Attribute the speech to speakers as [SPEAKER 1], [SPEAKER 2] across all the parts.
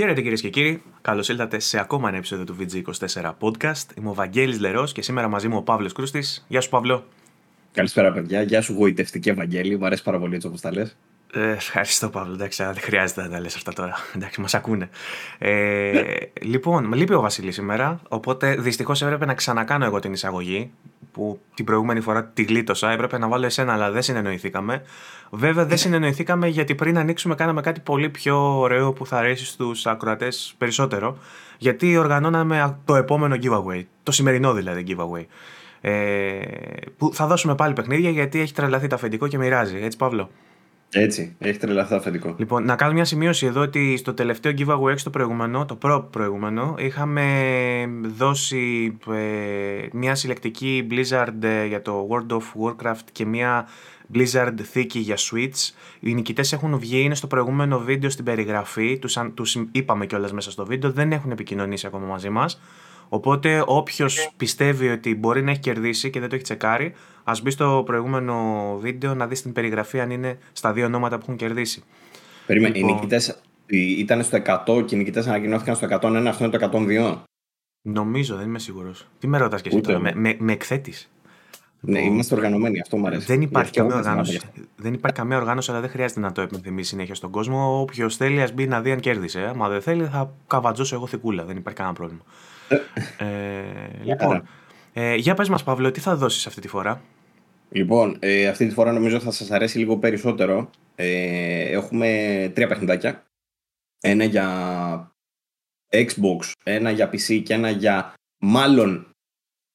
[SPEAKER 1] Χαίρετε κυρίες και κύριοι, καλώς ήλθατε σε ακόμα ένα επεισόδιο του VG24 Podcast. Είμαι ο Βαγγέλης Λερός και σήμερα μαζί μου ο Παύλος Κρούστης. Γεια σου, Παύλο.
[SPEAKER 2] Καλησπέρα, παιδιά. Γεια σου, γοητευτική Ευαγγέλη. Μου αρέσει πάρα πολύ έτσι όπως τα λες.
[SPEAKER 1] Ε, ευχαριστώ, Παύλο. Εντάξει, δεν χρειάζεται να τα λες αυτά τώρα. Εντάξει, μας ακούνε. Ε, λοιπόν, με λείπει ο Βασίλης σήμερα, οπότε δυστυχώς έπρεπε να ξανακάνω εγώ την εισαγωγή που την προηγούμενη φορά τη γλίτωσα. Έπρεπε να βάλω εσένα, αλλά δεν συνεννοηθήκαμε. Βέβαια, δεν συνεννοηθήκαμε γιατί πριν ανοίξουμε, κάναμε κάτι πολύ πιο ωραίο που θα αρέσει στους ακροατές περισσότερο. Γιατί οργανώναμε το επόμενο giveaway. Το σημερινό δηλαδή giveaway. Ε, που θα δώσουμε πάλι παιχνίδια γιατί έχει τρελαθεί το αφεντικό και μοιράζει. Έτσι, Παύλο;
[SPEAKER 2] Έτσι, έχει τρελαθεί το αφεντικό.
[SPEAKER 1] Λοιπόν, να κάνω μια σημείωση εδώ ότι στο τελευταίο giveaway, στο προηγούμενο, το προ προηγούμενο, είχαμε δώσει ε, μια συλλεκτική Blizzard ε, για το World of Warcraft και μια Blizzard θήκη για Switch. Οι νικητές έχουν βγει, είναι στο προηγούμενο βίντεο στην περιγραφή. Τους τους είπαμε κιόλας μέσα στο βίντεο, δεν έχουν επικοινωνήσει ακόμα μαζί μας. Οπότε όποιος πιστεύει ότι μπορεί να έχει κερδίσει και δεν το έχει τσεκάρει, ας μπει στο προηγούμενο βίντεο να δεις την περιγραφή αν είναι στα δύο ονόματα που έχουν κερδίσει.
[SPEAKER 2] Περίμενε, λοιπόν... οι νικητέ ήταν στο 100 και οι νικητές ανακοινώθηκαν στο 101, αυτό είναι το 102.
[SPEAKER 1] Νομίζω, δεν είμαι σίγουρος. Τι με ρωτάς και εσύ τώρα, με, με, με εκθέτεις;
[SPEAKER 2] Ναι, λοιπόν, είμαστε οργανωμένοι, αυτό μου αρέσει.
[SPEAKER 1] Δεν υπάρχει, καμία οργάνωση, δεν υπάρχει καμία οργάνωση, αλλά δεν χρειάζεται να το επενθυμίσει συνέχεια στον κόσμο. Όποιος θέλει, ας μπει να δει αν κέρδισε. Μα δεν θέλει, θα καβατζώσω εγώ θικούλα. Δεν υπάρχει κανένα πρόβλημα. Ε, λοιπόν, ε, για πες μας Παύλο, τι θα δώσεις αυτή τη φορά;
[SPEAKER 2] Λοιπόν, ε, αυτή τη φορά νομίζω θα σας αρέσει λίγο περισσότερο. Ε, έχουμε τρία παιχνιδάκια. Ένα για Xbox, ένα για PC και ένα για μάλλον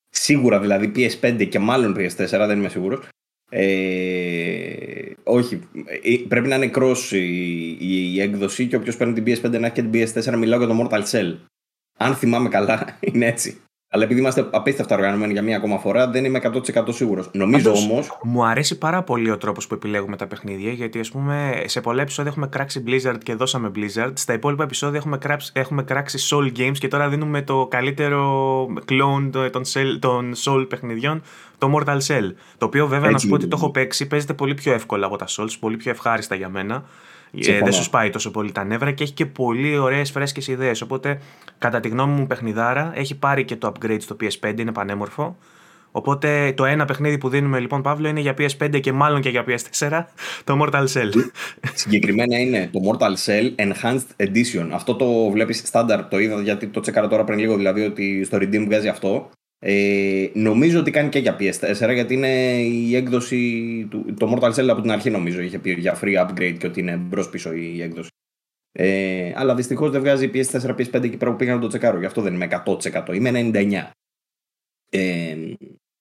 [SPEAKER 2] σίγουρα δηλαδή PS5 και μάλλον PS4, δεν είμαι σίγουρος. Ε, όχι, ε, πρέπει να είναι cross η, η, έκδοση και όποιος παίρνει την PS5 να έχει και την PS4 μιλάω για το Mortal Cell. Αν θυμάμαι καλά, είναι έτσι. Αλλά επειδή είμαστε απίστευτα οργανωμένοι για μία ακόμα φορά, δεν είμαι 100% σίγουρος. Νομίζω όμω.
[SPEAKER 1] Μου αρέσει πάρα πολύ ο τρόπος που επιλέγουμε τα παιχνίδια, γιατί ας πούμε σε πολλά επεισόδια έχουμε κράξει Blizzard και δώσαμε Blizzard. Στα υπόλοιπα επεισόδια έχουμε, κράξει, έχουμε κράξει Soul Games και τώρα δίνουμε το καλύτερο clone των, των Soul παιχνιδιών, το Mortal Cell. Το οποίο βέβαια Έτσι, να σου πω ότι το έχω παίξει, παίζεται πολύ πιο εύκολα από τα Souls, πολύ πιο ευχάριστα για μένα. Ε, δεν σου σπάει τόσο πολύ τα νεύρα και έχει και πολύ ωραίες φρέσκες ιδέες. Οπότε, κατά τη γνώμη μου, παιχνιδάρα έχει πάρει και το upgrade στο PS5, είναι πανέμορφο. Οπότε το ένα παιχνίδι που δίνουμε λοιπόν, Παύλο, είναι για PS5 και μάλλον και για PS4, το Mortal Cell.
[SPEAKER 2] Συγκεκριμένα είναι το Mortal Cell Enhanced Edition. Αυτό το βλέπεις στάνταρ, το είδα γιατί το τσεκάρα τώρα πριν λίγο, δηλαδή ότι στο Redeem βγάζει αυτό. Ε, νομίζω ότι κάνει και για PS4 γιατί είναι η έκδοση του, το Mortal Cell από την αρχή νομίζω είχε πει για free upgrade και ότι είναι μπρος πίσω η έκδοση. Ε, αλλά δυστυχώς δεν βγάζει PS4, PS5 και πρέπει πήγα να το τσεκάρω. Γι' αυτό δεν είμαι 100%. Είμαι 99%. Ε,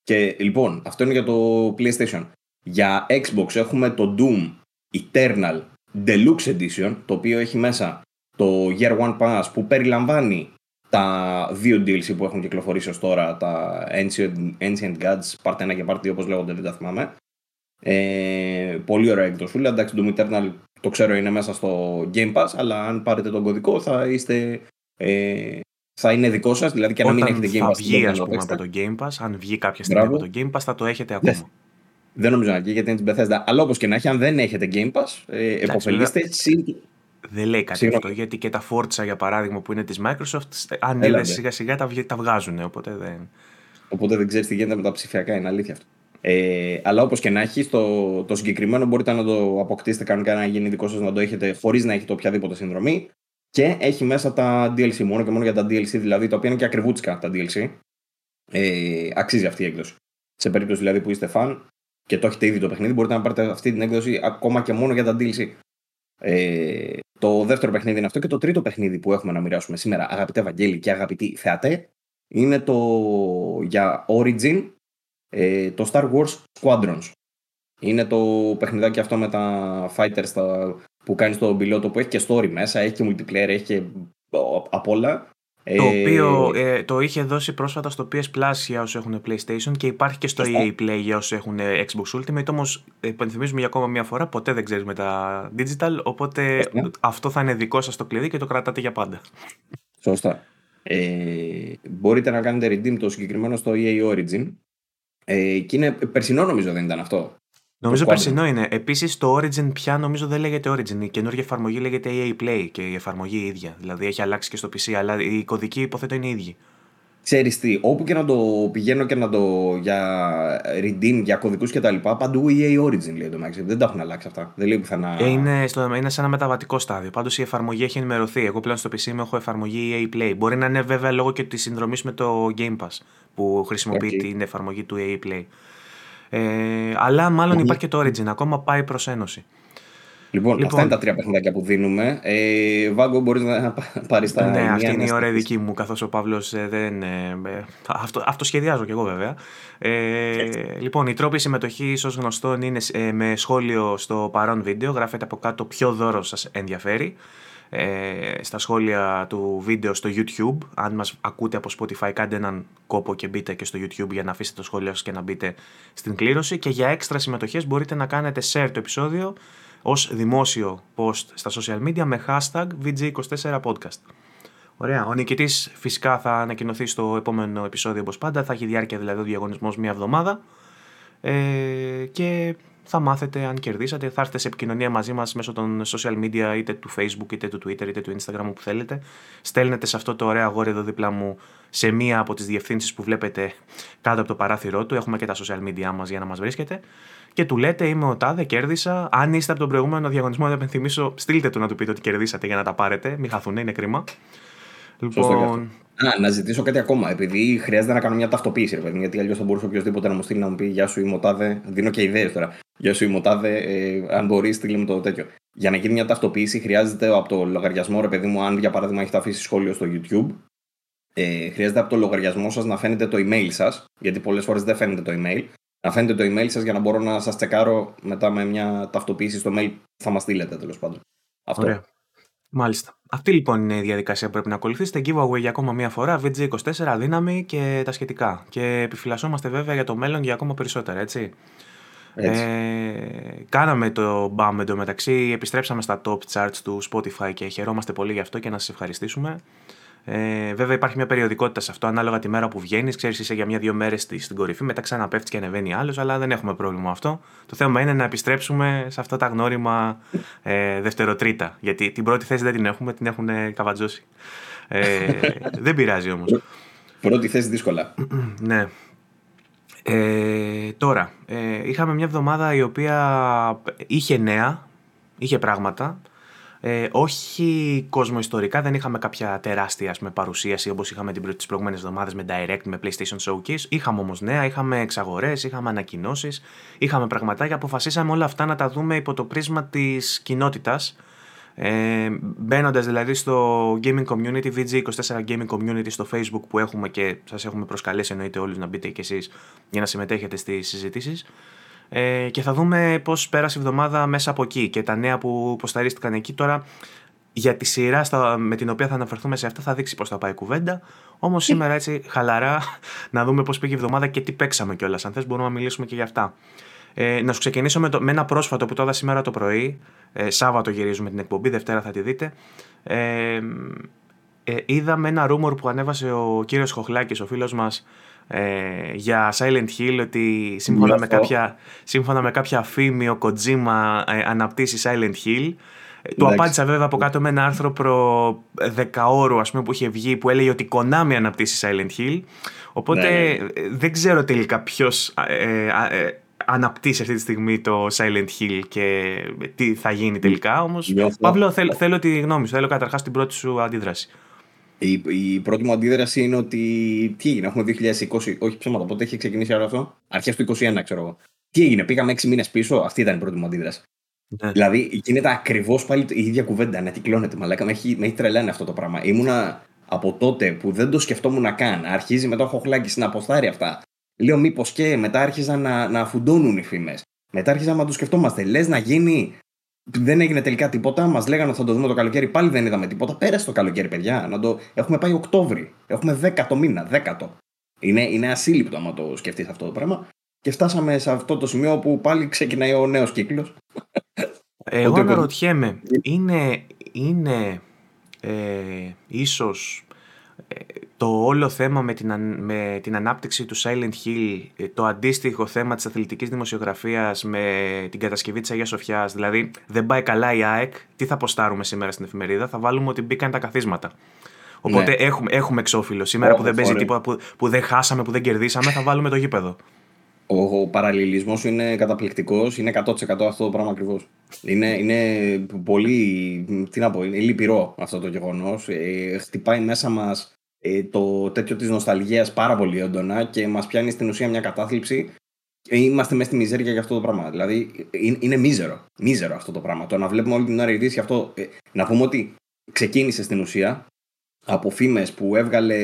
[SPEAKER 2] και λοιπόν, αυτό είναι για το PlayStation. Για Xbox έχουμε το Doom Eternal Deluxe Edition, το οποίο έχει μέσα το Year One Pass που περιλαμβάνει τα δύο DLC που έχουν κυκλοφορήσει ως τώρα, τα Ancient, Ancient Gods, Part 1 και Part 2 όπως λέγονται, δεν τα θυμάμαι. Ε, πολύ ωραία εκδοσούλα. Εντάξει, το Eternal το ξέρω είναι μέσα στο Game Pass, αλλά αν πάρετε τον κωδικό θα είστε... Ε, θα είναι δικό σας, δηλαδή και να μην έχετε Game Pass.
[SPEAKER 1] Θα βγει, ας πούμε, από το Game Pass, αν βγει κάποια στιγμή από το Game Pass, θα το έχετε ακόμα.
[SPEAKER 2] Δεν νομίζω να βγει γιατί είναι την Bethesda. Αλλά όπως και να έχει, αν δεν έχετε Game Pass, ε, επωφελείστε.
[SPEAKER 1] Δεν λέει κάτι αυτό, γιατί και τα Forza για παράδειγμα που είναι της Microsoft, αν είδες σιγά σιγά τα, τα βγάζουν. Οπότε δεν.
[SPEAKER 2] Οπότε δεν ξέρεις τι γίνεται με τα ψηφιακά, είναι αλήθεια αυτό. Ε, αλλά όπως και να έχει, το, το συγκεκριμένο μπορείτε να το αποκτήσετε κανονικά να γίνει δικό σας να το έχετε χωρίς να έχετε οποιαδήποτε συνδρομή. Και έχει μέσα τα DLC μόνο και μόνο για τα DLC, δηλαδή τα οποία είναι και ακριβούτσικα τα DLC. Ε, αξίζει αυτή η έκδοση. Σε περίπτωση δηλαδή που είστε φαν και το έχετε ήδη το παιχνίδι, μπορείτε να πάρετε αυτή την έκδοση ακόμα και μόνο για τα DLC. Ε, το δεύτερο παιχνίδι είναι αυτό και το τρίτο παιχνίδι που έχουμε να μοιράσουμε σήμερα, αγαπητέ Βαγγέλη και αγαπητοί θεατέ, είναι το για Origin, ε, το Star Wars Squadrons. Είναι το παιχνιδάκι αυτό με τα fighters που κάνει στον πιλότο που έχει και story μέσα, έχει και multiplayer, έχει και απ' όλα.
[SPEAKER 1] Το οποίο ε, το είχε δώσει πρόσφατα στο PS Plus για όσους έχουν PlayStation και υπάρχει και στο EA Play για όσους έχουν Xbox Ultimate. Όμως, υπενθυμίζουμε για ακόμα μια φορά, ποτέ δεν ξέρεις με τα digital. Οπότε αυτό θα είναι δικό σας το κλειδί και το κρατάτε για πάντα.
[SPEAKER 2] Σωστά. Ε, μπορείτε να κάνετε redeem το συγκεκριμένο στο EA Origin. Ε, και είναι περσινό νομίζω δεν ήταν αυτό.
[SPEAKER 1] Νομίζω περσινό είναι. Επίσης το Origin πια νομίζω δεν λέγεται Origin. Η καινούργια εφαρμογή λέγεται EA Play και η εφαρμογή η ίδια. Δηλαδή έχει αλλάξει και στο PC, αλλά οι κωδικοί υποθέτω είναι οι ίδιοι.
[SPEAKER 2] Ξέρεις τι, όπου και να το πηγαίνω και να το για redeem, για κωδικούς και τα λοιπά, παντού EA Origin λέει το Max. Δεν τα έχουν αλλάξει αυτά. Δεν λέει πουθενά.
[SPEAKER 1] Ε, είναι, στο, είναι σε ένα μεταβατικό στάδιο. Πάντως η εφαρμογή έχει ενημερωθεί. Εγώ πλέον στο PC μου έχω εφαρμογή EA Play. Μπορεί να είναι βέβαια λόγω και της συνδρομής με το Game Pass που χρησιμοποιεί okay. την εφαρμογή του EA Play. Ε, αλλά μάλλον υπάρχει και το Origin, ακόμα πάει προς Ένωση.
[SPEAKER 2] Λοιπόν, λοιπόν, αυτά είναι τα τρία παιχνιδάκια που δίνουμε. Ε, Βάγκο, μπορείς να πάρεις τα.
[SPEAKER 1] Ναι, αυτή είναι η ώρα δική μου, καθώς ο Παύλος ε, δεν. Ε, αυτό, αυτό σχεδιάζω κι εγώ βέβαια. Ε, λοιπόν, οι τρόποι συμμετοχής, ως γνωστόν, είναι ε, με σχόλιο στο παρόν βίντεο. Γράφετε από κάτω ποιο δώρο σας ενδιαφέρει ε, στα σχόλια του βίντεο στο YouTube. Αν μας ακούτε από Spotify, κάντε έναν κόπο και μπείτε και στο YouTube για να αφήσετε το σχόλιο σας και να μπείτε στην κλήρωση. Και για έξτρα συμμετοχές μπορείτε να κάνετε share το επεισόδιο ως δημόσιο post στα social media με hashtag VG24podcast. Ωραία. Ο νικητής φυσικά θα ανακοινωθεί στο επόμενο επεισόδιο όπως πάντα. Θα έχει διάρκεια δηλαδή ο διαγωνισμός μία εβδομάδα. Ε, και θα μάθετε αν κερδίσατε. Θα έρθετε σε επικοινωνία μαζί μας μέσω των social media, είτε του Facebook, είτε του Twitter, είτε του Instagram, όπου θέλετε. Στέλνετε σε αυτό το ωραίο αγόρι εδώ δίπλα μου σε μία από τις διευθύνσεις που βλέπετε κάτω από το παράθυρό του. Έχουμε και τα social media μας για να μας βρίσκετε. Και του λέτε: Είμαι ο Τάδε, κέρδισα. Αν είστε από τον προηγούμενο διαγωνισμό, να επενθυμίσω, στείλτε του να του πείτε ότι κερδίσατε για να τα πάρετε. Μην χαθούν, είναι κρίμα.
[SPEAKER 2] Λοιπόν, Α, να ζητήσω κάτι ακόμα. Επειδή χρειάζεται να κάνω μια ταυτοποίηση, ρε παιδί, γιατί αλλιώς θα μπορούσε οποιοδήποτε να μου στείλει να μου πει Γεια σου, είμαι ο Τάδε. Δίνω και ιδέες τώρα. Γεια σου, είμαι ο Τάδε. Ε, αν μπορείς, στείλει μου το τέτοιο. Για να γίνει μια ταυτοποίηση, χρειάζεται από το λογαριασμό, ρε παιδί μου, αν για παράδειγμα έχετε αφήσει σχόλιο στο YouTube, ε, χρειάζεται από το λογαριασμό σας να φαίνεται το email σας, γιατί πολλές φορές δεν φαίνεται το email. Να φαίνεται το email σας για να μπορώ να σας τσεκάρω μετά με μια ταυτοποίηση στο mail που θα μας στείλετε τέλος πάντων.
[SPEAKER 1] Αυτό. Ωραία. Μάλιστα. Αυτή λοιπόν είναι η διαδικασία που πρέπει να ακολουθήσετε. Giveaway για ακόμα μία φορά, VG24, δύναμη και τα σχετικά. Και επιφυλασσόμαστε βέβαια για το μέλλον για ακόμα περισσότερα, έτσι. έτσι. Ε, κάναμε το BAM εντωμεταξύ, επιστρέψαμε στα top charts του Spotify και χαιρόμαστε πολύ γι' αυτό και να σας ευχαριστήσουμε. Ε, βέβαια υπάρχει μια περιοδικότητα σε αυτό, ανάλογα τη μέρα που βγαίνεις. Ξέρεις, είσαι για μια-δύο μέρες στην κορυφή, μετά ξαναπέφτεις και ανεβαίνει άλλος, αλλά δεν έχουμε πρόβλημα αυτό. Το θέμα είναι να επιστρέψουμε σε αυτά τα γνώριμα ε, δευτεροτρίτα. Γιατί την πρώτη θέση δεν την έχουμε, την έχουν καβατζώσει. Ε, δεν πειράζει όμως.
[SPEAKER 2] Πρώτη θέση δύσκολα.
[SPEAKER 1] ναι. Ε, τώρα, ε, είχαμε μια εβδομάδα η οποία είχε νέα, είχε πράγματα. Ε, όχι κοσμοϊστορικά, δεν είχαμε κάποια τεράστια ας πούμε, παρουσίαση όπως είχαμε τις προηγούμενες εβδομάδες με Direct, με PlayStation Showcase. Είχαμε όμως νέα, είχαμε εξαγορές, είχαμε ανακοινώσεις, είχαμε πραγματάκια. Αποφασίσαμε όλα αυτά να τα δούμε υπό το πρίσμα της κοινότητας. Ε, Μπαίνοντας δηλαδή στο gaming community, VG24 gaming community στο Facebook που έχουμε και σας έχουμε προσκαλέσει εννοείται όλους να μπείτε και εσείς για να συμμετέχετε στις συζητήσεις. Ε, και θα δούμε πώς πέρασε η εβδομάδα μέσα από εκεί και τα νέα που ποσταρίστηκαν εκεί τώρα. Για τη σειρά στα, με την οποία θα αναφερθούμε σε αυτά θα δείξει πώς θα πάει η κουβέντα. Όμως σήμερα έτσι χαλαρά να δούμε πώς πήγε η εβδομάδα και τι παίξαμε κιόλας. Αν θες, μπορούμε να μιλήσουμε και για αυτά. Ε, να σου ξεκινήσω με, το, με ένα πρόσφατο που το είδα σήμερα το πρωί. Ε, Σάββατο γυρίζουμε την εκπομπή, Δευτέρα θα τη δείτε. Ε, ε, είδαμε ένα rumor που ανέβασε ο κύριος Χοχλάκης, ο φίλος μας, ε, για Silent Hill ότι σύμφωνα με, κάποια, σύμφωνα με κάποια φήμη ο Kojima ε, αναπτύσσει Silent Hill. Ε, του απάντησα βέβαια από κάτω με ένα άρθρο προ δεκαώρου ας πούμε, που είχε βγει που έλεγε ότι η Konami αναπτύσσει Silent Hill. Οπότε ναι, ναι. Ε, δεν ξέρω τελικά ποιος ε, αναπτύσσει αυτή τη στιγμή το Silent Hill και τι θα γίνει τελικά. Όμως, Παύλο, θέλ, θέλω τη γνώμη σου. Θέλω καταρχάς την πρώτη σου αντίδραση.
[SPEAKER 2] Η, η πρώτη μου αντίδραση είναι ότι. Τι έγινε, έχουμε 2020, όχι ψέματα, πότε έχει ξεκινήσει όλο αυτό; Αρχές του 2021, ξέρω εγώ. Τι έγινε, πήγαμε 6 μήνες πίσω, αυτή ήταν η πρώτη μου αντίδραση. Ναι. Δηλαδή γίνεται ακριβώς πάλι η ίδια κουβέντα, να κυκλώνεται. Μαλάκα, με έχει, με έχει τρελάνει αυτό το πράγμα. Ήμουνα από τότε που δεν το σκεφτόμουν να καν. Αρχίζει μετά ο Χοχλάκη να αποστάρει αυτά. Λέω μήπως και μετά άρχιζαν να, να φουντώνουν οι φήμες. Μετά άρχιζαν να το σκεφτόμαστε. Λες να γίνει δεν έγινε τελικά τίποτα. Μας λέγανε ότι θα το δούμε το καλοκαίρι. Πάλι δεν είδαμε τίποτα. Πέρασε το καλοκαίρι, παιδιά. Να το... Έχουμε πάει Οκτώβρη. Έχουμε δέκατο μήνα. Δέκατο. Είναι, είναι ασύλληπτο άμα το σκεφτείς αυτό το πράγμα. Και φτάσαμε σε αυτό το σημείο που πάλι ξεκινάει ο νέος κύκλος.
[SPEAKER 1] Εγώ αναρωτιέμαι, είναι, είναι ε, ίσως ε, το όλο θέμα με την, με την ανάπτυξη του Silent Hill, ε, το αντίστοιχο θέμα της αθλητικής δημοσιογραφίας με την κατασκευή της Αγίας Σοφιάς, δηλαδή δεν πάει καλά η ΑΕΚ, τι θα αποστάρουμε σήμερα στην εφημερίδα, θα βάλουμε ότι μπήκαν τα καθίσματα. Οπότε ναι. έχουμε, έχουμε εξώφυλλο. Σήμερα που δεν παίζει τίποτα, που, που δεν χάσαμε, που δεν κερδίσαμε, θα βάλουμε το γήπεδο.
[SPEAKER 2] Ο, ο παραλληλισμός είναι καταπληκτικός, είναι 100% αυτό το πράγμα ακριβώς. Είναι, είναι πολύ. Τι να πω, είναι λυπηρό αυτό το γεγονός. Ε, χτυπάει μέσα μας ε, το τέτοιο της νοσταλγίας πάρα πολύ έντονα και μας πιάνει στην ουσία μια κατάθλιψη. Είμαστε μέσα στη μιζέρια για αυτό το πράγμα. Δηλαδή είναι, είναι μίζερο. Μίζερο αυτό το πράγμα. Το να βλέπουμε όλη την ώρα ειδήσει αυτό. Ε, να πούμε ότι ξεκίνησε στην ουσία από φήμες που έβγαλε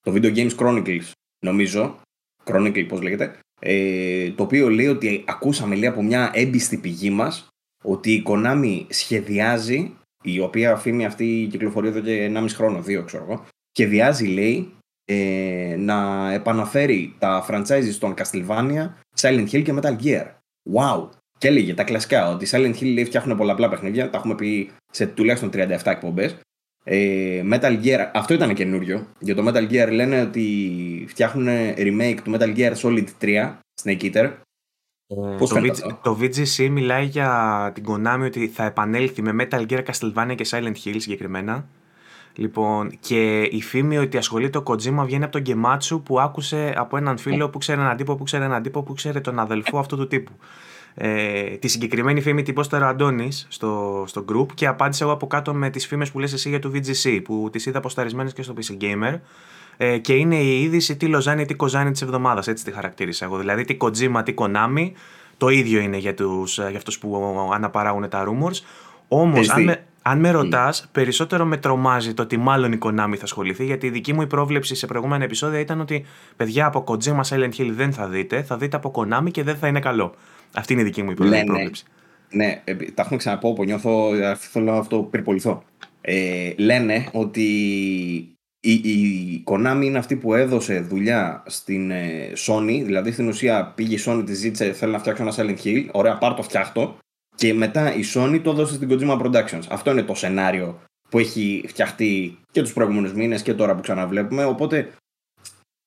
[SPEAKER 2] το Video Games Chronicles, νομίζω, Chronicle πώς λέγεται, ε, το οποίο λέει ότι ακούσαμε λέει από μια έμπιστη πηγή μας ότι η Konami σχεδιάζει, η οποία φήμη αυτή κυκλοφορεί εδώ και 1,5 χρόνο, δύο ξέρω εγώ, σχεδιάζει λέει ε, να επαναφέρει τα franchises των Castlevania, Silent Hill και Metal Gear. Wow! Και έλεγε τα κλασικά ότι Silent Hill λέει φτιάχνουν πολλαπλά παιχνίδια, τα έχουμε πει σε τουλάχιστον 37 εκπομπές ε, Metal Gear, αυτό ήταν καινούριο. Για το Metal Gear λένε ότι φτιάχνουν remake του Metal Gear Solid 3, Snake Eater.
[SPEAKER 1] Ε, Πώς το, VG, το VGC μιλάει για την Konami ότι θα επανέλθει με Metal Gear, Castlevania και Silent Hill συγκεκριμένα. Λοιπόν, και η φήμη ότι ασχολείται ο Kojima βγαίνει από τον Gematsu που άκουσε από έναν φίλο που ξέρει έναν τύπο που ξέρει έναν τύπο που ξέρει τον αδελφό αυτού του τύπου ε, τη συγκεκριμένη φήμη τυπώστερο ο Αντώνης στο, στο group και απάντησα εγώ από κάτω με τις φήμες που λες εσύ για το VGC που τις είδα αποσταρισμένες και στο PC Gamer. Ε, και είναι η είδηση τι Λοζάνι, τι Κοζάνι της εβδομάδας. Έτσι τη χαρακτήρισα εγώ. Δηλαδή τι Kojima, τι Konami. Το ίδιο είναι για, τους, για αυτούς που αναπαράγουν τα rumors. Όμως, αν, με, αν με ρωτάς, περισσότερο με τρομάζει το ότι μάλλον η Konami θα ασχοληθεί, γιατί η δική μου πρόβλεψη σε προηγούμενα επεισόδια ήταν ότι παιδιά από Kojima Silent Hill δεν θα δείτε, θα δείτε από Konami και δεν θα είναι καλό. Αυτή είναι η δική μου πρόβλεψη.
[SPEAKER 2] Ναι, ναι, τα έχουμε ξαναπώ που νιώθω, θέλω να αυτό πυρπολιθώ. Ε, λένε ότι η, η Konami είναι αυτή που έδωσε δουλειά στην ε, Sony, δηλαδή στην ουσία πήγε η Sony, τη ζήτησε, θέλει να φτιάξω ένα Silent Hill, ωραία πάρ το φτιάχτω και μετά η Sony το έδωσε στην Kojima Productions. Αυτό είναι το σενάριο που έχει φτιαχτεί και τους προηγούμενους μήνες και τώρα που ξαναβλέπουμε, οπότε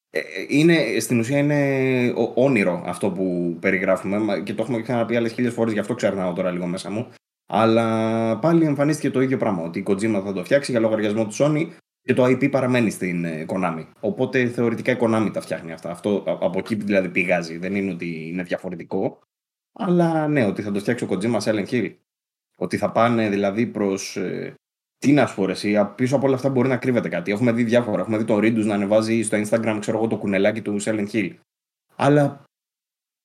[SPEAKER 2] ε, είναι, στην ουσία είναι όνειρο αυτό που περιγράφουμε και το έχουμε ξαναπεί άλλες χίλιες φορές, γι' αυτό ξερνάω τώρα λίγο μέσα μου. Αλλά πάλι εμφανίστηκε το ίδιο πράγμα. Ότι η Kojima θα το φτιάξει για λογαριασμό του Sony και το IP παραμένει στην ε, Konami. Οπότε θεωρητικά η Konami τα φτιάχνει αυτά. Αυτό από εκεί δηλαδή πηγάζει. Δεν είναι ότι είναι διαφορετικό. Αλλά ναι, ότι θα το φτιάξει ο Kojima Silent Hill. Ότι θα πάνε δηλαδή προς ε, τι να σου πω, εσύ, πίσω από όλα αυτά μπορεί να κρύβεται κάτι. Έχουμε δει διάφορα. Έχουμε δει το Ρίντου να ανεβάζει στο Instagram, ξέρω εγώ, το κουνελάκι του Silent Hill. Αλλά.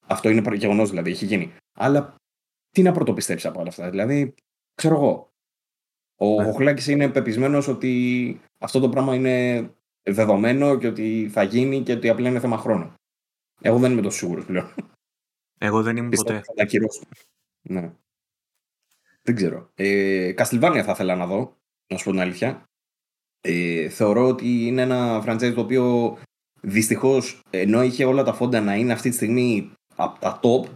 [SPEAKER 2] Αυτό είναι γεγονός δηλαδή, έχει γίνει. Αλλά τι να πρωτοπιστέψει από όλα αυτά. Δηλαδή, ξέρω εγώ. Ο ναι. είναι πεπισμένος ότι αυτό το πράγμα είναι δεδομένο και ότι θα γίνει και ότι απλά είναι θέμα χρόνου. Εγώ δεν είμαι τόσο σίγουρος πλέον.
[SPEAKER 1] Εγώ δεν είμαι ποτέ.
[SPEAKER 2] Θα Ναι. Δεν ξέρω. Ε, Castlevania θα ήθελα να δω να σου πω την αλήθεια. Ε, θεωρώ ότι είναι ένα franchise το οποίο δυστυχώς ενώ είχε όλα τα φόντα να είναι αυτή τη στιγμή από τα top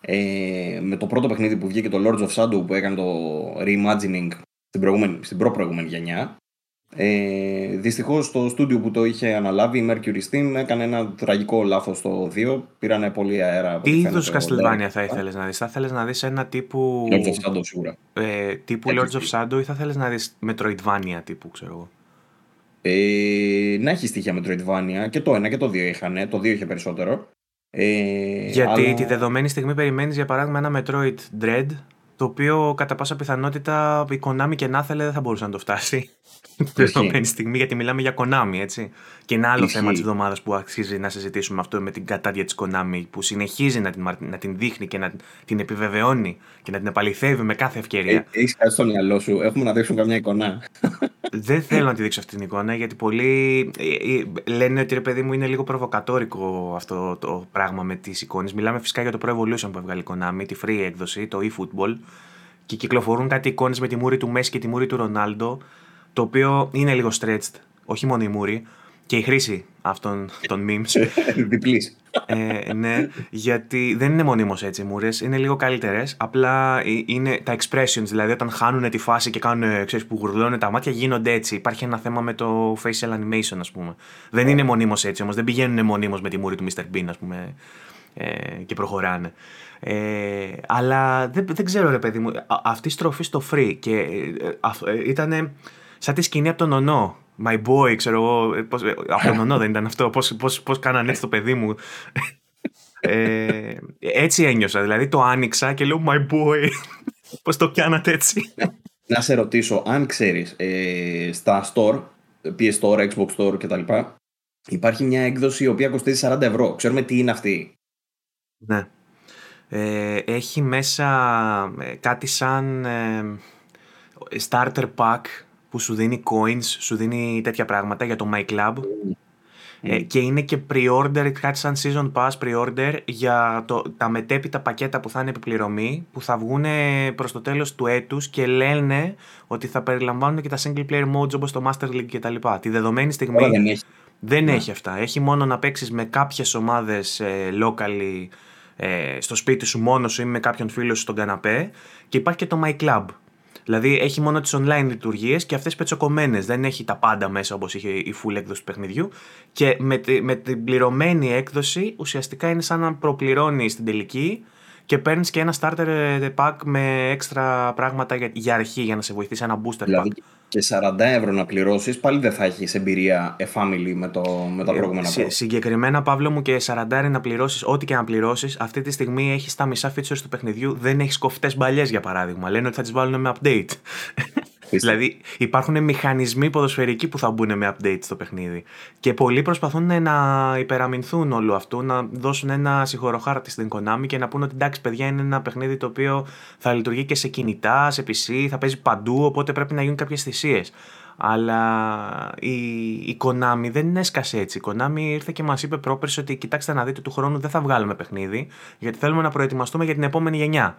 [SPEAKER 2] ε, με το πρώτο παιχνίδι που βγήκε το Lords of Shadow που έκανε το reimagining στην, προηγούμενη, στην προ-προηγούμενη γενιά ε, Δυστυχώς το στούντιο που το είχε αναλάβει, η Mercury Steam, έκανε ένα τραγικό λάθος στο 2. Πήρανε πολύ αέρα.
[SPEAKER 1] Τι είδους Castlevania θα ήθελες να δεις, Θα ήθελες να δεις ένα τύπου.
[SPEAKER 2] Lords of Shadow σίγουρα.
[SPEAKER 1] Ε, τύπου Lords of Shadow ή θα ήθελες να δεις Metroidvania τύπου, ξέρω εγώ;
[SPEAKER 2] Ε, να έχει στοιχεία Metroidvania και το ένα και το δύο είχαν. Το δύο είχε περισσότερο.
[SPEAKER 1] Ε, Γιατί αλλά... τη δεδομένη στιγμή περιμένεις για παράδειγμα ένα Metroid Dread το οποίο κατά πάσα πιθανότητα η Konami και να θέλει δεν θα μπορούσε να το φτάσει την δεδομένη στιγμή, γιατί μιλάμε για Konami, έτσι. Και ένα άλλο θέμα της εβδομάδας που αξίζει να συζητήσουμε αυτό με την κατάδια της Konami, που συνεχίζει να την, να την δείχνει και να την επιβεβαιώνει και να την επαληθεύει με κάθε ευκαιρία.
[SPEAKER 2] Έχεις κάτι στο μυαλό σου, έχουμε να δείξουμε καμιά εικόνα.
[SPEAKER 1] δεν θέλω να τη δείξω αυτή την εικόνα γιατί πολλοί ε, ε, λένε ότι ρε παιδί μου είναι λίγο προβοκατόρικο αυτό το πράγμα με τις εικόνες. Μιλάμε φυσικά για το Pro Evolution που έβγαλε η Konami, τη free έκδοση, το eFootball και κυκλοφορούν κάτι εικόνες με τη μούρη του Μέση και τη μούρη του Ρονάλντο το οποίο είναι λίγο stretched, όχι μόνο η μούρη και η χρήση αυτών των memes.
[SPEAKER 2] Διπλής.
[SPEAKER 1] Ε, ναι, γιατί δεν είναι μονίμως έτσι οι μούρες, είναι λίγο καλύτερες. Απλά ε, είναι τα expressions, δηλαδή όταν χάνουν τη φάση και κάνουν, ξέρεις, που γουρλώνουν τα μάτια γίνονται έτσι. Υπάρχει ένα θέμα με το facial animation, ας πούμε. Δεν είναι μονίμως έτσι όμως, δεν πηγαίνουν μονίμως με τη μούρη του Mr. Bean, ας πούμε, ε, και προχωράνε. Ε, αλλά δεν, δεν ξέρω ρε παιδί μου, αυτή η στροφή στο free και ε, ε ήταν σαν τη σκηνή από τον Ονό My boy, ξέρω εγώ. Ε, πώς, ε, από δεν ήταν αυτό. Πώς, πώς, πώς κάνανε έτσι το παιδί μου. Ε, έτσι ένιωσα. Δηλαδή το άνοιξα και λέω My boy. Πώς το κάνατε έτσι.
[SPEAKER 2] Να σε ρωτήσω, αν ξέρεις, ε, στα store, PS Store, Xbox Store κτλ. Υπάρχει μια έκδοση η οποία κοστίζει 40 ευρώ. Ξέρουμε τι είναι αυτή;
[SPEAKER 1] Ναι. Ε, έχει μέσα κάτι σαν starter pack που σου δίνει coins, σου δίνει τέτοια πράγματα για το My Club. Ε, και είναι και pre-order, κάτι σαν season pass pre-order για το, τα μετέπειτα πακέτα που θα είναι επιπληρωμή, που θα βγουν προς το τέλος του έτους και lένε ότι θα περιλαμβάνουν και τα single player modes όπως το Master League κτλ. Τη δεδομένη στιγμή
[SPEAKER 2] δεν έχει,
[SPEAKER 1] δεν ναι. έχει αυτά. Έχει μόνο να παίξεις με κάποιες ομάδες ε, locally ε, στο σπίτι σου μόνος σου ή με κάποιον φίλο σου στον καναπέ και υπάρχει και το My Club Δηλαδή έχει μόνο τις online λειτουργίες και αυτές πετσοκομμένες. Δεν έχει τα πάντα μέσα όπως είχε η full έκδοση του παιχνιδιού. Και με, με την πληρωμένη έκδοση ουσιαστικά είναι σαν να προπληρώνει στην τελική και παίρνεις και ένα starter ε, pack με έξτρα πράγματα για, για αρχή για να σε βοηθήσει ένα booster
[SPEAKER 2] δηλαδή, pack. Και 40 ευρώ να πληρώσεις, πάλι δεν θα έχεις εμπειρία a family με, το, με τα ε, προηγούμενα
[SPEAKER 1] ε, συγκεκριμένα, Παύλο μου, και 40 να πληρώσεις, ό,τι και να πληρώσεις, αυτή τη στιγμή έχεις τα μισά features του παιχνιδιού, δεν έχεις κοφτές μπαλιές για παράδειγμα. Λένε ότι θα τις βάλουν με update δηλαδή υπάρχουν μηχανισμοί ποδοσφαιρικοί που θα μπουν με update στο παιχνίδι. Και πολλοί προσπαθούν να υπεραμεινθούν όλου αυτού, να δώσουν ένα συγχωροχάρτη στην Konami και να πούνε ότι εντάξει, παιδιά, είναι ένα παιχνίδι το οποίο θα λειτουργεί και σε κινητά, σε PC, θα παίζει παντού, οπότε πρέπει να γίνουν κάποιες θυσίες. Αλλά η, η Konami δεν έσκασε έτσι. Η Konami ήρθε και μας είπε πρόπερση ότι κοιτάξτε να δείτε του χρόνου δεν θα βγάλουμε παιχνίδι, γιατί θέλουμε να προετοιμαστούμε για την επόμενη γενιά.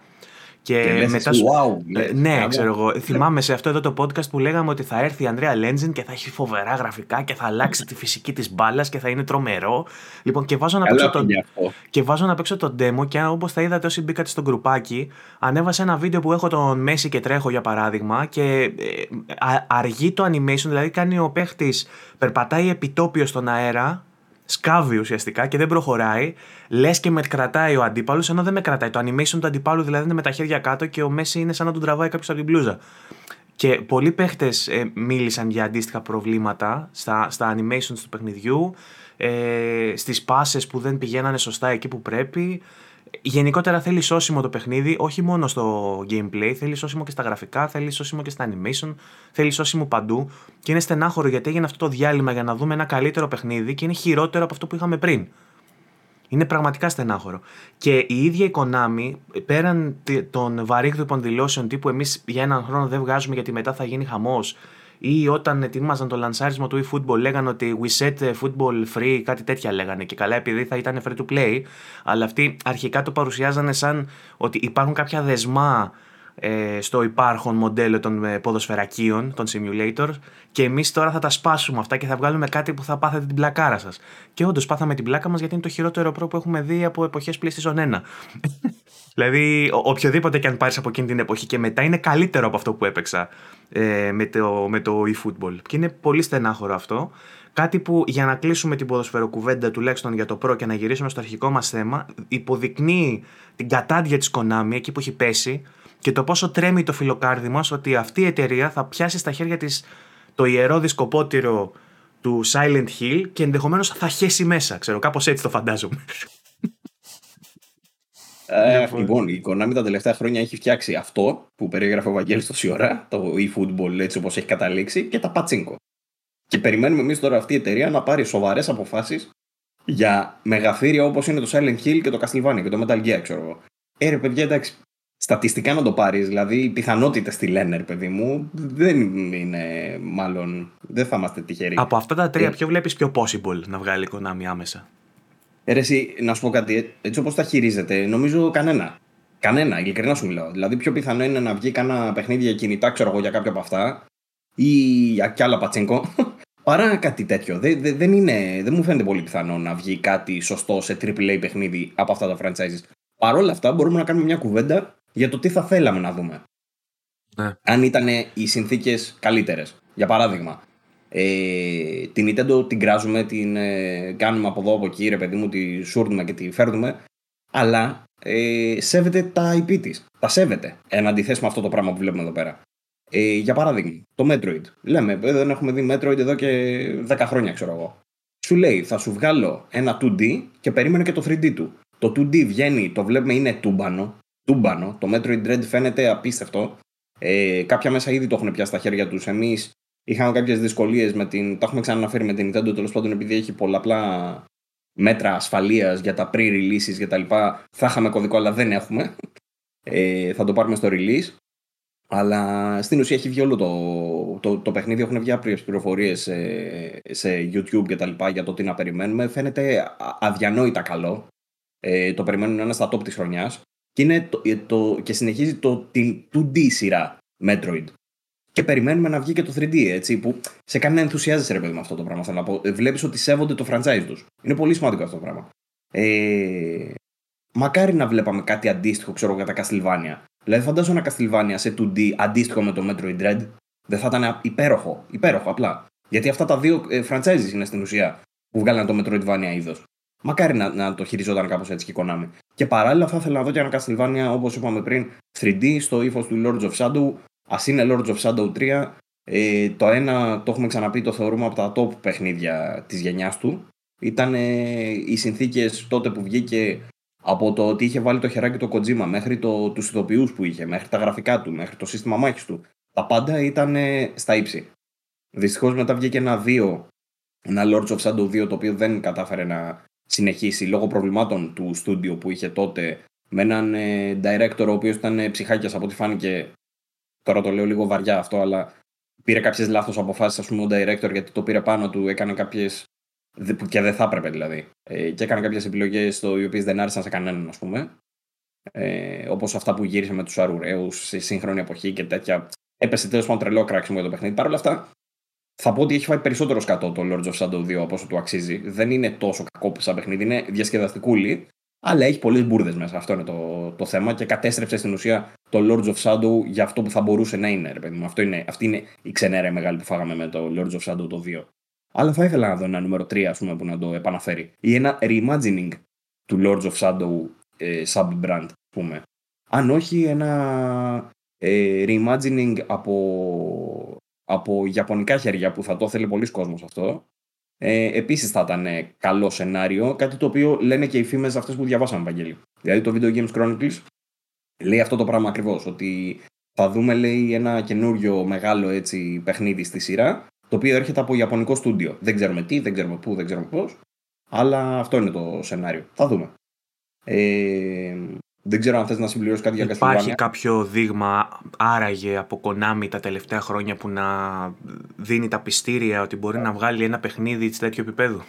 [SPEAKER 2] Και, μετά wow,
[SPEAKER 1] ε, ναι, ξέρω εγώ. Θυμάμαι σε αυτό εδώ το podcast που λέγαμε ότι θα έρθει η Ανδρέα Λέντζιν και θα έχει φοβερά γραφικά και θα αλλάξει τη φυσική της μπάλας και θα είναι τρομερό. Λοιπόν, και βάζω να, παίξω το, και βάζω να παίξω το demo και όπως θα είδατε όσοι μπήκατε στο γκρουπάκι, ανέβασε ένα βίντεο που έχω τον Μέση και τρέχω για παράδειγμα και ε, αργεί το animation, δηλαδή κάνει ο παίχτης, περπατάει επιτόπιο στον αέρα σκάβει ουσιαστικά και δεν προχωράει. Λες και με κρατάει ο αντίπαλος, ενώ δεν με κρατάει. Το animation του αντιπάλου δηλαδή είναι με τα χέρια κάτω και ο Μέση είναι σαν να τον τραβάει κάποιος από την μπλούζα. Και πολλοί παίχτες ε, μίλησαν για αντίστοιχα προβλήματα στα, στα animations του παιχνιδιού, ε, στις πάσες που δεν πηγαίνανε σωστά εκεί που πρέπει γενικότερα θέλει σώσιμο το παιχνίδι, όχι μόνο στο gameplay, θέλει σώσιμο και στα γραφικά, θέλει σώσιμο και στα animation, θέλει σώσιμο παντού. Και είναι στενάχωρο γιατί έγινε αυτό το διάλειμμα για να δούμε ένα καλύτερο παιχνίδι και είναι χειρότερο από αυτό που είχαμε πριν. Είναι πραγματικά στενάχωρο. Και η ίδια η Konami, πέραν των βαρύγδουπων δηλώσεων τύπου εμείς για έναν χρόνο δεν βγάζουμε γιατί μετά θα γίνει χαμός, ή όταν ετοίμαζαν το λανσάρισμα του eFootball λέγανε ότι we set football free, κάτι τέτοια λέγανε και καλά επειδή θα ήταν free to play, αλλά αυτοί αρχικά το παρουσιάζανε σαν ότι υπάρχουν κάποια δεσμά ε, στο υπάρχον μοντέλο των ε, ποδοσφαιρακίων, των simulator και εμείς τώρα θα τα σπάσουμε αυτά και θα βγάλουμε κάτι που θα πάθετε την πλακάρα σας. Και όντως πάθαμε την πλάκα μας γιατί είναι το χειρότερο προ που έχουμε δει από εποχές PlayStation 1. Δηλαδή οποιοδήποτε και αν πάρεις από εκείνη την εποχή και μετά είναι καλύτερο από αυτό που έπαιξα ε, με το, με το eFootball. Και είναι πολύ στενάχωρο αυτό. Κάτι που για να κλείσουμε την ποδοσφαιροκουβέντα τουλάχιστον για το προ και να γυρίσουμε στο αρχικό μας θέμα υποδεικνύει την κατάντια της Konami εκεί που έχει πέσει και το πόσο τρέμει το φιλοκάρδι μας ότι αυτή η εταιρεία θα πιάσει στα χέρια της το ιερό δισκοπότηρο του Silent Hill και ενδεχομένως θα χέσει μέσα, ξέρω, κάπως έτσι το φαντάζομαι.
[SPEAKER 2] Ε, λοιπόν, η Konami τα τελευταία χρόνια έχει φτιάξει αυτό που περιγράφει ο Βαγγέλης τόση ώρα, το e-football έτσι όπως έχει καταλήξει και τα πατσίνκο. Και περιμένουμε εμείς τώρα αυτή η εταιρεία να πάρει σοβαρές αποφάσεις για μεγαθύρια όπως είναι το Silent Hill και το Castlevania και το Metal Gear, ξέρω εγώ. Ε, ρε παιδιά, εντάξει, στατιστικά να το πάρεις, δηλαδή οι πιθανότητες τη λένε, ρε παιδί μου, δεν είναι μάλλον. Δεν θα είμαστε τυχεροί.
[SPEAKER 1] Από αυτά τα τρία, ε, ποιο βλέπεις πιο possible να βγάλει η Konami άμεσα;
[SPEAKER 2] Ε, εσύ, να σου πω κάτι, έτσι όπως τα χειρίζεται, νομίζω κανένα. Κανένα, ειλικρινά σου μιλάω. Δηλαδή, πιο πιθανό είναι να βγει κανένα παιχνίδι για κινητά, ξέρω εγώ, για κάποια από αυτά, ή για κι άλλα πατσίνκο, παρά κάτι τέτοιο. Δεν, δεν, δεν, είναι, δεν μου φαίνεται πολύ πιθανό να βγει κάτι σωστό σε AAA παιχνίδι από αυτά τα franchises. Παρ' όλα αυτά, μπορούμε να κάνουμε μια κουβέντα για το τι θα θέλαμε να δούμε. Ναι. Αν ήταν οι συνθήκες καλύτερες. Για παράδειγμα, ε, την Nintendo την κράζουμε, την ε, κάνουμε από εδώ από εκεί, ρε παιδί μου, τη σούρνουμε και τη φέρνουμε, αλλά ε, σέβεται τα IP της. Τα σέβεται. Εν αντιθέσει με αυτό το πράγμα που βλέπουμε εδώ πέρα. Ε, για παράδειγμα, το Metroid. Λέμε, ε, δεν έχουμε δει Metroid εδώ και 10 χρόνια, ξέρω εγώ. Σου λέει, θα σου βγάλω ένα 2D και περίμενε και το 3D του. Το 2D βγαίνει, το βλέπουμε είναι τούμπανο. Τούμπανο. Το Metroid Dread φαίνεται απίστευτο. Ε, κάποια μέσα ήδη το έχουν πιάσει στα χέρια τους. Εμείς είχαμε κάποιες δυσκολίες με την. Τα έχουμε ξαναναφέρει με την Nintendo τέλος πάντων επειδή έχει πολλαπλά μέτρα ασφαλείας για τα pre-releases κτλ. Θα είχαμε κωδικό, αλλά δεν έχουμε. Ε, θα το πάρουμε στο release. Αλλά στην ουσία έχει βγει όλο το, το, το παιχνίδι. Έχουν βγει άπριε πληροφορίες σε, σε YouTube κτλ. για το τι να περιμένουμε. Φαίνεται αδιανόητα καλό. Ε, το περιμένουν ένα στα top της χρονιάς. Και, το, το, και συνεχίζει το, την 2D σειρά Metroid. Και περιμένουμε να βγει και το 3D, έτσι, που σε κάνει να ενθουσιάζεσαι, ρε παιδί με αυτό το πράγμα. Θέλω να πω. Βλέπεις ότι σέβονται το franchise τους. Είναι πολύ σημαντικό αυτό το πράγμα. Ε, μακάρι να βλέπαμε κάτι αντίστοιχο, ξέρω για τα Castlevania. Δηλαδή, φαντάζομαι ένα Castlevania σε 2D αντίστοιχο με το Metroid Dread. Δεν θα ήταν υπέροχο. Υπέροχο απλά. Γιατί αυτά τα δύο ε, franchises είναι στην ουσία που βγάλανε το Metroidvania είδος. Μακάρι να, να το χειριζόταν κάπως έτσι και η Konami. Και παράλληλα θα ήθελα να δω και ένα Castlevania όπως είπαμε πριν 3D στο ύφος του Lords of Shadow. Α είναι Lords of Shadow 3. Ε, το ένα το έχουμε ξαναπεί, το θεωρούμε από τα top παιχνίδια της γενιάς του. Ήταν οι συνθήκες τότε που βγήκε από το ότι είχε βάλει το χεράκι το Kojima μέχρι το, τους ηθοποιούς που είχε, μέχρι τα γραφικά του, μέχρι το σύστημα μάχης του. Τα πάντα ήταν στα ύψη. Δυστυχώς μετά βγήκε ένα 2, ένα Lords of Shadow 2 το οποίο δεν κατάφερε να συνεχίσει λόγω προβλημάτων του στούντιο που είχε τότε με έναν ε, director ο οποίος ήταν ε, ψυχάκιας από ό,τι φάνηκε τώρα το λέω λίγο βαριά αυτό αλλά πήρε κάποιες λάθος αποφάσεις ας πούμε ο director γιατί το πήρε πάνω του έκανε κάποιες και δεν θα έπρεπε δηλαδή. Ε, και έκανε κάποιες επιλογές οι οποίες δεν άρεσαν σε κανέναν ας πούμε. Ε, όπως αυτά που γύρισε με τους αρουραίους σε σύγχρονη εποχή και τέτοια. Έπεσε τέλος πάντων τρελό κράξιμο για το παιχνίδι. Παρ' όλα αυτά θα πω ότι έχει φάει περισσότερο σκατό το Lords of Shadow 2 από όσο του αξίζει. Δεν είναι τόσο κακό σαν παιχνίδι, είναι διασκεδαστικούλη, αλλά έχει πολλές μπουρδες μέσα. Αυτό είναι το, το θέμα και κατέστρεψε στην ουσία το Lords of Shadow για αυτό που θα μπορούσε να είναι. Ρε παιδί Αυτό είναι, αυτή είναι η ξενέρα μεγάλη που φάγαμε με το Lords of Shadow το 2. Αλλά θα ήθελα να δω ένα νούμερο 3 ας πούμε, που να το επαναφέρει. Ή ένα reimagining του Lords of Shadow ε, sub-brand, πούμε. Αν όχι ένα ε, reimagining από από ιαπωνικά χέρια που θα το θέλει πολλοί κόσμος αυτό. Ε, Επίσης θα ήταν καλό σενάριο, κάτι το οποίο λένε και οι φήμες αυτές που διαβάσαμε, Βαγγέλη. Δηλαδή το Video Games Chronicles λέει αυτό το πράγμα ακριβώς. Ότι θα δούμε, λέει, ένα καινούριο μεγάλο έτσι, παιχνίδι στη σειρά, το οποίο έρχεται από Ιαπωνικό στούντιο. Δεν ξέρουμε τι, δεν ξέρουμε πού, δεν ξέρουμε πώς. Αλλά αυτό είναι το σενάριο. Θα δούμε. Ε, δεν ξέρω αν θες να συμπληρώσεις κάτι για Castlevania.
[SPEAKER 1] Υπάρχει κάποιο δείγμα άραγε από Konami τα τελευταία χρόνια που να δίνει τα πιστήρια ότι μπορεί να βγάλει ένα παιχνίδι τη τέτοιου επίπεδου.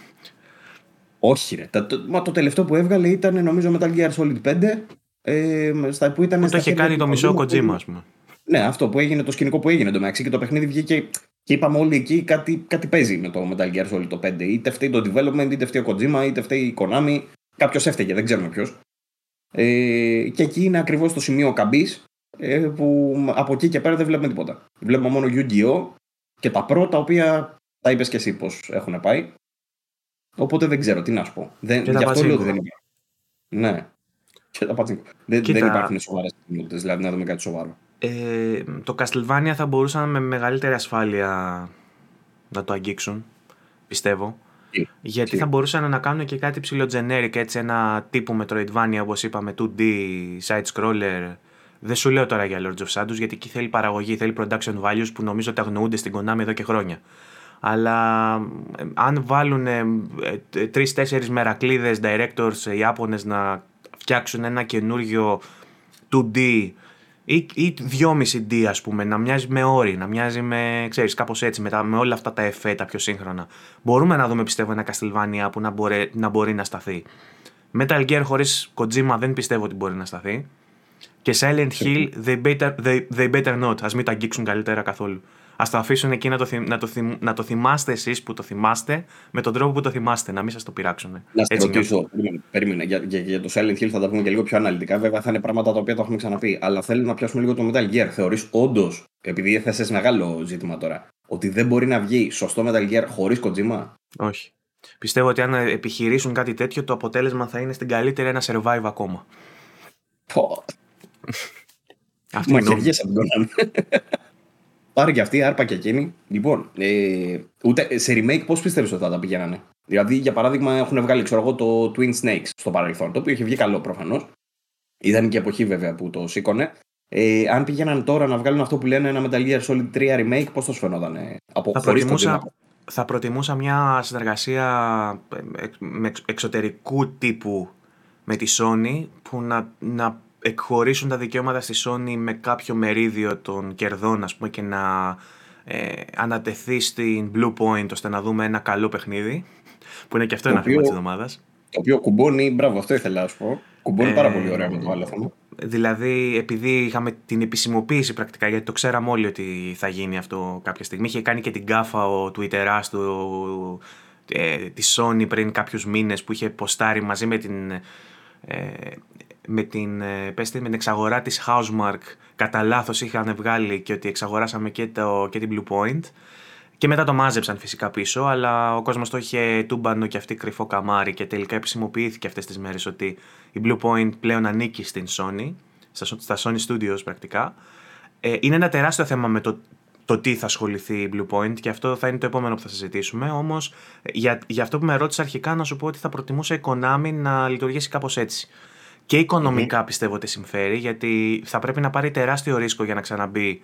[SPEAKER 2] Όχι ρε. Το, μα το τελευταίο που έβγαλε ήταν νομίζω Metal Gear Solid 5 ε, στα, που ήταν
[SPEAKER 1] που το είχε κάνει το μισό Kojima ας πούμε.
[SPEAKER 2] Ναι, αυτό που έγινε, το σκηνικό που έγινε το μεταξύ και το παιχνίδι βγήκε και είπαμε όλοι εκεί κάτι, κάτι παίζει με το Metal Gear Solid το 5. Είτε φταίει το development, είτε φταίει ο Kojima, είτε φταίει η Konami. Κάποιος έφταιγε, δεν ξέρουμε ποιος. Ε, και εκεί είναι ακριβώς το σημείο καμπής ε, που από εκεί και πέρα δεν βλέπουμε τίποτα. Βλέπουμε μόνο Yu-Gi-Oh! και τα πρώτα, τα οποία τα είπες και εσύ πώς έχουν πάει. Οπότε δεν ξέρω τι να σου πω. Δεν, γι' αυτό λέω ότι δεν υπάρχει. Ναι. Και τα πατσίνκο. Δεν, δεν υπάρχουν σοβαρές κοινότητε, δηλαδή να δούμε κάτι σοβαρό.
[SPEAKER 1] Ε, το Castlevania θα μπορούσαν με μεγαλύτερη ασφάλεια να το αγγίξουν, πιστεύω. Γιατί θα μπορούσαν να κάνουν και κάτι ψηλό generic, έτσι ένα τύπου Metroidvania όπως είπαμε 2D, side scroller. Δεν σου λέω τώρα για Lords of Shadows γιατί εκεί θέλει παραγωγή, θέλει production values που νομίζω ότι αγνοούνται στην Konami εδώ και χρόνια. Αλλά ε, αν βάλουν ε, ε, τρει-τέσσερι μερακλείδες directors Ιάπωνες να φτιάξουν ένα καινούριο 2D ή, ή 2,5D ας πούμε, να μοιάζει με όρη, να μοιάζει με, ξέρεις, κάπως έτσι, με, τα, με όλα αυτά τα εφέ, τα πιο σύγχρονα. Μπορούμε να δούμε, πιστεύω, ένα Castlevania που να μπορεί να, μπορεί να σταθεί. Metal Gear χωρίς Kojima δεν πιστεύω ότι μπορεί να σταθεί. Και Silent Hill, they better, they, they better not. Ας μην τα αγγίξουν καλύτερα καθόλου. Α το αφήσουν εκεί να το, να, το να το θυμάστε εσείς που το θυμάστε με τον τρόπο που το θυμάστε, να μην σας το πειράξουν.
[SPEAKER 2] Να σα ρωτήσω, περίμενε, Για, για, για, το Silent Hill θα τα πούμε και λίγο πιο αναλυτικά. Βέβαια θα είναι πράγματα τα οποία το έχουμε ξαναπεί. Αλλά θέλω να πιάσουμε λίγο το Metal Gear. Θεωρείς όντως, επειδή έθεσες μεγάλο ζήτημα τώρα, ότι δεν μπορεί να βγει σωστό Metal Gear χωρίς Kojima;
[SPEAKER 1] Όχι. Πιστεύω ότι αν επιχειρήσουν κάτι τέτοιο, το αποτέλεσμα θα είναι στην καλύτερη ένα survive ακόμα.
[SPEAKER 2] Πω. Αυτή Μαχαιριές από τον Πάρε και αυτή, άρπα και εκείνη. Λοιπόν, ε, ούτε, σε remake πώς πιστεύεις ότι θα τα πηγαίνανε; Δηλαδή, για παράδειγμα, έχουν βγάλει ξέρω εγώ, το Twin Snakes στο παρελθόν, το οποίο είχε βγει καλό προφανώς. Ήταν και εποχή βέβαια που το σήκωνε. Ε, αν πήγαιναν τώρα να βγάλουν αυτό που λένε ένα Metal Gear Solid 3 remake, πώς θα σου φαινόταν. Ε,
[SPEAKER 1] από θα, προτιμούσα, θα προτιμούσα μια συνεργασία ε, με εξωτερικού τύπου με τη Sony που να, να εκχωρήσουν τα δικαιώματα στη Sony με κάποιο μερίδιο των κερδών ας πούμε και να ε, ανατεθεί στην Blue Point ώστε να δούμε ένα καλό παιχνίδι που είναι και αυτό το ένα οποίο, θέμα της εβδομάδας.
[SPEAKER 2] Το οποίο κουμπώνει, μπράβο αυτό ήθελα να σου πω, κουμπώνει ε, πάρα πολύ ωραία με το άλλο θέμα.
[SPEAKER 1] Δηλαδή, επειδή είχαμε την επισημοποίηση πρακτικά, γιατί το ξέραμε όλοι ότι θα γίνει αυτό κάποια στιγμή, είχε κάνει και την γκάφα ο Twitter του ε, της Sony πριν κάποιους μήνες που είχε ποστάρει μαζί με την ε, με την, ε, πέστε, με την εξαγορά της Housemark κατά λάθος είχαν βγάλει και ότι εξαγοράσαμε και, το, και την Blue Point και μετά το μάζεψαν φυσικά πίσω αλλά ο κόσμος το είχε τούμπανο και αυτή κρυφό καμάρι και τελικά επισημοποιήθηκε αυτές τις μέρες ότι η Blue Point πλέον ανήκει στην Sony στα Sony Studios πρακτικά ε, είναι ένα τεράστιο θέμα με το το τι θα ασχοληθεί η Blue Point και αυτό θα είναι το επόμενο που θα συζητήσουμε. Όμως, για, για αυτό που με ρώτησε αρχικά, να σου πω ότι θα προτιμούσα η Konami να λειτουργήσει κάπως έτσι. Και οικονομικά πιστεύω ότι συμφέρει, γιατί θα πρέπει να πάρει τεράστιο ρίσκο για να ξαναμπεί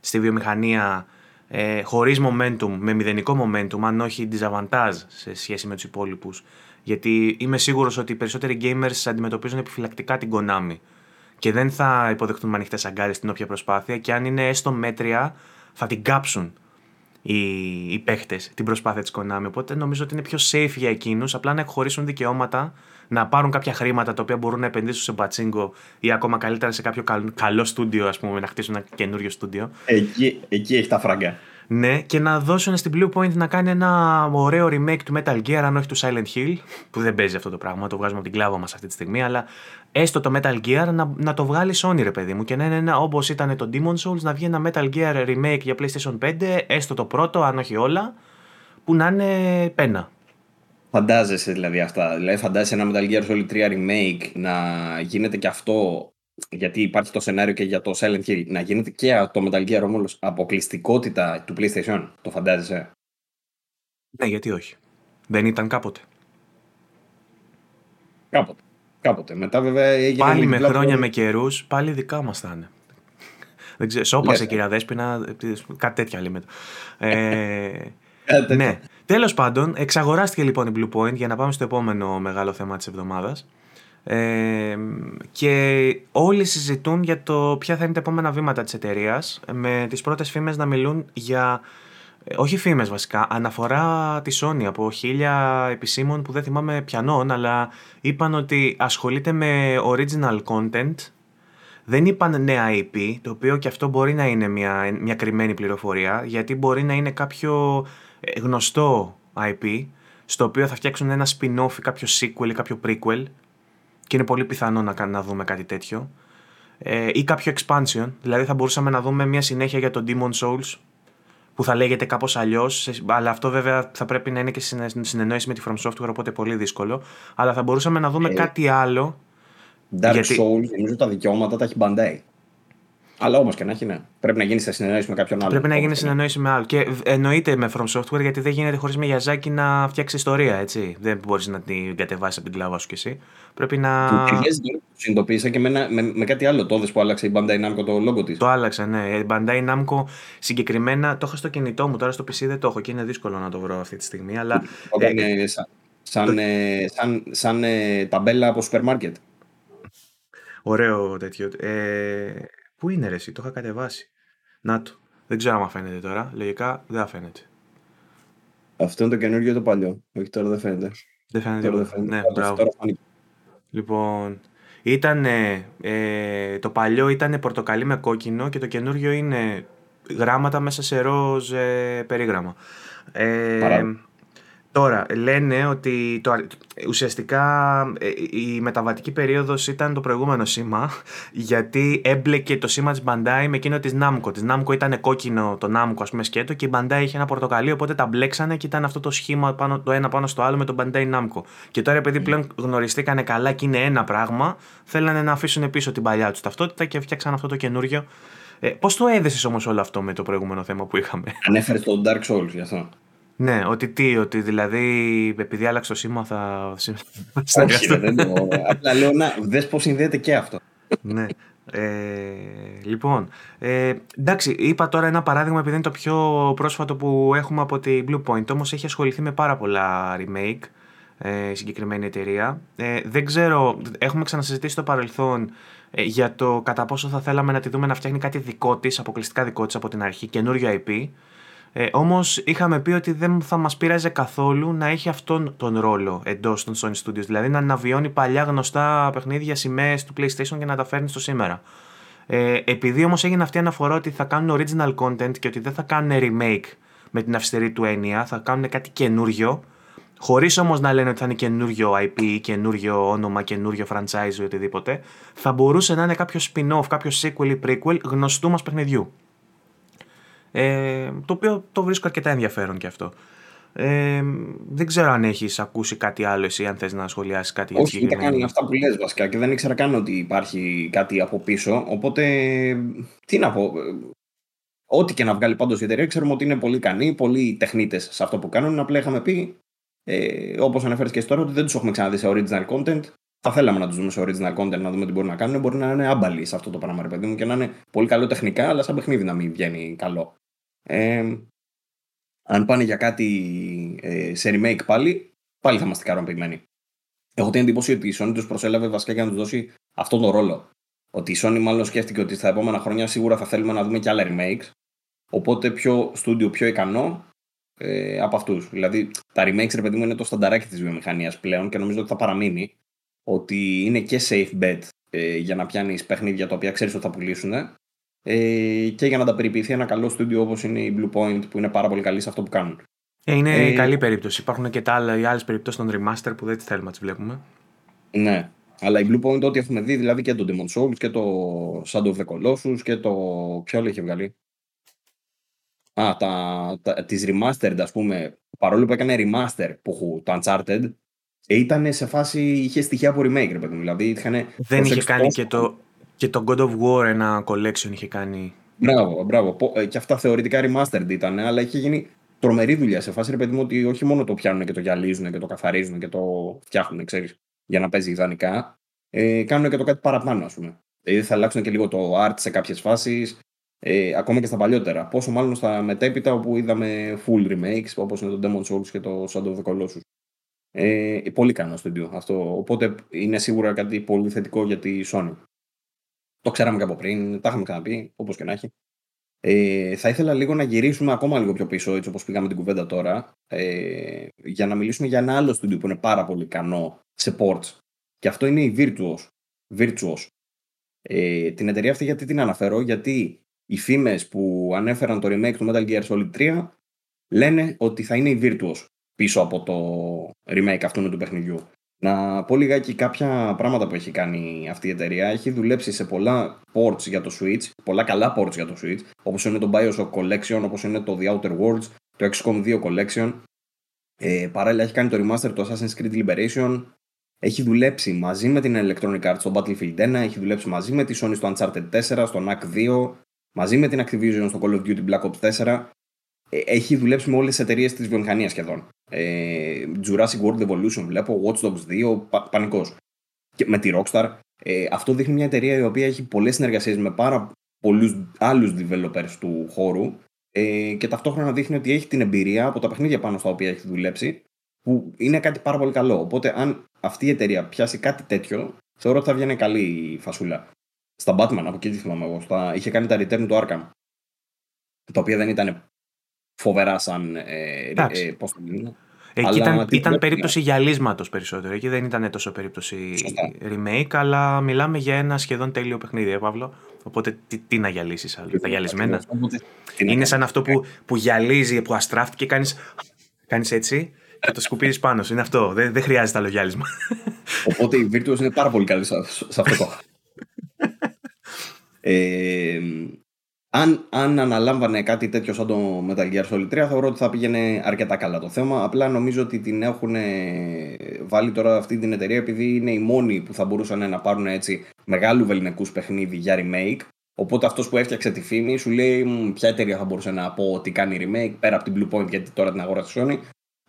[SPEAKER 1] στη βιομηχανία ε, χωρίς momentum, με μηδενικό momentum, αν όχι disadvantage σε σχέση με τους υπόλοιπους. Γιατί είμαι σίγουρος ότι οι περισσότεροι gamers αντιμετωπίζουν επιφυλακτικά την Konami και δεν θα υποδεχτούν με ανοιχτέ αγκάλε στην όποια προσπάθεια και αν είναι έστω μέτρια θα την κάψουν οι, οι παίχτες την προσπάθεια της Konami. Οπότε νομίζω ότι είναι πιο safe για εκείνους απλά να εκχωρήσουν δικαιώματα, να πάρουν κάποια χρήματα τα οποία μπορούν να επενδύσουν σε μπατσίνγκο ή ακόμα καλύτερα σε κάποιο καλό στούντιο, ας πούμε, να χτίσουν ένα καινούριο στούντιο.
[SPEAKER 2] Εκεί, εκεί έχει τα φράγκα.
[SPEAKER 1] Ναι, και να δώσουν στην Blue Point να κάνει ένα ωραίο remake του Metal Gear, αν όχι του Silent Hill, που δεν παίζει αυτό το πράγμα, το βγάζουμε από την κλάβα μας αυτή τη στιγμή, αλλά έστω το Metal Gear να, να το βγάλει Sony, ρε παιδί μου, και να είναι ένα όπως ήταν το Demon Souls, να βγει ένα Metal Gear remake για PlayStation 5, έστω το πρώτο, αν όχι όλα, που να είναι πένα.
[SPEAKER 2] Φαντάζεσαι δηλαδή αυτά. Δηλαδή, φαντάζεσαι ένα Metal Gear Solid 3 remake να γίνεται και αυτό γιατί υπάρχει το σενάριο και για το Silent Hill, να γίνεται και το Metal Gear όμως αποκλειστικότητα του PlayStation. Το φαντάζεσαι;
[SPEAKER 1] Ναι, γιατί όχι. Δεν ήταν κάποτε.
[SPEAKER 2] Κάποτε. Κάποτε. Μετά βέβαια έγινε.
[SPEAKER 1] Πάλι με χρόνια με καιρούς, πάλι δικά μας θα είναι. Δεν ξέρω, σώπασε κυρία Δέσποινα, κάτι τέτοια λέμε. Ε, ναι. Τέλος πάντων, εξαγοράστηκε λοιπόν η Blue Point για να πάμε στο επόμενο μεγάλο θέμα της εβδομάδας και όλοι συζητούν για το ποια θα είναι τα επόμενα βήματα της εταιρείας με τις πρώτες φήμες να μιλούν για ε, όχι φήμες βασικά, αναφορά της Sony από χίλια επισήμων που δεν θυμάμαι πιανών, αλλά είπαν ότι ασχολείται με original content. Δεν είπαν νέα IP, το οποίο και αυτό μπορεί να είναι μια, μια κρυμμένη πληροφορία, γιατί μπορεί να είναι κάποιο ε, γνωστό IP, στο οποίο θα φτιάξουν ένα spin-off ή κάποιο sequel ή κάποιο prequel, και είναι πολύ πιθανό να, να δούμε κάτι τέτοιο. Ε, ή κάποιο expansion, δηλαδή θα μπορούσαμε να δούμε μια συνέχεια για το Demon Souls που θα λέγεται κάπως αλλιώς, αλλά αυτό βέβαια θα πρέπει να είναι και συνεννόηση με τη From Software, οπότε πολύ δύσκολο. Αλλά θα μπορούσαμε να δούμε ε, κάτι άλλο.
[SPEAKER 2] Dark γιατί... Souls, νομίζω τα δικαιώματα τα έχει Bandai. Αλλά όμως και να έχει, ναι. Πρέπει να γίνει σε συνεννόηση με κάποιον άλλο.
[SPEAKER 1] Πρέπει να γίνει σε συνεννόηση με άλλο. Και εννοείται με From Software γιατί δεν γίνεται χωρίς Μιαζάκι να φτιάξει ιστορία, έτσι. Δεν μπορείς να την κατεβάσεις από την κλάβα σου κι εσύ. Πρέπει να.
[SPEAKER 2] Του συνειδητοποίησα και με, με, με, κάτι άλλο. Το που άλλαξε η Bandai Namco το λόγο της.
[SPEAKER 1] Το άλλαξε, ναι. Η Bandai Namco συγκεκριμένα το έχω στο κινητό μου. Τώρα στο PC δεν το έχω και είναι δύσκολο να το βρω αυτή τη στιγμή. Αλλά,
[SPEAKER 2] Όταν, ε, σαν, σαν, ε, σαν, σαν, σαν ε, ταμπέλα από σούπερ μάρκετ.
[SPEAKER 1] Ωραίο τέτοιο. Ε, πού είναι ρε εσύ, το είχα κατεβάσει. Να το. Δεν ξέρω αν φαίνεται τώρα. Λογικά δεν φαίνεται.
[SPEAKER 2] Αυτό είναι το καινούργιο το παλιό. Όχι τώρα δεν φαίνεται.
[SPEAKER 1] Δεν φαίνεται.
[SPEAKER 2] Τώρα
[SPEAKER 1] τίποτα.
[SPEAKER 2] δεν φαίνεται.
[SPEAKER 1] Ναι,
[SPEAKER 2] Τώρα-
[SPEAKER 1] μπράβο.
[SPEAKER 2] τώρα φάνηκε.
[SPEAKER 1] Λοιπόν, ήταν, ε, το παλιό ήταν πορτοκαλί με κόκκινο και το καινούριο είναι γράμματα μέσα σε ροζ ε, περίγραμμα. Ε,
[SPEAKER 2] Παρά-
[SPEAKER 1] τώρα, λένε ότι το, αρ- ουσιαστικά ε, η μεταβατική περίοδος ήταν το προηγούμενο σήμα γιατί έμπλεκε το σήμα της Bandai με εκείνο της Namco. Της Namco ήταν κόκκινο το Namco ας πούμε σκέτο και η Bandai είχε ένα πορτοκαλί οπότε τα μπλέξανε και ήταν αυτό το σχήμα πάνω, το ένα πάνω στο άλλο με το Bandai Namco. Και τώρα επειδή πλέον γνωριστήκανε καλά και είναι ένα πράγμα θέλανε να αφήσουν πίσω την παλιά τους ταυτότητα και φτιάξαν αυτό το καινούριο. Ε, πώς το έδεσες όμως όλο αυτό με το προηγούμενο θέμα που είχαμε;
[SPEAKER 2] Ανέφερες το Dark Souls γι' αυτό.
[SPEAKER 1] Ναι, ότι τι, ότι δηλαδή επειδή άλλαξε το σήμα θα.
[SPEAKER 2] Όχι, ρε, δεν το. Απλά λέω να δες πώς συνδέεται και αυτό.
[SPEAKER 1] ναι. Ε, λοιπόν, ε, εντάξει, είπα τώρα ένα παράδειγμα επειδή είναι το πιο πρόσφατο που έχουμε από τη Blue Point. Όμως έχει ασχοληθεί με πάρα πολλά remake ε, η συγκεκριμένη εταιρεία. Ε, δεν ξέρω, έχουμε ξανασυζητήσει στο παρελθόν ε, για το κατά πόσο θα θέλαμε να τη δούμε να φτιάχνει κάτι δικό της, αποκλειστικά δικό της από την αρχή, καινούριο IP. Ε, Όμως είχαμε πει ότι δεν θα μας πείραζε καθόλου να έχει αυτόν τον ρόλο εντός των Sony Studios. Δηλαδή να αναβιώνει παλιά γνωστά παιχνίδια, σημαίες του PlayStation και να τα φέρνει στο σήμερα. Ε, επειδή όμως έγινε αυτή η αναφορά ότι θα κάνουν original content και ότι δεν θα κάνουν remake με την αυστηρή του έννοια, θα κάνουν κάτι καινούριο, χωρίς όμως να λένε ότι θα είναι καινούριο IP, καινούριο όνομα, καινούριο franchise ή οτιδήποτε, θα μπορούσε να είναι κάποιο spin-off, κάποιο sequel ή prequel γνωστού μας παιχνιδιού. Ε, το οποίο το βρίσκω αρκετά ενδιαφέρον και αυτό. Ε, δεν ξέρω αν έχεις ακούσει κάτι άλλο εσύ, αν θες να σχολιάσεις κάτι για τη
[SPEAKER 2] Όχι, ούτε
[SPEAKER 1] συγκεκριμένη.
[SPEAKER 2] καν αυτά που λες βασικά και δεν ήξερα καν ότι υπάρχει κάτι από πίσω. Οπότε, τι να πω. ε, Ό,τι και να βγάλει πάντως η εταιρεία, ξέρουμε ότι είναι πολύ ικανοί, πολύ τεχνίτες σε αυτό που κάνουν. Απλά είχαμε πει, ε, όπως αναφέρει και εσύ τώρα, ότι δεν τους έχουμε ξαναδεί σε original content. Θα θέλαμε να τους δούμε σε original content, να δούμε τι μπορούν να κάνουν. Μπορεί να είναι άμπαλοι σε αυτό το πράγμα, ρε παιδί μου, και να είναι πολύ καλό τεχνικά, αλλά σαν παιχνίδι να μην βγαίνει καλό. Ε, αν πάνε για κάτι ε, σε remake πάλι, πάλι θα είμαστε ικανοποιημένοι. Έχω την εντύπωση ότι η Sony τους προσέλαβε βασικά για να τους δώσει αυτόν τον ρόλο. Ότι η Sony μάλλον σκέφτηκε ότι στα επόμενα χρόνια σίγουρα θα θέλουμε να δούμε και άλλα remakes. Οπότε πιο στούντιο πιο ικανό ε, από αυτούς. Δηλαδή τα remakes, ρε παιδί μου, είναι το στανταράκι της βιομηχανίας πλέον και νομίζω ότι θα παραμείνει. Ότι είναι και safe bet ε, για να πιάνεις παιχνίδια τα οποία ξέρεις ότι θα πουλήσουν. Ε, και για να τα περιποιηθεί ένα καλό στούντιο όπως είναι η Blue Point που είναι πάρα πολύ καλή σε αυτό που κάνουν.
[SPEAKER 1] Ε, είναι
[SPEAKER 2] Ε,
[SPEAKER 1] καλή περίπτωση. Υπάρχουν και τα άλλα, οι άλλες περιπτώσεις των remaster που δεν τις θέλουμε να τις βλέπουμε.
[SPEAKER 2] Ναι. Αλλά η Blue Point ό,τι έχουμε δει, δηλαδή και το Demon Souls και το Shadow of the Colossus και το. Ποιο άλλο είχε βγάλει; Α, τα, τα, τις Remastered, ας πούμε, παρόλο που έκανε Remaster που έχω, το Uncharted, ε, ήταν σε φάση, είχε στοιχεία από remake, ρε παιδί μου. Δηλαδή είχαν
[SPEAKER 1] Δεν είχε
[SPEAKER 2] προσέξει
[SPEAKER 1] κάνει
[SPEAKER 2] τόσο-
[SPEAKER 1] και το, και το God of War ένα collection είχε κάνει.
[SPEAKER 2] Μπράβο, μπράβο. Πο- ε, Και αυτά θεωρητικά remastered ήταν, αλλά είχε γίνει τρομερή δουλειά σε φάση, ρε παιδί μου, ότι όχι μόνο το πιάνουν και το γυαλίζουν και το καθαρίζουν και το φτιάχνουν, ξέρεις, για να παίζει ιδανικά. Ε, κάνουν και το κάτι παραπάνω, ας πούμε. Δηλαδή θα αλλάξουν και λίγο το art σε κάποιες φάσεις, ε, ακόμα και στα παλιότερα. Πόσο μάλλον στα μετέπειτα όπου είδαμε full remakes, όπως είναι το Demon Souls και το Shadow of the Colossus. Ε, πολύ καλό στούντιο αυτό. Οπότε είναι σίγουρα κάτι πολύ θετικό για τη Sony. Το ξέραμε και από πριν, τα είχαμε ξαναπεί, όπως και να έχει. Ε, θα ήθελα λίγο να γυρίσουμε ακόμα λίγο πιο πίσω, έτσι όπως πήγαμε την κουβέντα τώρα, ε, για να μιλήσουμε για ένα άλλο στούντιο που είναι πάρα πολύ ικανό σε ports. Και αυτό είναι η Virtuos. Virtuos. Ε, την εταιρεία αυτή γιατί την αναφέρω, γιατί οι φήμες που ανέφεραν το remake του Metal Gear Solid 3 λένε ότι θα είναι η Virtuos πίσω από το remake αυτού του παιχνιδιού. Να πω λιγάκι κάποια πράγματα που έχει κάνει αυτή η εταιρεία. Έχει δουλέψει σε πολλά ports για το Switch, πολλά καλά ports για το Switch, όπως είναι το Bioshock Collection, όπως είναι το The Outer Worlds, το XCOM 2 Collection. Ε, παράλληλα έχει κάνει το remaster του Assassin's Creed Liberation. Έχει δουλέψει μαζί με την Electronic Arts στο Battlefield 1, έχει δουλέψει μαζί με τη Sony στο Uncharted 4, στο NAC 2, μαζί με την Activision στο Call of Duty Black Ops 4. Ε, έχει δουλέψει με όλες τις εταιρείες της βιομηχανίας σχεδόν. Ε, Jurassic World Evolution βλέπω, Watch Dogs 2, πα, πανικός. Και με τη Rockstar. Ε, αυτό δείχνει μια εταιρεία η οποία έχει πολλές συνεργασίες με πάρα πολλούς άλλους developers του χώρου ε, και ταυτόχρονα δείχνει ότι έχει την εμπειρία από τα παιχνίδια πάνω στα οποία έχει δουλέψει που είναι κάτι πάρα πολύ καλό. Οπότε αν αυτή η εταιρεία πιάσει κάτι τέτοιο θεωρώ ότι θα βγαίνει καλή η φασούλα. Στα Batman, από εκεί τη θυμάμαι εγώ. Στα... Είχε κάνει τα return του Arkham. Τα οποία δεν ήταν φοβερά σαν. Ε, ε, πώς το λένε.
[SPEAKER 1] Εκεί ήταν, ήταν περίπτωση γυαλίσματος περισσότερο. Εκεί δεν ήταν τόσο περίπτωση Σωστά. remake, αλλά μιλάμε για ένα σχεδόν τέλειο παιχνίδι, ε, Παύλο. Οπότε τι, τι να γυαλίσεις άλλο. Τα γυαλισμένα. Είναι σαν αυτό που, που γυαλίζει, που αστράφτηκε και κάνεις κάνεις έτσι και το σκουπίζεις πάνω σου. Είναι αυτό. Δεν, δεν χρειάζεται άλλο γυάλισμα.
[SPEAKER 2] Οπότε η Virtuos είναι πάρα πολύ καλή σε αυτό το. ε, αν, αν αναλάμβανε κάτι τέτοιο σαν το Metal Gear Solid 3, θεωρώ ότι θα πήγαινε αρκετά καλά το θέμα. Απλά νομίζω ότι την έχουν βάλει τώρα αυτή την εταιρεία επειδή είναι οι μόνοι που θα μπορούσαν να πάρουν έτσι μεγάλου βεληνικούς παιχνίδι για remake. Οπότε αυτός που έφτιαξε τη φήμη σου λέει ποια εταιρεία θα μπορούσε να πω ότι κάνει remake πέρα από την Blue Point γιατί τώρα την αγόρασε Sony.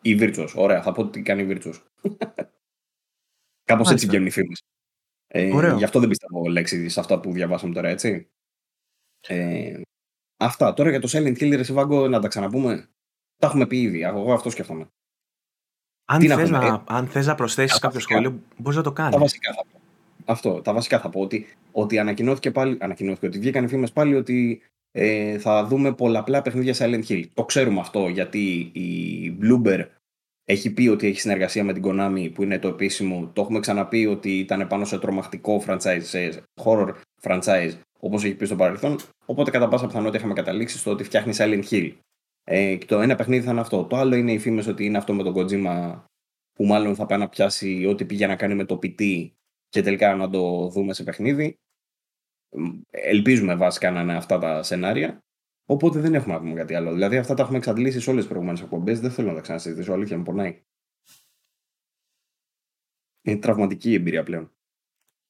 [SPEAKER 2] Η Virtuos. Ωραία, θα πω ότι κάνει η Virtuos. Κάπως έτσι βγαίνουν οι φήμες. Ε, γι' αυτό δεν πιστεύω λέξη σε αυτά που διαβάσαμε τώρα, έτσι. Ε, αυτά. Τώρα για το Silent Hill, ρε Σιβάγκο, να τα ξαναπούμε. Τα έχουμε πει ήδη. Εγώ αυτό σκέφτομαι.
[SPEAKER 1] Αν θες να, να, αν θες να προσθέσεις κάποιο σχόλιο, μπορείς να το κάνεις.
[SPEAKER 2] Τα βασικά θα πω. Αυτό, τα βασικά θα πω. Ότι, ότι ανακοινώθηκε πάλι, ανακοινώθηκε ότι βγήκαν οι φήμες πάλι ότι ε, θα δούμε πολλαπλά παιχνίδια Silent Hill. Το ξέρουμε αυτό γιατί η Bloober έχει πει ότι έχει συνεργασία με την Konami που είναι το επίσημο. Το έχουμε ξαναπεί ότι ήταν πάνω σε τρομακτικό franchise, σε horror franchise όπως έχει πει στο παρελθόν. Οπότε κατά πάσα πιθανότητα είχαμε καταλήξει στο ότι φτιάχνει Silent Hill. Ε, και το ένα παιχνίδι θα είναι αυτό. Το άλλο είναι οι φήμες ότι είναι αυτό με τον Kojima που μάλλον θα πάει να πιάσει ό,τι πήγε να κάνει με το PT και τελικά να το δούμε σε παιχνίδι. Ελπίζουμε βασικά να είναι αυτά τα σενάρια. Οπότε δεν έχουμε να πούμε κάτι άλλο. Δηλαδή αυτά τα έχουμε εξαντλήσει σε όλες τις προηγούμενες εκπομπές. Δεν θέλω να τα ξανασυζητήσω. Αλήθεια μου πονάει. Είναι τραυματική η εμπειρία πλέον.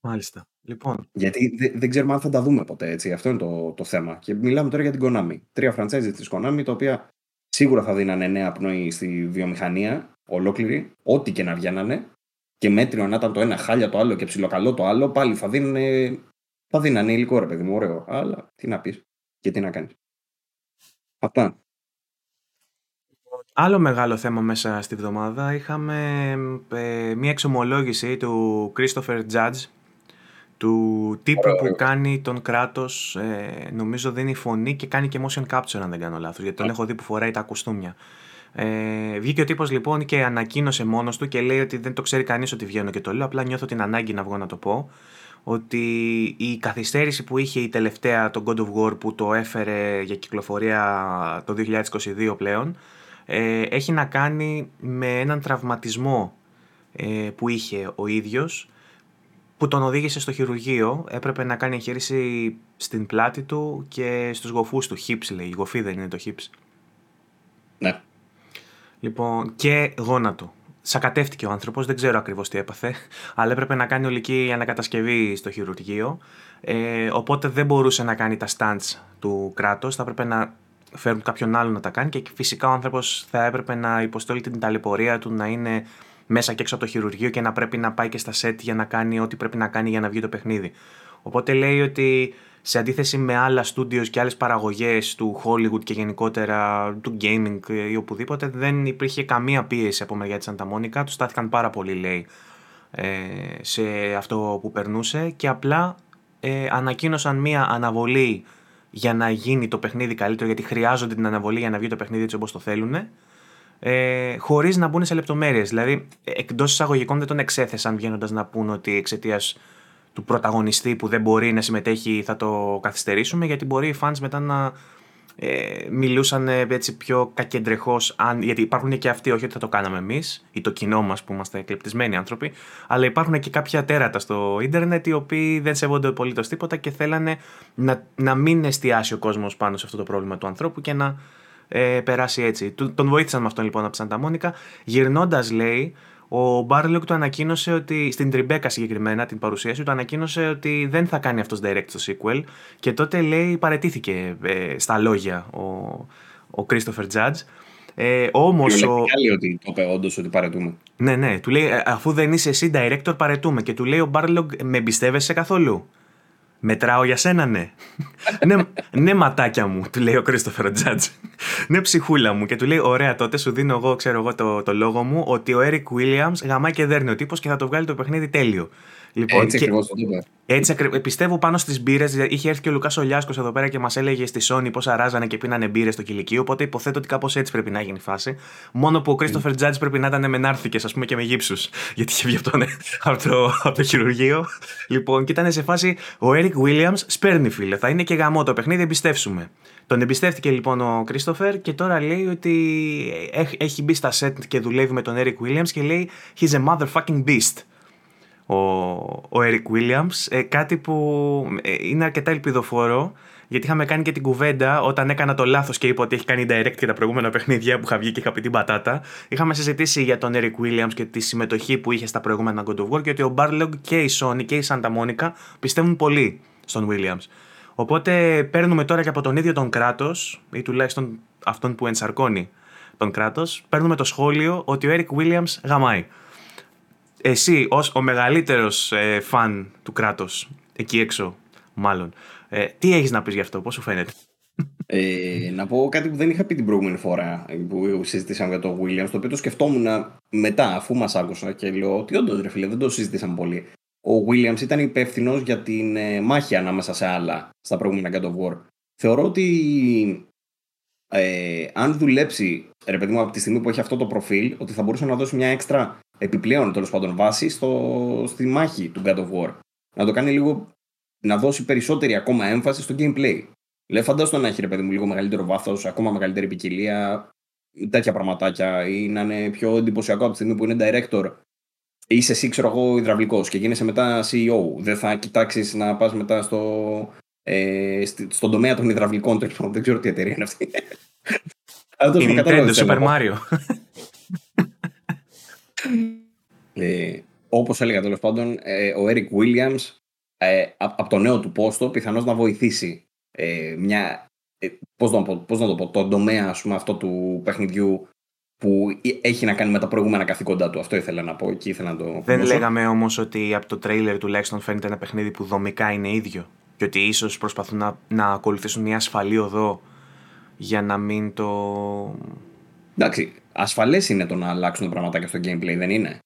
[SPEAKER 1] Μάλιστα. Λοιπόν.
[SPEAKER 2] Γιατί δεν, δεν ξέρουμε αν θα τα δούμε ποτέ. Έτσι. Αυτό είναι το, το θέμα. Και μιλάμε τώρα για την Konami. Τρία franchise της Konami, τα οποία σίγουρα θα δίνανε νέα πνοή στη βιομηχανία ολόκληρη, ό,τι και να βγαίνανε. Και μέτριο να ήταν το ένα χάλια το άλλο και ψιλοκαλό το άλλο, πάλι θα δίνανε, θα δίνανε υλικό ρε παιδί μου, ωραίο. Αλλά τι να πεις και τι να κάνεις. Αυτά.
[SPEAKER 1] Άλλο μεγάλο θέμα μέσα στη βδομάδα είχαμε ε, μία εξομολόγηση του Christopher Judge του τύπου που κάνει τον κράτος, ε, νομίζω δίνει φωνή και κάνει και motion capture αν δεν κάνω λάθος, γιατί τον έχω δει που φοράει τα κουστούμια. Ε, βγήκε ο τύπος λοιπόν και ανακοίνωσε μόνος του και λέει ότι δεν το ξέρει κανείς ότι βγαίνω και το λέω, απλά νιώθω την ανάγκη να βγω να το πω ότι η καθυστέρηση που είχε η τελευταία το God of War που το έφερε για κυκλοφορία το 2022 πλέον ε, έχει να κάνει με έναν τραυματισμό ε, που είχε ο ίδιος που τον οδήγησε στο χειρουργείο. Έπρεπε να κάνει εγχείρηση στην πλάτη του και στους γοφούς του. Hips λέει, η γοφή δεν είναι το hips.
[SPEAKER 2] Ναι.
[SPEAKER 1] Λοιπόν, και γόνατο. Σακατεύτηκε ο άνθρωπος, δεν ξέρω ακριβώς τι έπαθε, αλλά έπρεπε να κάνει ολική ανακατασκευή στο χειρουργείο. Ε, οπότε δεν μπορούσε να κάνει τα stunts του κράτους, θα έπρεπε να φέρουν κάποιον άλλο να τα κάνει και φυσικά ο άνθρωπος θα έπρεπε να υποστολεί την ταλαιπωρία του να είναι μέσα και έξω από το χειρουργείο και να πρέπει να πάει και στα set για να κάνει ό,τι πρέπει να κάνει για να βγει το παιχνίδι. Οπότε λέει ότι σε αντίθεση με άλλα studios και άλλες παραγωγές του Hollywood και γενικότερα του gaming ή οπουδήποτε δεν υπήρχε καμία πίεση από μεριά της Santa του στάθηκαν πάρα πολύ λέει ε, σε αυτό που περνούσε και απλά ε, ανακοίνωσαν μία αναβολή για να γίνει το παιχνίδι καλύτερο γιατί χρειάζονται την αναβολή για να βγει το παιχνίδι έτσι όπως το θέλουν ε, χωρίς να μπουν σε λεπτομέρειες. Δηλαδή, εκτός εισαγωγικών δεν τον εξέθεσαν βγαίνοντας να πούν ότι εξαιτίας του πρωταγωνιστή που δεν μπορεί να συμμετέχει θα το καθυστερήσουμε, γιατί μπορεί οι fans μετά να ε, μιλούσαν ε, έτσι πιο κακεντρεχώς, γιατί υπάρχουν και αυτοί, όχι ότι θα το κάναμε εμείς ή το κοινό μας που είμαστε εκλεπτισμένοι άνθρωποι, αλλά υπάρχουν και κάποια τέρατα στο ίντερνετ οι οποίοι δεν σέβονται απολύτως τίποτα και θέλανε να, να μην εστιάσει ο κόσμος πάνω σε αυτό το πρόβλημα του ανθρώπου και να ε, περάσει έτσι. Τον βοήθησαν με αυτόν λοιπόν από τη Σάντα Μόνικα. Γυρνώντας, λέει, ο Μπάρλοκ του ανακοίνωσε ότι, στην Τριμπέκα συγκεκριμένα, την παρουσίαση, του ανακοίνωσε ότι δεν θα κάνει αυτός direct το sequel. Και τότε λέει παρετήθηκε ε, στα λόγια ο, ο Christopher Judge. Ε, Όμως. Ο...
[SPEAKER 2] ότι το είπε όντως ότι παρετούμε.
[SPEAKER 1] Ναι, ναι. Του λέει, «Ε, αφού δεν είσαι εσύ director, παρετούμε. Και του λέει ο Μπάρλοκ, με εμπιστεύεσαι καθόλου; Μετράω για σένα, ναι. ναι, ναι, ματάκια μου, του λέει ο Κρίστοφερ Τζάτζ. ναι, ψυχούλα μου. Και του λέει: Ωραία, τότε σου δίνω εγώ, ξέρω εγώ, το, το λόγο μου ότι ο Eric Williams γαμάει και δέρνει ο τύπος και θα το βγάλει το παιχνίδι τέλειο.
[SPEAKER 2] Λοιπόν, έτσι ακριβώς το είπε.
[SPEAKER 1] Έτσι, πιστεύω πάνω στις μπύρες. Είχε έρθει και ο Λουκάς Ολιάσκο εδώ πέρα και μας έλεγε στη Sony πώς αράζανε και πίνανε μπύρες στο κηλικείο. Οπότε υποθέτω ότι κάπως έτσι πρέπει να γίνει η φάση. Μόνο που ο Κρίστοφερ Τζάτζ πρέπει να ήταν με νάρθηκε, ας πούμε, και με γύψους. Γιατί είχε βγει αυτό από το, από το χειρουργείο. Λοιπόν, και ήταν σε φάση ο Έρικ Βίλιαμ σπέρνει φίλε. Θα είναι και γαμό το παιχνίδι, εμπιστεύσουμε. Τον εμπιστεύτηκε λοιπόν ο Κρίστοφερ και τώρα λέει ότι έχει μπει στα set και δουλεύει με τον Eric Williams και λέει He's a motherfucking beast. Ο, ο Eric Williams. Ε, κάτι που ε, είναι αρκετά ελπιδοφόρο γιατί είχαμε κάνει και την κουβέντα όταν έκανα το λάθος και είπα ότι έχει κάνει direct και τα προηγούμενα παιχνίδια που είχα βγει και είχα πει την πατάτα. Είχαμε συζητήσει για τον Eric Williams και τη συμμετοχή που είχε στα προηγούμενα God of War και ότι ο Barlog και η Sony και η Santa Monica πιστεύουν πολύ στον Williams. Οπότε παίρνουμε τώρα και από τον ίδιο τον κράτο, ή τουλάχιστον αυτόν που ενσαρκώνει τον κράτο, παίρνουμε το σχόλιο ότι ο Eric Williams γαμάει. Εσύ, ως ο μεγαλύτερος ε, φαν του κράτους, εκεί έξω, μάλλον, ε, τι έχεις να πεις γι' αυτό, πώς σου φαίνεται;
[SPEAKER 2] Ε, να πω κάτι που δεν είχα πει την προηγούμενη φορά που συζητήσαμε για το Williams, το οποίο το σκεφτόμουν μετά, αφού μας άκουσα και λέω ότι όντως ρε φίλε, δεν το συζητήσαμε πολύ ο Williams ήταν υπεύθυνος για την ε, μάχη ανάμεσα σε άλλα στα προηγούμενα God of War. Θεωρώ ότι ε, αν δουλέψει, ρε παιδί μου, από τη στιγμή που έχει αυτό το προφίλ, ότι θα μπορούσε να δώσει μια έξτρα επιπλέον τέλος πάντων βάση στο, στη μάχη του God of War. Να το κάνει λίγο, να δώσει περισσότερη ακόμα έμφαση στο gameplay. Λέω, φαντάζομαι να έχει ρε παιδί μου λίγο μεγαλύτερο βάθος, ακόμα μεγαλύτερη ποικιλία, τέτοια πραγματάκια, ή να είναι πιο εντυπωσιακό από τη στιγμή που είναι director είσαι εσύ, ξέρω εγώ, υδραυλικός και γίνεσαι μετά CEO. Δεν θα κοιτάξεις να πας μετά στο, ε, στον τομέα των υδραυλικών. Δεν ξέρω τι εταιρεία είναι αυτή.
[SPEAKER 1] Αλλά το Nintendo, Super Mario.
[SPEAKER 2] Ε, όπως έλεγα τέλος πάντων, ε, ο Eric Williams ε, από το νέο του πόστο πιθανώς να βοηθήσει ε, μια, ε, πώς, να, πώς να το πω, τον τομέα ας πούμε, αυτό του παιχνιδιού που έχει να κάνει με τα προηγούμενα καθήκοντά του. Αυτό ήθελα να πω και ήθελα να το.
[SPEAKER 1] Δεν λέγαμε όμως ότι από το τρέιλερ τουλάχιστον φαίνεται ένα παιχνίδι που δομικά είναι ίδιο. Και ότι ίσως προσπαθούν να, να ακολουθήσουν μια ασφαλή οδό για να μην το.
[SPEAKER 2] Εντάξει, ασφαλές είναι το να αλλάξουν τα πραγματάκια στο gameplay, δεν είναι;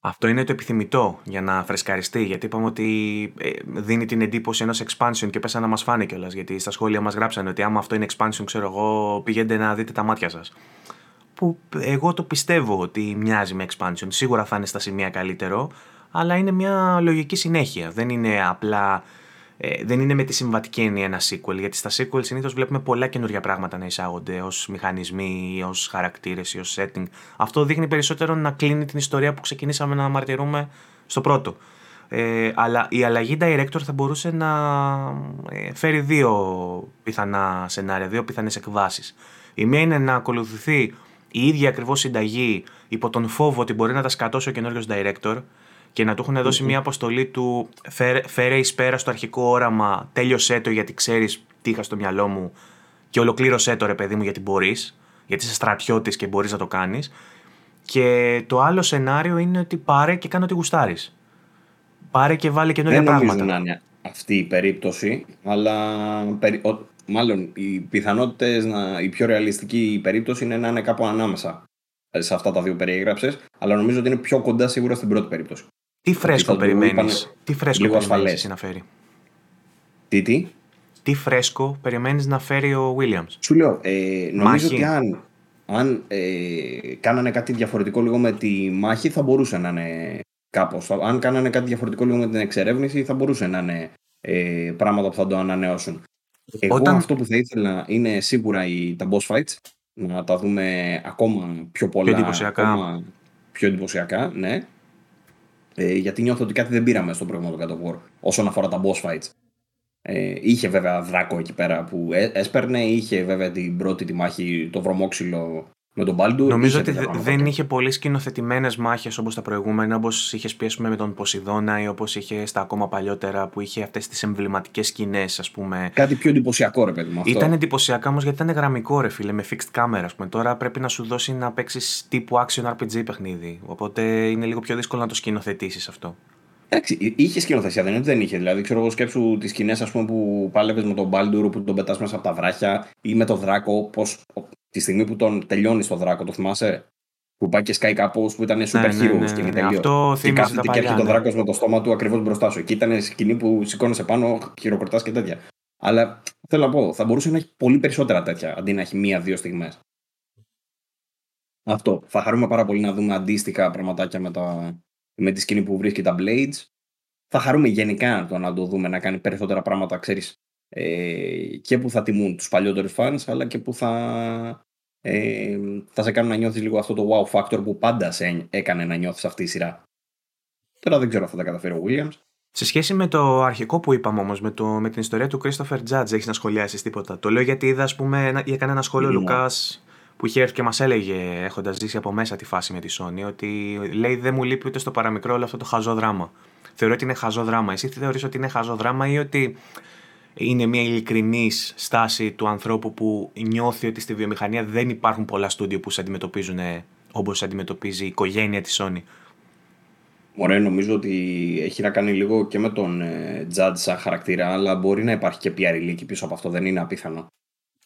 [SPEAKER 1] Αυτό είναι το επιθυμητό για να φρεσκαριστεί. Γιατί είπαμε ότι ε, δίνει την εντύπωση ενός expansion και πέσα να μας φάνε κιόλας. Γιατί στα σχόλια μας γράψανε ότι άμα αυτό είναι expansion, ξέρω εγώ, πηγαίνετε να δείτε τα μάτια σας που εγώ το πιστεύω ότι μοιάζει με expansion. Σίγουρα θα είναι στα σημεία καλύτερο, αλλά είναι μια λογική συνέχεια. Δεν είναι απλά. Ε, δεν είναι με τη συμβατική έννοια ένα sequel, γιατί στα sequel συνήθως βλέπουμε πολλά καινούργια πράγματα να εισάγονται ως μηχανισμοί, ως χαρακτήρες ή ως setting. Αυτό δείχνει περισσότερο να κλείνει την ιστορία που ξεκινήσαμε να μαρτυρούμε στο πρώτο. Ε, αλλά η αλλαγή director θα μπορούσε να ε, φέρει δύο πιθανά σενάρια, δύο πιθανές εκβάσεις. Η μία είναι να ακολουθηθεί η ίδια ακριβώς συνταγή υπό τον φόβο ότι μπορεί να τα σκατώσει ο καινούριο director και να του έχουν δώσει μια αποστολή του φέρε εις πέρα στο αρχικό όραμα, τέλειωσέ το γιατί ξέρεις τι είχα στο μυαλό μου και ολοκλήρωσέ το ρε παιδί μου γιατί μπορείς, γιατί είσαι στρατιώτης και μπορείς να το κάνεις. Και το άλλο σενάριο είναι ότι πάρε και κάνω ό,τι γουστάρεις. Πάρε και βάλε καινούργια πράγματα.
[SPEAKER 2] Δεν νομίζω να είναι αυτή η περίπτωση, αλλά μάλλον οι πιθανότητες, η πιο ρεαλιστική περίπτωση είναι να είναι κάπου ανάμεσα σε αυτά τα δύο περιέγραψες, αλλά νομίζω ότι είναι πιο κοντά σίγουρα στην πρώτη περίπτωση.
[SPEAKER 1] Τι φρέσκο περιμένεις, τι φρέσκο περιμένεις να φέρει;
[SPEAKER 2] Τι, τι;
[SPEAKER 1] Τι φρέσκο περιμένεις να φέρει ο Williams;
[SPEAKER 2] Σου λέω, ε, νομίζω ότι αν, αν ε, κάνανε κάτι διαφορετικό λίγο με τη μάχη θα μπορούσε να είναι κάπως. Αν κάνανε κάτι διαφορετικό λίγο με την εξερεύνηση θα μπορούσε να είναι ε, πράγματα που θα το ανανεώσουν. Εγώ Όταν... αυτό που θα ήθελα είναι σίγουρα οι, τα boss fights. Να τα δούμε ακόμα πιο πολλά.
[SPEAKER 1] Πιο εντυπωσιακά.
[SPEAKER 2] Ακόμα πιο εντυπωσιακά, ναι. Ε, γιατί νιώθω ότι κάτι δεν πήραμε στο προηγούμενο God of War όσον αφορά τα boss fights. Ε, είχε βέβαια δράκο εκεί πέρα που έσπερνε, είχε βέβαια την πρώτη τη μάχη, το βρωμόξυλο με τον Baldur.
[SPEAKER 1] Νομίζω ότι δεν είχε πολύ σκηνοθετημένες μάχες όπως τα προηγούμενα, όπως είχε πει με τον Ποσειδώνα ή όπως είχε στα ακόμα παλιότερα που είχε αυτές τις εμβληματικές σκηνές, ας πούμε.
[SPEAKER 2] Κάτι πιο εντυπωσιακό, ρε παιδί μου. Αυτό.
[SPEAKER 1] Ήταν εντυπωσιακά όμως γιατί ήταν γραμμικό, ρε φίλε, με fixed camera. Ας πούμε. Τώρα πρέπει να σου δώσει να παίξεις τύπου action RPG παιχνίδι. Οπότε είναι λίγο πιο δύσκολο να το σκηνοθετήσεις αυτό.
[SPEAKER 2] Εντάξει, είχε σκηνοθεσία, δεν είναι ότι δεν είχε. Δηλαδή, ξέρω εγώ, σκέψου τις σκηνές που πάλευες με τον Μπάλντουρ που τον πετάς μέσα από τα βράχια ή με τον Δράκο, πώς τη στιγμή που τον τελειώνει στο Δράκο, το θυμάσαι; που πάει και σκάει κάπως που ήταν super
[SPEAKER 1] ναι,
[SPEAKER 2] hero
[SPEAKER 1] ναι,
[SPEAKER 2] σκηνή
[SPEAKER 1] ναι, Αυτό
[SPEAKER 2] και
[SPEAKER 1] κάθεται
[SPEAKER 2] και έρχεται
[SPEAKER 1] ναι.
[SPEAKER 2] ο δράκος με το στόμα του ακριβώς μπροστά σου. Εκεί ήταν σκηνή που σηκώνεσαι πάνω, χειροκροτάς και τέτοια. Αλλά θέλω να πω, θα μπορούσε να έχει πολύ περισσότερα τέτοια αντί να έχει μία-δύο στιγμές. Αυτό. Θα χαρούμε πάρα πολύ να δούμε αντίστοιχα πραγματάκια με, τα... με τη σκηνή που βρίσκει τα Blades. Θα χαρούμε γενικά το να το δούμε να κάνει περισσότερα πράγματα, ξέρεις, ε, και που θα τιμούν τους παλιότερους fans, αλλά και που θα, ε, θα σε κάνουν να νιώθεις λίγο αυτό το wow factor που πάντα σε έκανε να νιώθεις αυτή η σειρά. Τώρα δεν ξέρω αν θα τα καταφέρει ο Williams.
[SPEAKER 1] Σε σχέση με το αρχικό που είπαμε όμως, με, με την ιστορία του Christopher Judge, έχεις να σχολιάσεις τίποτα. Το λέω γιατί είδα, ας πούμε, έκανε ένα σχόλιο ο Λουκά που είχε έρθει και μας έλεγε, έχοντας ζήσει από μέσα τη φάση με τη Sony, ότι λέει δεν μου λείπει ούτε στο παραμικρό όλο αυτό το χαζό δράμα. Θεωρώ ότι είναι χαζό δράμα. Εσύ θεωρείς ότι είναι χαζό δράμα ή ότι είναι μια ειλικρινή στάση του ανθρώπου που νιώθει ότι στη βιομηχανία δεν υπάρχουν πολλά στούντιο που σε αντιμετωπίζουν όπως αντιμετωπίζει η οικογένεια της Sony.
[SPEAKER 2] Ωραία, νομίζω ότι έχει να κάνει λίγο και με τον ε, Judge σαν χαρακτήρα, αλλά μπορεί να υπάρχει και PR ηλίκη πίσω από αυτό, δεν είναι απίθανο.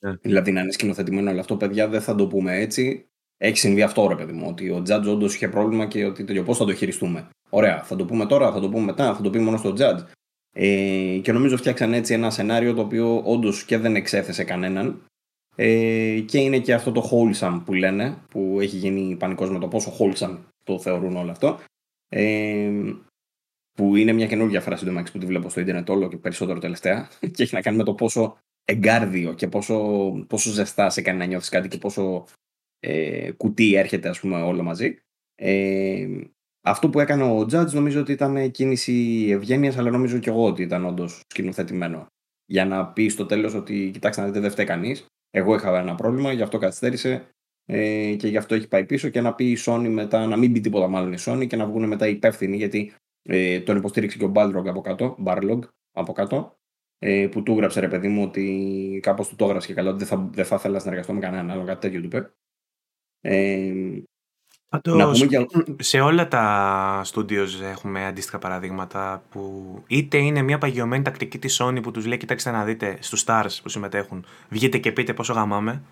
[SPEAKER 2] Yeah. Δηλαδή να είναι σκηνοθετημένο όλο αυτό, παιδιά, δεν θα το πούμε έτσι. Έχει συμβεί αυτό, ρε παιδί μου, ότι ο Judge όντως είχε πρόβλημα και ότι τελειώ, πώς θα το χειριστούμε. Ωραία, θα το πούμε τώρα, θα το πούμε μετά, θα το πει μόνο στο Judge. Ε, και νομίζω φτιάξαν έτσι ένα σενάριο το οποίο όντως και δεν εξέθεσε κανέναν. Ε, και είναι και αυτό το wholesome που λένε, που έχει γίνει πανικός με το πόσο wholesome το θεωρούν όλο αυτό. Ε, που είναι μια καινούργια φράση του που τη βλέπω στο ίντερνετ όλο και περισσότερο τελευταία και έχει να κάνει με το πόσο εγκάρδιο και πόσο, πόσο ζεστά σε κάνει να νιώθεις κάτι και πόσο ε, κουτί έρχεται ας πούμε όλο μαζί. Ε, αυτό που έκανε ο Judge νομίζω ότι ήταν κίνηση ευγένειας, αλλά νομίζω και εγώ ότι ήταν όντως σκηνοθετημένο. Για να πεις στο τέλος ότι κοιτάξτε να δείτε, δεν φταίει κανείς. Εγώ είχα ένα πρόβλημα, γι' αυτό καθυστέρησε ε, και γι' αυτό έχει πάει πίσω. Και να πει η Sony μετά, να μην πει τίποτα μάλλον η Sony και να βγουν μετά υπεύθυνοι, γιατί ε, τον υποστήριξε και ο Balrog από κάτω, Barlog από κάτω, ε, που του έγραψε ρε παιδί μου ότι κάπως του το έγραψε και καλά ότι δεν θα, δεν θα ήθελα να συνεργαστώ με κανέναν άλλο, κάτι τέτοιο του είπε. Ε,
[SPEAKER 1] Πάντως, για... σε όλα τα studios έχουμε αντίστοιχα παραδείγματα που είτε είναι μια παγιωμένη τακτική της Sony που τους λέει κοιτάξτε να δείτε στους stars που συμμετέχουν βγείτε και πείτε πόσο γαμάμε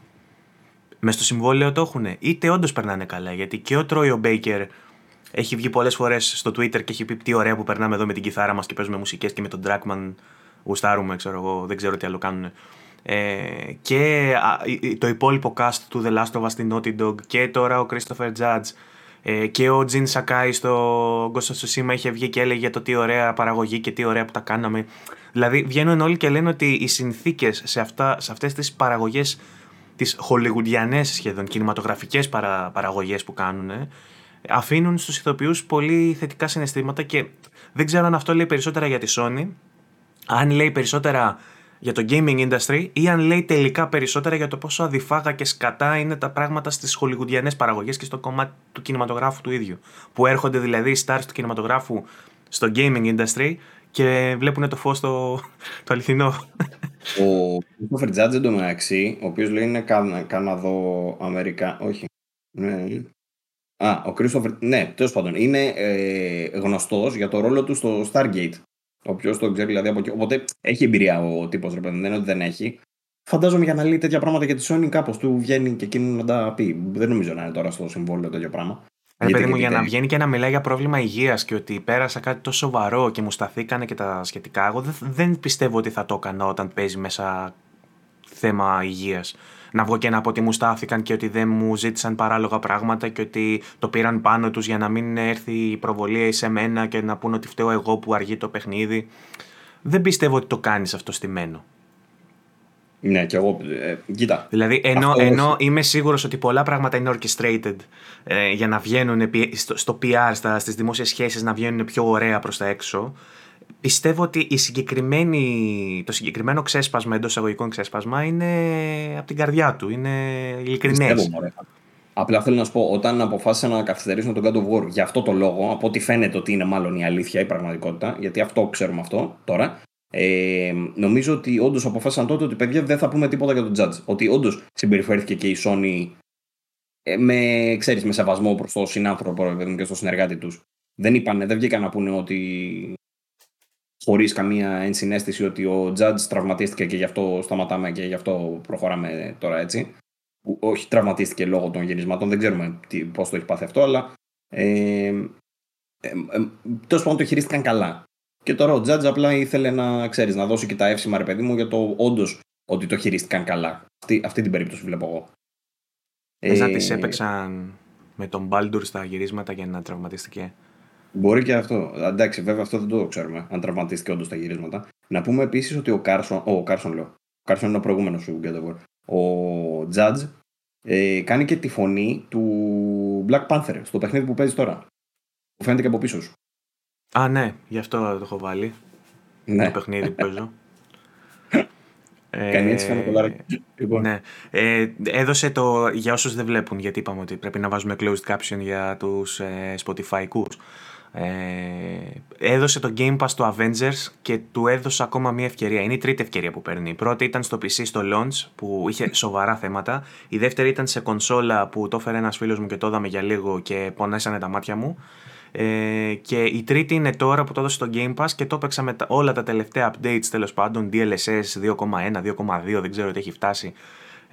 [SPEAKER 1] μες στο συμβόλαιο το έχουν είτε όντως περνάνε καλά γιατί και ο Troy Baker έχει βγει πολλές φορές στο Twitter και έχει πει τι ωραία που περνάμε εδώ με την κιθάρα μας και παίζουμε μουσικές και με τον Dragman γουστάρουμε ξέρω εγώ δεν ξέρω τι άλλο κάνουν ε, και το υπόλοιπο cast του The Last of Us στην Naughty Dog και τώρα ο Christopher Judge ε, και ο Jin Sakai στο Ghost of Tsushima είχε βγει και έλεγε το τι ωραία παραγωγή και τι ωραία που τα κάναμε. Δηλαδή βγαίνουν όλοι και λένε ότι οι συνθήκες σε, αυτά, σε αυτές τις παραγωγές τις χολιγουντιανές σχεδόν κινηματογραφικές παρα, παραγωγές που κάνουν αφήνουν στους ηθοποιούς πολύ θετικά συναισθήματα και δεν ξέρω αν αυτό λέει περισσότερα για τη Sony αν λέει περισσότερα για το gaming industry ή αν λέει τελικά περισσότερα για το πόσο αδιφάγα και σκατά είναι τα πράγματα στις χολιγουντιανές παραγωγές και στο κομμάτι του κινηματογράφου του ίδιου. Που έρχονται δηλαδή οι stars του κινηματογράφου στο gaming industry και βλέπουν το φως το, το αληθινό.
[SPEAKER 2] Ο Christopher Judge εντωμεταξύ, ο οποίος λέει είναι Καναδό Καναδό-Αμερικά. Όχι. Ναι. Α, ο Christopher. Ναι, τέλος πάντων. Είναι ε, γνωστός για το ρόλο του στο Stargate. Όποιος το ξέρει δηλαδή από εκεί. Οπότε έχει εμπειρία ο τύπος, ρε παιδί, δεν είναι ότι δεν έχει. Φαντάζομαι για να λέει τέτοια πράγματα για τη Sony, κάπως του βγαίνει και εκείνο να τα πει. Δεν νομίζω να είναι τώρα στο συμβόλαιο τέτοιο πράγμα.
[SPEAKER 1] Ρε παιδί μου, για να βγαίνει και να μιλάει για πρόβλημα υγείας και ότι πέρασα κάτι τόσο σοβαρό και μου σταθήκανε και τα σχετικά. Εγώ δεν πιστεύω ότι θα το έκανα όταν παίζει μέσα θέμα υγείας να βγω και να πω ότι μου στάθηκαν και ότι δεν μου ζήτησαν παράλογα πράγματα και ότι το πήραν πάνω τους για να μην έρθει η προβολή σε μένα και να πούνε ότι φταίω εγώ που αργεί το παιχνίδι. Δεν πιστεύω ότι το κάνεις αυτό στημένο.
[SPEAKER 2] Ναι, και εγώ. Ε, κοίτα.
[SPEAKER 1] Δηλαδή, ενώ, ενώ είμαι σίγουρος ότι πολλά πράγματα είναι orchestrated ε, για να βγαίνουν στο, στο PR, στα, στις δημόσιες σχέσεις να βγαίνουν πιο ωραία προς τα έξω, πιστεύω ότι η συγκεκριμένη, το συγκεκριμένο ξέσπασμα εντός εισαγωγικών ξέσπασμα είναι από την καρδιά του. Είναι ειλικρινές.
[SPEAKER 2] Απλά θέλω να σου πω, όταν αποφάσισα να καθυστερήσω τον God of War για αυτό το λόγο, από ό,τι φαίνεται ότι είναι μάλλον η αλήθεια, η πραγματικότητα, γιατί αυτό ξέρουμε αυτό τώρα, ε, νομίζω ότι όντως αποφάσισαν τότε ότι παιδιά δεν θα πούμε τίποτα για τον Judge. Ότι όντως συμπεριφέρθηκε και η Sony ε, με, ξέρεις, με σεβασμό προς τον συνάνθρωπο και στο συνεργάτη τους. Δεν είπανε, δεν βγήκαν να πούνε ότι χωρίς καμία ενσυναίσθηση ότι ο Judge τραυματίστηκε και γι' αυτό σταματάμε και γι' αυτό προχωράμε τώρα έτσι. που όχι τραυματίστηκε λόγω των γυρισμάτων, δεν ξέρουμε πώς το έχει πάθει αυτό, αλλά ε, ε, ε, τέλος πάντων το χειρίστηκαν καλά. Και τώρα ο Τζάτζ απλά ήθελε να, ξέρεις, να δώσει και τα εύσημα ρε παιδί μου για το όντως ότι το χειρίστηκαν καλά. Αυτή, αυτή την περίπτωση βλέπω εγώ.
[SPEAKER 1] Θες ε, να τις έπαιξαν με τον Μπάλντουρ στα γυρίσματα για να τραυματίστηκε;
[SPEAKER 2] Μπορεί και αυτό. Εντάξει, βέβαια αυτό δεν το ξέρουμε, αν τραυματίστηκε όντως στα γυρίσματα. Να πούμε επίσης ότι ο Κάρσον, ο Κάρσον λέω, ο Κάρσον είναι ο προηγούμενος του Γκέτοβορ. Ο Τζάτζ ε, κάνει και τη φωνή του Black Panther στο παιχνίδι που παίζεις τώρα. Που φαίνεται και από πίσω σου.
[SPEAKER 1] Α, ναι, γι' αυτό το έχω βάλει. Ναι. Το παιχνίδι που παίζω.
[SPEAKER 2] Κάνει έτσι φαίνεται
[SPEAKER 1] λοιπόν. Ναι. Ε, έδωσε το, για όσους δεν βλέπουν, γιατί είπαμε ότι πρέπει να βάζουμε closed caption για τους ε, Spotify Ε, έδωσε το Game Pass στο Avengers και του έδωσε ακόμα μία ευκαιρία. Είναι η τρίτη ευκαιρία που παίρνει. Η πρώτη ήταν στο PC στο launch που είχε σοβαρά θέματα. Η δεύτερη ήταν σε κονσόλα που το έφερε ένας φίλος μου και το είδαμε για λίγο και πονέσανε τα μάτια μου. Ε, και η τρίτη είναι τώρα που το έδωσε στο Game Pass και το έπαιξα με όλα τα τελευταία updates τέλος πάντων, DLSS 2.1, 2.2, δεν ξέρω τι έχει φτάσει.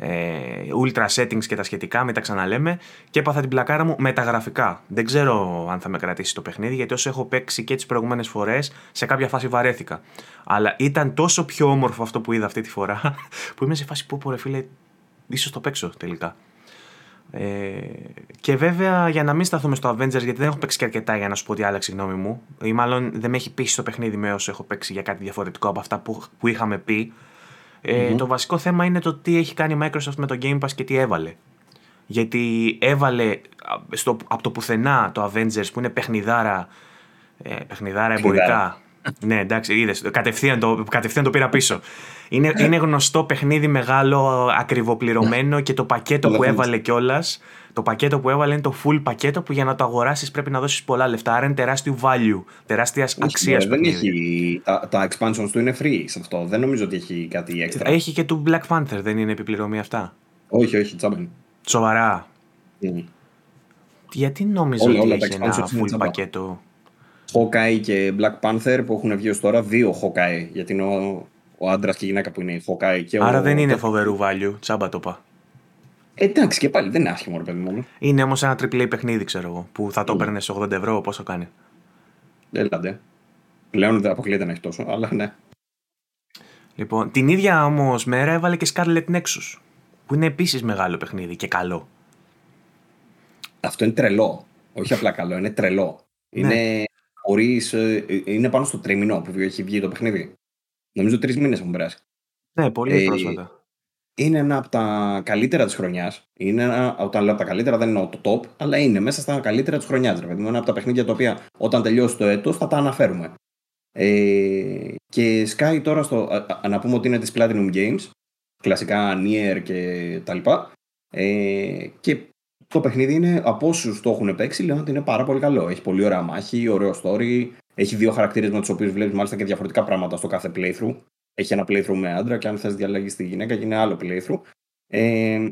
[SPEAKER 1] Ε, ultra settings και τα σχετικά, μην τα ξαναλέμε. Και έπαθα την πλακάρα μου με τα γραφικά. Δεν ξέρω αν θα με κρατήσει το παιχνίδι, γιατί όσο έχω παίξει και τις προηγούμενες φορές, σε κάποια φάση βαρέθηκα. Αλλά ήταν τόσο πιο όμορφο αυτό που είδα αυτή τη φορά, που είμαι σε φάση που πω, φίλε, ίσως το παίξω τελικά. Ε, και βέβαια για να μην σταθούμε στο Avengers, γιατί δεν έχω παίξει και αρκετά για να σου πω ότι άλλαξε η γνώμη μου, ή μάλλον δεν με έχει πείσει το παιχνίδι με όσο έχω παίξει για κάτι διαφορετικό από αυτά που, που είχαμε πει. Ε, Το βασικό θέμα είναι το τι έχει κάνει η Microsoft με το Game Pass και τι έβαλε. Γιατί έβαλε στο, από το πουθενά το Avengers που είναι παιχνιδάρα, ε, παιχνιδάρα εμπορικά. ναι, εντάξει, είδες. Κατευθείαν, το, κατευθείαν το πήρα πίσω. Είναι, είναι γνωστό παιχνίδι μεγάλο, ακριβοπληρωμένο και το πακέτο που έβαλε κιόλας. Το πακέτο που έβαλε είναι το full πακέτο που για να το αγοράσεις πρέπει να δώσεις πολλά λεφτά. Άρα είναι τεράστιο value, τεράστιας αξίας.
[SPEAKER 2] Ναι, δεν έχει. Τα, τα expansions του είναι free σε αυτό. Δεν νομίζω ότι έχει κάτι έξτρα.
[SPEAKER 1] Έχει και του Black Panther, δεν είναι επιπληρωμή αυτά.
[SPEAKER 2] Όχι, όχι, τσάμπαν.
[SPEAKER 1] Σοβαρά. Mm. Γιατί νόμιζα ότι όλα έχει ένα full πακέτο;
[SPEAKER 2] Hawkeye και Black Panther που έχουν βγει ως τώρα, δύο Hawkeye. Γιατί είναι ο, ο άντρας και η γυναίκα που είναι η Hawkeye. Και
[SPEAKER 1] Άρα
[SPEAKER 2] ο...
[SPEAKER 1] δεν είναι φοβερού value, τσάμπα το πα.
[SPEAKER 2] Ε, εντάξει και πάλι δεν είναι άσχημο ρε παιδί μου.
[SPEAKER 1] Είναι όμως ένα AAA παιχνίδι, ξέρω εγώ, που θα το έπαιρνε σε 80 ευρώ, πόσο κάνει.
[SPEAKER 2] Έλαντε. Πλέον δεν αποκλείεται να έχει τόσο, αλλά ναι.
[SPEAKER 1] Λοιπόν, την ίδια όμως μέρα έβαλε και Scarlet Nexus. Που είναι επίσης μεγάλο παιχνίδι και καλό.
[SPEAKER 2] Αυτό είναι τρελό. Όχι απλά καλό, είναι τρελό. Ναι. Είναι χωρίς, ε, είναι πάνω στο τρίμηνο που έχει βγει το παιχνίδι. Νομίζω τρεις μήνες έχουν περάσει.
[SPEAKER 1] Ναι, πολύ ε, πρόσφατα.
[SPEAKER 2] Είναι ένα από τα καλύτερα της χρονιάς. Είναι ένα, όταν λέω από τα καλύτερα, δεν είναι το top, αλλά είναι μέσα στα καλύτερα της χρονιάς. Δηλαδή, ένα από τα παιχνίδια τα οποία όταν τελειώσει το έτος θα τα αναφέρουμε. Ε, και Sky τώρα στο. να πούμε ότι είναι της Platinum Games. Κλασικά Nier και τα λοιπά. Ε, και το παιχνίδι είναι από όσους το έχουν παίξει, λένε ότι είναι πάρα πολύ καλό. Έχει πολύ ωραία μάχη, ωραίο story. Έχει δύο χαρακτήρες με τους οποίους βλέπεις μάλιστα και διαφορετικά πράγματα στο κάθε playthrough. Έχει ένα playthrough με άντρα και αν θες διαλέγεις τη γυναίκα, είναι άλλο playthrough. Ε,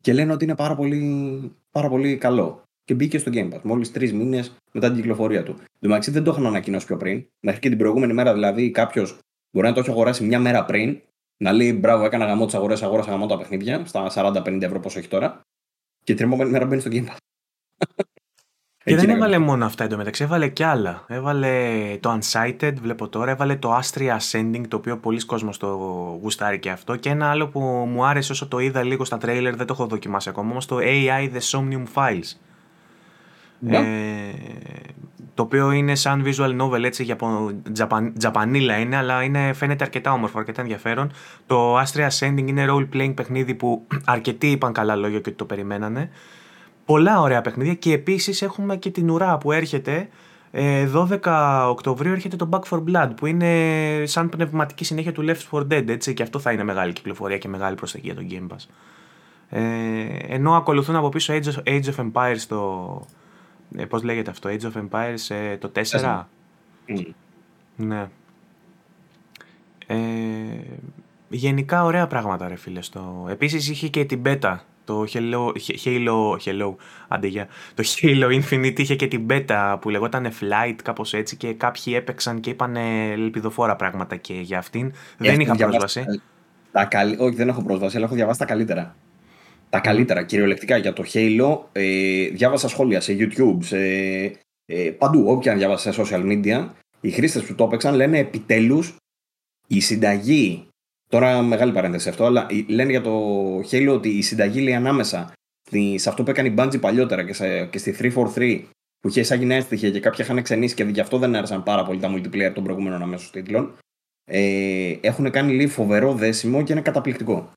[SPEAKER 2] και λένε ότι είναι πάρα πολύ, πάρα πολύ καλό. Και μπήκε στο Game Pass μόλις τρεις μήνες μετά την κυκλοφορία του. Εντάξει, δεν το είχαν ανακοινώσει πιο πριν. Μέχρι και την προηγούμενη μέρα δηλαδή κάποιος μπορεί να το έχει αγοράσει μια μέρα πριν. Να λέει μπράβο, έκανα γαμό τι αγορέ, αγόρασα γαμό τα παιχνίδια στα 40-50 ευρώ πόσο έχει τώρα. Και την επόμενη μέρα μπαίνει στο Game Pass.
[SPEAKER 1] Και δεν έβαλε μόνο αυτά εντωμεταξύ, έβαλε κι άλλα. Έβαλε το Unsighted, βλέπω τώρα, έβαλε το Astria Ascending, το οποίο πολλοί κόσμος το γουστάρει και αυτό. Και ένα άλλο που μου άρεσε όσο το είδα λίγο στα τρέιλερ, δεν το έχω δοκιμάσει ακόμα, όμως το AI The Somnium Files. Ναι. Ε, το οποίο είναι σαν visual novel έτσι για τζαπανίλα είναι αλλά είναι, φαίνεται αρκετά όμορφο, αρκετά ενδιαφέρον το Astria Ascending είναι role playing παιχνίδι που αρκετοί είπαν καλά λόγια και ότι το περιμένανε πολλά ωραία παιχνίδια και επίσης έχουμε και την ουρά που έρχεται 12 ε, Οκτωβρίου έρχεται το Back for Blood που είναι σαν πνευματική συνέχεια του Left 4 Dead έτσι και αυτό θα είναι μεγάλη κυκλοφορία και μεγάλη προσθήκη για τον Game Pass ε, ενώ ακολουθούν από πίσω Age of, Age of Empires το, ε, πώς λέγεται αυτό, Age of Empires ε, το 4. Mm. Ναι. Ε, γενικά ωραία πράγματα ρε φίλε. Στο... Επίσης είχε και την beta, το Halo, Halo, Halo, άντε για, το Halo Infinite είχε και την beta που λεγόταν Flight κάπως έτσι και κάποιοι έπαιξαν και είπαν ελπιδοφόρα πράγματα και για αυτήν. δεν είχα πρόσβαση.
[SPEAKER 2] Τα καλ... Όχι δεν έχω πρόσβαση αλλά έχω διαβάσει τα καλύτερα. τα καλύτερα κυριολεκτικά για το Halo. Ε, διάβασα σχόλια σε YouTube, σε, ε, παντού, όποια διάβασα σε social media. Οι χρήστες που το έπαιξαν λένε επιτέλους η συνταγή. Τώρα μεγάλη παρένθεση αυτό, αλλά λένε για το Halo ότι η συνταγή λέει ανάμεσα σε αυτό που έκανε η Bungie παλιότερα και, σε, και στη 343 που είχε εισάγει νέα στοιχεία και κάποια είχαν ξενήσει και γι' αυτό δεν άρεσαν πάρα πολύ τα multiplayer των προηγούμενων αμέσως τίτλων. Ε, έχουν κάνει λίγο φοβερό δέσιμο και είναι καταπληκτικό.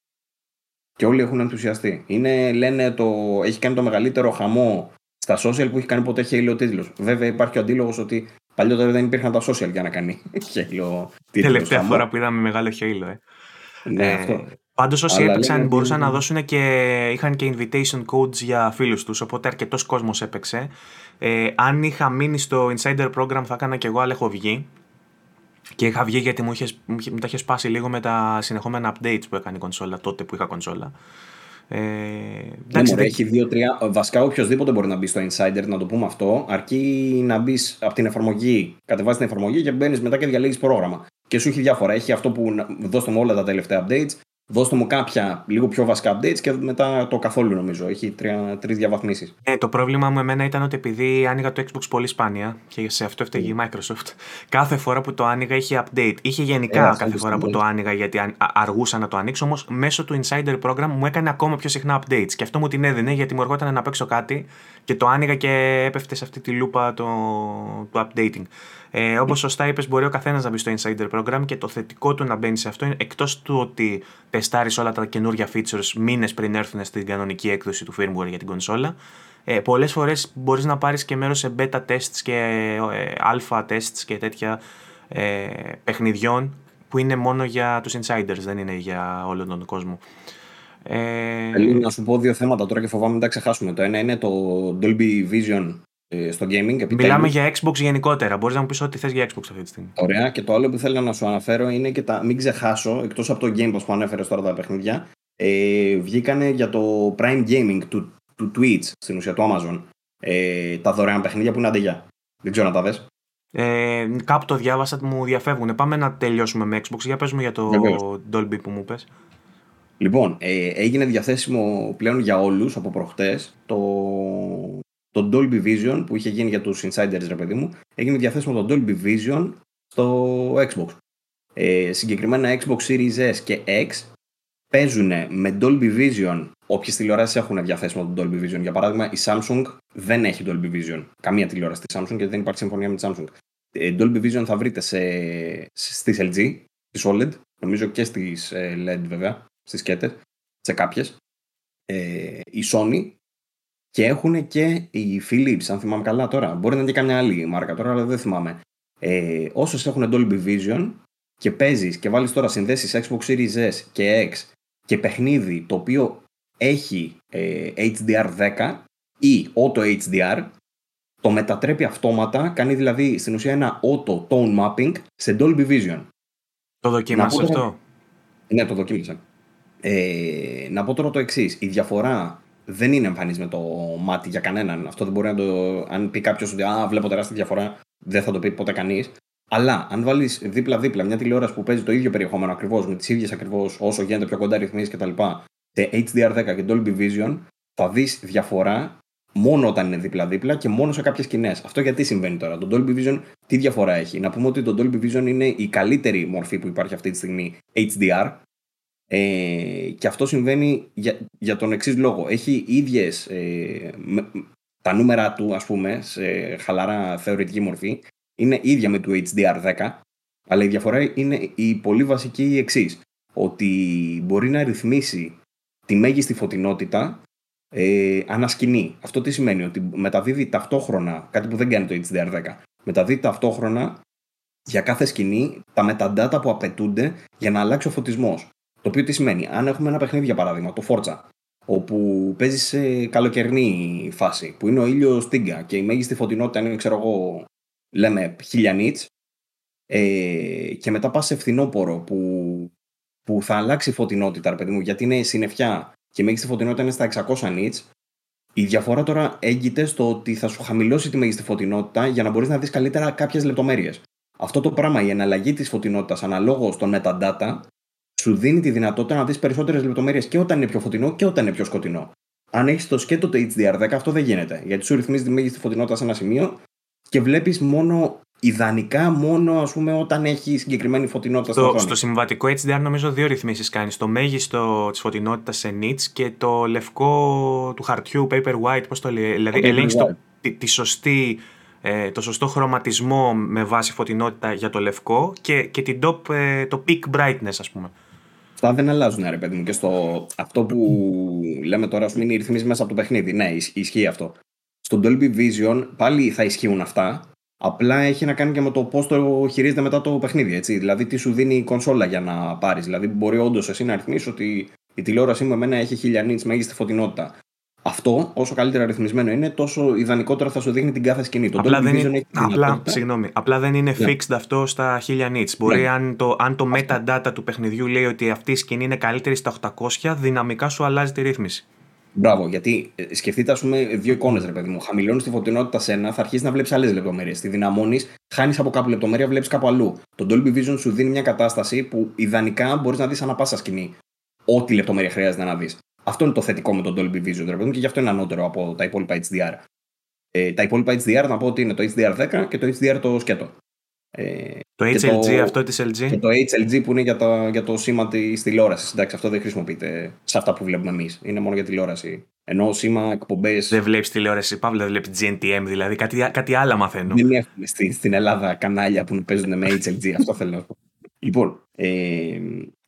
[SPEAKER 2] Και όλοι έχουν ενθουσιαστεί. Είναι, λένε, το, έχει κάνει το μεγαλύτερο χαμό στα social που έχει κάνει ποτέ Halo τίτλος. Βέβαια υπάρχει ο αντίλογος ότι παλιότερα δεν υπήρχαν τα social για να κάνει Halo
[SPEAKER 1] τίτλος. Τελευταία φορά που είδαμε μεγάλο Halo, ε. Ναι, ε, αυτό. Πάντως όσοι Αλλά έπαιξαν μπορούσαν να δώσουν και είχαν και invitation codes για φίλους τους. Οπότε αρκετός κόσμος έπαιξε. Ε, αν είχα μείνει στο insider program θα έκανα και εγώ, αλλά έχω βγει. Και είχα βγει γιατί μου, είχες, μου τα είχες σπάσει λίγο με τα συνεχόμενα updates που έκανε η κονσόλα τότε που είχα κονσόλα.
[SPEAKER 2] Ε, εντάξει, ναι, έχει δύο-τρία. Βασικά, οποιοδήποτε μπορεί να μπει στο Insider, να το πούμε αυτό, αρκεί να μπεις από την εφαρμογή, κατεβάζεις την εφαρμογή και μπαίνεις μετά και διαλέγεις πρόγραμμα. Και σου έχει διάφορα. Έχει αυτό που δώστε μου όλα τα τελευταία updates, Δώστε μου κάποια λίγο πιο βασικά updates και μετά το καθόλου νομίζω. Έχει τρεις διαβαθμίσεις.
[SPEAKER 1] Ε, το πρόβλημα μου εμένα ήταν ότι επειδή άνοιγα το Xbox πολύ σπάνια και σε αυτό έφταιγε η Microsoft, κάθε φορά που το άνοιγα είχε update. Είχε γενικά ε, κάθε φορά που το άνοιγα γιατί αργούσα να το ανοίξω, όμως μέσω του Insider Program μου έκανε ακόμα πιο συχνά updates. Και αυτό μου την έδινε γιατί μου ερχόταν να παίξω κάτι και το άνοιγα και έπεφτε σε αυτή τη λούπα το, το updating. Ε, Όπως σωστά είπες, μπορεί ο καθένας να μπει στο Insider Program και το θετικό του να μπαίνει σε αυτό είναι εκτός του ότι τεστάρεις όλα τα καινούργια features μήνες πριν έρθουν στην κανονική έκδοση του firmware για την κονσόλα. Ε, Πολλές φορές μπορείς να πάρεις και μέρος σε beta tests και ε, alpha tests και τέτοια ε, παιχνιδιών που είναι μόνο για τους insiders, δεν είναι για όλο τον κόσμο.
[SPEAKER 2] Ε... να σου πω δύο θέματα τώρα και φοβάμαι να τα ξεχάσουμε. Το ένα είναι το Dolby Vision ε, στο gaming. Επιτέλους.
[SPEAKER 1] Μιλάμε για Xbox γενικότερα. Μπορείς να μου πεις ό,τι θες για Xbox αυτή τη στιγμή.
[SPEAKER 2] Ωραία. Και το άλλο που θέλω να σου αναφέρω είναι και τα. Μην ξεχάσω, εκτός από το Game Pass που ανέφερες τώρα τα παιχνίδια, ε, βγήκανε για το Prime Gaming του, του Twitch, στην ουσία του Amazon. Ε, τα δωρεάν παιχνίδια που είναι αντεγιά. Δεν ξέρω να τα δες.
[SPEAKER 1] Ε, κάπου το διάβασα, μου διαφεύγουν. Πάμε να τελειώσουμε με Xbox. Για πες μου για το Dolby που μου πες.
[SPEAKER 2] Λοιπόν, ε, έγινε διαθέσιμο πλέον για όλους από προχτές το το Dolby Vision που είχε γίνει για τους insiders ρε παιδί μου, έγινε διαθέσιμο το Dolby Vision στο Xbox. Ε, συγκεκριμένα Xbox Series S και X παίζουν με Dolby Vision όποιες τηλεοράσεις έχουν διαθέσιμο το Dolby Vision. Για παράδειγμα, η Samsung δεν έχει Dolby Vision. Καμία τηλεόραση της Samsung και δεν υπάρχει συμφωνία με τη Samsung. Ε, Dolby Vision θα βρείτε σε, στις LG, στις OLED, νομίζω και στις ε, LED βέβαια, στις σκέτες, σε κάποιες. Ε, η Sony και έχουν και οι Philips, αν θυμάμαι καλά τώρα. Μπορεί να είναι και καμιά άλλη μάρκα τώρα, αλλά δεν θυμάμαι. Ε, Όσε έχουν Dolby Vision και παίζεις και βάλεις τώρα συνδέσεις Xbox Series S και X και παιχνίδι το οποίο έχει ε, HDR10 ή Auto HDR, το μετατρέπει αυτόματα, κάνει δηλαδή στην ουσία ένα auto tone mapping σε Dolby Vision.
[SPEAKER 1] Το δοκίμασες αυτό;
[SPEAKER 2] Ναι, το δοκίμασα. Ε, να πω τώρα το εξής. Η διαφορά δεν είναι εμφανής με το μάτι για κανέναν. Αυτό δεν μπορεί να το. Αν πει κάποιος ότι Α, βλέπω τεράστια διαφορά, δεν θα το πει ποτέ κανείς. Αλλά αν βάλεις δίπλα-δίπλα μια τηλεόραση που παίζει το ίδιο περιεχόμενο ακριβώς, με τις ίδιες ακριβώς όσο γίνεται πιο κοντά ρυθμίσεις κτλ. σε HDR10 και Dolby Vision, θα δεις διαφορά μόνο όταν είναι δίπλα-δίπλα και μόνο σε κάποιες σκηνές. Αυτό γιατί συμβαίνει τώρα; Το Dolby Vision τι διαφορά έχει; Να πούμε ότι το Dolby Vision είναι η καλύτερη μορφή που υπάρχει αυτή τη στιγμή HDR. Ε, και αυτό συμβαίνει για, για τον εξής λόγο. Έχει ίδιες, ε, τα νούμερα του, ας πούμε, σε χαλαρά θεωρητική μορφή, είναι ίδια με το HDR10, αλλά η διαφορά είναι η πολύ βασική η εξής. Ότι μπορεί να ρυθμίσει τη μέγιστη φωτεινότητα ε, ανασκηνή. Αυτό τι σημαίνει, ότι μεταδίδει ταυτόχρονα, κάτι που δεν κάνει το HDR10, μεταδίδει ταυτόχρονα για κάθε σκηνή τα μεταντάτα που απαιτούνται για να αλλάξει ο φωτισμός. Το οποίο τι σημαίνει, αν έχουμε ένα παιχνίδι για παράδειγμα, το Forza, όπου παίζει σε καλοκαιρινή φάση, που είναι ο ήλιος στίγκα και η μέγιστη φωτεινότητα είναι, ξέρω εγώ, λέμε χίλια νίτς, ε, και μετά πας σε φθινόπωρο που, που θα αλλάξει η φωτεινότητα, ρε παιδί μου, γιατί είναι συννεφιά και η μέγιστη φωτεινότητα είναι στα 600 νίτς, η διαφορά τώρα έγκυται στο ότι θα σου χαμηλώσει τη μέγιστη φωτεινότητα για να μπορείς να δεις καλύτερα κάποιες λεπτομέρειες. Αυτό το πράγμα, η εναλλαγή της φωτεινότητας αναλόγως των metadata, σου δίνει τη δυνατότητα να δεις περισσότερες λεπτομέρειες και όταν είναι πιο φωτεινό και όταν είναι πιο σκοτεινό. Αν έχεις το σκέτο το HDR10, αυτό δεν γίνεται. Γιατί σου ρυθμίζει τη μέγιστη φωτεινότητα σε ένα σημείο και βλέπεις μόνο ιδανικά μόνο ας πούμε, όταν έχει συγκεκριμένη φωτεινότητα
[SPEAKER 1] στο, στο, στο συμβατικό HDR νομίζω δύο ρυθμίσεις κάνει. Το μέγιστο της φωτεινότητας σε nits και το λευκό του χαρτιού paper white, πώς το λέει. Δηλαδή ελέγχεις τη, τη σωστή ε, το σωστό χρωματισμό με βάση φωτεινότητα για το λευκό και, και την top, ε, το peak brightness ας πούμε.
[SPEAKER 2] Αυτά δεν αλλάζουν, ρε παιδί μου. Και στο αυτό που λέμε τώρα, ας πούμε, είναι οι ρυθμίσεις μέσα από το παιχνίδι. Ναι, ισχύει αυτό. Στο Dolby Vision πάλι θα ισχύουν αυτά. Απλά έχει να κάνει και με το πώς το χειρίζεται μετά το παιχνίδι. Έτσι. Δηλαδή, τι σου δίνει η κονσόλα για να πάρεις. Δηλαδή, μπορεί όντως εσύ να ρυθμίσεις ότι η τηλεόρασή μου εμένα έχει 1000 nits μέγιστη φωτεινότητα. Αυτό, όσο καλύτερα ρυθμισμένο είναι, τόσο ιδανικότερα θα σου δείχνει την κάθε σκηνή.
[SPEAKER 1] Το απλά, δεν είναι, απλά, συγγνώμη, απλά δεν είναι yeah. fixed αυτό στα 1000 nits. Μπορεί yeah. αν το, αν το metadata του παιχνιδιού λέει ότι αυτή η σκηνή είναι καλύτερη στα 800, δυναμικά σου αλλάζει τη ρύθμιση.
[SPEAKER 2] Μπράβο, γιατί ε, σκεφτείτε, ας πούμε, δύο εικόνες, ρε παιδί μου. Χαμηλώνεις τη φωτεινότητα σε ένα, θα αρχίσεις να βλέπεις άλλες λεπτομέρειες. Τη δυναμώνεις, χάνεις από κάπου λεπτομέρεια, βλέπεις κάπου αλλού. Το Dolby Vision σου δίνει μια κατάσταση που ιδανικά μπορείς να δεις ανά πάσα σκηνή. Ό,τι λεπτομέρεια χρειάζεται να δεις. Αυτό είναι το θετικό με το Dolby Vision, ρε παιδί μου, και γι' αυτό είναι ανώτερο από τα υπόλοιπα HDR. Ε, τα υπόλοιπα HDR να πω ότι είναι το HDR10 και το HDR το σκέτο.
[SPEAKER 1] Ε, το HLG, το, αυτό της LG.
[SPEAKER 2] Και το HLG που είναι για, τα, για το σήμα της τηλεόρασης. Εντάξει, αυτό δεν χρησιμοποιείται σε αυτά που βλέπουμε εμείς. Είναι μόνο για τηλεόραση. Ενώ σήμα εκπομπέ.
[SPEAKER 1] Δεν βλέπεις τηλεόραση, Παύλο, δεν βλέπεις GNTM, δηλαδή κάτι, κάτι άλλο μαθαίνω.
[SPEAKER 2] Δεν έχουμε στην, στην Ελλάδα κανάλια που παίζουν με HLG, αυτό θέλω να πω. Λοιπόν, ε,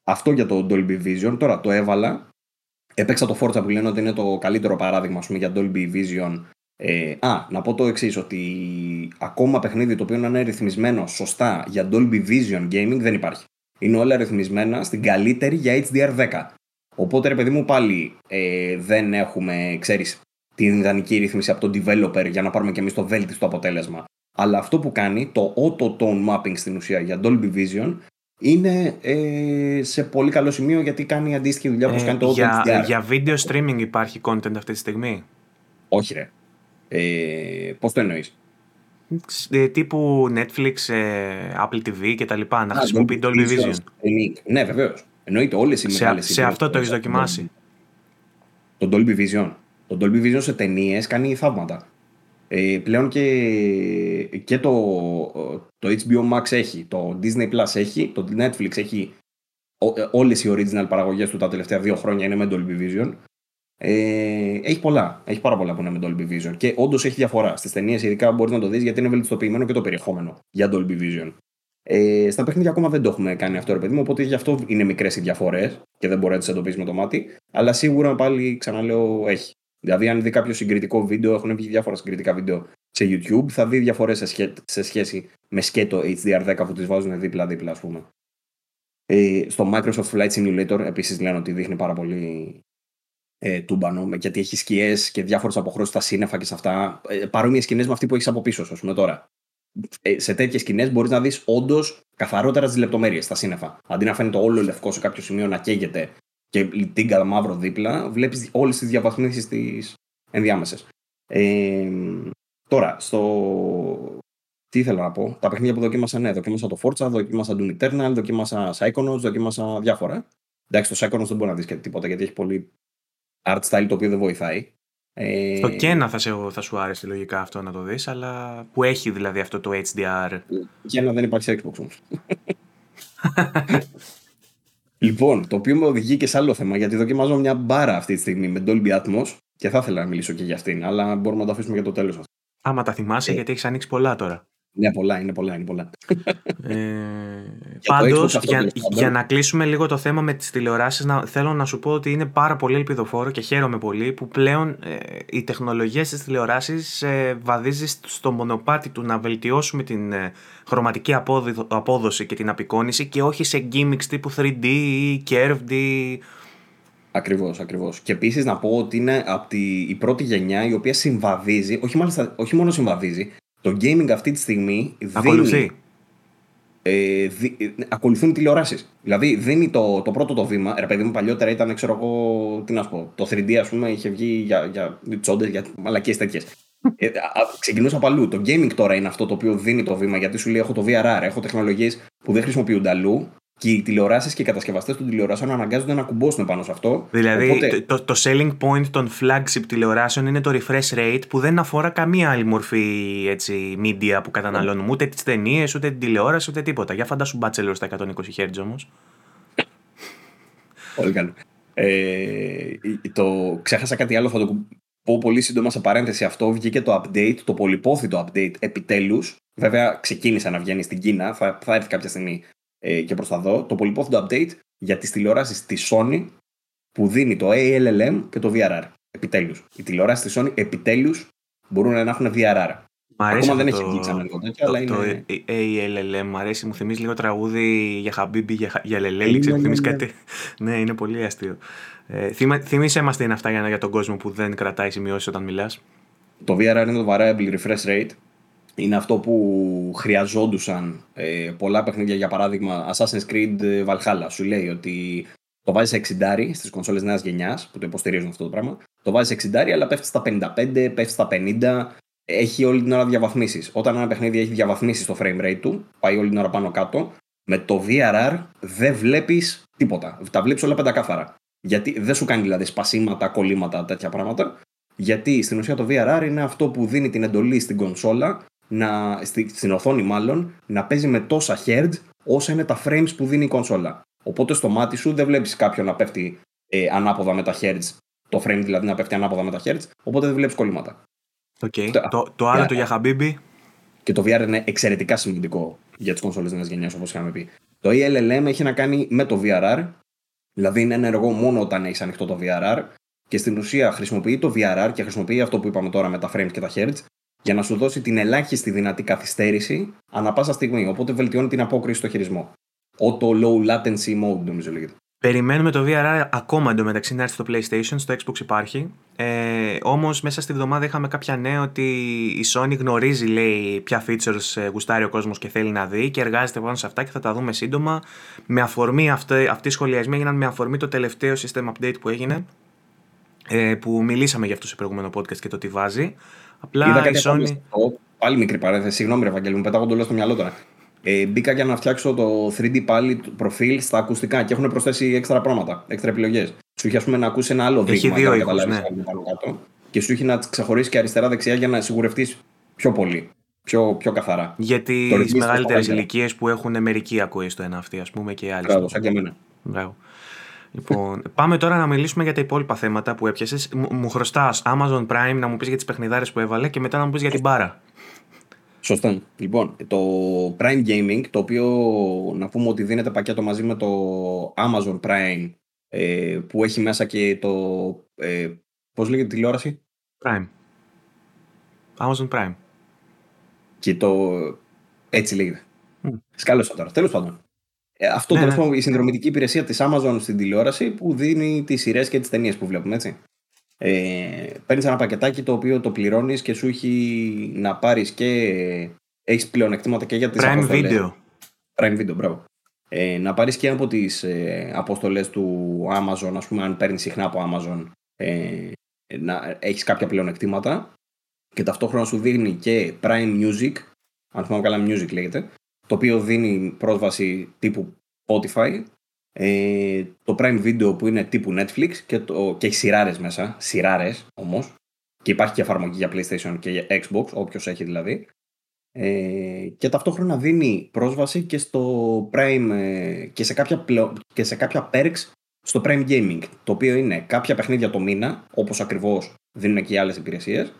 [SPEAKER 2] αυτό για το Dolby Vision. Τώρα το έβαλα. Έπαιξα το Forza που λένε ότι είναι το καλύτερο παράδειγμα πούμε, για Dolby Vision ε, α, να πω το εξής, ότι ακόμα παιχνίδι το οποίο είναι ρυθμισμένο σωστά για Dolby Vision Gaming δεν υπάρχει. Είναι όλα ρυθμισμένα στην καλύτερη για HDR10. Οπότε, ρε παιδί μου, πάλι ε, δεν έχουμε, ξέρεις, την ιδανική ρύθμιση από τον developer για να πάρουμε και εμείς το βέλτιστο αποτέλεσμα. Αλλά αυτό που κάνει, το auto tone mapping στην ουσία για Dolby Vision, είναι ε, σε πολύ καλό σημείο γιατί κάνει αντίστοιχη δουλειά όπως ε, κάνει το
[SPEAKER 1] για, HDR. Για video streaming υπάρχει content αυτή τη στιγμή;
[SPEAKER 2] Όχι ρε. Ε, πώς το εννοείς;
[SPEAKER 1] Ε, τύπου Netflix, ε, Apple TV και τα λοιπά, να χρησιμοποιεί Dolby Vision.
[SPEAKER 2] Ναι, βεβαίως. Εννοείται όλες οι
[SPEAKER 1] μεγάλες Σε, σε αυτό το έχεις δοκιμάσει;
[SPEAKER 2] Το Dolby Vision. Το Dolby Vision σε ταινίες κάνει θαύματα. Ε, πλέον και, και το, το HBO Max έχει, το Disney Plus έχει, το Netflix έχει ε, όλες οι original παραγωγές του τα τελευταία δύο χρόνια είναι με Dolby Vision ε, έχει πολλά. Έχει πάρα πολλά που είναι με Dolby Vision. Και όντως έχει διαφορά. Στις ταινίες, ειδικά μπορείς να το δεις γιατί είναι βελτιστοποιημένο και το περιεχόμενο για Dolby Vision. Ε, στα παιχνίδια ακόμα δεν το έχουμε κάνει αυτό, ρε παιδί μου, οπότε γι' αυτό είναι μικρές οι διαφορές και δεν μπορεί να τις εντοπίσεις με το μάτι. Αλλά σίγουρα πάλι ξαναλέω έχει. Δηλαδή, αν δει κάποιο συγκριτικό βίντεο, έχουν βγει διάφορα συγκριτικά βίντεο σε YouTube, θα δει διαφορέ σε, σε, σχέση με σκέτο HDR10 που τις βάζουν δίπλα-δίπλα, ας πούμε. Ε, στο Microsoft Flight Simulator επίσης λένε ότι δείχνει πάρα πολύ ε, τούμπανο, γιατί έχει σκιές και διάφορες αποχρώσεις στα σύννεφα και σε αυτά. Ε, Παρόμοιες σκηνές με αυτή που έχεις από πίσω, ας πούμε τώρα. Ε, σε τέτοιες σκηνές μπορείς να δεις όντως καθαρότερα τις λεπτομέρειες στα σύννεφα. Αντί να φαίνεται όλο λευκό σε κάποιο σημείο να καίγεται και τίγκα μαύρο δίπλα, βλέπεις όλες τις διαβαθμίσεις τι ενδιάμεσες. Ε, τώρα, στο. Τι ήθελα να πω; Τα παιχνίδια που δοκίμασα, ναι, δοκίμασα το Forza, δοκίμασα Doom Eternal, δοκίμασα Psychonauts, δοκίμασα διάφορα. Εντάξει, το Psychonauts δεν μπορεί να δεις και τίποτα γιατί έχει πολύ art style το οποίο δεν βοηθάει.
[SPEAKER 1] Ε... Στο Κένα θα, θα σου άρεσε λογικά αυτό να το δεις, αλλά που έχει δηλαδή αυτό το HDR.
[SPEAKER 2] Κένα δεν υπάρχει σε Xbox όμως. λοιπόν, το οποίο με οδηγεί και σε άλλο θέμα, γιατί δοκιμάζω μια μπάρα αυτή τη στιγμή με Dolby Atmos και θα ήθελα να μιλήσω και για αυτήν, αλλά μπορούμε να το αφήσουμε για το τέλος.
[SPEAKER 1] Άμα τα θυμάσαι, ε... γιατί έχεις ανοίξει πολλά τώρα.
[SPEAKER 2] Ναι, πολλά, είναι πολλά, είναι πολλά.
[SPEAKER 1] Ε, Πάντως, για, για, να κλείσουμε λίγο το θέμα με τις τηλεοράσεις, θέλω να σου πω ότι είναι πάρα πολύ ελπιδοφόρο και χαίρομαι πολύ που πλέον ε, η τεχνολογία στις τηλεοράσεις ε, βαδίζει στο μονοπάτι του να βελτιώσουμε την ε, χρωματική απόδοση και την απεικόνηση και όχι σε gimmicks τύπου 3D ή curved ή
[SPEAKER 2] Ακριβώς, ακριβώς. Και επίσης να πω ότι είναι από τη, η πρώτη γενιά η οποία συμβαδίζει, όχι, μάλιστα, όχι μόνο συμβαδίζει, το gaming αυτή τη στιγμή
[SPEAKER 1] Ακολουθεί. Δίνει,
[SPEAKER 2] ε, δι, ε, ακολουθούν τηλεοράσεις. Δηλαδή δίνει το, το πρώτο το βήμα. Ρε παιδί μου, παλιότερα ήταν, ξέρω εγώ, τι να σου πω. Το 3D, ας πούμε, είχε βγει για, για τσόντες, για μαλακίες τέτοιες. ε, ξεκινούσα από αλλού. Το gaming τώρα είναι αυτό το οποίο δίνει το βήμα γιατί σου λέει: Έχω το VRR, έχω τεχνολογίες που δεν χρησιμοποιούνται αλλού και οι τηλεοράσεις και οι κατασκευαστές των τηλεοράσεων αναγκάζονται να κουμπώσουν πάνω σε αυτό.
[SPEAKER 1] Δηλαδή, Οπότε... το, το, selling point των flagship τηλεοράσεων είναι το refresh rate που δεν αφορά καμία άλλη μορφή έτσι, media που καταναλώνουμε. Ούτε τις ταινίες, ούτε την τηλεόραση, ούτε τίποτα. Για φαντάσου Bachelor στα 120 Hz όμως.
[SPEAKER 2] Πολύ καλό. Ε, το, ξέχασα κάτι άλλο, θα το πω πολύ σύντομα σε παρένθεση. Αυτό βγήκε το update, το πολυπόθητο update επιτέλους. Βέβαια, ξεκίνησε να βγαίνει στην Κίνα, θα, θα έρθει κάποια στιγμή ε, και προς τα δω. Το πολυπόθητο update για τις τηλεοράσεις της Sony που δίνει το ALLM και το VRR. Επιτέλους. Οι τηλεοράσει της Sony επιτέλους μπορούν να έχουν VRR. Ακόμα δεν έχει βγει ξανά λίγο τέτοιο, αλλά είναι.
[SPEAKER 1] Το ALLM μου αρέσει, μου θυμίζει λίγο τραγούδι για Χαμπίμπι, για, για Λελέλη, ξέρω, θυμίζει κάτι. ναι, είναι πολύ αστείο. Ε, θυμίσαι μας τι είναι αυτά για, για τον κόσμο που δεν κρατάει σημειώσεις όταν μιλάς;
[SPEAKER 2] Το VRR είναι το variable refresh rate. Είναι αυτό που χρειαζόντουσαν ε, πολλά παιχνίδια, για παράδειγμα Assassin's Creed Valhalla. Σου λέει ότι το βάζεις 60 στις κονσόλες νέας γενιάς που το υποστηρίζουν αυτό το πράγμα. Το βάζεις 60 αλλά πέφτει στα 55, πέφτει στα 50, έχει όλη την ώρα διαβαθμίσεις. Όταν ένα παιχνίδι έχει διαβαθμίσει στο frame rate του, πάει όλη την ώρα πάνω κάτω, με το VRR δεν βλέπεις τίποτα. Τα βλέπεις όλα πεντακάθαρα. Γιατί δεν σου κάνει δηλαδή σπασίματα, κολλήματα, τέτοια πράγματα. Γιατί στην ουσία το VRR είναι αυτό που δίνει την εντολή στην κονσόλα, να, στην οθόνη μάλλον, να παίζει με τόσα hertz όσα είναι τα frames που δίνει η κονσόλα. Οπότε στο μάτι σου δεν βλέπεις κάποιον να πέφτει ε, ανάποδα με τα hertz, το frame δηλαδή να πέφτει ανάποδα με τα hertz, οπότε δεν βλέπεις κολλήματα.
[SPEAKER 1] Okay. Το, το, το άλλο, το για Χαμπίμπι.
[SPEAKER 2] Και το VR είναι εξαιρετικά σημαντικό για τις κονσόλες νέα γενιάς, όπως είχαμε πει. Το ELLM έχει να κάνει με το VRR, δηλαδή είναι ενεργό μόνο όταν έχεις ανοιχτό το VRR και στην ουσία χρησιμοποιεί το VRR και χρησιμοποιεί αυτό που είπαμε τώρα με τα frames και τα hertz για να σου δώσει την ελάχιστη δυνατή καθυστέρηση ανά πάσα στιγμή. Οπότε βελτιώνει την απόκριση στο χειρισμό. Auto Low Latency Mode, νομίζω λέγεται.
[SPEAKER 1] Περιμένουμε το VRR ακόμα εντωμεταξύ να έρθει στο PlayStation, στο Xbox υπάρχει. Ε, Όμως μέσα στη βδομάδα είχαμε κάποια νέα ότι η Sony γνωρίζει λέει ποια features ε, γουστάρει ο κόσμος και θέλει να δει και εργάζεται πάνω σε αυτά και θα τα δούμε σύντομα. Με αφορμή αυτή, αυτοί οι σχολιασμοί έγιναν με αφορμή το τελευταίο system update που έγινε. Ε, που μιλήσαμε για αυτό σε προηγούμενο podcast και το τι βάζει.
[SPEAKER 2] Απλά Είδα η Sony. Πάλι μικρή παρένθεση, συγγνώμη, Ρεβαγγέλη, μου πετάγω το στο μυαλό τώρα. Ε, μπήκα για να φτιάξω το 3D πάλι προφίλ στα ακουστικά και έχουν προσθέσει έξτρα πράγματα, έξτρα επιλογές. Σου είχε πούμε, να ακούσει ένα άλλο
[SPEAKER 1] δείγμα για να καταλάβεις ναι.
[SPEAKER 2] κάτω. Και σου είχε να ξεχωρίσει και αριστερά-δεξιά για να σιγουρευτείς πιο πολύ. Πιο, πιο καθαρά.
[SPEAKER 1] Γιατί στι μεγαλύτερες ηλικίες που έχουν μερική ακοή στο ένα αυτή, ας πούμε, και άλλε.
[SPEAKER 2] Μπράβο, σαν και εμένα.
[SPEAKER 1] Μπράβο. Λοιπόν, πάμε τώρα να μιλήσουμε για τα υπόλοιπα θέματα που έπιασες. Μου χρωστάς Amazon Prime να μου πεις για τις παιχνιδάρες που έβαλε και μετά να μου πεις για την μπάρα.
[SPEAKER 2] Σωστό. Λοιπόν, το Prime Gaming, το οποίο να πούμε ότι δίνεται πακέτο μαζί με το Amazon Prime, ε, που έχει μέσα και το... Ε, πώς λέγεται τηλεόραση;
[SPEAKER 1] Prime. Amazon Prime.
[SPEAKER 2] Και το... Έτσι λέγεται. Mm. Σκάλωσα τώρα. Τέλος πάντων. Ε, αυτό ναι, ναι. η συνδρομητική υπηρεσία της Amazon στην τηλεόραση που δίνει τις σειρές και τις ταινίες που βλέπουμε, έτσι. Ε, Παίρνεις ένα πακετάκι το οποίο το πληρώνεις και σου έχει να πάρεις και έχεις πλεονεκτήματα και για τις
[SPEAKER 1] Prime Video.
[SPEAKER 2] Prime Video, μπράβο. Ε, να πάρεις και από τις ε, αποστολές του Amazon, ας πούμε, αν παίρνεις συχνά από Amazon, ε, να έχεις κάποια πλεονεκτήματα. Και ταυτόχρονα σου δίνει και Prime Music, αν θυμάμαι καλά, Music λέγεται, το οποίο δίνει πρόσβαση τύπου Spotify ε, το Prime Video που είναι τύπου Netflix και, το, και έχει σειράρες μέσα, σειράρες όμως. Και υπάρχει και εφαρμογή για PlayStation και για Xbox, όποιος έχει δηλαδή. Ε, και ταυτόχρονα δίνει πρόσβαση και στο Prime ε, και, σε κάποια και σε κάποια perks στο Prime Gaming. Το οποίο είναι κάποια παιχνίδια το μήνα, όπως ακριβώς δίνουν και οι άλλες υπηρεσίες.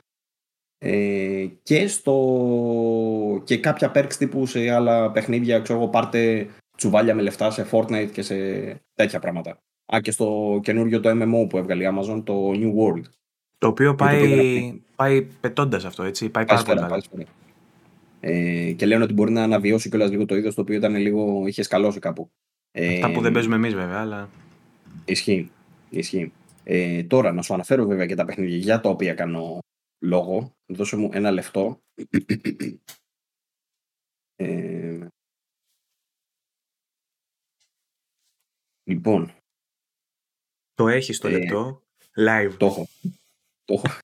[SPEAKER 2] Ε, και, στο, και κάποια perks τύπου σε άλλα παιχνίδια, ξέρω εγώ, πάρτε τσουβάλια με λεφτά σε Fortnite και σε τέτοια πράγματα. Α, και στο καινούριο το MMO που έβγαλε η Amazon, το New World.
[SPEAKER 1] Το οποίο πάει, πάει πετώντας αυτό, έτσι. Πάει πάρα πολύ καλά.
[SPEAKER 2] Ε, και λένε ότι μπορεί να αναβιώσει κιόλας λίγο το είδος το οποίο ήταν λίγο, είχε σκαλώσει κάπου.
[SPEAKER 1] Ε, Αυτά που δεν παίζουμε εμείς βέβαια, αλλά.
[SPEAKER 2] Ισχύει. Ισχύει. Ε, τώρα να σου αναφέρω βέβαια και τα παιχνίδια για τα οποία κάνω λόγο. Δώσε μου ένα λεπτό. Ε, Λοιπόν.
[SPEAKER 1] Το έχεις το ε, λεπτό. Live.
[SPEAKER 2] Το έχω. Το έχω.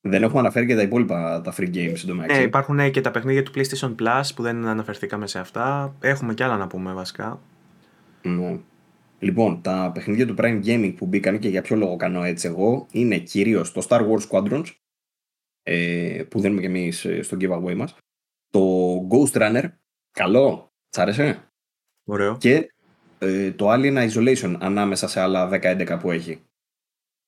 [SPEAKER 2] Δεν έχουμε αναφέρει και τα υπόλοιπα τα free games
[SPEAKER 1] Ναι, υπάρχουν και τα παιχνίδια του PlayStation Plus που δεν αναφερθήκαμε σε αυτά. Έχουμε κι άλλα να πούμε βασικά.
[SPEAKER 2] Ναι. Λοιπόν, τα παιχνίδια του Prime Gaming που μπήκαν και για ποιο λόγο κάνω έτσι εγώ είναι κυρίως το Star Wars Squadrons ε, που δίνουμε και εμείς ε, στο giveaway μας. Το Ghost Runner. Καλό. Τ' άρεσε;
[SPEAKER 1] Ωραίο.
[SPEAKER 2] Και ε, το Alien Isolation ανάμεσα σε άλλα 10-11 που έχει.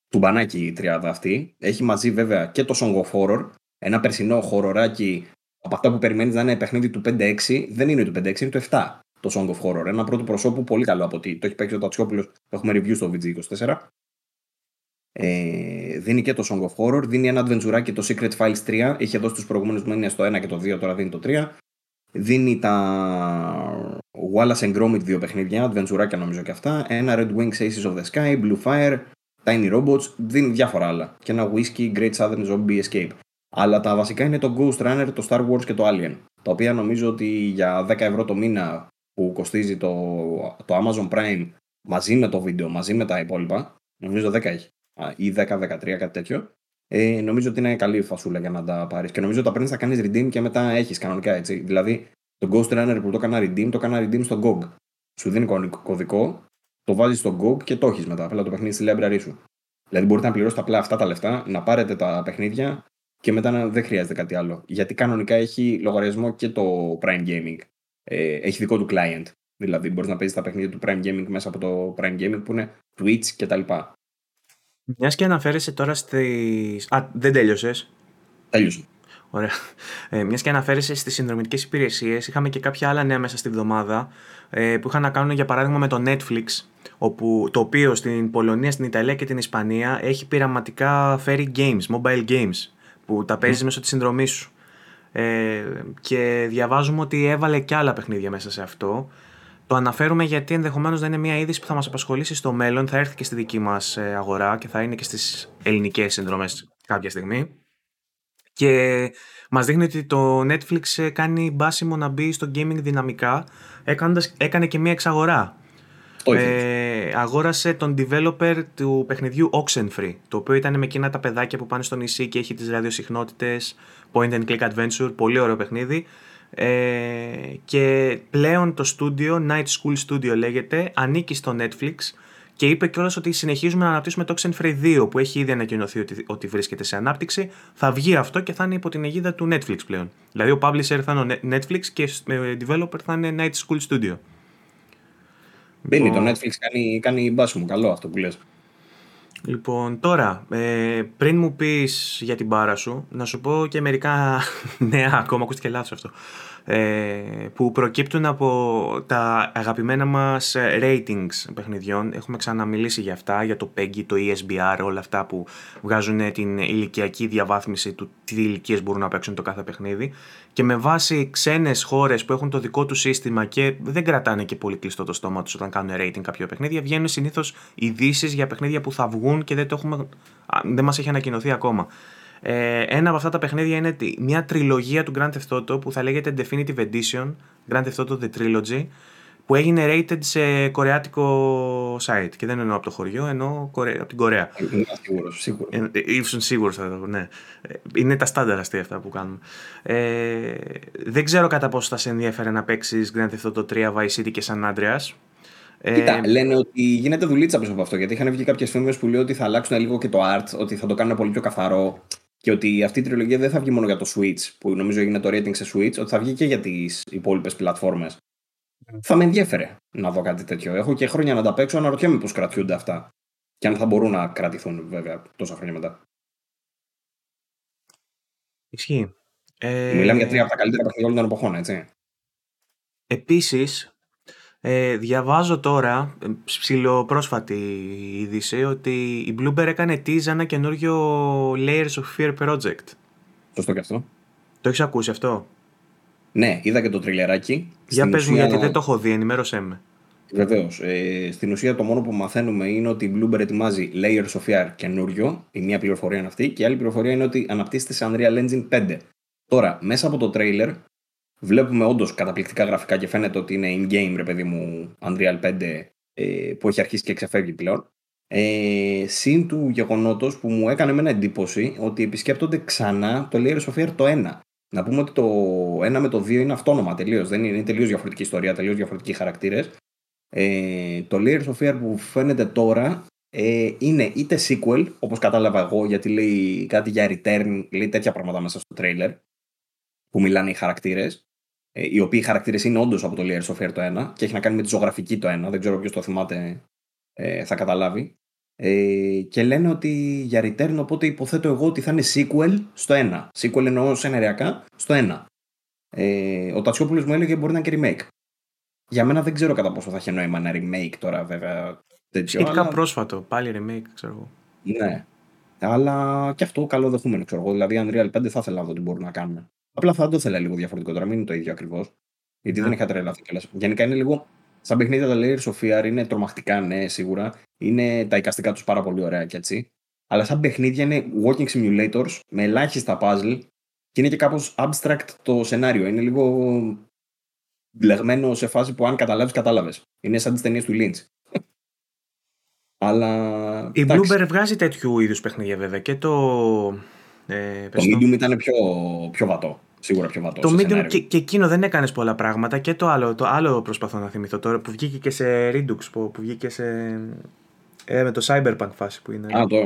[SPEAKER 2] Του μπανάκι η τριάδα αυτή. Έχει μαζί βέβαια και το Song of Horror. Ένα περσινό χοροράκι από αυτά που περιμένεις να είναι παιχνίδι του 5-6. Δεν είναι του 5-6, είναι του 7 το Song of Horror. Ένα πρώτο προσώπου πολύ καλό από ότι το έχει παίξει ο Τατσιόπουλος. Έχουμε review στο VG24. Ε, δίνει και το Song of Horror, δίνει ένα adventure το Secret Files 3. Είχε δώσει του προηγούμενους μήνες στο 1 και το 2, τώρα δίνει το 3. Δίνει τα Wallace and Gromit δύο παιχνίδια, adventure νομίζω και αυτά. Ένα Red Wings Aces of the Sky, Blue Fire, Tiny Robots. Δίνει διάφορα άλλα. Και ένα Whiskey Great Southern Zombie Escape. Αλλά τα βασικά είναι το Ghost Runner, το Star Wars και το Alien. Τα οποία νομίζω ότι για 10 ευρώ το μήνα που κοστίζει το, το Amazon Prime μαζί με το βίντεο, μαζί με τα υπόλοιπα, νομίζω 10 έχει, ή 10-13 κάτι τέτοιο, ε, νομίζω ότι είναι καλή φασούλα για να τα πάρεις. Και νομίζω ότι τα παίρνεις, θα κάνεις redeem και μετά έχεις κανονικά έτσι. Δηλαδή, το Ghost Runner που το έκανα redeem, το έκανα redeem στο GOG. Σου δίνει κωδικό, το βάζεις στο GOG και το έχεις μετά. Απλά το παιχνίδι στη library σου. Δηλαδή, μπορείτε να πληρώσετε απλά αυτά τα λεφτά, να πάρετε τα παιχνίδια και μετά να δεν χρειάζεται κάτι άλλο. Γιατί κανονικά έχει λογαριασμό και το Prime Gaming ε, έχει δικό του client. Δηλαδή μπορείς να παίζεις τα παιχνίδια του Prime Gaming μέσα από το Prime Gaming που είναι Twitch κτλ.
[SPEAKER 1] Μιας και αναφέρεσαι τώρα στι. Α, δεν τέλειωσες.
[SPEAKER 2] Τέλειωσε.
[SPEAKER 1] Ωραία. Ε, Μιας και αναφέρεσαι στις συνδρομητικές υπηρεσίες, είχαμε και κάποια άλλα νέα μέσα στη βδομάδα ε, που είχαν να κάνουν για παράδειγμα με το Netflix, όπου, το οποίο στην Πολωνία, στην Ιταλία και την Ισπανία έχει πειραματικά φέρει games, mobile games, που τα παίζεις mm. μέσω της συνδρομής σου. Ε, και διαβάζουμε ότι έβαλε και άλλα παιχνίδια μέσα σε αυτό. Το αναφέρουμε γιατί ενδεχομένως να είναι μια είδηση που θα μας απασχολήσει στο μέλλον, θα έρθει και στη δική μας ε, αγορά και θα είναι και στις ελληνικές συνδρομές κάποια στιγμή. Και μας δείχνει ότι το Netflix ε, κάνει μπάσιμο να μπει στο gaming δυναμικά, έκανοντας, έκανε και μια εξαγορά. Ε, αγόρασε τον developer του παιχνιδιού Oxenfree, το οποίο ήταν με εκείνα τα παιδάκια που πάνε στο νησί και έχει τις ραδιοσυχνότητες point and click adventure, πολύ ωραίο παιχνίδι. Ε, και πλέον το studio, Night School Studio λέγεται, ανήκει στο Netflix και είπε κιόλας ότι συνεχίζουμε να αναπτύσσουμε το Oxenfree 2 που έχει ήδη ανακοινωθεί ότι, ότι βρίσκεται σε ανάπτυξη. Θα βγει αυτό και θα είναι υπό την αιγίδα του Netflix πλέον. Δηλαδή ο publisher θα είναι ο Netflix και ο developer θα είναι Night School Studio.
[SPEAKER 2] Μπαίνει, το Netflix κάνει, κάνει μπάσιμο, καλό αυτό που λες.
[SPEAKER 1] Λοιπόν, τώρα, ε, πριν μου πεις για την μπάρα σου, να σου πω και μερικά νέα ακόμα, ακούστηκε λάθος αυτό, ε, που προκύπτουν από τα αγαπημένα μας ratings παιχνιδιών. Έχουμε ξαναμιλήσει για αυτά, για το PEGI, το ESBR, όλα αυτά που βγάζουν την ηλικιακή διαβάθμιση του τι ηλικίες μπορούν να παίξουν το κάθε παιχνίδι. Και με βάση ξένες χώρες που έχουν το δικό τους σύστημα και δεν κρατάνε και πολύ κλειστό το στόμα τους όταν κάνουν rating κάποιο παιχνίδια, βγαίνουν συνήθως ειδήσεις για παιχνίδια που θα βγουν και δεν, το έχουμε, δεν μας έχει ανακοινωθεί ακόμα. Ε, ένα από αυτά τα παιχνίδια είναι μια τριλογία του Grand Theft Auto που θα λέγεται Definitive Edition, Grand Theft Auto The Trilogy, που έγινε rated σε κορεάτικο site. Και δεν εννοώ από το χωριό, εννοώ από την Κορέα.
[SPEAKER 2] Είμαι σίγουρος, σίγουρα. Ε,
[SPEAKER 1] ήσουν σίγουρος θα το ναι. Ε, είναι τα στάνταρ αστεία αυτά που κάνουμε. Ε, δεν ξέρω κατά πόσο θα σε ενδιαφέρει να παίξεις Grand Theft Auto 3, Vice City και San Andreas.
[SPEAKER 2] Κοίτα, ε, λένε ότι γίνεται δουλίτσα πίσω από αυτό. Γιατί είχαν βγει κάποιες φήμες που λέει ότι θα αλλάξουν λίγο και το art, ότι θα το κάνουν πολύ πιο καθαρό. Και ότι αυτή η τριλογία δεν θα βγει μόνο για το Switch, που νομίζω έγινε το rating σε Switch, ότι θα βγει και για τις υπόλοιπες πλατφόρμες. Θα με ενδιαφέρε να δω κάτι τέτοιο. Έχω και χρόνια να τα παίξω, αναρωτιέμαι πώς κρατιούνται αυτά. Και αν θα μπορούν να κρατηθούν, βέβαια, τόσα χρόνια μετά.
[SPEAKER 1] Ισχύει.
[SPEAKER 2] Ε... Μιλάμε για τρία από τα καλύτερα παιχνίδια όλων των εποχών, έτσι.
[SPEAKER 1] Επίσης, ε, διαβάζω τώρα, ε, ψηλοπρόσφατη είδηση, ότι η Bloomberg έκανε tease ένα καινούριο Layers of Fear project.
[SPEAKER 2] Σωστό και αυτό.
[SPEAKER 1] Το έχεις ακούσει αυτό;
[SPEAKER 2] Ναι, είδα και το τριλεράκι.
[SPEAKER 1] Για πες μου γιατί δεν το έχω δει, ενημέρωσέ με.
[SPEAKER 2] Βεβαίως. Ε, στην ουσία το μόνο που μαθαίνουμε είναι ότι η Bloomberg ετοιμάζει Layers of Fear καινούριο. Η μία πληροφορία είναι αυτή. Και η άλλη πληροφορία είναι ότι αναπτύσσεται σε Unreal Engine 5. Τώρα, μέσα από το trailer Βλέπουμε όντως καταπληκτικά γραφικά και φαίνεται ότι είναι in-game, ρε παιδί μου, Unreal 5 ε, που έχει αρχίσει και ξεφεύγει πλέον. Ε, συν του γεγονότος που μου έκανε εμένα εντύπωση ότι επισκέπτονται ξανά το Layers of Fear το 1. Να πούμε ότι το 1 με το 2 είναι αυτόνομα τελείως. Δεν είναι, είναι τελείως διαφορετική ιστορία, τελείως διαφορετικοί χαρακτήρες. Ε, το Layers of Fear που φαίνεται τώρα ε, είναι είτε sequel, όπως κατάλαβα εγώ, γιατί λέει κάτι για return, λέει τέτοια πράγματα μέσα στο trailer, που μιλάνε οι χαρακτήρες. Ε, οι οποίοι χαρακτήρες είναι όντως από το Layers of Fear το 1 και έχει να κάνει με τη ζωγραφική το 1. Δεν ξέρω ποιος το θυμάται, ε, θα καταλάβει. Ε, και λένε ότι για return, οπότε υποθέτω εγώ ότι θα είναι sequel στο 1. Sequel εννοώ σενεριακά στο 1. Ε, ο Τατσιόπουλος μου έλεγε μπορεί να είναι και remake. Για μένα δεν ξέρω κατά πόσο θα έχει νόημα ένα remake τώρα, βέβαια.
[SPEAKER 1] Σχετικά αλλά... πρόσφατο, πάλι remake, ξέρω εγώ.
[SPEAKER 2] Ναι. Αλλά και αυτό καλό δεχούμενο, ξέρω εγώ. Δηλαδή, Unreal 5 θα ήθελα να δω τι μπορούν να κάνουν. Απλά θα το ήθελα λίγο διαφορετικό τώρα, μην είναι το ίδιο ακριβώς. Γιατί ναι. δεν είχα τρελαθεί κιόλας. Γενικά είναι λίγο. Σαν παιχνίδια τα Layers of Fear είναι τρομακτικά, ναι, σίγουρα. Είναι τα εικαστικά τους πάρα πολύ ωραία κι έτσι. Αλλά σαν παιχνίδια είναι walking simulators με ελάχιστα puzzle και είναι και κάπως abstract το σενάριο. Είναι λίγο μπλεγμένο σε φάση που αν καταλάβεις, κατάλαβες. Είναι σαν τις ταινίες του Lynch. Αλλά.
[SPEAKER 1] Η Bloomberg βγάζει τέτοιου είδους παιχνίδια βέβαια και το.
[SPEAKER 2] Ε, το Medium ήταν πιο, πιο βατό. Σίγουρα πιο βατό.
[SPEAKER 1] Το Medium και, και, εκείνο δεν έκανες πολλά πράγματα. Και το άλλο, το άλλο προσπαθώ να θυμηθώ τώρα που βγήκε και σε Redux, που, που βγήκε σε. Ε, με το Cyberpunk φάση που είναι.
[SPEAKER 2] Α, το,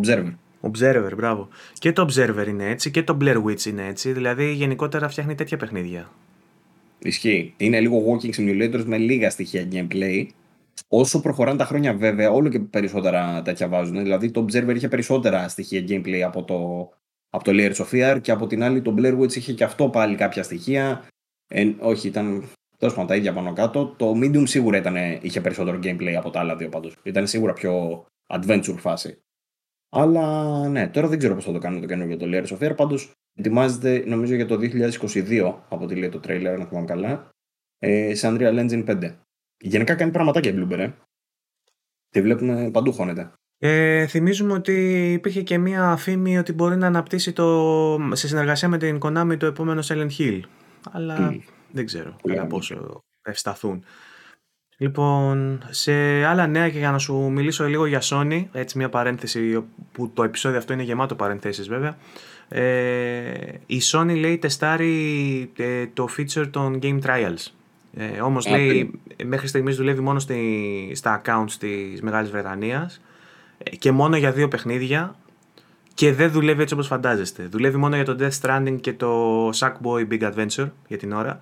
[SPEAKER 2] Observer.
[SPEAKER 1] Observer, μπράβο. Και το Observer είναι έτσι και το Blair Witch είναι έτσι. Δηλαδή γενικότερα φτιάχνει τέτοια παιχνίδια.
[SPEAKER 2] Ισχύει. Είναι λίγο walking simulators με λίγα στοιχεία gameplay. Όσο προχωράνε τα χρόνια, βέβαια, όλο και περισσότερα τέτοια βάζουν. Δηλαδή, το Observer είχε περισσότερα στοιχεία gameplay από το, από το Layers of Fear και από την άλλη το Blair Witch είχε και αυτό πάλι κάποια στοιχεία. Ε, όχι, ήταν τέλος πάντων τα ίδια πάνω κάτω. Το Medium σίγουρα ήταν, είχε περισσότερο gameplay από τα άλλα δύο πάντως. Ήταν σίγουρα πιο adventure φάση. Αλλά ναι, τώρα δεν ξέρω πώς θα το κάνουν το καινούργιο το Layers of Fear. Πάντως ετοιμάζεται νομίζω για το 2022 από ό,τι λέει το trailer, να θυμάμαι καλά, ε, σε Unreal Engine 5. Γενικά κάνει πραγματάκια η Bloomberg. Ε. Τη βλέπουμε παντού χώνεται.
[SPEAKER 1] Ε, θυμίζουμε ότι υπήρχε και μία φήμη ότι μπορεί να αναπτύσσει το, σε συνεργασία με την Konami το επόμενο Silent Hill. Αλλά δεν ξέρω κατά πόσο ευσταθούν. Λοιπόν, σε άλλα νέα και για να σου μιλήσω λίγο για Sony, έτσι μια παρένθεση που το επεισόδιο αυτό είναι γεμάτο παρενθέσεις βέβαια. Ε, η Sony λέει τεστάρει ε, το feature των Game Trials. Ε, όμως λέει μέχρι στιγμής δουλεύει μόνο στη, στα accounts της Μεγάλης Βρετανίας ε, και μόνο για δύο παιχνίδια και δεν δουλεύει έτσι όπως φαντάζεστε. Δουλεύει μόνο για το Death Stranding και το Sackboy Big Adventure για την ώρα.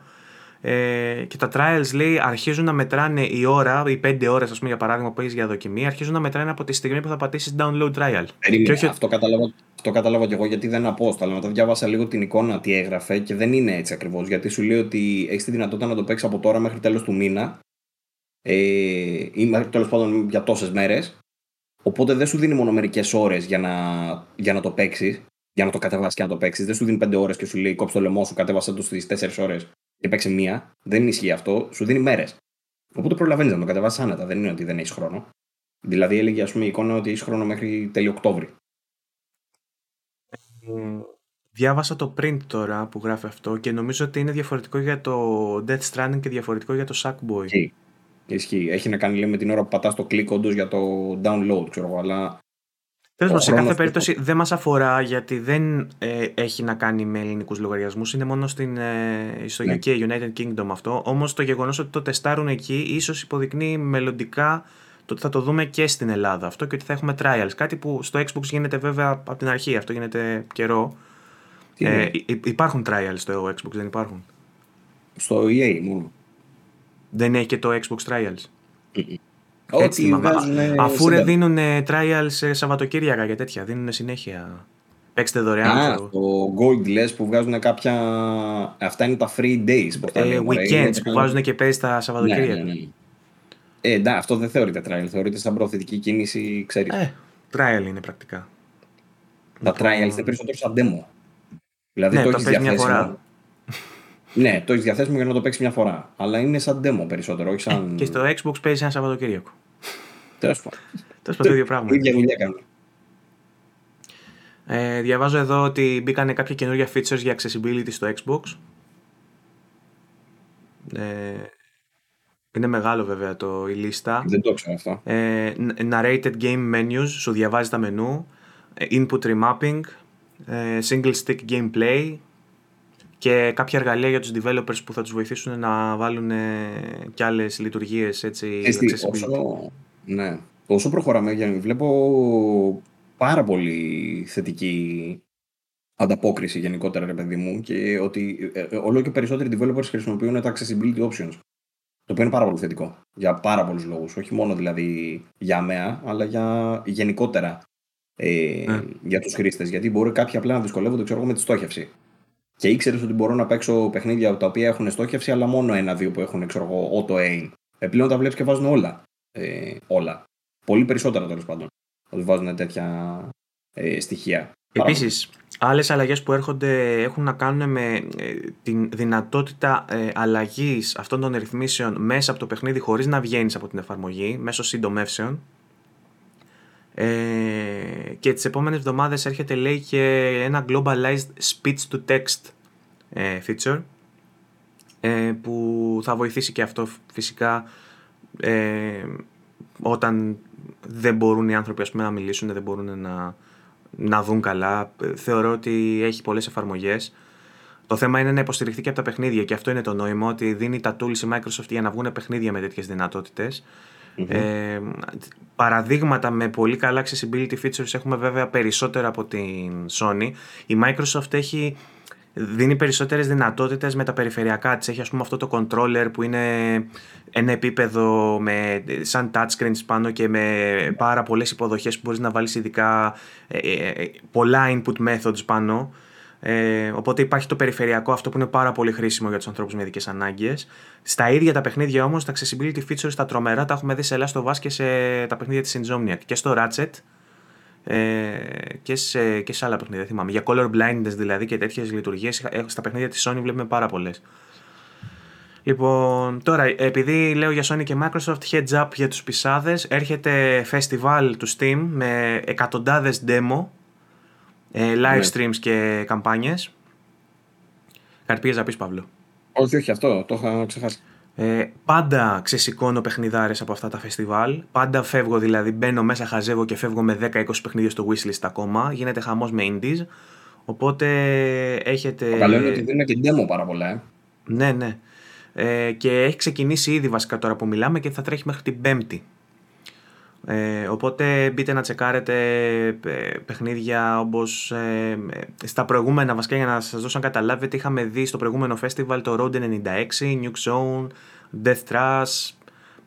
[SPEAKER 1] Ε, και τα trials λέει αρχίζουν να μετράνε η ώρα, οι 5 ώρες ας πούμε για παράδειγμα που έχεις για δοκιμή, αρχίζουν να μετράνε από τη στιγμή που θα πατήσεις download trial.
[SPEAKER 2] και όχι... αυτό, κατάλαβα, αυτό κατάλαβα και εγώ γιατί δεν είναι απόσταλα. Μετά διάβασα λίγο την εικόνα τι έγραφε και δεν είναι έτσι ακριβώς. Γιατί σου λέει ότι έχεις τη δυνατότητα να το παίξεις από τώρα μέχρι τέλος του μήνα ε, ή τέλος πάντων για τόσες μέρες. Οπότε δεν σου δίνει μόνο μερικές ώρες για να, για να το παίξεις, για να το κατεβάσεις και να το παίξεις. Δεν σου δίνει 5 ώρες και σου λέει κόψει το λαιμό σου, κατέβασε το στις 4 ώρες και παίξει μία. Δεν ισχύει αυτό, σου δίνει μέρες. Οπότε προλαβαίνεις να το κατεβάσεις άνετα. Δεν είναι ότι δεν έχεις χρόνο. Δηλαδή έλεγε ας πούμε η εικόνα ότι έχεις χρόνο μέχρι τέλειο Οκτώβρη.
[SPEAKER 1] Διάβασα το print τώρα που γράφει αυτό και νομίζω ότι είναι διαφορετικό για το Death Stranding και διαφορετικό για το Sackboy.
[SPEAKER 2] Ισχύει. Έχει να κάνει λέει, με την ώρα που πατάς το κλικ όντως για το download, ξέρω εγώ, αλλά.
[SPEAKER 1] Τέλος πάντων, σε κάθε περίπτωση δεν μας αφορά γιατί δεν ε, έχει να κάνει με ελληνικούς λογαριασμούς. Είναι μόνο στην, ε, στο ναι. UK, United Kingdom αυτό. Όμως το γεγονός ότι το τεστάρουν εκεί ίσως υποδεικνύει μελλοντικά το ότι θα το δούμε και στην Ελλάδα αυτό και ότι θα έχουμε trials. Κάτι που στο Xbox γίνεται βέβαια από την αρχή, αυτό γίνεται καιρό. Ε, υπάρχουν trials στο Xbox, δεν υπάρχουν;
[SPEAKER 2] Στο EA μόνο.
[SPEAKER 1] Δεν έχει και το Xbox Trials; Έτσι, αφού ρε δίνουν trials σε Σαββατοκύριακα και τέτοια, δίνουν συνέχεια. Παίξτε δωρεάν.
[SPEAKER 2] Α, το Gold λες που βγάζουν κάποια. Αυτά είναι τα free days. Που
[SPEAKER 1] ε, weekends που βάζουν και παίζεις τα Σαββατοκύριακα. Ναι, ναι, ναι.
[SPEAKER 2] Ε, ναι, αυτό δεν θεωρείται trial. Θεωρείται σαν προωθητική κίνηση, ξέρεις.
[SPEAKER 1] Ε, trial είναι πρακτικά.
[SPEAKER 2] Τα trials είναι περισσότερο σαν demo. Δηλαδή
[SPEAKER 1] ναι,
[SPEAKER 2] το,
[SPEAKER 1] το έχεις μια φορά.
[SPEAKER 2] Ναι, το έχεις διαθέσιμο για να το παίξεις μια φορά. Αλλά είναι σαν demo περισσότερο, όχι σαν.
[SPEAKER 1] Ε, και στο Xbox παίζει ένα Σαββατοκύριακο.
[SPEAKER 2] Τέλος πάντων.
[SPEAKER 1] Τέλος πάντων, το ίδιο πράγμα.
[SPEAKER 2] ίδια δουλειά κάνουν.
[SPEAKER 1] Ε, διαβάζω εδώ ότι μπήκαν κάποια καινούργια features για accessibility στο Xbox. Ε, Είναι μεγάλο βέβαια το, η λίστα.
[SPEAKER 2] Δεν το ξέρω αυτό.
[SPEAKER 1] Ε, narrated game menus, σου διαβάζει τα μενού. Ε, input remapping. Ε, single stick gameplay. Και κάποια εργαλεία για τους developers που θα τους βοηθήσουν να βάλουν ε, και άλλες λειτουργίες έτσι.
[SPEAKER 2] όσο, ναι. Όσο προχωράμε, βλέπω πάρα πολύ θετική ανταπόκριση γενικότερα, ρε παιδί μου, και ότι ε, ε, όλο και περισσότεροι developers χρησιμοποιούν τα accessibility options. Το οποίο είναι πάρα πολύ θετικό. Για πάρα πολλούς λόγους. Όχι μόνο δηλαδή για μέα, αλλά για γενικότερα ε, ναι. για τους χρήστες. Γιατί μπορεί κάποιοι απλά να δυσκολεύονται ξέρω, με τη στόχευση. Και ήξερες ότι μπορώ να παίξω παιχνίδια τα οποία έχουν στόχευση, αλλά μόνο ένα-δύο που έχουν ξέρω εγώ, auto aim. Επλέον τα βλέπεις και βάζουν όλα. Ε, όλα. Πολύ περισσότερα τέλος πάντων. Ότι βάζουν τέτοια ε, στοιχεία.
[SPEAKER 1] Επίσης, άλλες αλλαγές που έρχονται έχουν να κάνουν με ε, την δυνατότητα ε, αλλαγής αυτών των ρυθμίσεων μέσα από το παιχνίδι χωρίς να βγαίνεις από την εφαρμογή, μέσω συντομεύσεων. Ε, και τις επόμενες εβδομάδες έρχεται λέει και ένα globalized speech to text ε, feature ε, που θα βοηθήσει και αυτό φυσικά ε, όταν δεν μπορούν οι άνθρωποι ας πούμε, να μιλήσουν, δεν μπορούν να, να δουν καλά. Θεωρώ ότι έχει πολλές εφαρμογές. Το θέμα είναι να υποστηριχθεί και από τα παιχνίδια και αυτό είναι το νόημα ότι δίνει τα tools η Microsoft για να βγουν παιχνίδια με τέτοιες δυνατότητες. Ε, παραδείγματα με πολύ καλά accessibility features έχουμε βέβαια περισσότερα από την Sony. Η Microsoft έχει δίνει περισσότερες δυνατότητες με τα περιφερειακά της. Έχει ας πούμε αυτό το controller που είναι ένα επίπεδο με, σαν touchscreens πάνω και με πάρα πολλές υποδοχές που μπορείς να βάλεις ειδικά ε, ε, ε, πολλά input methods πάνω. Ε, οπότε υπάρχει το περιφερειακό αυτό που είναι πάρα πολύ χρήσιμο για τους ανθρώπους με ειδικές ανάγκες. Στα ίδια τα παιχνίδια όμως, τα accessibility features, τα τρομερά, τα έχουμε δει σε Last of Us και σε τα παιχνίδια της Insomniac και στο Ratchet ε, και, σε, και σε άλλα παιχνίδια. Θυμάμαι. Για color blindness δηλαδή και τέτοιες λειτουργίες στα παιχνίδια της Sony βλέπουμε πάρα πολλές. Λοιπόν, τώρα επειδή λέω για Sony και Microsoft, heads up για τους πισάδες, έρχεται festival του Steam με εκατοντάδες demo ε, live ναι. streams και καμπάνιες. Κάτι πήγες να πεις Παύλο;
[SPEAKER 2] Όχι, όχι αυτό, το είχα ξεχάσει.
[SPEAKER 1] Ε, πάντα ξεσηκώνω παιχνιδάρες από αυτά τα φεστιβάλ. Πάντα φεύγω δηλαδή, μπαίνω μέσα, χαζεύω και φεύγω με 10-20 παιχνίδια στο wishlist ακόμα. Γίνεται χαμός με indies. Οπότε έχετε.
[SPEAKER 2] Το καλό είναι ότι δίνουν και demo πάρα πολλά, ε.
[SPEAKER 1] Ναι, ναι. Ε, και έχει ξεκινήσει ήδη βασικά τώρα που μιλάμε και θα τρέχει μέχρι την Πέμπτη. Ε, οπότε μπείτε να τσεκάρετε ε, παιχνίδια όπως ε, στα προηγούμενα βασικά για να σας δώσω να καταλάβετε είχαμε δει στο προηγούμενο festival το Road 96, Nuke Zone, Death Trash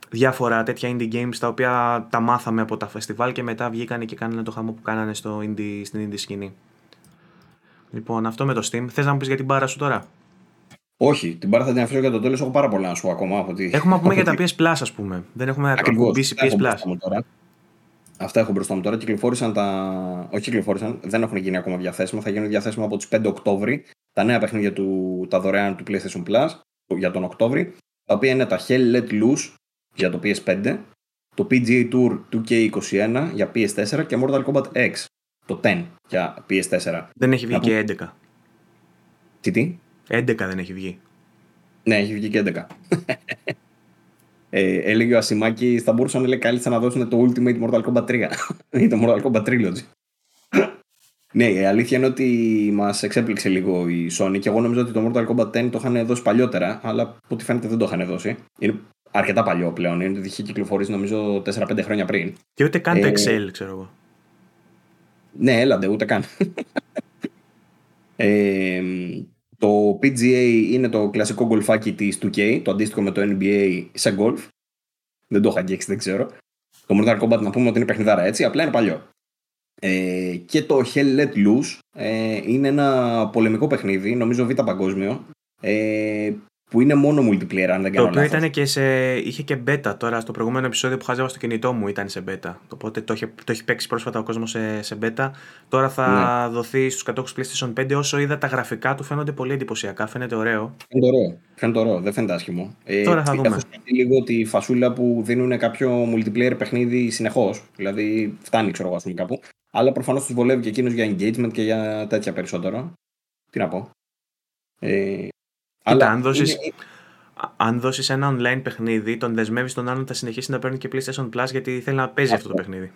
[SPEAKER 1] διάφορα τέτοια indie games τα οποία τα μάθαμε από τα festival και μετά βγήκανε και κάνανε το χαμό που κάνανε στο indie, στην indie σκηνή. Λοιπόν αυτό με το Steam. Θες να μου πεις για την μπάρα σου τώρα;
[SPEAKER 2] Όχι, την πάρα θα την αφήσω για το τέλος. Έχω πάρα πολλά να σου ακόμα. Από τη...
[SPEAKER 1] Έχουμε να πούμε για τα PS Plus, ας πούμε. Δεν έχουμε ακουμπήσει PS Plus.
[SPEAKER 2] Αυτά έχω μπροστά μου τώρα. Κυκλοφόρησαν τα. Όχι, κυκλοφόρησαν, δεν έχουν γίνει ακόμα διαθέσιμα. Θα γίνουν διαθέσιμα από τις 5 Οκτώβρη. Τα νέα παιχνίδια του, τα δωρεάν του PlayStation Plus για τον Οκτώβρη. Τα οποία είναι τα Hell Let Loose για το PS5, το PGA Tour 2K21 για PS4 και Mortal Kombat X το 10 για PS4.
[SPEAKER 1] Δεν έχει βγει και 11.
[SPEAKER 2] Τι τι;
[SPEAKER 1] 11 δεν έχει βγει.
[SPEAKER 2] Ναι, έχει βγει και 11. ε, έλεγε ο Ασημάκη, θα μπορούσαν λέει, καλύτερα να δώσουν το Ultimate Mortal Kombat 3 ή το Mortal Kombat Trilogy. ναι, η αλήθεια είναι ότι μας εξέπληξε λίγο η Sony και εγώ νομίζω ότι το Mortal Kombat 10 το είχαν δώσει παλιότερα, αλλά από ό,τι φαίνεται δεν το είχαν δώσει. Είναι αρκετά παλιό πλέον. Είναι ότι είχε κυκλοφορήσει νομίζω 4-5 χρόνια πριν.
[SPEAKER 1] Και ούτε καν το ε, Excel, ξέρω εγώ.
[SPEAKER 2] Ναι, έλαντε, ούτε καν. ε, το PGA είναι το κλασικό γκολφάκι της 2K, το αντίστοιχο με το NBA σε golf. Δεν το είχα αγγίξει, δεν ξέρω. Το Mortal Kombat να πούμε ότι είναι παιχνιδάρα έτσι, απλά είναι παλιό. Ε, και το Hell Let Loose ε, είναι ένα πολεμικό παιχνίδι, νομίζω β' παγκόσμιο, ε, που είναι μόνο multiplayer, αν δεν κάνω
[SPEAKER 1] Το οποίο ήταν και σε, είχε και beta τώρα. Στο προηγούμενο επεισόδιο που χάζευα στο κινητό μου ήταν σε beta. Οπότε το έχει, το έχει παίξει πρόσφατα ο κόσμος σε, σε beta. Τώρα θα ναι. δοθεί στους κατόχους PlayStation 5. Όσο είδα τα γραφικά του φαίνονται πολύ εντυπωσιακά. Φαίνεται ωραίο.
[SPEAKER 2] Φαίνεται ωραίο. Φαίνεται ωραίο. Δεν φαίνεται άσχημο.
[SPEAKER 1] Ε, τώρα θα δούμε. Έχω
[SPEAKER 2] λίγο τη φασούλα που δίνουν κάποιο multiplayer παιχνίδι συνεχώς. Δηλαδή φτάνει, ξέρω εγώ, κάπου. Αλλά προφανώς τους βολεύει και εκείνου για engagement και για τέτοια περισσότερο. Τι να πω. Ε,
[SPEAKER 1] αλλά αν δώσει αν δώσεις ένα online παιχνίδι, τον δεσμεύεις τον άλλον θα συνεχίσει να παίρνει και PlayStation Plus γιατί θέλει να παίζει αυτό, αυτό το παιχνίδι.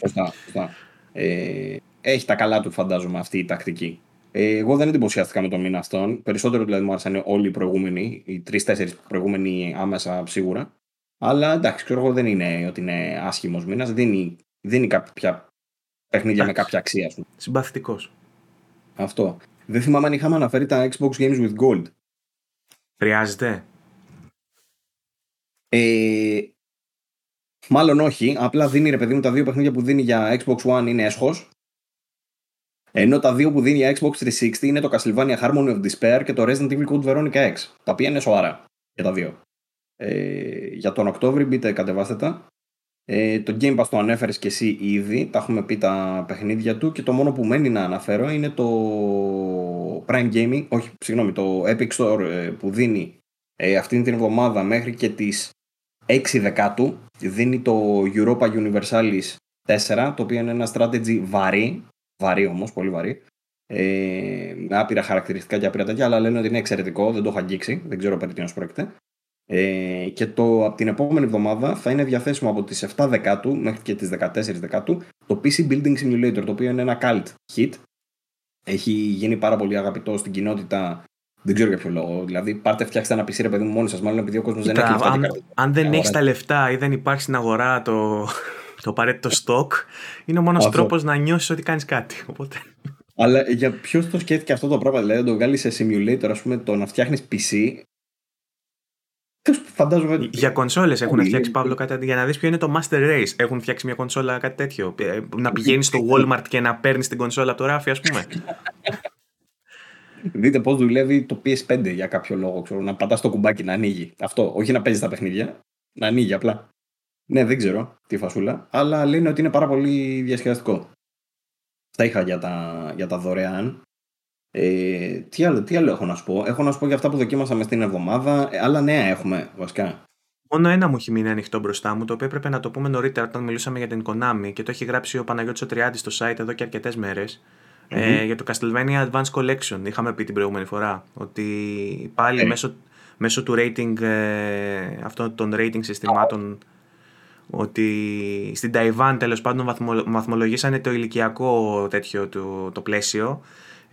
[SPEAKER 2] Σωστά. σωστά. Ε, έχει τα καλά του, φαντάζομαι, αυτή η τακτική. Ε, εγώ δεν εντυπωσιάστηκα με τον μήνα αυτόν. Περισσότερο δηλαδή μου άρεσαν όλοι οι προηγούμενοι, οι τρει-τέσσερι προηγούμενοι άμεσα σίγουρα. Αλλά εντάξει, ξέρω εγώ δεν είναι ότι είναι άσχημος μήνας. Δίνει, δίνει κάποια παιχνίδια με κάποια αξία.
[SPEAKER 1] Συμπαθητικός.
[SPEAKER 2] Αυτό. Δεν θυμάμαι αν είχαμε αναφέρει τα Xbox Games with Gold.
[SPEAKER 1] Χρειάζεται;
[SPEAKER 2] Ε, μάλλον όχι. Απλά δίνει ρε παιδί μου τα δύο παιχνίδια που δίνει για Xbox One είναι έσχος. Ενώ τα δύο που δίνει για Xbox 360 είναι το Castlevania Harmony of Despair και το Resident Evil Code Veronica X. Τα οποία είναι σοβαρά για τα δύο. Ε, για τον Οκτώβρη μπείτε κατεβάστε τα. Ε, το Game Pass το ανέφερες και εσύ ήδη, τα έχουμε πει τα παιχνίδια του και το μόνο που μένει να αναφέρω είναι το Prime Gaming, όχι, συγγνώμη, το Epic Store ε, που δίνει ε, αυτήν την εβδομάδα μέχρι και τις 6 Δεκάτου δίνει το Europa Universalis 4, το οποίο είναι ένα strategy βαρύ, βαρύ όμως, πολύ βαρύ, ε, με άπειρα χαρακτηριστικά και άπειρα τέτοια, αλλά λένε ότι είναι εξαιρετικό, δεν το έχω αγγίξει, δεν ξέρω περί τίνος πρόκειται. Ε, και το, από την επόμενη εβδομάδα θα είναι διαθέσιμο από τις 7 Δεκάτου μέχρι και τις 14 Δεκάτου το PC Building Simulator, το οποίο είναι ένα cult hit. Έχει γίνει πάρα πολύ αγαπητό στην κοινότητα δεν ξέρω για ποιο λόγο. Δηλαδή, πάρτε φτιάξτε ένα PC ρε παιδί μου μόνοι σας, μάλλον επειδή ο κόσμος δεν έχει λεφτά.
[SPEAKER 1] Αν, αν δεν έχει τα λεφτά ή δεν υπάρχει στην αγορά το, το απαραίτητο stock, είναι ο μόνος τρόπος να νιώσεις ότι κάνεις κάτι. Οπότε...
[SPEAKER 2] Αλλά για ποιος το σκέφτηκε αυτό το πράγμα, δηλαδή να το βγάλεις σε simulator, ας πούμε, το να φτιάχνεις PC, Φαντάζομαι...
[SPEAKER 1] Για κονσόλες έχουν φτιάξει Παύλο κάτι για να δεις ποιο είναι το Master Race. Έχουν φτιάξει μια κονσόλα κάτι τέτοιο. Ε, να πηγαίνεις στο Walmart και να παίρνεις την κονσόλα από το ράφι, ας πούμε.
[SPEAKER 2] Δείτε πώς δουλεύει το PS5 για κάποιο λόγο. Ξέρω, να πατάς το κουμπάκι να ανοίγει. Αυτό. Όχι να παίζεις τα παιχνίδια. Να ανοίγει απλά. Ναι, δεν ξέρω τι φασούλα. Αλλά λένε ότι είναι πάρα πολύ διασκεδαστικό. Αυτά είχα για τα, για τα δωρεάν. Ε, τι, άλλο, τι άλλο έχω να σου πω; Έχω να σου πω για αυτά που δοκίμασα με στην εβδομάδα. Ε, άλλα νέα έχουμε βασικά.
[SPEAKER 1] Μόνο ένα μου έχει μείνει ανοιχτό μπροστά μου, το οποίο έπρεπε να το πούμε νωρίτερα όταν μιλούσαμε για την Konami και το έχει γράψει ο Παναγιώτης ο Τριάδης στο site εδώ και αρκετές μέρες. Mm-hmm. Ε, για το Castlevania Advanced Collection. Είχαμε πει την προηγούμενη φορά ότι πάλι ε. μέσω, μέσω του rating, ε, αυτών των rating συστημάτων ότι στην Ταϊβάν τέλος πάντων βαθμο, βαθμολογήσανε το ηλικιακό τέτοιο το, το πλαίσιο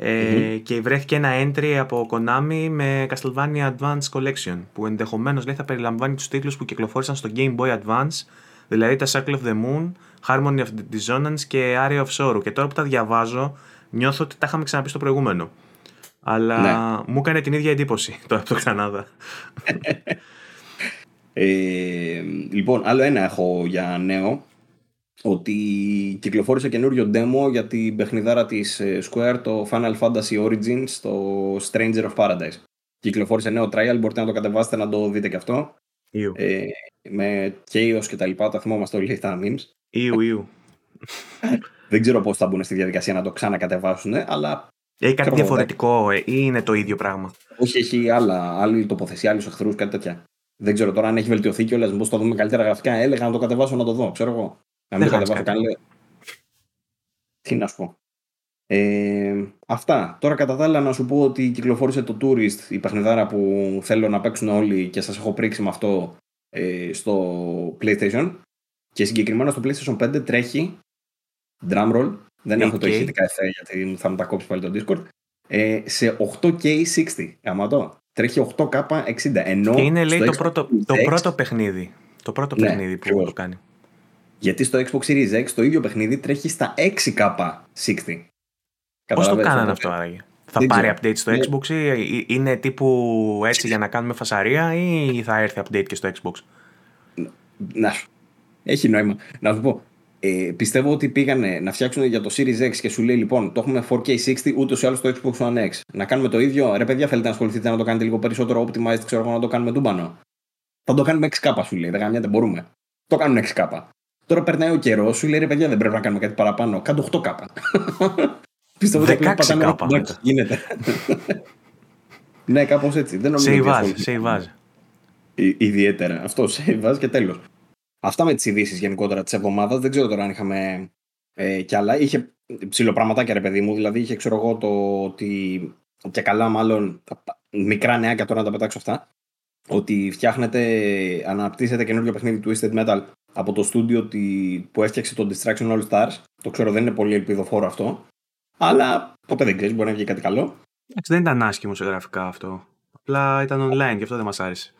[SPEAKER 1] ε, και βρέθηκε ένα entry από Konami με Castlevania Advance Collection που ενδεχομένως λέει, θα περιλαμβάνει τους τίτλους που κυκλοφόρησαν στο Game Boy Advance δηλαδή τα Circle of the Moon, Harmony of the Dissonance και Area of Sorrow. Και τώρα που τα διαβάζω νιώθω ότι τα είχαμε ξαναπεί στο προηγούμενο. Αλλά ναι. μου έκανε την ίδια εντύπωση το από το Κανάδα
[SPEAKER 2] ε, λοιπόν άλλο ένα έχω για νέο ότι κυκλοφόρησε καινούριο demo για την παιχνιδάρα της ε, Square, το Final Fantasy Origins, το Stranger of Paradise. Κυκλοφόρησε νέο trial, μπορείτε να το κατεβάσετε να το δείτε και αυτό. Ε, με chaos και τα λοιπά, τα θυμόμαστε όλοι τα memes.
[SPEAKER 1] Ιου, ιου.
[SPEAKER 2] Δεν ξέρω πώς θα μπουν στη διαδικασία να το ξανακατεβάσουν, αλλά...
[SPEAKER 1] Έχει κάτι διαφορετικό ε, ή είναι το ίδιο πράγμα;
[SPEAKER 2] Όχι, έχει άλλα, άλλη τοποθεσία, άλλους εχθρούς, κάτι τέτοια. Δεν ξέρω τώρα αν έχει βελτιωθεί κιόλας, μήπως το δούμε καλύτερα γραφικά. Έλεγα να το κατεβάσω να το δω, ξέρω εγώ. Να μην το κατεβάσω καν. Τι να σου πω. Ε, αυτά. Τώρα κατά τα άλλα να σου πω ότι κυκλοφόρησε το Tourist, η παιχνιδάρα που θέλω να παίξουν όλοι και σας έχω πρίξει με αυτό ε, στο PlayStation. Και συγκεκριμένα στο PlayStation 5 τρέχει drumroll. Δεν okay. έχω το ηχητικά εφέ γιατί θα μου τα κόψει πάλι το Discord. Ε, σε 8K 60. Αματώ. Τρέχει 8K60. Ενώ
[SPEAKER 1] και είναι λέει το πρώτο, το πρώτο παιχνίδι. Το πρώτο ναι, παιχνίδι που το κάνει.
[SPEAKER 2] Γιατί στο Xbox Series X το ίδιο παιχνίδι τρέχει στα 6K60.
[SPEAKER 1] Πώς το κάνανε αυτό άραγε; Θα πάρει update στο ναι. Xbox ή είναι τύπου έτσι για να κάνουμε φασαρία ή θα έρθει update και στο Xbox;
[SPEAKER 2] Να σου. Έχει νόημα. Να σου πω. Ε, πιστεύω ότι πήγανε να φτιάξουν για το Series X και σου λέει λοιπόν το έχουμε 4K60 ούτως ή άλλως στο Xbox One X. Να κάνουμε το ίδιο. Ρε παιδιά, θέλετε να ασχοληθείτε να το κάνετε λίγο περισσότερο optimized, ξέρω εγώ να το κάνουμε τούμπανο. Θα το κάνουμε 6K σου λέει. Δεν μπορούμε. Το κάνουν 6K. Τώρα περνάει ο καιρός, σου λέει ρε παιδιά, δεν πρέπει να κάνουμε κάτι παραπάνω. Κάντο 8 κάπα.
[SPEAKER 1] Πιστεύω ότι πατάμε κάπα.
[SPEAKER 2] Γίνεται. ναι, κάπως έτσι. Δεν νομίζω
[SPEAKER 1] σε βάζει.
[SPEAKER 2] Ιδιαίτερα. Αυτό, σε βάζει και τέλος. Αυτά με τις ειδήσεις γενικότερα της εβδομάδας. Δεν ξέρω τώρα αν είχαμε ε, κι άλλα. Είχε ψηλοπραγματάκια, ρε παιδί μου. Δηλαδή, είχε ξέρω εγώ το ότι. και καλά, μάλλον μικρά νεάκια τώρα να τα πετάξω αυτά. Ότι φτιάχνετε, αναπτύσσετε καινούργιο παιχνίδι Twisted Metal από το στούντιο που έφτιαξε το Distraction All Stars. Το ξέρω δεν είναι πολύ ελπιδοφόρο αυτό. Αλλά ποτέ δεν ξέρεις, μπορεί να βγει κάτι καλό.
[SPEAKER 1] Εντάξει, δεν ήταν άσχημο σε γραφικά αυτό. Απλά ήταν online και αυτό δεν μας άρεσε.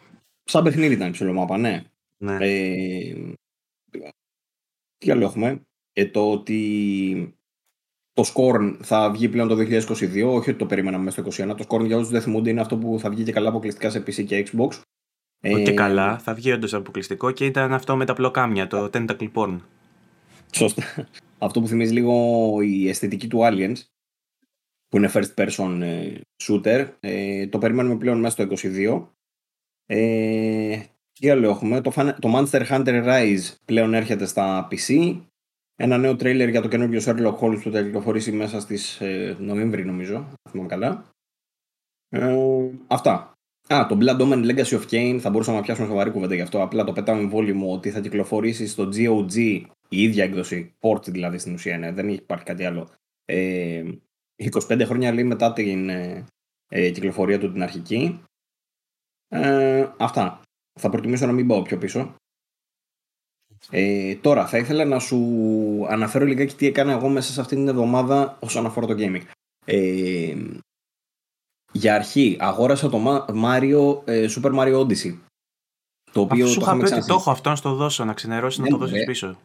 [SPEAKER 2] Σαν παιχνίδι ήταν ψηλομάπα, ναι.
[SPEAKER 1] ναι.
[SPEAKER 2] Ε, τι άλλο έχουμε; Ε, το ότι το Scorn θα βγει πλέον το 2022, όχι ότι το περιμέναμε μέσα στο 2021. Το Scorn για όσου δεν θυμούνται είναι αυτό που θα βγει και καλά αποκλειστικά σε PC και Xbox.
[SPEAKER 1] Ότι ε, καλά, θα βγει όντως αποκλειστικό και ήταν αυτό με τα πλοκάμια, το Tentacle Porn.
[SPEAKER 2] Σωστά. Αυτό που θυμίζει λίγο η αισθητική του Aliens, που είναι first person ε, shooter. Ε, το περιμένουμε πλέον μέσα στο 2022. Ε, τι άλλο έχουμε, το, το Monster Hunter Rise πλέον έρχεται στα PC. Ένα νέο τρέιλερ για το καινούργιο Sherlock Holmes που θα κυκλοφορήσει μέσα στις ε, Νοέμβρη νομίζω, θυμάμαι καλά. Ε, αυτά. Α, το Blood Omen Legacy of Kane θα μπορούσαμε να πιάσουμε σοβαρή κουβέντα γι' αυτό. Απλά το πετάμε βόλυμο ότι θα κυκλοφορήσει στο GOG η ίδια έκδοση, port δηλαδή στην ουσία είναι, δεν υπάρχει κάτι άλλο. Ε, 25 χρόνια λέει μετά την ε, ε, κυκλοφορία του την αρχική. Ε, αυτά. Θα προτιμήσω να μην πάω πιο πίσω. Ε, τώρα, θα ήθελα να σου αναφέρω λιγάκι τι έκανα εγώ μέσα σε αυτήν την εβδομάδα όσον αφορά το gaming. Ε, για αρχή, αγόρασα το Mario, ε, Super Mario Odyssey.
[SPEAKER 1] Το οποίο Αφού σου είχα πει ότι το έχω αυτό να στο δώσω, να ξενερώσεις, να το ναι, δώσει πίσω.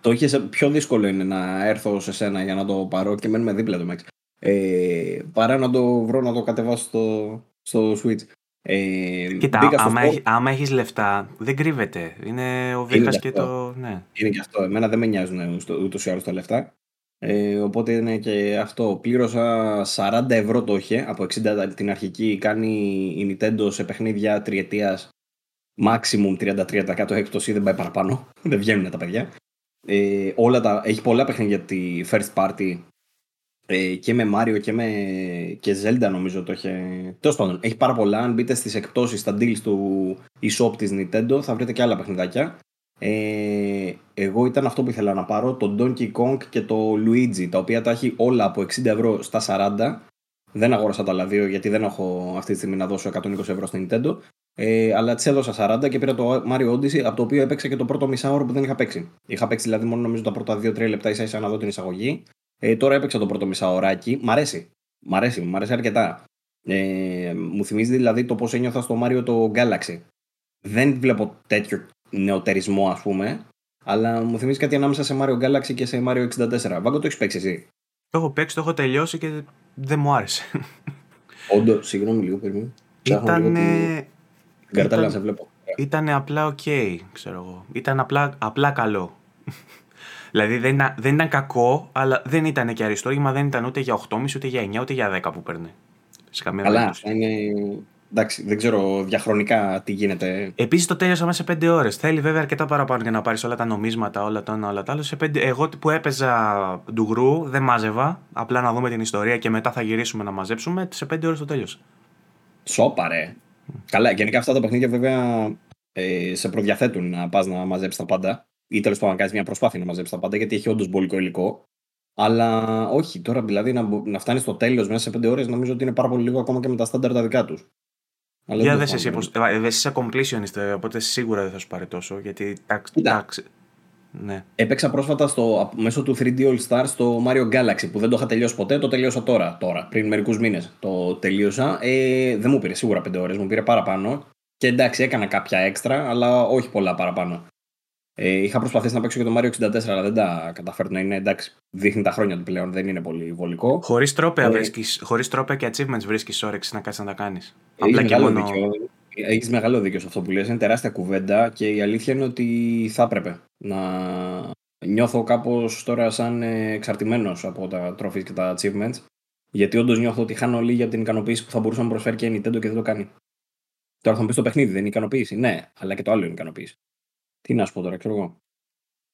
[SPEAKER 2] Το είχε πιο δύσκολο είναι να έρθω σε σένα για να το πάρω και μένουμε δίπλα το Max. Ε, παρά να το βρω να το κατεβάσω στο, στο Switch.
[SPEAKER 1] Ε, Κοίτα, άμα, έχει, άμα έχεις λεφτά, δεν κρύβεται. Είναι ο Βίχας και, το... Ναι.
[SPEAKER 2] Είναι και αυτό. Εμένα δεν με νοιάζουν ούτως ή άλλως τα λεφτά. Ε, οπότε είναι και αυτό. Πλήρωσα 40 ευρώ το είχε από 60 την αρχική. Κάνει η Nintendo σε παιχνίδια τριετίας maximum 33% έκπτωση. Δεν πάει παραπάνω. δεν βγαίνουν τα παιδιά. Ε, όλα τα, έχει πολλά παιχνίδια τη first party ε, και με Mario και με και Zelda νομίζω το είχε. Τέλος πάντων, έχει πάρα πολλά. Αν μπείτε στις εκπτώσεις, στα deals του e-shop της Nintendo, θα βρείτε και άλλα παιχνιδάκια. Ε, εγώ ήταν αυτό που ήθελα να πάρω, το Donkey Kong και το Luigi, τα οποία τα έχει όλα από 60 ευρώ στα 40. Δεν αγόρασα τα άλλα δύο γιατί δεν έχω αυτή τη στιγμή να δώσω 120 ευρώ στην Nintendo. Ε, αλλά τις έδωσα 40 και πήρα το Mario Odyssey από το οποίο έπαιξε και το πρώτο μισάωρο που δεν είχα παίξει. Είχα παίξει δηλαδή μόνο νομίζω τα πρώτα 2-3 λεπτά ίσα ίσα να δω την εισαγωγή. Ε, τώρα έπαιξα το πρώτο μισάωράκι. Μ' αρέσει. Μ' αρέσει, μ' αρέσει αρκετά. Ε, μου θυμίζει δηλαδή το πώς ένιωθα στο Mario το Galaxy. Δεν βλέπω τέτοιο νεοτερισμό, ας πούμε. Αλλά μου θυμίζει κάτι ανάμεσα σε Mario Galaxy και σε Mario 64. Βάγκο, το έχεις παίξει εσύ;
[SPEAKER 1] Το έχω παίξει, το έχω τελειώσει και δεν μου άρεσε.
[SPEAKER 2] Όντως, συγγνώμη λίγο, περίμενε.
[SPEAKER 1] Ήταν.
[SPEAKER 2] Καρτέλα, ήταν... σε βλέπω.
[SPEAKER 1] Ήταν απλά οκ, okay, ξέρω εγώ. Ήταν απλά, απλά καλό. Δηλαδή δεν ήταν, δεν ήταν κακό, αλλά δεν ήταν και αριστούργημα, δεν ήταν ούτε για 8,5 ούτε για 9 ούτε για 10 που παίρνει.
[SPEAKER 2] Σε καμία Αλλά είναι εντάξει, δεν ξέρω διαχρονικά τι γίνεται.
[SPEAKER 1] Επίσης το τέλειωσα μέσα σε 5 ώρες. Θέλει βέβαια αρκετά παραπάνω για να πάρεις όλα τα νομίσματα, όλα τα ένα, όλα τα άλλα. Σε 5... Εγώ που έπαιζα ντουγρού, δεν μάζευα. Απλά να δούμε την ιστορία και μετά θα γυρίσουμε να μαζέψουμε. Σε 5 ώρες το τέλειωσα.
[SPEAKER 2] Σόπα, ρε. Καλά, γενικά αυτά τα παιχνίδια βέβαια ε, σε προδιαθέτουν να πας να μαζέψεις τα πάντα. Ή τέλος πάντων να κάνεις μια προσπάθεια να μαζέψεις τα πάντα γιατί έχει όντως μπολικό υλικό. Αλλά όχι, τώρα δηλαδή να, να φτάνεις στο τέλος μέσα σε 5 ώρες νομίζω ότι είναι πάρα πολύ λίγο ακόμα και με τα στάνταρ τα δικά τους.
[SPEAKER 1] Για δεν εσύ, πως, ε, είσαι completionist, ε, οπότε σίγουρα δεν θα σου πάρει τόσο. Γιατί τάξη. Ναι.
[SPEAKER 2] Έπαιξα πρόσφατα στο, μέσω του 3D All Stars στο Mario Galaxy που δεν το είχα τελειώσει ποτέ, το τελείωσα τώρα, τώρα πριν μερικούς μήνες. Το τελείωσα. Ε, δεν μου πήρε σίγουρα 5 ώρες, μου πήρε παραπάνω. Και εντάξει, έκανα κάποια έξτρα, αλλά όχι πολλά παραπάνω. Ε, είχα προσπαθήσει να παίξω και το Mario 64, αλλά δεν τα καταφέρω να είναι εντάξει. Δείχνει τα χρόνια του πλέον, δεν είναι πολύ βολικό.
[SPEAKER 1] Χωρίς τρόπια, ε, χωρίς τρόπια και achievements βρίσκεις όρεξη να κάτσεις να τα κάνεις.
[SPEAKER 2] Απλά και μόνο. Έχεις μεγάλο δίκιο σε αυτό που λες, είναι τεράστια κουβέντα και η αλήθεια είναι ότι θα έπρεπε να νιώθω κάπως τώρα σαν εξαρτημένος από τα τροφή και τα achievements. Γιατί όντως νιώθω ότι χάνω λίγη από την ικανοποίηση που θα μπορούσε να προσφέρει και η Nintendo και δεν το κάνει. Τώρα θα μου πεις το παιχνίδι, δεν είναι ικανοποίηση. Ναι, αλλά και το άλλο είναι ικανοποίηση. Τι να σου πω τώρα, ξέρω εγώ.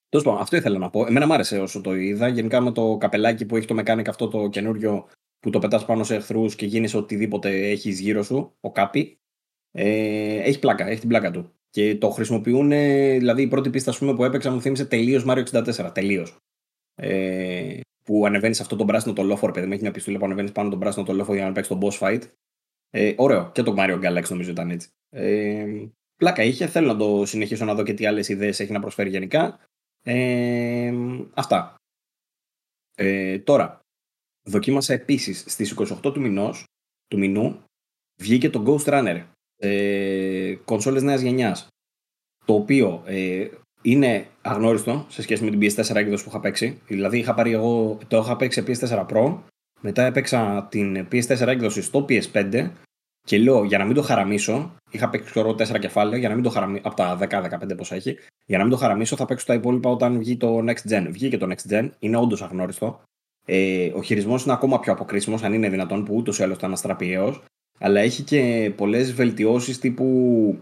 [SPEAKER 2] Τέλος πάντων, αυτό ήθελα να πω. Εμένα μου άρεσε όσο το είδα. Γενικά με το καπελάκι που έχει το mechanic αυτό το καινούριο που το πετάς πάνω σε εχθρούς και γίνεις οτιδήποτε έχεις γύρω σου, ο κάπι. Ε, έχει πλάκα, έχει την πλάκα του. Και το χρησιμοποιούν, δηλαδή η πρώτη πίστα πούμε, που έπαιξα μου θύμισε τελείως Mario 64. Τελείως. Ε, που ανεβαίνεις αυτό το πράσινο το λόφορο, παιδί μου, έχει μια πιστούλα που ανεβαίνεις πάνω τον πράσινο το λόφορο για να παίξεις τον boss fight. Ε, ωραίο. Και το Mario Galaxy νομίζω ήταν έτσι. Ε, πλάκα είχε. Θέλω να το συνεχίσω να δω και τι άλλες ιδέες έχει να προσφέρει γενικά. Ε, αυτά. Ε, τώρα, δοκίμασα επίσης στις 28 του μηνός του μηνού βγήκε το Ghost Runner. Ε, κονσόλες νέας γενιάς. Το οποίο ε, είναι αγνώριστο σε σχέση με την PS4 έκδοσης που είχα παίξει. Δηλαδή είχα πάρει εγώ, το είχα παίξει σε PS4 Pro, μετά έπαιξα την PS4 έκδοση στο PS5 και λέω για να μην το χαραμίσω, είχα παίξει ξέρω 4 κεφάλαια για να μην το χαραμίσω, από τα 10-15 πόσα έχει, για να μην το χαραμίσω θα παίξω τα υπόλοιπα όταν βγει το Next Gen. Βγήκε το Next Gen, είναι όντως αγνώριστο. Ε, ο χειρισμός είναι ακόμα πιο αποκρίσιμος, αν είναι δυνατόν, που ούτως ή άλλως ήταν αστραπιαίο. Αλλά έχει και πολλές βελτιώσεις τύπου.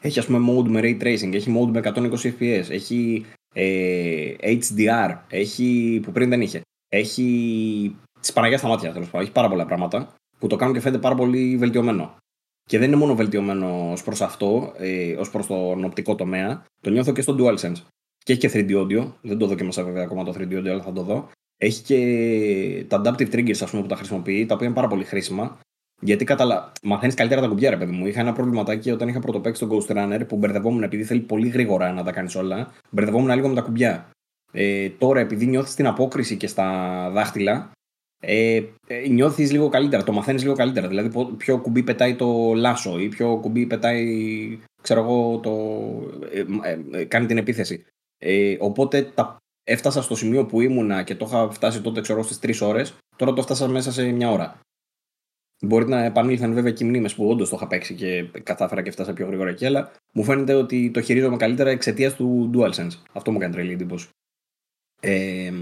[SPEAKER 2] Έχει ας πούμε mode με ray tracing, έχει mode με 120 fps, έχει ε, HDR, έχει, που πριν δεν είχε. Έχει τις Παναγία στα μάτια τέλος πάντων. Έχει πάρα πολλά πράγματα που το κάνουν και φαίνεται πάρα πολύ βελτιωμένο. Και δεν είναι μόνο βελτιωμένο ως προς αυτό, ε, ως προς τον οπτικό τομέα. Το νιώθω και στο DualSense. Και έχει και 3D audio. Δεν το δοκίμασα βέβαια ακόμα το 3D audio, αλλά θα το δω. Έχει και τα adaptive triggers ας πούμε, που τα χρησιμοποιεί, τα οποία είναι πάρα πολύ χρήσιμα. Γιατί καταλα... μαθαίνεις καλύτερα τα κουμπιά, ρε παιδί μου. Είχα ένα προβληματάκι όταν είχα πρωτοπαίξει τον Ghost Runner που μπερδευόμουν επειδή θέλει πολύ γρήγορα να τα κάνεις όλα. Μπερδευόμουν λίγο με τα κουμπιά. Ε, τώρα, επειδή νιώθεις την απόκριση και στα δάχτυλα, ε, ε νιώθεις λίγο καλύτερα, το μαθαίνεις λίγο καλύτερα. Δηλαδή, ποιο κουμπί πετάει το λάσο ή ποιο κουμπί πετάει, ξέρω εγώ, το, ε, ε, ε κάνει την επίθεση. Ε, οπότε τα, έφτασα στο σημείο που ήμουνα και το είχα φτάσει τότε, ξέρω στις 3 ώρες. Τώρα το φτάσα μέσα σε μια ώρα. Μπορεί να επανήλθαν βέβαια και οι μνήμες που όντως το είχα παίξει και κατάφερα και φτάσα πιο γρήγορα εκεί, αλλά μου φαίνεται ότι το χειρίζομαι καλύτερα εξαιτίας του DualSense. Αυτό μου κάνει τρελή εντύπωση. Ε,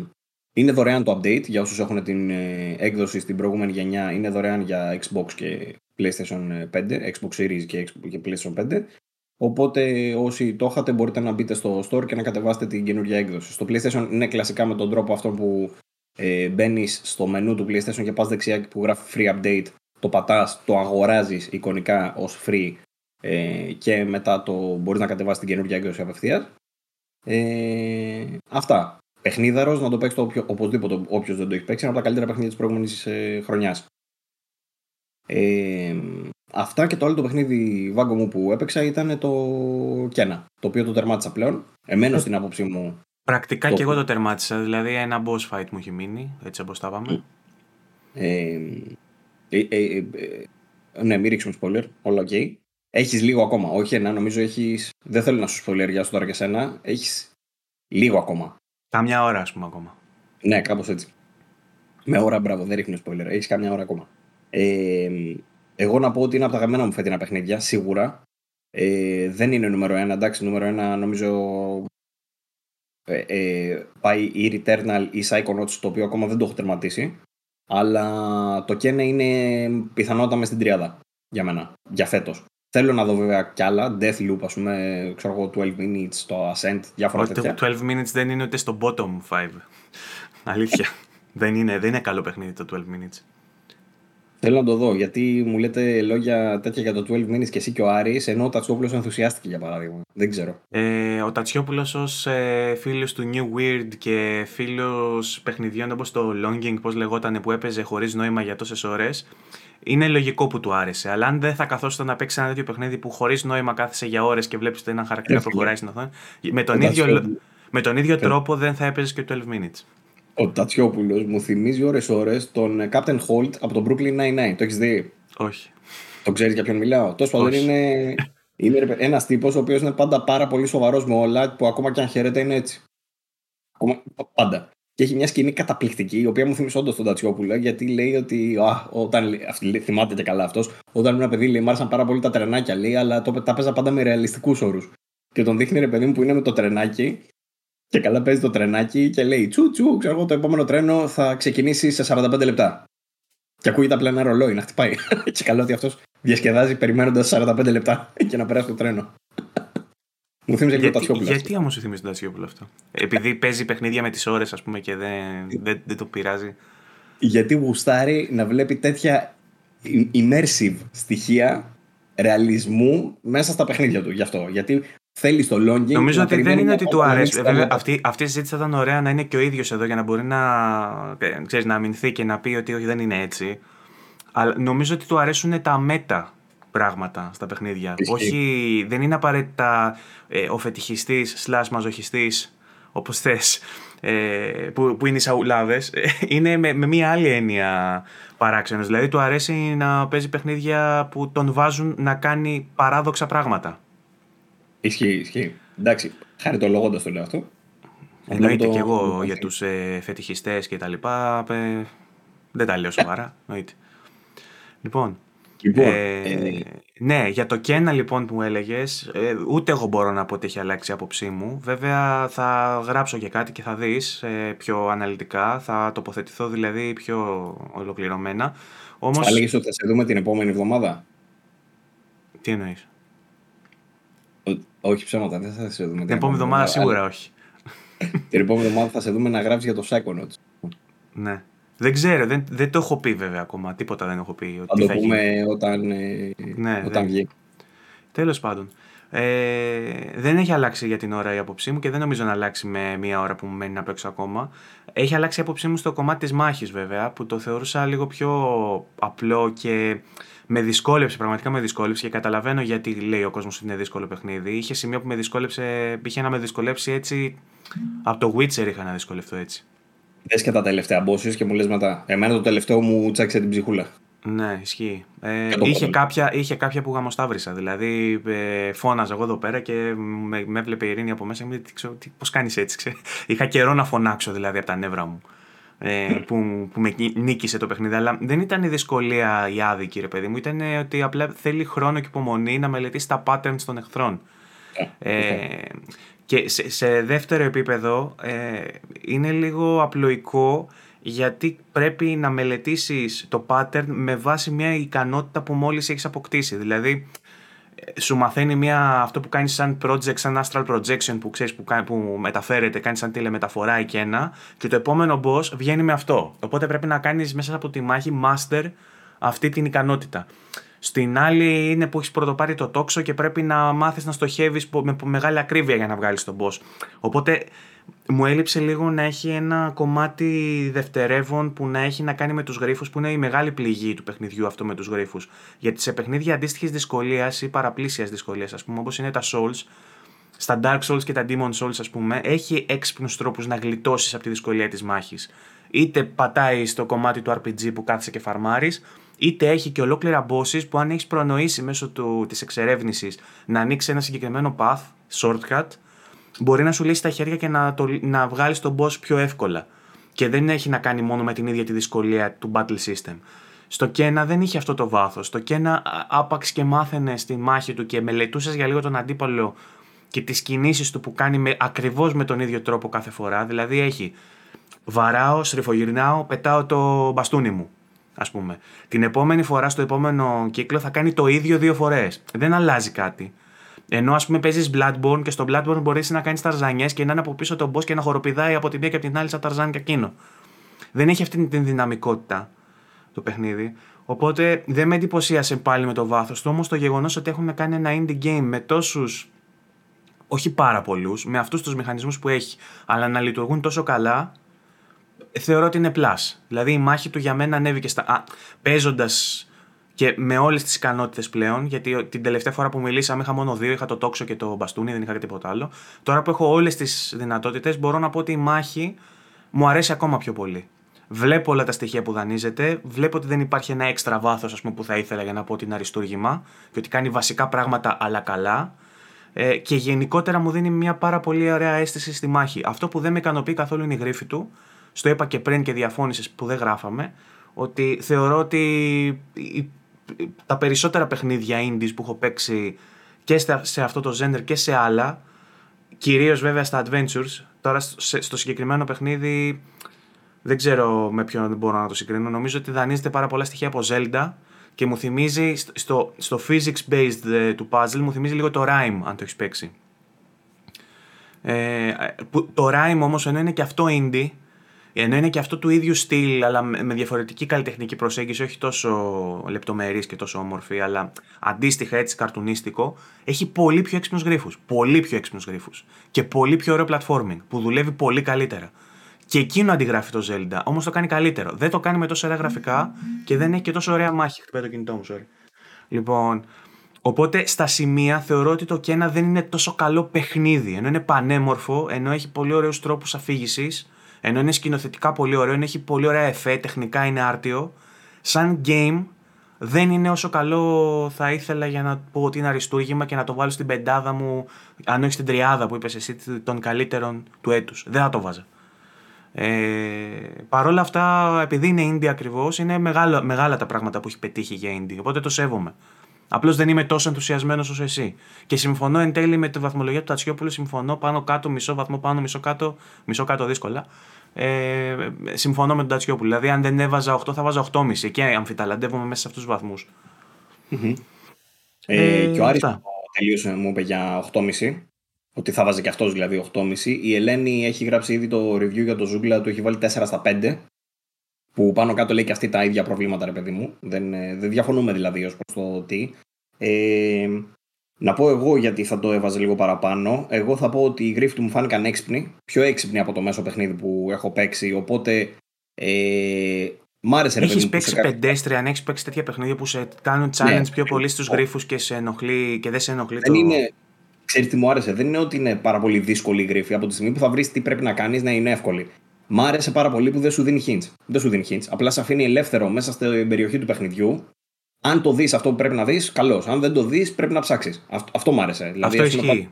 [SPEAKER 2] είναι δωρεάν το update για όσους έχουν την ε, έκδοση στην προηγούμενη γενιά. Είναι δωρεάν για Xbox και PlayStation 5, Xbox Series και, και PlayStation 5. Οπότε όσοι το είχατε μπορείτε να μπείτε στο store και να κατεβάσετε την καινούργια έκδοση. Στο PlayStation είναι κλασικά με τον τρόπο αυτό που ε, μπαίνεις στο μενού του PlayStation και πας δεξιά που γράφει free update το πατάς, το αγοράζεις εικονικά ως free ε, και μετά το μπορείς να κατεβάσεις την καινούργια έκδοση απευθείας. Ε, αυτά. Παιχνίδαρος, να το παίξει το οποίο, οπωσδήποτε όποιος δεν το έχει παίξει, είναι από τα καλύτερα παιχνίδια της προηγούμενης ε, χρονιάς. Ε, αυτά και το άλλο το παιχνίδι βάγκο μου που έπαιξα ήταν το Κένα, το οποίο το τερμάτισα πλέον. Εμένα στην άποψή μου.
[SPEAKER 1] Πρακτικά το... και εγώ το τερμάτισα, δηλαδή ένα boss fight μου έχει μείνει, έτσι όπως τα πάμε.
[SPEAKER 2] Ε, ε, ε, ε, ναι, μην ρίξουμε spoiler. Όλα οκ. Okay. Έχεις λίγο ακόμα. Όχι ένα, νομίζω έχει. Δεν θέλω να σου σου τώρα και σένα. Έχεις λίγο ακόμα.
[SPEAKER 1] Κάμια ώρα, ας πούμε, ακόμα.
[SPEAKER 2] Ναι, κάπως έτσι. Με ώρα, μπράβο, δεν ρίχνω spoiler. Έχεις κάμια ώρα ακόμα. Ε, εγώ να πω ότι είναι από τα αγαπημένα μου φετινά παιχνίδια, σίγουρα. Ε, δεν είναι νούμερο ένα. Εντάξει, νούμερο ένα νομίζω ε, ε, πάει η Returnal ή Psychonauts, το οποίο ακόμα δεν το έχω τερματίσει. Αλλά το Κένε είναι πιθανότατα μες στην τριάδα για μένα, για φέτος. Θέλω να δω βέβαια κι άλλα. Deathloop, ας πούμε, ξέρω εγώ, 12 minutes, το Ascent, διάφορα τέτοια.
[SPEAKER 1] Το 12 minutes δεν είναι ούτε στο bottom 5. Αλήθεια. δεν, είναι, δεν είναι καλό παιχνίδι το 12 minutes.
[SPEAKER 2] Θέλω να το δω, γιατί μου λέτε λόγια τέτοια για το 12 minutes και εσύ και ο Άρης, ενώ ο Τατσιόπουλο ενθουσιάστηκε για παράδειγμα. Δεν ξέρω.
[SPEAKER 1] Ε, ο Τατσιόπουλος ως ε, φίλος του New Weird και φίλος παιχνιδιών όπως το Longing, πώς λεγόταν, που έπαιζε χωρίς νόημα για τόσες ώρες, είναι λογικό που του άρεσε. Αλλά αν δεν θα καθόσουν να παίξει ένα τέτοιο παιχνίδι που χωρίς νόημα κάθεσαι για ώρες και βλέπεις ότι ένα χαρακτήρα προχωράει στην οθόνη, με τον, ίδιο, με τον ίδιο τρόπο δεν θα έπαιζες και 12 minutes.
[SPEAKER 2] Ο Τατσιόπουλος μου θυμίζει ώρε-ώρε τον Captain Holt από τον Brooklyn Nine-Nine. Το έχεις δει;
[SPEAKER 1] Όχι.
[SPEAKER 2] Το ξέρεις για ποιον μιλάω; Τόσο πάντων είναι, είναι ένας τύπος ο οποίος είναι πάντα πάρα πολύ σοβαρός με όλα που ακόμα και αν χαίρεται είναι έτσι. Ακόμα, πάντα. Και έχει μια σκηνή καταπληκτική, η οποία μου θυμίζει όντως τον Τατσιόπουλο, γιατί λέει ότι. Α, όταν, αυτή, θυμάται και καλά αυτός. Όταν ήμουν παιδί, λέει, μ' άρεσαν πάρα πολύ τα τρενάκια, λέει, αλλά το, τα παίζα πάντα με ρεαλιστικούς όρους. Και τον δείχνει ρε παιδί μου που είναι με το τρενάκι και καλά παίζει το τρενάκι και λέει τσου τσου, ξέρω εγώ το επόμενο τρένο θα ξεκινήσει σε 45 λεπτά. Και ακούγεται απλά ένα ρολόι να χτυπάει. και καλό ότι αυτός διασκεδάζει περιμένοντας 45 λεπτά και να περάσει το τρένο. Μου θύμιζε λίγο
[SPEAKER 1] το Τασιόπουλο. Γιατί όμως σου θύμιζε το Τασιόπουλο αυτό; Επειδή παίζει παιχνίδια με τις ώρες, ας πούμε, και δεν, δεν, δεν το πειράζει.
[SPEAKER 2] Γιατί γουστάρει να βλέπει τέτοια immersive στοιχεία ρεαλισμού μέσα στα παιχνίδια του. Γι' αυτό. Γιατί θέλει το longing.
[SPEAKER 1] Νομίζω ότι δεν είναι ότι του αρέσει. Βέβαια, αυτή, αυτή η συζήτηση θα ήταν ωραία να είναι και ο ίδιος εδώ για να μπορεί να, ξέρεις, να αμυνθεί και να πει ότι όχι, δεν είναι έτσι. Αλλά νομίζω ότι του αρέσουν τα μέτα πράγματα στα παιχνίδια. Όχι, δεν είναι απαραίτητα ε, ο φετιχιστής slash μαζοχιστής, όπως θες, ε, που, που είναι οι σαουλάδες. είναι με, με μία άλλη έννοια παράξενος. Δηλαδή του αρέσει να παίζει παιχνίδια που τον βάζουν να κάνει παράδοξα πράγματα.
[SPEAKER 2] Ισχύει, ισχύει. Εντάξει, χάρη το λόγοντα το λέω αυτό.
[SPEAKER 1] Εννοείται και εγώ για τους ε, φετιχιστές και τα λοιπά. Ε, δεν τα λέω σοβαρά. Εννοείται. Λοιπόν,
[SPEAKER 2] Λοιπόν,
[SPEAKER 1] ε,
[SPEAKER 2] ε,
[SPEAKER 1] ναι, για το Κένα λοιπόν που μου έλεγες, ε, ούτε εγώ μπορώ να πω ότι έχει αλλάξει η άποψή μου. Βέβαια θα γράψω και κάτι και θα δεις ε, πιο αναλυτικά, θα τοποθετηθώ δηλαδή πιο ολοκληρωμένα. Όμως,
[SPEAKER 2] θα έλεγες ότι θα σε δούμε την επόμενη εβδομάδα;
[SPEAKER 1] τι εννοείς,
[SPEAKER 2] Ο- όχι ψέματα, δεν θα σε δούμε την,
[SPEAKER 1] την επόμενη εβδομάδα σίγουρα όχι.
[SPEAKER 2] αλλά Την επόμενη εβδομάδα θα σε δούμε να γράψεις για το Psychonauts.
[SPEAKER 1] Ναι. Δεν ξέρω, δεν, δεν το έχω πει βέβαια ακόμα, τίποτα δεν έχω πει.
[SPEAKER 2] Θα
[SPEAKER 1] ότι
[SPEAKER 2] το
[SPEAKER 1] θα γίνει.
[SPEAKER 2] πούμε όταν, ε,
[SPEAKER 1] Ναι,
[SPEAKER 2] όταν
[SPEAKER 1] δεν-
[SPEAKER 2] βγει.
[SPEAKER 1] Τέλος πάντων. Ε, δεν έχει αλλάξει για την ώρα η άποψή μου και δεν νομίζω να αλλάξει με μία ώρα που μου μένει να παίξω ακόμα. Έχει αλλάξει η άποψή μου στο κομμάτι της μάχης βέβαια, που το θεωρούσα λίγο πιο απλό και με δυσκόλεψε, πραγματικά με δυσκόλεψε και καταλαβαίνω γιατί λέει ο κόσμος ότι είναι δύσκολο παιχνίδι. Είχε σημεία που με δυσκόλεψε, είχε να με δυσκολέψει έτσι, από το Witcher είχα να δυσκολευτώ έτσι.
[SPEAKER 2] Δες και τα τελευταία bosses και μου λες μετά. Εμένα το τελευταίο μου τσάκισε την ψυχούλα.
[SPEAKER 1] Ναι, ισχύει. Ε,
[SPEAKER 2] Και το
[SPEAKER 1] είχε,
[SPEAKER 2] κόλλο.
[SPEAKER 1] κάποια, είχε κάποια που γαμοσταύρισα. Δηλαδή, ε, φώναζα εγώ εδώ πέρα και με, με έβλεπε η Ειρήνη από μέσα και μου λέει, «Τι ξέρω, τι- πώς κάνεις έτσι, ξέρε. Είχα καιρό να φωνάξω δηλαδή από τα νεύρα μου. Ε, που, που με νί- νίκησε το παιχνίδι. Αλλά δεν ήταν η δυσκολία η άδικη, ρε παιδί μου. Ήταν ότι απλά θέλει χρόνο και υπομονή να μελετήσει τα patterns των εχθρών. Ε, και σε, σε δεύτερο επίπεδο ε, είναι λίγο απλοϊκό γιατί πρέπει να μελετήσεις το pattern με βάση μια ικανότητα που μόλις έχεις αποκτήσει. Δηλαδή ε, σου μαθαίνει μια, αυτό που κάνεις σαν project, σαν astral projection που ξέρεις που, κάνει- που μεταφέρεται, κάνεις σαν τηλεμεταφορά και ένα και το επόμενο boss βγαίνει με αυτό. Οπότε πρέπει να κάνεις μέσα από τη μάχη master αυτή την ικανότητα. Στην άλλη είναι που έχεις πρωτοπάρει το τόξο και πρέπει να μάθεις να στοχεύεις πο- με μεγάλη ακρίβεια για να βγάλεις τον boss. Οπότε μου έλειψε λίγο να έχει ένα κομμάτι δευτερεύον που να έχει να κάνει με τους γρίφους που είναι η μεγάλη πληγή του παιχνιδιού αυτό με τους γρίφους. Γιατί σε παιχνίδια αντίστοιχης δυσκολίας ή παραπλήσιας δυσκολίας ας πούμε όπως είναι τα Souls στα Dark Souls και τα Demon Souls, ας πούμε, έχει έξυπνους τρόπους να γλιτώσεις από τη δυσκολία της μάχης. Είτε πατάει στο κομμάτι του RPG που κάθεσαι και φαρμάρεις, είτε έχει και ολόκληρα bosses που αν έχεις προνοήσει μέσω του, της εξερεύνησης να ανοίξεις ένα συγκεκριμένο path, shortcut, μπορεί να σου λύσει τα χέρια και να, το, να βγάλεις τον boss πιο εύκολα. Και δεν έχει να κάνει μόνο με την ίδια τη δυσκολία του battle system. Στο Κένα δεν είχε αυτό το βάθος. Στο Κένα α- άπαξ και μάθαινε στη μάχη του και μελετούσες για λίγο τον αντίπαλο και τις κινήσεις του που κάνει με, ακριβώς με τον ίδιο τρόπο κάθε φορά. Δηλαδή έχει βαράω, στριφογυρνάω, πετάω το μπαστούνι μου. Ας πούμε. Την επόμενη φορά στο επόμενο κύκλο θα κάνει το ίδιο δύο φορές. Δεν αλλάζει κάτι. Ενώ ας πούμε παίζεις Bloodborne και στο Bloodborne μπορείς να κάνεις ταρζανιές και να είναι από πίσω τον boss και να χοροπηδάει από τη μία και από την άλλη σαν ταρζάν και εκείνο. Δεν έχει αυτή την δυναμικότητα το παιχνίδι. Οπότε δεν με εντυπωσίασε πάλι με το βάθος του. Όμως το γεγονός ότι έχουν κάνει ένα indie game με τόσους. Όχι πάρα πολλούς, με αυτούς τους μηχανισμούς που έχει, αλλά να λειτουργούν τόσο καλά, θεωρώ ότι είναι plus. Δηλαδή η μάχη του για μένα ανέβηκε στα. Παίζοντας και με όλες τις ικανότητες πλέον, γιατί την τελευταία φορά που μιλήσαμε είχα μόνο δύο, είχα το τόξο και το μπαστούνι, δεν είχα και τίποτα άλλο. Τώρα που έχω όλες τις δυνατότητες, μπορώ να πω ότι η μάχη μου αρέσει ακόμα πιο πολύ. Βλέπω όλα τα στοιχεία που δανείζεται, βλέπω ότι δεν υπάρχει ένα έξτρα βάθος που θα ήθελα για να πω ότι είναι αριστούργημα και ότι κάνει βασικά πράγματα αλλά καλά. Ε, και γενικότερα μου δίνει μια πάρα πολύ ωραία αίσθηση στη μάχη. Αυτό που δεν με ικανοποιεί καθόλου είναι η γρήφη του. Στο είπα και πριν και διαφώνησες που δεν γράφαμε. Ότι θεωρώ ότι η- τα περισσότερα παιχνίδια indies που έχω παίξει και στα- σε αυτό το genre και σε άλλα, κυρίως βέβαια στα adventures, τώρα στο, στο συγκεκριμένο παιχνίδι δεν ξέρω με ποιον μπορώ να το συγκρίνω. Νομίζω ότι δανείζεται πάρα πολλά στοιχεία από Zelda και μου θυμίζει στο, στο, στο physics based ε, του puzzle μου θυμίζει λίγο το Rhyme αν το έχεις παίξει. Ε, που, το Rhyme όμως ενώ είναι και αυτό indie ενώ είναι και αυτό του ίδιου στυλ αλλά με, με διαφορετική καλλιτεχνική προσέγγιση όχι τόσο λεπτομερής και τόσο όμορφη αλλά αντίστοιχα έτσι καρτουνίστικο έχει πολύ πιο έξυπνους γρίφους πολύ πιο έξυπνους γρίφους και πολύ πιο ωραίο platforming που δουλεύει πολύ καλύτερα Και εκείνο αντιγράφει το Zelda. Όμως το κάνει καλύτερο. Δεν το κάνει με τόσο ωραία γραφικά και δεν έχει και τόσο ωραία μάχη. Χτυπάει το κινητό μου, sorry. Λοιπόν, οπότε στα σημεία θεωρώ ότι το Κένα δεν είναι τόσο καλό παιχνίδι. Ενώ είναι πανέμορφο, ενώ έχει πολύ ωραίους τρόπους αφήγησης, ενώ είναι σκηνοθετικά πολύ ωραίο, ενώ έχει πολύ ωραία εφέ, τεχνικά είναι άρτιο. Σαν game δεν είναι όσο καλό θα ήθελα για να πω ότι είναι αριστούργημα και να το βάλω στην πεντάδα μου, αν όχι στην τριάδα που είπες εσύ, των καλύτερων του έτους. Δεν θα το βάζα. Ε, Παρ' όλα αυτά, επειδή είναι indie ακριβώς, είναι μεγάλα, μεγάλα τα πράγματα που έχει πετύχει για indie. Οπότε το σέβομαι. Απλώς δεν είμαι τόσο ενθουσιασμένος όσο εσύ. Και συμφωνώ εν τέλει με τη βαθμολογία του Τατσιόπουλου. Συμφωνώ πάνω κάτω, μισό βαθμό πάνω, μισό κάτω. Μισό κάτω δύσκολα. Ε, συμφωνώ με τον Τατσιόπουλο. Δηλαδή, αν δεν έβαζα 8, θα βάζα 8,5. Και αμφιταλαντεύομαι μέσα σε αυτούς τους βαθμούς.
[SPEAKER 2] Mm-hmm. Ε, ε, και ο Άρης τελείωσε, μου είπε για 8,5. Ότι θα βάζει και αυτός δηλαδή 8,5. Η Ελένη έχει γράψει ήδη το review για το Ζούγκλα, του έχει βάλει 4 στα 5. Που πάνω κάτω λέει και αυτή τα ίδια προβλήματα, ρε παιδί μου. Δεν, ε, δεν διαφωνούμε δηλαδή ως προς το τι. Ε, να πω εγώ γιατί θα το έβαζε λίγο παραπάνω. Εγώ θα πω ότι οι γρήφοι του μου φάνηκαν έξυπνοι. Πιο έξυπνοι από το μέσο παιχνίδι που έχω παίξει. Οπότε. Ε, μ' άρεσε
[SPEAKER 1] Έχεις παίξει σε... πεντέστρια, αν έχεις παίξει τέτοια παιχνίδια που σε κάνουν challenge ναι. πιο πολύ στους γρήφου και, σε ενοχλεί, και δεν σε ενοχλεί
[SPEAKER 2] δεν το. Είναι... Ξέρεις τι μου άρεσε. Δεν είναι ότι είναι πάρα πολύ δύσκολη η γρήφη. Από τη στιγμή που θα βρεις τι πρέπει να κάνεις να είναι εύκολη. Μ' άρεσε πάρα πολύ που δεν σου δίνει hints. Δεν σου δίνει hints. Απλά σε αφήνει ελεύθερο μέσα στην περιοχή του παιχνιδιού. Αν το δεις αυτό που πρέπει να δεις, καλώς. Αν δεν το δεις, πρέπει να ψάξεις. Αυτό, αυτό μ' άρεσε.
[SPEAKER 1] Δηλαδή, αυτό ισχύει.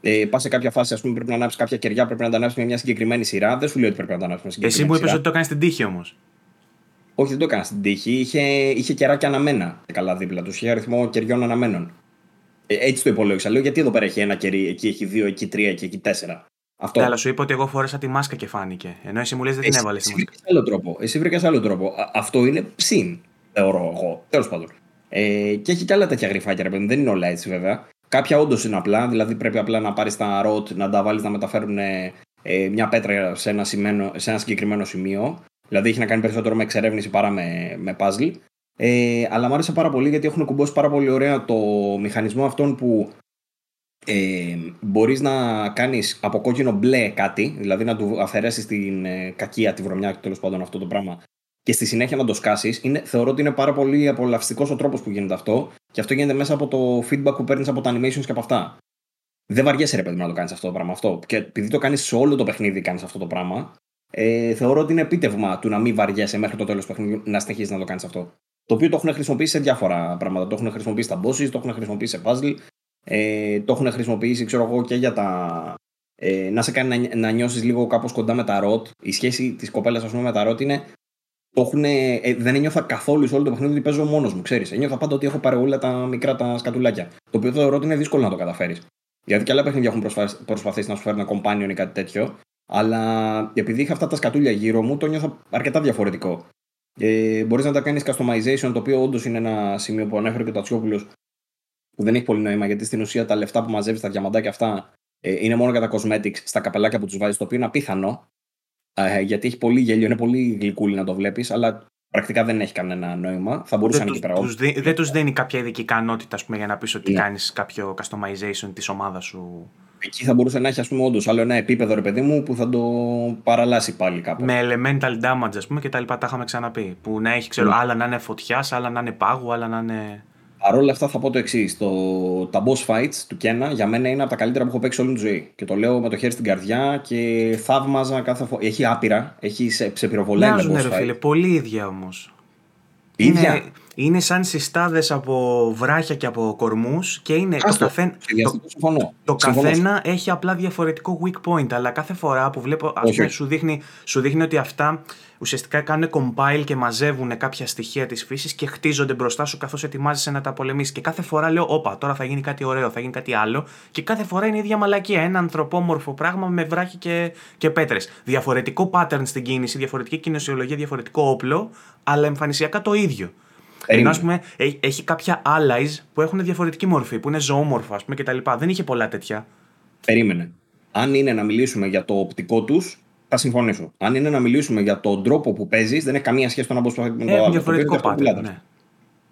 [SPEAKER 2] Ε, πας σε κάποια φάση, ας πούμε, πρέπει να ανάψεις κάποια κεριά, πρέπει να τα ανάψει με μια συγκεκριμένη σειρά. Δεν σου λέει ότι πρέπει να τα ανάψει με συγκεκριμένη
[SPEAKER 1] Εσύ μου είπες ότι το κάνεις στην τύχη όμως.
[SPEAKER 2] Όχι, δεν το έκανα στην τύχη. Είχε, είχε κεράκια αναμένα καλά δίπλα τους. Είχε αριθμό κεριών αναμένων. Ε, έτσι το υπολόγισα. Λέω γιατί εδώ πέρα έχει ένα κερί, εκεί έχει δύο, εκεί τρία και εκεί τέσσερα.
[SPEAKER 1] Αυτό. Ναι, αλλά σου είπα ότι εγώ φόρεσα τη μάσκα και φάνηκε. Ενώ εσύ μου λες δεν την έβαλες.
[SPEAKER 2] Εσύ βρήκες άλλο τρόπο. Εσύ βρήκες άλλο τρόπο. αυτό είναι ψήν, θεωρώ εγώ. Τέλος πάντων. Ε, και έχει και άλλα τέτοια γρυφάκια, ρε Δεν είναι όλα έτσι βέβαια. Κάποια όντως είναι απλά, δηλαδή πρέπει απλά να πάρεις τα ροτ, να τα βάλεις να μεταφέρουν ε, μια πέτρα σε ένα, σημαίνο, σε ένα συγκεκριμένο σημείο. Δηλαδή έχει να κάνει περισσότερο με εξερεύνηση παρά με, με puzzle. Ε, αλλά μου άρεσε πάρα πολύ γιατί έχουν κουμπώσει πάρα πολύ ωραία το μηχανισμό αυτόν που ε, μπορείς να κάνεις από κόκκινο μπλε κάτι, δηλαδή να του αφαιρέσεις την ε, κακία, τη βρωμιά τέλος πάντων αυτό το πράγμα και στη συνέχεια να το σκάσεις, θεωρώ ότι είναι πάρα πολύ απολαυστικός ο τρόπος που γίνεται αυτό και αυτό γίνεται μέσα από το feedback που παίρνεις από τα animations και από αυτά. Δεν βαριέσαι ρε παιδί να το κάνεις αυτό το πράγμα αυτό. Και επειδή το κάνεις σε όλο το παιχνίδι, κάνεις αυτό το πράγμα, ε, θεωρώ ότι είναι επίτευγμα του να μην βαριέσαι μέχρι το τέλος του παιχνιδιού να συνεχίσεις να το κάνεις αυτό. Το οποίο το έχουν χρησιμοποιήσει σε διάφορα πράγματα. Το έχουν χρησιμοποιήσει στα bosses, το έχουν χρησιμοποιήσει σε puzzle, ε, το έχουν χρησιμοποιήσει, ξέρω εγώ, και για τα. Ε, να σε κάνει να, να νιώσεις λίγο κάπως κοντά με τα ροτ. Η σχέση της κοπέλας, ας πούμε, με τα ροτ είναι. Το έχουν, ε, δεν ένιωθα καθόλου σε όλο το παιχνίδι ότι παίζω μόνος μου, ξέρεις. Ένιωθα πάντα ότι έχω πάρει όλα τα μικρά τα σκατουλάκια. Το οποίο θεωρώ ότι είναι δύσκολο να το καταφέρεις. Γιατί και άλλα παιχνίδια έχουν προσπαθήσει να σου φέρουν companion ή κάτι τέτοιο. Αλλά επειδή είχα αυτά τα σκατούλια γύρω μου, το νιώθα αρκετά διαφορετικό. Ε, Μπορείς να τα κάνεις customization, το οποίο όντως είναι ένα σημείο που ανέφερε και ο Τατσιόπουλος, που δεν έχει πολύ νόημα γιατί στην ουσία τα λεφτά που μαζεύεις, τα διαμαντάκια αυτά, ε, είναι μόνο για τα cosmetics στα καπελάκια που τους βάζεις, το οποίο είναι απίθανο. Ε, γιατί έχει πολύ γέλιο, είναι πολύ γλυκούλη να το βλέπεις, αλλά πρακτικά δεν έχει κανένα νόημα. Θα μπορούσαν εκεί πέρα.
[SPEAKER 1] Δεν τους δίνει κάποια ειδική ικανότητα πούμε, για να πεις ότι ναι. κάνεις κάποιο customization της ομάδας σου.
[SPEAKER 2] Εκεί θα μπορούσε να έχει, ας πούμε, όντως άλλο ένα επίπεδο, ρε παιδί μου, που θα το παραλάσει πάλι κάπου.
[SPEAKER 1] Με elemental damage, ας πούμε, και τα λοιπά τα είχαμε ξαναπεί. Που να έχει, ξέρω, mm. άλλα να είναι φωτιάς, άλλα να είναι πάγου, άλλα να είναι.
[SPEAKER 2] Παρ' όλα αυτά θα πω το εξής. Το... Τα boss fights του Κένα για μένα είναι από τα καλύτερα που έχω παίξει όλη τη ζωή. Και το λέω με το χέρι στην καρδιά και θαύμαζα κάθε φορά. Έχει άπειρα, έχει σε, σε πυροβολάει
[SPEAKER 1] με boss fight. Φίλε, πολύ ίδια όμως.
[SPEAKER 2] Ίδια; Είναι,
[SPEAKER 1] είναι σαν συστάδες από βράχια και από κορμούς και είναι. το, καθένα, το, το καθένα έχει απλά διαφορετικό weak point. Αλλά κάθε φορά που βλέπω. Αυτό σου δείχνει, σου δείχνει ότι αυτά ουσιαστικά κάνουν compile και μαζεύουν κάποια στοιχεία της φύσης και χτίζονται μπροστά σου καθώς ετοιμάζεσαι να τα πολεμήσεις. Και κάθε φορά λέω: Όπα, τώρα θα γίνει κάτι ωραίο, θα γίνει κάτι άλλο. Και κάθε φορά είναι η ίδια μαλακία. Ένα ανθρωπόμορφο πράγμα με βράχη και, και πέτρες. Διαφορετικό pattern στην κίνηση, διαφορετική κοινωσιολογία, διαφορετικό όπλο, αλλά εμφανισιακά το ίδιο. Ενώ α πούμε έχει κάποια allies που έχουν διαφορετική μορφή, που είναι ζωόμορφα ας πούμε κτλ. Δεν είχε πολλά τέτοια.
[SPEAKER 2] Περίμενε. Αν είναι να μιλήσουμε για το οπτικό τους, θα συμφωνήσω. Αν είναι να μιλήσουμε για τον τρόπο που παίζεις, δεν έχει καμία σχέση το να μπω με
[SPEAKER 1] το άλλο. διαφορετικό pattern. Ναι.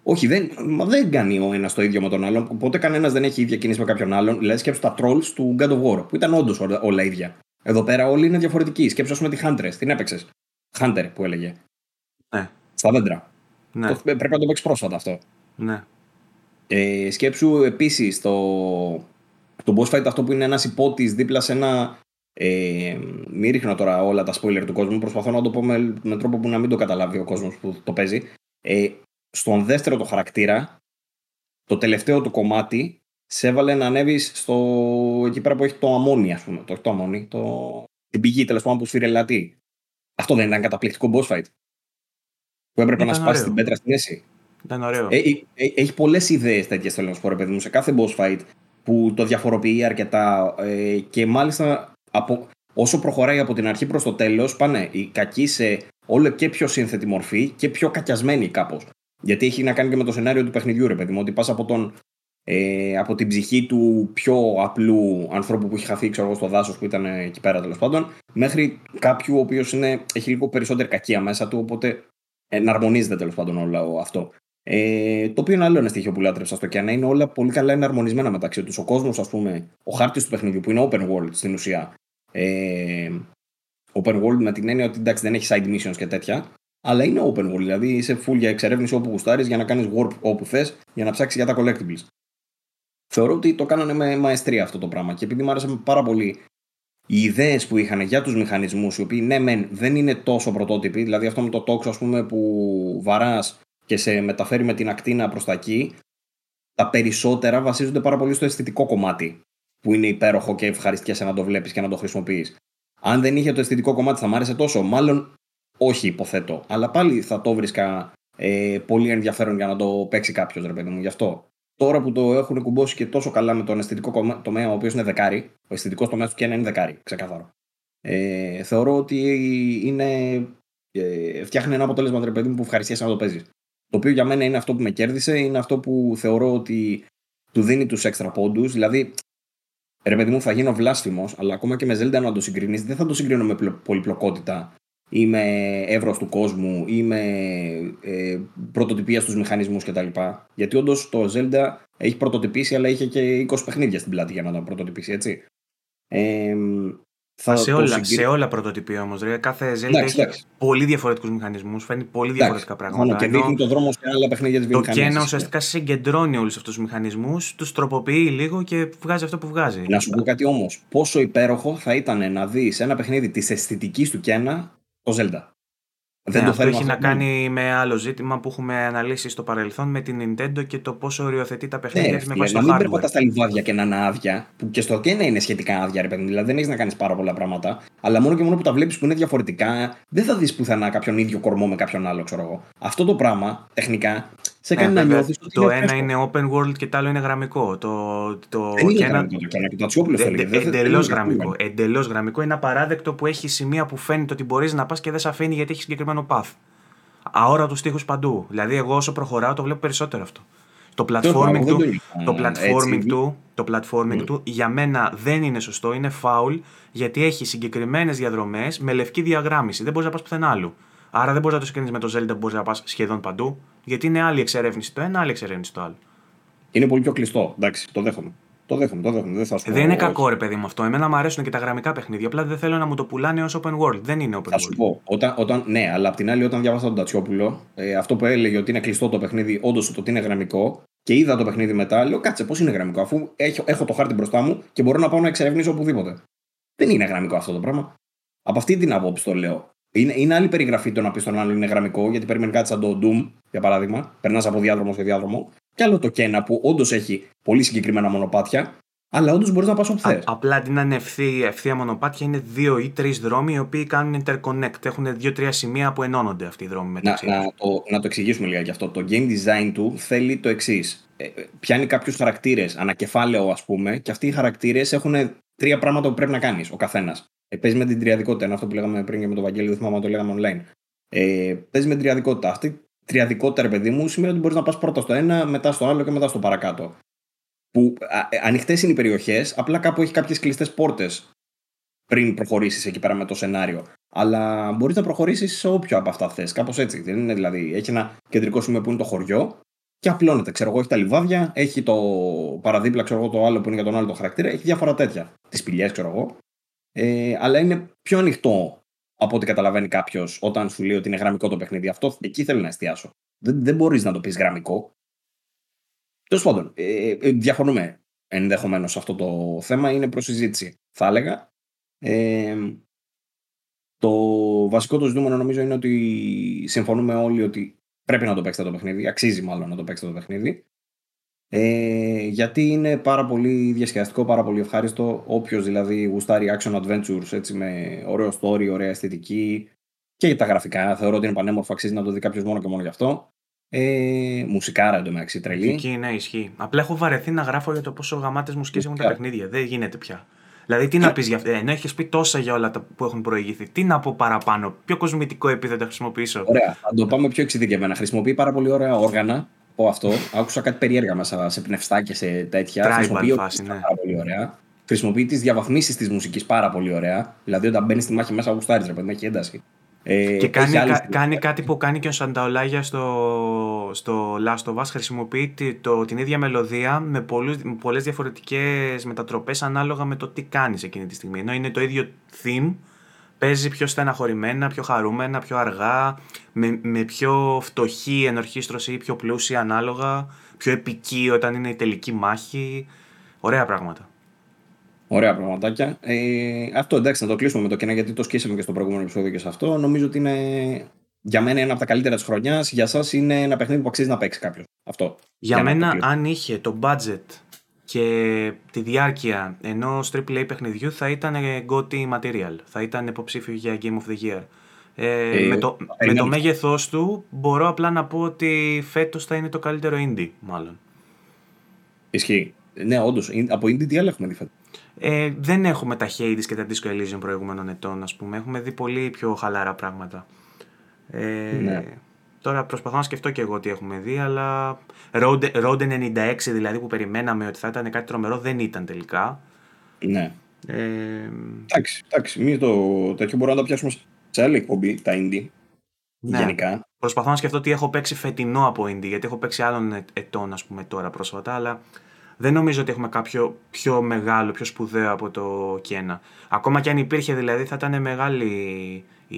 [SPEAKER 2] Όχι, δεν, μα δεν κάνει ο ένας το ίδιο με τον άλλον. Ποτέ κανένας δεν έχει ίδια κίνηση με κάποιον άλλον. Δηλαδή, σκέψου τα trolls του God of War, που ήταν όντως όλα ίδια. Εδώ πέρα όλοι είναι διαφορετικοί. Σκέψου, ας πούμε, τη Huntress. Την έπαιξες. Hunter που έλεγε.
[SPEAKER 1] Ναι.
[SPEAKER 2] Στα δέντρα.
[SPEAKER 1] Ναι.
[SPEAKER 2] Το, πρέπει να το παίξει πρόσφατα αυτό.
[SPEAKER 1] ναι.
[SPEAKER 2] Ε, σκέψου επίσης το, το boss fight αυτό που είναι ένας υπότης δίπλα σε ένα. Ε, μην ρίχνω τώρα όλα τα spoiler του κόσμου. Προσπαθώ να το πω με, με τρόπο που να μην το καταλάβει ο κόσμος που το παίζει. Ε, στον δεύτερο το χαρακτήρα, το τελευταίο του κομμάτι, σε έβαλε να ανέβεις στο. εκεί πέρα που έχει το αμμόνι, ας πούμε. Το, το αμμόνι, το, την πηγή τέλος πάντων που σφυρελατεί. Αυτό δεν ήταν καταπληκτικό boss fight. Που έπρεπε
[SPEAKER 1] Ήταν
[SPEAKER 2] να σπάσει
[SPEAKER 1] ωραίο.
[SPEAKER 2] την πέτρα στη μέση.
[SPEAKER 1] Ήταν ωραίο.
[SPEAKER 2] Ε, ε, ε, έχει πολλές ιδέες τέτοιες θέλω να σου πω, ρε παιδί μου, σε κάθε boss fight που το διαφοροποιεί αρκετά ε, και μάλιστα από, όσο προχωράει από την αρχή προς το τέλος, πάνε οι κακοί σε όλο και πιο σύνθετη μορφή και πιο κακιασμένοι κάπως. Γιατί έχει να κάνει και με το σενάριο του παιχνιδιού, ρε παιδί μου, ότι πας από, τον, ε, από την ψυχή του πιο απλού ανθρώπου που έχει χαθεί ξέρω, εγώ, στο δάσος που ήταν εκεί πέρα τέλος πάντων, μέχρι κάποιου ο οποίος έχει λίγο περισσότερη κακία μέσα του, οπότε εναρμονίζεται τέλος πάντων όλο αυτό. Ε, το οποίο είναι άλλο ένα στοιχείο που λάτρεψα στο Κιάνα είναι όλα πολύ καλά εναρμονισμένα μεταξύ τους. Ο κόσμος, ας πούμε, ο χάρτης του παιχνιδιού που είναι open world στην ουσία. Ε, open world με την έννοια ότι εντάξει δεν έχει side missions και τέτοια, αλλά είναι open world. Δηλαδή είσαι full για εξερεύνηση όπου γουστάρεις για να κάνεις warp όπου θες για να ψάξεις για τα collectibles. Θεωρώ ότι το κάνανε με μαεστρία αυτό το πράγμα και επειδή μου άρεσε πάρα πολύ οι ιδέες που είχαν για τους μηχανισμούς, οι οποίοι ναι, μεν δεν είναι τόσο πρωτότυποι, δηλαδή αυτό με το τόξο ας πούμε, που βαράς και σε μεταφέρει με την ακτίνα προς τα εκεί, τα περισσότερα βασίζονται πάρα πολύ στο αισθητικό κομμάτι, που είναι υπέροχο και ευχαριστιέσαι να το βλέπεις και να το χρησιμοποιείς. Αν δεν είχε το αισθητικό κομμάτι, θα μ' άρεσε τόσο. Μάλλον όχι, υποθέτω. Αλλά πάλι θα το βρίσκα ε, πολύ ενδιαφέρον για να το παίξει κάποιος, ρε παιδί μου. Γι' αυτό. Τώρα που το έχουν κουμπώσει και τόσο καλά με τον αισθητικό κομμα- τομέα, ο οποίος είναι δεκάρι, ο αισθητικός τομέας του Κένα είναι δεκάρι, ξεκάθαρο. Ε, θεωρώ ότι είναι, ε, φτιάχνει ένα αποτέλεσμα, ρε παιδί μου, που ευχαριστιέσαι να το παίζεις. Το οποίο για μένα είναι αυτό που με κέρδισε, είναι αυτό που θεωρώ ότι του δίνει τους έξτρα πόντους. Δηλαδή, ρε παιδί μου, θα γίνω βλάσφημος, αλλά ακόμα και με Zelda να το συγκρίνεις, δεν θα το συγκρίνω με πλο- πολυπλοκότητα ή με εύρος του κόσμου ή με ε, πρωτοτυπία στους μηχανισμούς κτλ. Γιατί όντως το Zelda έχει πρωτοτυπήσει, αλλά είχε και 20 παιχνίδια στην πλάτη για να το πρωτοτυπήσει, έτσι. Ε, θα
[SPEAKER 1] σε,
[SPEAKER 2] το
[SPEAKER 1] όλα,
[SPEAKER 2] συγκρι-
[SPEAKER 1] σε όλα πρωτοτυπία όμως. Κάθε Zelda
[SPEAKER 2] Εντάξει,
[SPEAKER 1] έχει
[SPEAKER 2] εντάξει.
[SPEAKER 1] πολύ διαφορετικούς μηχανισμούς, φέρνει πολύ
[SPEAKER 2] Εντάξει,
[SPEAKER 1] διαφορετικά
[SPEAKER 2] μόνο
[SPEAKER 1] πράγματα.
[SPEAKER 2] και
[SPEAKER 1] Ενώ
[SPEAKER 2] δείχνει το δρόμο σε άλλα παιχνίδια της
[SPEAKER 1] το
[SPEAKER 2] βιομηχανίας.
[SPEAKER 1] Kena ουσιαστικά συγκεντρώνει όλους αυτούς τους μηχανισμούς, τους τροποποιεί λίγο και βγάζει αυτό που βγάζει.
[SPEAKER 2] Να σου πω κάτι όμως. Πόσο υπέροχο θα ήταν να δεις ένα παιχνίδι της αισθητικής του Κένα το Zelda.
[SPEAKER 1] Ναι, αυτό
[SPEAKER 2] θέλουμε
[SPEAKER 1] έχει να
[SPEAKER 2] αυτό.
[SPEAKER 1] κάνει με άλλο ζήτημα που έχουμε αναλύσει στο παρελθόν με την Nintendo και το πόσο οριοθετεί τα παιχνίδια
[SPEAKER 2] Ναι,
[SPEAKER 1] της με
[SPEAKER 2] φίλε,
[SPEAKER 1] βάση
[SPEAKER 2] να
[SPEAKER 1] το
[SPEAKER 2] μην
[SPEAKER 1] hardware.
[SPEAKER 2] περπατάς στα λιβάδια και να είναι άδεια, που και στο Κένα είναι σχετικά άδεια, ρε παιδί. Δηλαδή δεν έχεις να κάνεις πάρα πολλά πράγματα. Αλλά μόνο και μόνο που τα βλέπεις που είναι διαφορετικά, δεν θα δεις πουθενά κάποιον ίδιο κορμό με κάποιον άλλο, ξέρω εγώ. Αυτό το πράγμα, τεχνικά, σε
[SPEAKER 1] Ναι,
[SPEAKER 2] κάνει να
[SPEAKER 1] βέβαια,
[SPEAKER 2] νιώθεις ότι
[SPEAKER 1] το
[SPEAKER 2] είναι
[SPEAKER 1] ένα
[SPEAKER 2] φρέσκο.
[SPEAKER 1] είναι open world και το άλλο είναι γραμμικό. Το, το
[SPEAKER 2] Δεν είναι
[SPEAKER 1] Kena-
[SPEAKER 2] γραμμικό το Κένα και το Ατσιόπουλο το έλεγε. Δεν- δεν
[SPEAKER 1] Εντελώς
[SPEAKER 2] είναι
[SPEAKER 1] γραμμικό. Εντελώς γραμμικό. Είναι απαράδεκτο που έχει σημεία που φαίνεται ότι μπορείς να πας και δεν σε αφήνει γιατί έχει συγκεκριμένο path. Αόρατους τείχου παντού. Δηλαδή, εγώ όσο προχωράω το βλέπω περισσότερο αυτό. Το
[SPEAKER 2] πράγμα
[SPEAKER 1] platforming
[SPEAKER 2] δεν
[SPEAKER 1] του,
[SPEAKER 2] το είχα,
[SPEAKER 1] το platforming
[SPEAKER 2] έτσι.
[SPEAKER 1] του, το platforming του για μένα δεν είναι σωστό, είναι foul γιατί έχει συγκεκριμένες διαδρομές με λευκή διαγράμμιση. Δεν μπορείς να πας πουθενά άλλου. Άρα δεν μπορείς να το συγκρίνεις με το Zelda που μπορείς να πας σχεδόν παντού, γιατί είναι άλλη εξερεύνηση το ένα, άλλη εξερεύνηση το άλλο.
[SPEAKER 2] Είναι πολύ πιο κλειστό. Εντάξει, το δέχομαι. Το δέχομαι, το δέχομαι. Δεν θα σου πω
[SPEAKER 1] Δεν είναι
[SPEAKER 2] όχι.
[SPEAKER 1] κακό ρε παιδί μου αυτό. Εμένα μου αρέσουν και τα γραμμικά παιχνίδια. Απλά δεν θέλω να μου το πουλάνε ως open world. Δεν είναι open
[SPEAKER 2] Θα σου
[SPEAKER 1] world.
[SPEAKER 2] πω, όταν, όταν, ναι, αλλά απ' την άλλη, όταν διάβασα τον Τατσιόπουλο, ε, αυτό που έλεγε ότι είναι κλειστό το παιχνίδι, όντως το ότι είναι γραμμικό, και είδα το παιχνίδι μετά, λέω κάτσε, πώς είναι γραμμικό, αφού έχω, έχω το χάρτη μπροστά μου και μπορώ να πάω να εξερευνήσω οπουδήποτε. Δεν είναι γραμμικό αυτό το πράγμα. Από αυτή την άποψη το λέω. Είναι, είναι άλλη περιγραφή το να πει στον άλλον είναι γραμμικό, γιατί περιμένει κάτι σαν το Doom, για παράδειγμα. Περνάς από διάδρομο σε διάδρομο. Και άλλο το Kena που όντως έχει πολύ συγκεκριμένα μονοπάτια, αλλά όντως μπορείς να πας όπου θες.
[SPEAKER 1] Α- απλά αντί να είναι ευθύ, ευθεία μονοπάτια, είναι δύο ή τρεις δρόμοι οι οποίοι κάνουν interconnect. Έχουν δύο-τρία σημεία που ενώνονται αυτοί οι δρόμοι
[SPEAKER 2] Να,
[SPEAKER 1] μεταξύ
[SPEAKER 2] να,
[SPEAKER 1] τους.
[SPEAKER 2] το, να το εξηγήσουμε λίγα γι' αυτό. Το game design του θέλει το εξής. Ε, ε, πιάνει κάποιους χαρακτήρες, ανακεφάλαιο ας πούμε, και αυτοί οι χαρακτήρες έχουν τρία πράγματα που πρέπει να κάνεις ο καθένας. Ε, παίζει με την τριαδικότητα. Είναι αυτό που λέγαμε πριν και με τον Βαγγέλη, δεν θυμάμαι αν το λέγαμε online. Ε, παίζει με την τριαδικότητα. Αυτή η τριαδικότητα, ρε παιδί μου, σημαίνει ότι μπορείς να πας πρώτα στο ένα, μετά στο άλλο και μετά στο παρακάτω. Που ανοιχτές είναι οι περιοχές, απλά κάπου έχει κάποιες κλειστές πόρτες πριν προχωρήσεις εκεί πέρα με το σενάριο. Αλλά μπορείς να προχωρήσεις σε όποιο από αυτά θες. Κάπως έτσι. Δεν είναι δηλαδή. Έχει ένα κεντρικό σημείο που είναι το χωριό και απλώνεται. Ξέρω εγώ, έχει τα λιβάδια, έχει το παραδίπλα, ξέρω εγώ, το άλλο που είναι για τον άλλο το χαρακτήρα, έχει διάφορα τέτοια. Τις σπηλιές, ξέρω εγώ. Ε, αλλά είναι πιο ανοιχτό από ό,τι καταλαβαίνει κάποιος όταν σου λέει ότι είναι γραμμικό το παιχνίδι. Αυτό εκεί θέλω να εστιάσω. Δεν, δεν μπορείς να το πεις γραμμικό. Τέλος πάντων, ε, ε, διαφωνούμε ενδεχομένως σε αυτό το θέμα. Είναι προς συζήτηση, θα έλεγα. Ε, το βασικό το ζητούμενο νομίζω είναι ότι συμφωνούμε όλοι ότι πρέπει να το παίξετε το παιχνίδι. Αξίζει μάλλον να το παίξετε το παιχνίδι. Ε, γιατί είναι πάρα πολύ διασκεδαστικό, πάρα πολύ ευχάριστο. Όποιος δηλαδή γουστάρει action adventures έτσι, με ωραίο story, ωραία αισθητική και για τα γραφικά, θεωρώ ότι είναι πανέμορφο, αξίζει να το δει κάποιος μόνο και μόνο γι' αυτό. Ε, μουσικάρα εντωμεταξύ τρελή.
[SPEAKER 1] Εκεί ναι, ισχύει. Απλά έχω βαρεθεί να γράφω για το πόσο γαμάτες μουσικές έχουν τα παιχνίδια. Δεν γίνεται πια. Δηλαδή, τι να πεις για αυτό; Ενώ έχει πει τόσα για όλα τα που έχουν προηγηθεί, τι να πω παραπάνω, ποιο κοσμητικό επίθετο χρησιμοποιήσω.
[SPEAKER 2] Ωραία, θα το πάμε πιο εξειδικευμένα. Χρησιμοποιεί πάρα πολύ ωραία όργανα. Πω αυτό. Άκουσα κάτι περίεργα μέσα σε πνευστά και σε τέτοια.
[SPEAKER 1] Tribal
[SPEAKER 2] Χρησιμοποιεί
[SPEAKER 1] φάση, ναι.
[SPEAKER 2] πάρα πολύ ωραία. Χρησιμοποιεί τις διαβαθμίσεις της μουσικής πάρα πολύ ωραία. Δηλαδή, όταν μπαίνεις στη μάχη μέσα, γουστάρεις, ρε παιδί, έχει ένταση. Ε,
[SPEAKER 1] Και κάνει,
[SPEAKER 2] έχει άλλες
[SPEAKER 1] κα- κάνει κάτι που κάνει και ο Σανταολάγια στο, στο Last of Us. Χρησιμοποιεί τη- το, την ίδια μελωδία με, πολλούς, με πολλές διαφορετικές μετατροπές ανάλογα με το τι κάνεις εκείνη τη στιγμή. Ενώ είναι το ίδιο theme, παίζει πιο στεναχωρημένα, πιο χαρούμενα, πιο αργά, με, με πιο φτωχή ενορχίστρωση ή πιο πλούσια ανάλογα, πιο επική όταν είναι η τελική μάχη. Ωραία πράγματα.
[SPEAKER 2] Ωραία πραγματάκια. Ε, αυτό εντάξει, να το κλείσουμε με το κενά γιατί το σκίσαμε και στο προηγούμενο επεισόδιο και σε αυτό. Νομίζω ότι είναι για μένα ένα από τα καλύτερα της χρονιάς. Για εσά είναι ένα παιχνίδι που αξίζει να παίξει κάποιος. Αυτό.
[SPEAKER 1] Για,
[SPEAKER 2] να το
[SPEAKER 1] μένα,
[SPEAKER 2] κλείσουμε.
[SPEAKER 1] αν είχε το budget και τη διάρκεια ενός AAA παιχνιδιού, θα ήταν GOTY material. Θα ήταν υποψήφιο για Game of the Year. Ε,
[SPEAKER 2] Ε,
[SPEAKER 1] με το, με το
[SPEAKER 2] περιμένω.
[SPEAKER 1] μέγεθός του, μπορώ απλά να πω ότι φέτος θα είναι το καλύτερο indie, μάλλον.
[SPEAKER 2] Ισχύει. Ναι, όντως. Από indie τι άλλο έχουμε δει φέτος;
[SPEAKER 1] Ε, δεν έχουμε τα Hades και τα Disco Elysium προηγούμενων ετών, ας πούμε. Έχουμε δει πολύ πιο χαλαρά πράγματα. Ε,
[SPEAKER 2] Ναι.
[SPEAKER 1] Τώρα προσπαθώ να σκεφτώ και εγώ τι έχουμε δει, αλλά Road, Road 96 δηλαδή που περιμέναμε ότι θα ήταν κάτι τρομερό δεν ήταν τελικά.
[SPEAKER 2] Ναι.
[SPEAKER 1] Ε,
[SPEAKER 2] Εντάξει, εντάξει. Εμείς το τέτοιο μπορούμε να το πιάσουμε σε άλλη εκπομπή, τα indie.
[SPEAKER 1] ναι.
[SPEAKER 2] Γενικά.
[SPEAKER 1] Προσπαθώ να σκεφτώ τι έχω παίξει φετινό από indie, γιατί έχω παίξει άλλων ε- ετών, ας πούμε, τώρα πρόσφατα, αλλά δεν νομίζω ότι έχουμε κάποιο πιο μεγάλο, πιο σπουδαίο από το Κένα. Ακόμα και αν υπήρχε δηλαδή, θα ήταν μεγάλη. Η...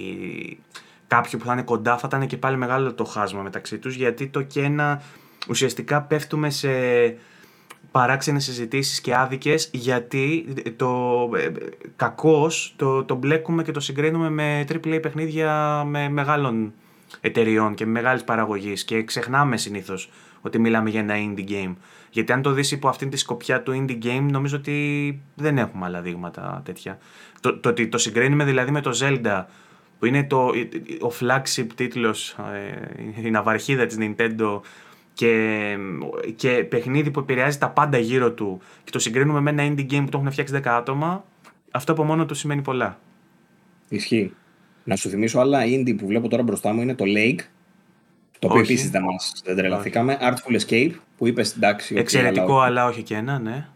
[SPEAKER 1] Κάποιο που θα είναι κοντά, θα ήταν και πάλι μεγάλο το χάσμα μεταξύ τους, γιατί το Κένα ουσιαστικά πέφτουμε σε παράξενες συζητήσεις και άδικες γιατί το ε, κακώς το, το μπλέκουμε και το συγκρίνουμε με AAA παιχνίδια με μεγάλων εταιριών και με μεγάλης παραγωγής και ξεχνάμε συνήθως ότι μιλάμε για ένα indie game. Γιατί αν το δεις υπό αυτήν τη σκοπιά του indie game νομίζω ότι δεν έχουμε άλλα δείγματα τέτοια. Το, το ότι το συγκρίνουμε δηλαδή με το Zelda που είναι το, ο flagship τίτλος, ε, η ναυαρχίδα της Nintendo και, και παιχνίδι που επηρεάζει τα πάντα γύρω του και το συγκρίνουμε με ένα indie game που το έχουν φτιάξει 10 άτομα, αυτό από μόνο του σημαίνει πολλά.
[SPEAKER 2] Ισχύει. Να σου θυμίσω άλλα indie που βλέπω τώρα μπροστά μου είναι το Lake. Το οποίο
[SPEAKER 1] Όχι.
[SPEAKER 2] επίσης δεν μας δεν τρελαθήκαμε. Artful Escape που είπες εντάξει. οκ,
[SPEAKER 1] Εξαιρετικό,
[SPEAKER 2] αλλά-
[SPEAKER 1] αλλά όχι και ένα, ναι.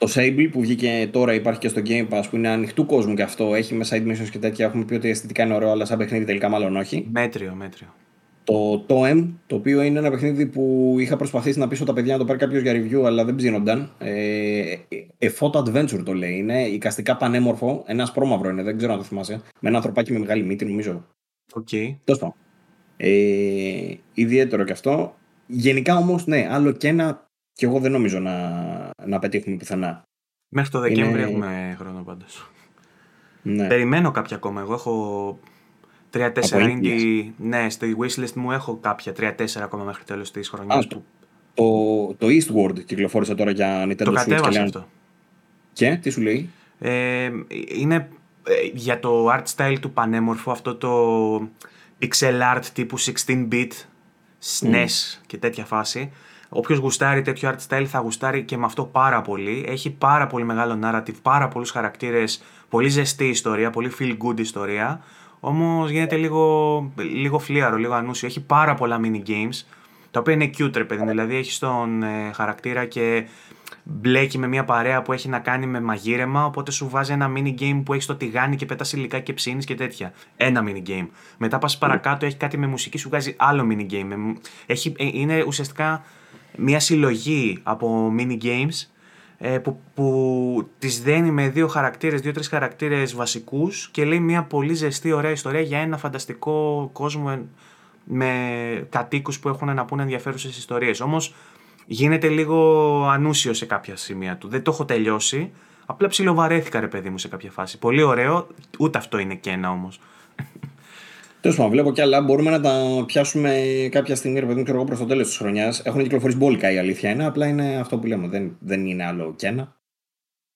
[SPEAKER 2] Το Sable που βγήκε τώρα υπάρχει και στο Game Pass που είναι ανοιχτού κόσμου και αυτό. Έχει με side missions και τέτοια. Έχουμε πει ότι αισθητικά είναι ωραίο, αλλά σαν παιχνίδι τελικά μάλλον όχι.
[SPEAKER 1] Μέτριο, μέτριο.
[SPEAKER 2] Το Toem, το οποίο είναι ένα παιχνίδι που είχα προσπαθήσει να πείσω τα παιδιά να το πάρει κάποιος για review, αλλά δεν ψήνονταν. Ε, A Photo Adventure το λέει. Είναι εικαστικά πανέμορφο. Ασπρόμαυρο είναι, δεν ξέρω αν το θυμάσαι. Με ένα ανθρωπάκι με μεγάλη μύτη, νομίζω.
[SPEAKER 1] Οκ.
[SPEAKER 2] Τέλος πάντων. Ε, ιδιαίτερο και αυτό. Γενικά όμως, ναι, άλλο και ένα, και εγώ δεν νομίζω να, να πετύχουμε πουθενά.
[SPEAKER 1] Μέχρι το Δεκέμβρη
[SPEAKER 2] Είναι-
[SPEAKER 1] έχουμε χρόνο πάντως.
[SPEAKER 2] Ναι.
[SPEAKER 1] Περιμένω κάποια ακόμα. Εγώ έχω 3-4
[SPEAKER 2] Από
[SPEAKER 1] indie.
[SPEAKER 2] indies.
[SPEAKER 1] Ναι, στο wishlist μου έχω κάποια 3-4 ακόμα μέχρι τέλος της χρονιάς.
[SPEAKER 2] Α,
[SPEAKER 1] που...
[SPEAKER 2] Το, το Eastward κυκλοφόρησε τώρα για Nintendo
[SPEAKER 1] Το
[SPEAKER 2] Switch. και
[SPEAKER 1] κατέβασα
[SPEAKER 2] λένε-
[SPEAKER 1] αυτό.
[SPEAKER 2] Και, τι σου λέει;
[SPEAKER 1] Ε, είναι ε, για το art style του πανέμορφο, αυτό το pixel art τύπου 16-bit, SNES και τέτοια φάση. Όποιος γουστάρει τέτοιο art style θα γουστάρει και με αυτό πάρα πολύ. Έχει πάρα πολύ μεγάλο narrative, πάρα πολλούς χαρακτήρες, πολύ ζεστή ιστορία, πολύ feel good ιστορία. Όμως γίνεται λίγο, λίγο φλίαρο, λίγο ανούσιο. Έχει πάρα πολλά mini games, τα οποία είναι cute, ρε παιδί. μου. Δηλαδή έχεις τον ε, χαρακτήρα και μπλέκει με μια παρέα που έχει να κάνει με μαγείρεμα, οπότε σου βάζει ένα mini game που έχεις το τηγάνι και πετάς υλικά και ψήνεις και τέτοια. Ένα mini game. Μετά πας παρακάτω, έχει κάτι με μουσική, σου βγάζει άλλο mini game. Με- Έχει, ε, είναι ουσιαστικά μια συλλογή από mini games ε, που, που τις δένει με δύο χαρακτήρες, δύο-τρεις χαρακτήρες βασικούς και λέει μια πολύ ζεστή ωραία ιστορία για ένα φανταστικό κόσμο με κατοίκους που έχουν να πούνε ενδιαφέρουσες ιστορίες. Όμως γίνεται λίγο ανούσιο σε κάποια σημεία του. Δεν το έχω τελειώσει. Απλά ψιλοβαρέθηκα ρε παιδί μου σε κάποια φάση. Πολύ ωραίο, ούτε αυτό είναι και ένα όμως.
[SPEAKER 2] Τέλος πάντων, βλέπω κι άλλα. Μπορούμε να τα πιάσουμε κάποια στιγμή, ρε παιδί μου, προς το τέλος της χρονιάς. Έχουν κυκλοφορήσει μπόλικα η αλήθεια είναι. Απλά είναι αυτό που λέμε. Δεν, δεν είναι άλλο κι ένα.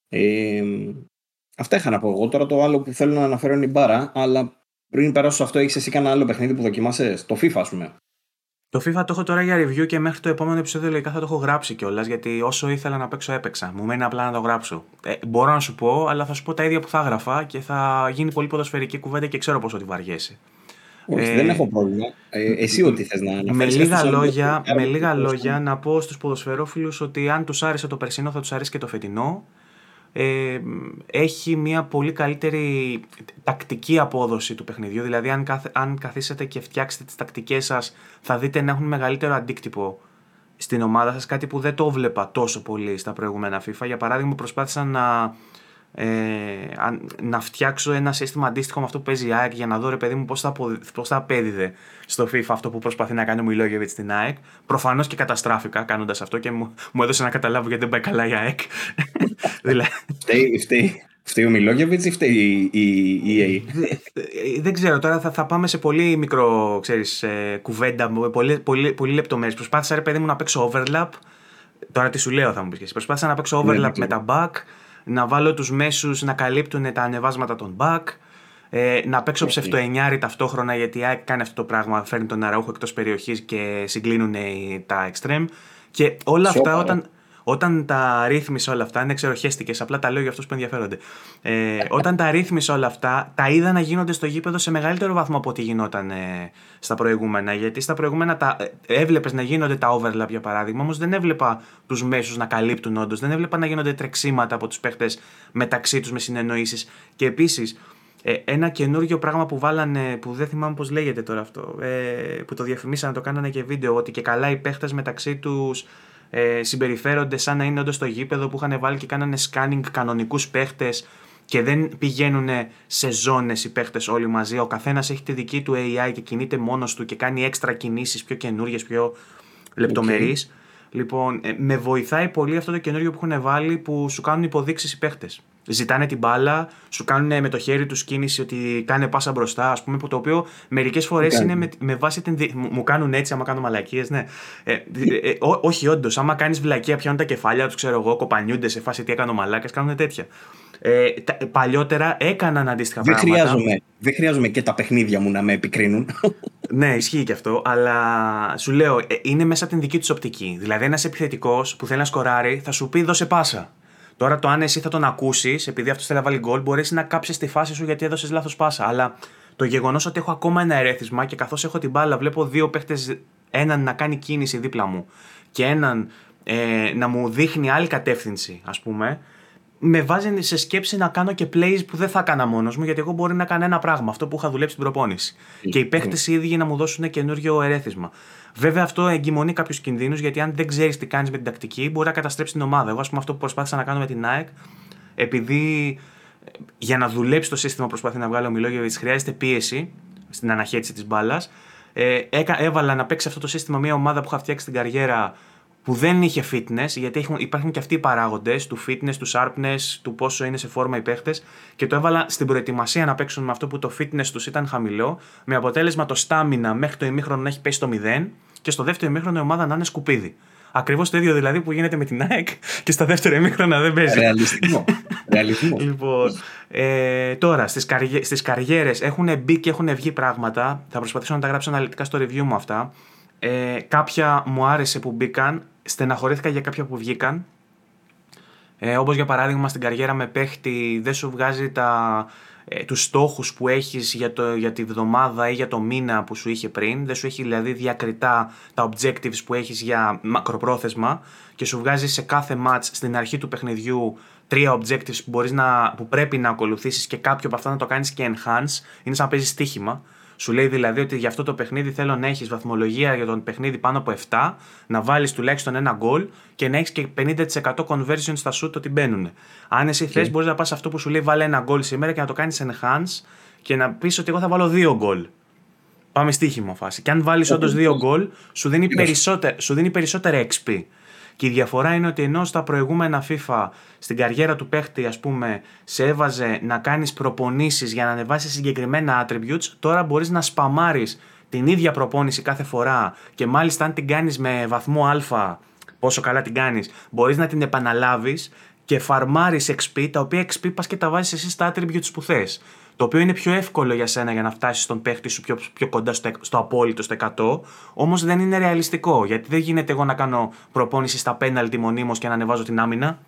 [SPEAKER 2] Ε, αυτά είχα να πω εγώ. Τώρα το άλλο που θέλω να αναφέρω είναι η μπάρα. Αλλά πριν περάσω σε αυτό, έχεις εσύ κανένα άλλο παιχνίδι που δοκιμάσαι. Το FIFA, ας πούμε.
[SPEAKER 1] Το FIFA το έχω τώρα για review και μέχρι το επόμενο επεισόδιο λογικά θα το έχω γράψει κιόλας. Γιατί όσο ήθελα να παίξω, έπαιξα. Μου μένει απλά να το γράψω. Ε, μπορώ να σου πω, αλλά θα σου πω τα ίδια που θα έγραφα και θα γίνει πολύ ποδοσφαιρική κουβέντα και ξέρω πόσο τη βαριέσαι.
[SPEAKER 2] Όχι, ε, δεν έχω πρόβλημα. Ε, εσύ ό,τι θες να αναφέρεις.
[SPEAKER 1] Με λίγα, λόγια, με λίγα λόγια να πω στους ποδοσφαιρόφιλους ότι αν τους άρεσε το περσινό θα τους αρέσει και το φετινό. Ε, έχει μια πολύ καλύτερη τακτική απόδοση του παιχνιδιού. Δηλαδή αν, αν καθίσετε και φτιάξετε τις τακτικές σας θα δείτε να έχουν μεγαλύτερο αντίκτυπο στην ομάδα σας. Κάτι που δεν το βλέπα τόσο πολύ στα προηγούμενα FIFA. Για παράδειγμα προσπάθησα να ε, να φτιάξω ένα σύστημα αντίστοιχο με αυτό που παίζει η ΑΕΚ για να δω ρε παιδί μου πώς θα, πώς θα απέδιδε στο FIFA αυτό που προσπαθεί να κάνει ο Μιλόγεβιτς στην ΑΕΚ. Προφανώς και καταστράφηκα κάνοντας αυτό και μου, μου έδωσε να καταλάβω γιατί δεν πάει καλά η ΑΕΚ.
[SPEAKER 2] δηλαδή... φταίει, φταίει. Φταίει ο Μιλόγεβιτς ή φταίει η EA;
[SPEAKER 1] Δεν ξέρω, τώρα θα, θα πάμε σε πολύ μικρό ξέρεις, ε, κουβέντα, πολύ, πολύ, πολύ λεπτομέρειες. Προσπάθησα ρε παιδί μου να παίξω overlap. Τώρα τι σου λέω θα μου πεις. Προσπάθησα να παίξω ναι, overlap ναι, με τα back να βάλω τους μέσους να καλύπτουν τα ανεβάσματα των back, ε, να παίξω ψευτοενιάρι ταυτόχρονα γιατί κάνει αυτό το πράγμα, φέρνει τον Αραούχο εκτός περιοχής και συγκλίνουν τα extreme. Και όλα αυτά όταν, όταν τα ρύθμισε όλα αυτά, είναι ξεροχέστηκε, απλά τα λέω για αυτούς που ενδιαφέρονται. Ε, όταν τα ρύθμισε όλα αυτά, τα είδα να γίνονται στο γήπεδο σε μεγαλύτερο βαθμό από ό,τι γινόταν ε, στα προηγούμενα. Γιατί στα προηγούμενα τα, ε, έβλεπες να γίνονται τα overlap για παράδειγμα, όμως δεν έβλεπα τους μέσους να καλύπτουν όντως. Δεν έβλεπα να γίνονται τρεξίματα από τους παίχτες μεταξύ τους με συνεννοήσεις. Και επίσης, ε, ένα καινούργιο πράγμα που βάλανε, που δεν θυμάμαι πώς λέγεται τώρα αυτό, ε, που το διαφημίσανε, το κάνανε και βίντεο, ότι και καλά οι παίχτες μεταξύ τους ε, συμπεριφέρονται σαν να είναι όντως στο γήπεδο που είχαν βάλει και κάνανε scanning κανονικούς παίχτες και δεν πηγαίνουν σε ζώνες οι παίχτες όλοι μαζί. Ο καθένας έχει τη δική του AI και κινείται μόνος του και κάνει έξτρα κινήσεις πιο καινούριε, πιο λεπτομερείς. Λοιπόν, ε, με βοηθάει πολύ αυτό το καινούριο που έχουν βάλει που σου κάνουν υποδείξεις οι παίχτες ζητάνε την μπάλα, σου κάνουν με το χέρι τους κίνηση ότι κάνε πάσα μπροστά, ας πούμε, που το οποίο μερικές φορές είναι με, με βάση την. Μου κάνουν έτσι, άμα κάνω μαλακίες, ναι. Ε, ε, ε, ό, όχι, όντως, άμα κάνεις βλακία, πιάνουν τα κεφάλια τους, ξέρω εγώ, κοπανιούνται σε φάση τι έκανα μαλάκες, κάνουν τέτοια. Ε, τα, παλιότερα έκαναν αντίστοιχα
[SPEAKER 2] δεν
[SPEAKER 1] πράγματα.
[SPEAKER 2] Χρειάζομαι, δεν χρειάζομαι και τα παιχνίδια μου να με επικρίνουν.
[SPEAKER 1] ναι, ισχύει και αυτό, αλλά σου λέω, ε, είναι μέσα από την δική τους οπτική. Δηλαδή, ένα επιθετικός που θέλει να σκοράρει θα σου πει δώσε πάσα. Τώρα το αν εσύ θα τον ακούσεις, επειδή αυτός θέλει να βάλει γκολ, μπορείς να κάψεις τη φάση σου γιατί έδωσες λάθος πάσα. Αλλά το γεγονός ότι έχω ακόμα ένα ερέθισμα και καθώς έχω την μπάλα, βλέπω δύο παίχτες, έναν να κάνει κίνηση δίπλα μου και έναν ε, να μου δείχνει άλλη κατεύθυνση, ας πούμε, με βάζει σε σκέψη να κάνω και plays που δεν θα έκανα μόνος μου, γιατί εγώ μπορεί να κάνω ένα πράγμα, αυτό που είχα δουλέψει την προπόνηση. Mm. Και οι παίχτες οι ίδιοι να μου δώσουν καινούριο ερέθισμα. Βέβαια, αυτό εγκυμονεί κάποιους κινδύνους, γιατί αν δεν ξέρεις τι κάνεις με την τακτική, μπορεί να καταστρέψεις την ομάδα. Εγώ, ας πούμε, αυτό που προσπάθησα να κάνω με την ΑΕΚ, επειδή ε, για να δουλέψει το σύστημα που προσπαθεί να βγάλει ο Μιλόγεβιτς χρειάζεται πίεση στην αναχέτηση της μπάλας. Ε, έβαλα να παίξει αυτό το σύστημα μια ομάδα που είχα φτιάξει την καριέρα που δεν είχε fitness, γιατί έχουν, υπάρχουν και αυτοί οι παράγοντες του fitness, του sharpness, του πόσο είναι σε φόρμα οι παίχτες, και το έβαλα στην προετοιμασία να παίξουν με αυτό που το fitness τους ήταν χαμηλό, με αποτέλεσμα το stamina μέχρι το ημίχρονο να έχει πέσει στο 0 και στο δεύτερο ημίχρονο η ομάδα να είναι σκουπίδι. Ακριβώς το ίδιο δηλαδή που γίνεται με την ΑΕΚ και στα δεύτερα ημίχρονα δεν παίζει.
[SPEAKER 2] Ρεαλιστικό. Ρεαλιστικό.
[SPEAKER 1] λοιπόν, ε, τώρα στις καριέ, στις καριέρες έχουν μπει και έχουν βγει πράγματα. Θα προσπαθήσω να τα γράψω αναλυτικά στο review μου αυτά. Ε, κάποια μου άρεσε που μπήκαν, στεναχωρήθηκα για κάποια που βγήκαν. Ε, όπως για παράδειγμα στην καριέρα με παίχτη δεν σου βγάζει τα, ε, τους στόχους που έχεις για, το, για τη βδομάδα ή για το μήνα που σου είχε πριν. Δεν σου έχει δηλαδή διακριτά τα objectives που έχεις για μακροπρόθεσμα και σου βγάζει σε κάθε match στην αρχή του παιχνιδιού τρία objectives που, μπορείς να, που πρέπει να ακολουθήσεις και κάποιο από αυτά να το κάνεις και enhance. Είναι σαν να παίζεις στοίχημα Σου λέει δηλαδή ότι για αυτό το παιχνίδι θέλω να έχεις βαθμολογία για τον παιχνίδι πάνω από 7, να βάλεις τουλάχιστον ένα γκολ και να έχεις και 50% conversion στα shoot ότι μπαίνουν. Αν εσύ okay. θες, μπορείς να πας αυτό που σου λέει βάλε ένα γκολ σήμερα και να το κάνεις enhance και να πεις ότι εγώ θα βάλω δύο γκολ. Πάμε στοίχημα φάση. Και αν βάλεις όντως δύο γκολ, σου δίνει, περισσότερο, σου δίνει περισσότερα XP. Και η διαφορά είναι ότι ενώ στα προηγούμενα FIFA στην καριέρα του παίχτη, ας πούμε, σε έβαζε να κάνεις προπονήσεις για να ανεβάσεις συγκεκριμένα attributes, τώρα μπορείς να σπαμάρεις την ίδια προπόνηση κάθε φορά και μάλιστα αν την κάνεις με βαθμό Α, πόσο καλά την κάνεις, μπορείς να την επαναλάβεις και φαρμάρεις XP, τα οποία XP πας και τα βάζεις εσύ στα attributes που θες. Το οποίο είναι πιο εύκολο για σένα για να φτάσεις στον παίχτη σου πιο, πιο κοντά στο, στο απόλυτο, στο 100, όμως δεν είναι ρεαλιστικό. Γιατί δεν γίνεται εγώ να κάνω προπόνηση στα πέναλτι μονίμως και να ανεβάζω την άμυνα.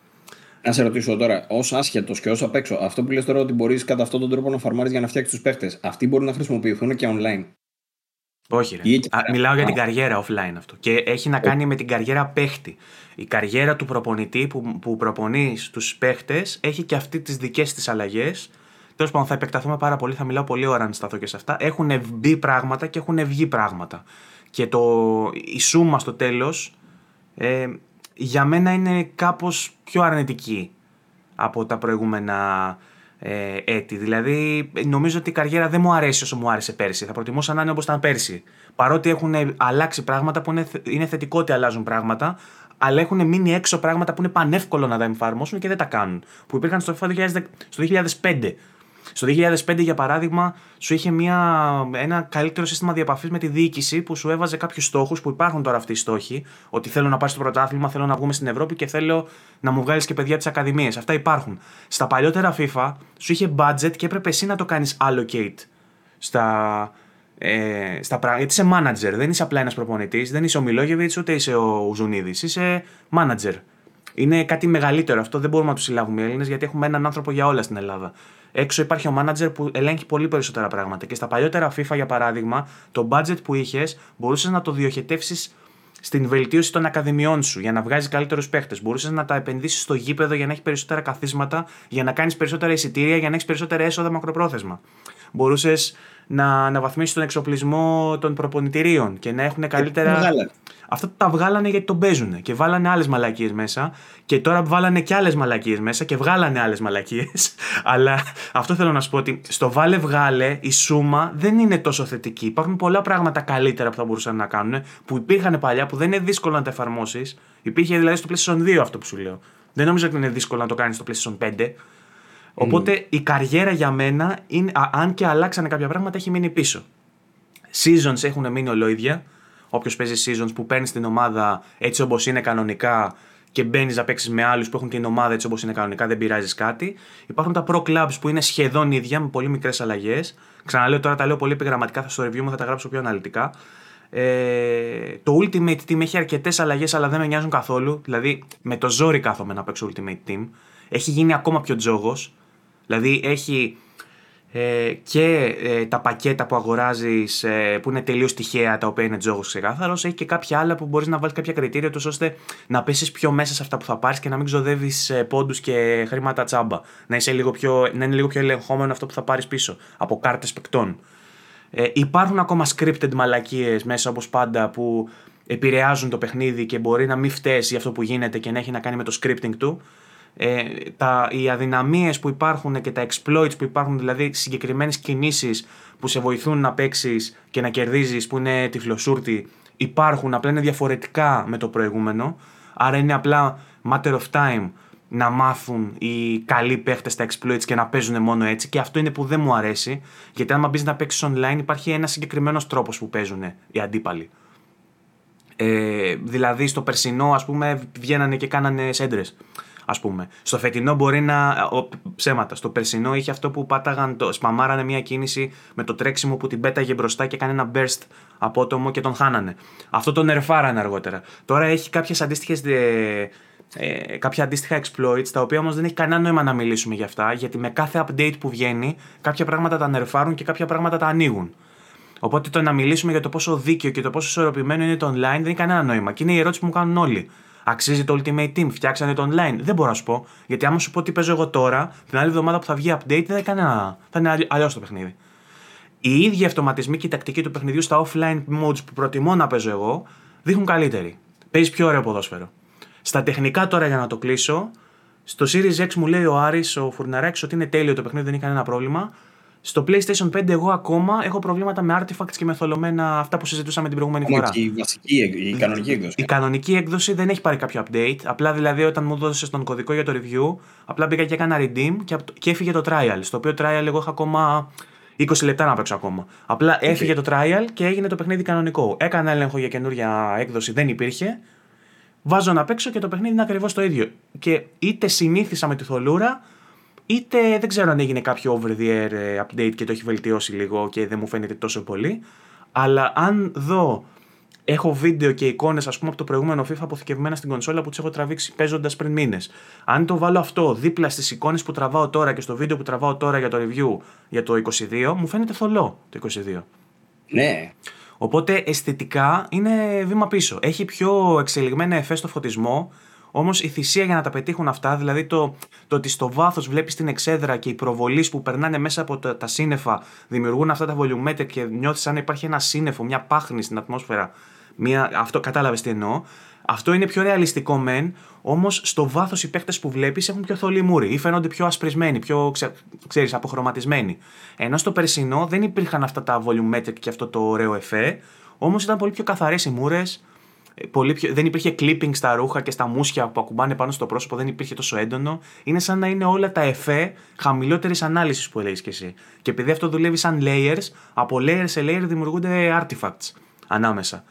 [SPEAKER 2] Να σε ρωτήσω τώρα, ως άσχετος και ως απ' έξω, αυτό που λες τώρα ότι μπορείς κατά αυτόν τον τρόπο να φαρμάρεις για να φτιάξεις τους παίχτες, αυτοί μπορούν να χρησιμοποιηθούν και online;
[SPEAKER 1] Όχι, ρε. Α, μιλάω για την καριέρα offline αυτό. Και έχει να κάνει με την καριέρα παίχτη. Η καριέρα του προπονητή που, που προπονείς στου παίχτες έχει και αυτή τις δικές της αλλαγές Τέλος πάντων, θα επεκταθούμε πάρα πολύ, θα μιλάω πολύ ώρα αν σταθώ και σε αυτά. Έχουν μπει πράγματα και έχουν βγει πράγματα. Και το, η σούμα στο τέλος ε, για μένα είναι κάπως πιο αρνητική από τα προηγούμενα ε, έτη. Δηλαδή, νομίζω ότι η καριέρα δεν μου αρέσει όσο μου άρεσε πέρσι. Θα προτιμούσα να είναι όπως ήταν πέρσι. Παρότι έχουν αλλάξει πράγματα που είναι, είναι θετικό ότι αλλάζουν πράγματα, αλλά έχουν μείνει έξω πράγματα που είναι πανεύκολο να τα εφαρμόσουν και δεν τα κάνουν. Που υπήρχαν στο 2005 στο 2005, για παράδειγμα, σου είχε μια, ένα καλύτερο σύστημα διαπαφής με τη διοίκηση που σου έβαζε κάποιους στόχους που υπάρχουν τώρα αυτοί οι στόχοι. Ότι θέλω να πάρει στο πρωτάθλημα, θέλω να βγούμε στην Ευρώπη και θέλω να μου βγάλεις και παιδιά της Ακαδημίας. Αυτά υπάρχουν. Στα παλιότερα FIFA σου είχε budget και έπρεπε εσύ να το κάνεις allocate στα, ε, στα πράγματα. Γιατί είσαι manager, δεν είσαι απλά ένας προπονητής, δεν είσαι ο Μιλόγεβιτς ούτε είσαι ο Ζουνίδης. Είσαι manager. Είναι κάτι μεγαλύτερο αυτό, δεν μπορούμε να τους συλλάβουμε οι Έλληνες γιατί έχουμε έναν άνθρωπο για όλα στην Ελλάδα. Έξω υπάρχει ο manager που ελέγχει πολύ περισσότερα πράγματα. Και στα παλιότερα FIFA, για παράδειγμα, το budget που είχες μπορούσες να το διοχετεύσεις στην βελτίωση των ακαδημιών σου για να βγάζει καλύτερους παίχτες. Μπορούσες να τα επενδύσεις στο γήπεδο για να έχεις περισσότερα καθίσματα, για να κάνεις περισσότερα εισιτήρια, για να έχεις περισσότερα έσοδα μακροπρόθεσμα. Μπορούσες να αναβαθμίσεις τον εξοπλισμό των προπονητηρίων και να έχουν καλύτερα. Αυτά τα βγάλανε γιατί τον παίζουν και βάλανε άλλες μαλακίες μέσα. Και τώρα βάλανε και άλλες μαλακίες μέσα και βγάλανε άλλες μαλακίες. Αλλά αυτό θέλω να σου πω ότι στο βάλε βγάλε η σούμα δεν είναι τόσο θετική. Υπάρχουν πολλά πράγματα καλύτερα που θα μπορούσαν να κάνουν που υπήρχαν παλιά που δεν είναι δύσκολο να τα εφαρμόσεις. Υπήρχε δηλαδή στο PlayStation 2 αυτό που σου λέω. Δεν νομίζω ότι είναι δύσκολο να το κάνεις στο PlayStation 5. Οπότε η καριέρα για μένα, είναι, αν και αλλάξανε κάποια πράγματα, έχει μείνει πίσω. Seasons έχουν μείνει ολόιδια όποιος παίζει seasons που παίρνεις την ομάδα έτσι όπως είναι κανονικά και μπαίνεις να παίξεις με άλλους που έχουν την ομάδα έτσι όπως είναι κανονικά, δεν πειράζεις κάτι. Υπάρχουν τα pro clubs που είναι σχεδόν ίδια με πολύ μικρές αλλαγές. Ξαναλέω τώρα τα λέω πολύ επιγραμματικά, θα στο review μου θα τα γράψω πιο αναλυτικά. Ε, το Ultimate Team έχει αρκετές αλλαγές, αλλά δεν με νοιάζουν καθόλου. Δηλαδή, με το ζόρι κάθομαι να παίξω Ultimate Team. Έχει γίνει ακόμα πιο τζόγος. Δηλαδή, έχει ε, και ε, τα πακέτα που αγοράζεις ε, που είναι τελείως τυχαία, τα οποία είναι τζόγος ξεκάθαρος. Έχει και κάποια άλλα που μπορείς να βάλεις κάποια κριτήρια τους ώστε να πέσεις πιο μέσα σε αυτά που θα πάρεις και να μην ξοδεύεις ε, πόντους και χρήματα τσάμπα. Να, είσαι λίγο πιο, να είναι λίγο πιο ελεγχόμενο αυτό που θα πάρεις πίσω από κάρτες παικτών. Ε, υπάρχουν ακόμα scripted μαλακίες μέσα όπως πάντα που επηρεάζουν το παιχνίδι και μπορεί να μην φταίει για αυτό που γίνεται και να έχει να κάνει με το scripting του ε, τα, οι αδυναμίες που υπάρχουν και τα exploits που υπάρχουν, δηλαδή συγκεκριμένες κινήσεις που σε βοηθούν να παίξεις και να κερδίζεις που είναι τυφλοσούρτη υπάρχουν, απλά είναι διαφορετικά με το προηγούμενο άρα είναι απλά matter of time να μάθουν οι καλοί παίχτες τα exploits και να παίζουν μόνο έτσι. Και αυτό είναι που δεν μου αρέσει, γιατί άμα μπεις να παίξεις online, υπάρχει ένας συγκεκριμένος τρόπος που παίζουν οι αντίπαλοι. Ε, δηλαδή, στο περσινό, ας πούμε, βγαίνανε και κάνανε σέντρες ας πούμε. Στο φετινό μπορεί να. Ο, ψέματα. Στο περσινό είχε αυτό που πάταγαν. Το, σπαμάρανε μια κίνηση με το τρέξιμο που την πέταγε μπροστά και έκανε ένα burst απότομο και τον χάνανε. Αυτό τον νερφάρανε αργότερα. Τώρα έχει κάποιες αντίστοιχες. Ε, ε, κάποια αντίστοιχα exploits, τα οποία όμως δεν έχει κανένα νόημα να μιλήσουμε για αυτά, γιατί με κάθε update που βγαίνει, κάποια πράγματα τα νερφάρουν και κάποια πράγματα τα ανοίγουν. Οπότε το να μιλήσουμε για το πόσο δίκαιο και το πόσο ισορροπημένο είναι το online δεν έχει κανένα νόημα. Και είναι η ερώτηση που μου κάνουν όλοι. Αξίζει το Ultimate Team, φτιάξανε το online. Δεν μπορώ να σου πω. Γιατί άμα σου πω τι παίζω εγώ τώρα, την άλλη εβδομάδα που θα βγει update, δεν θα, κανένα... θα είναι αλλιώς το παιχνίδι. οι ίδιοι αυτοματισμοί και η τακτική του παιχνιδιού στα offline modes που προτιμώ να παίζω εγώ δείχνουν καλύτερη. Παίζει πιο ωραίο ποδόσφαιρο. Στα τεχνικά τώρα για να το κλείσω, στο Series X μου λέει ο Άρης, ο Φουρναράκης, ότι είναι τέλειο το παιχνίδι, δεν έχει κανένα πρόβλημα. Στο PlayStation 5 εγώ ακόμα έχω προβλήματα με artifacts και με θολωμένα αυτά που συζητούσαμε την προηγούμενη
[SPEAKER 2] Ναι,
[SPEAKER 1] φορά.
[SPEAKER 2] και η βασική, η κανονική έκδοση.
[SPEAKER 1] Η κανονική έκδοση δεν έχει πάρει κάποιο update. Απλά δηλαδή όταν μου δώσε τον κωδικό για το review, απλά πήγα και έκανα redeem και, απ' και έφυγε το trial. Στο οποίο trial εγώ είχα ακόμα 20 λεπτά να παίξω ακόμα. Απλά έφυγε το trial και έγινε το παιχνίδι κανονικό. Έκανα έλεγχο για καινούρια έκδοση, δεν υπήρχε. Βάζω να παίξω και το παιχνίδι είναι ακριβώς το ίδιο. Και είτε συνήθισα με τη θολούρα, είτε δεν ξέρω αν έγινε κάποιο over the air ε, update και το έχει βελτιώσει λίγο και δεν μου φαίνεται τόσο πολύ. Αλλά αν δω, έχω βίντεο και εικόνες, ας πούμε, από το προηγούμενο FIFA αποθηκευμένα στην κονσόλα που τις έχω τραβήξει παίζοντας πριν μήνες. Αν το βάλω αυτό δίπλα στις εικόνες που τραβάω τώρα και στο βίντεο που τραβάω τώρα για το review για το 22, μου φαίνεται θολό το 22.
[SPEAKER 2] Ναι,
[SPEAKER 1] Οπότε αισθητικά είναι βήμα πίσω. Έχει πιο εξελιγμένα εφές στο φωτισμό, όμως η θυσία για να τα πετύχουν αυτά, δηλαδή το, το ότι στο βάθος βλέπεις την εξέδρα και οι προβολείς που περνάνε μέσα από τα, τα σύννεφα δημιουργούν αυτά τα volumetric και νιώθεις σαν να υπάρχει ένα σύννεφο, μια πάχνη στην ατμόσφαιρα. Μια, αυτό κατάλαβες τι εννοώ. Αυτό είναι πιο ρεαλιστικό μεν, όμως στο βάθος οι παίχτε που βλέπεις έχουν πιο θολή μούρη ή φαίνονται πιο ασπρισμένοι, πιο ξε, ξέρεις, αποχρωματισμένοι. Ενώ στο περσινό δεν υπήρχαν αυτά τα volumetric και αυτό το ωραίο εφέ, όμως ήταν πολύ πιο καθαρές οι μούρες, πολύ πιο, δεν υπήρχε clipping στα ρούχα και στα μουσια που ακουμπάνε πάνω στο πρόσωπο, δεν υπήρχε τόσο έντονο. Είναι σαν να είναι όλα τα εφέ χαμηλότερης ανάλυσης που έλεγες και εσύ. Και επειδή αυτό δουλεύει σαν layers, από layer σε layer δημιουργούνται artifacts ανάμεσα.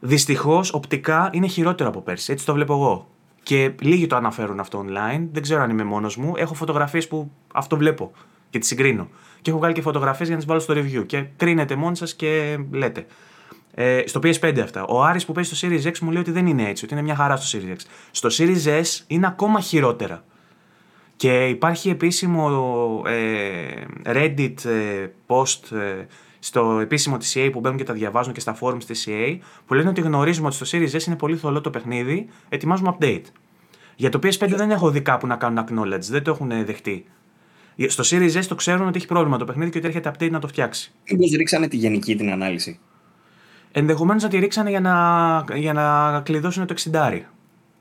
[SPEAKER 1] Δυστυχώς, οπτικά είναι χειρότερο από πέρσι. Έτσι το βλέπω εγώ. Και λίγοι το αναφέρουν αυτό online. Δεν ξέρω αν είμαι μόνος μου. Έχω φωτογραφίες που αυτό βλέπω και τις συγκρίνω. Και έχω βγάλει και φωτογραφίες για να τις βάλω στο review. Και κρίνετε μόνοι σας και λέτε. Ε, στο PS5 αυτά. Ο Άρης που παίζει στο Series X μου λέει ότι δεν είναι έτσι, ότι είναι μια χαρά στο Series X. Στο Series S είναι ακόμα χειρότερα. Και υπάρχει επίσημο ε, Reddit ε, post ε, στο επίσημο της EA που μπαίνουν και τα διαβάζουν και στα forums της EA που λένε ότι γνωρίζουμε ότι στο Series S είναι πολύ θολό το παιχνίδι, ετοιμάζουμε update. Για το PS5 δεν έχω δει κάπου να κάνουν acknowledge, δεν το έχουν δεχτεί. Στο Series S το ξέρουν ότι έχει πρόβλημα το παιχνίδι και ότι έρχεται update να το φτιάξει.
[SPEAKER 2] Μήπως ρίξανε τη γενική την ανάλυση.
[SPEAKER 1] Ενδεχομένως να τη ρίξανε για να, για να κλειδώσουν το 60.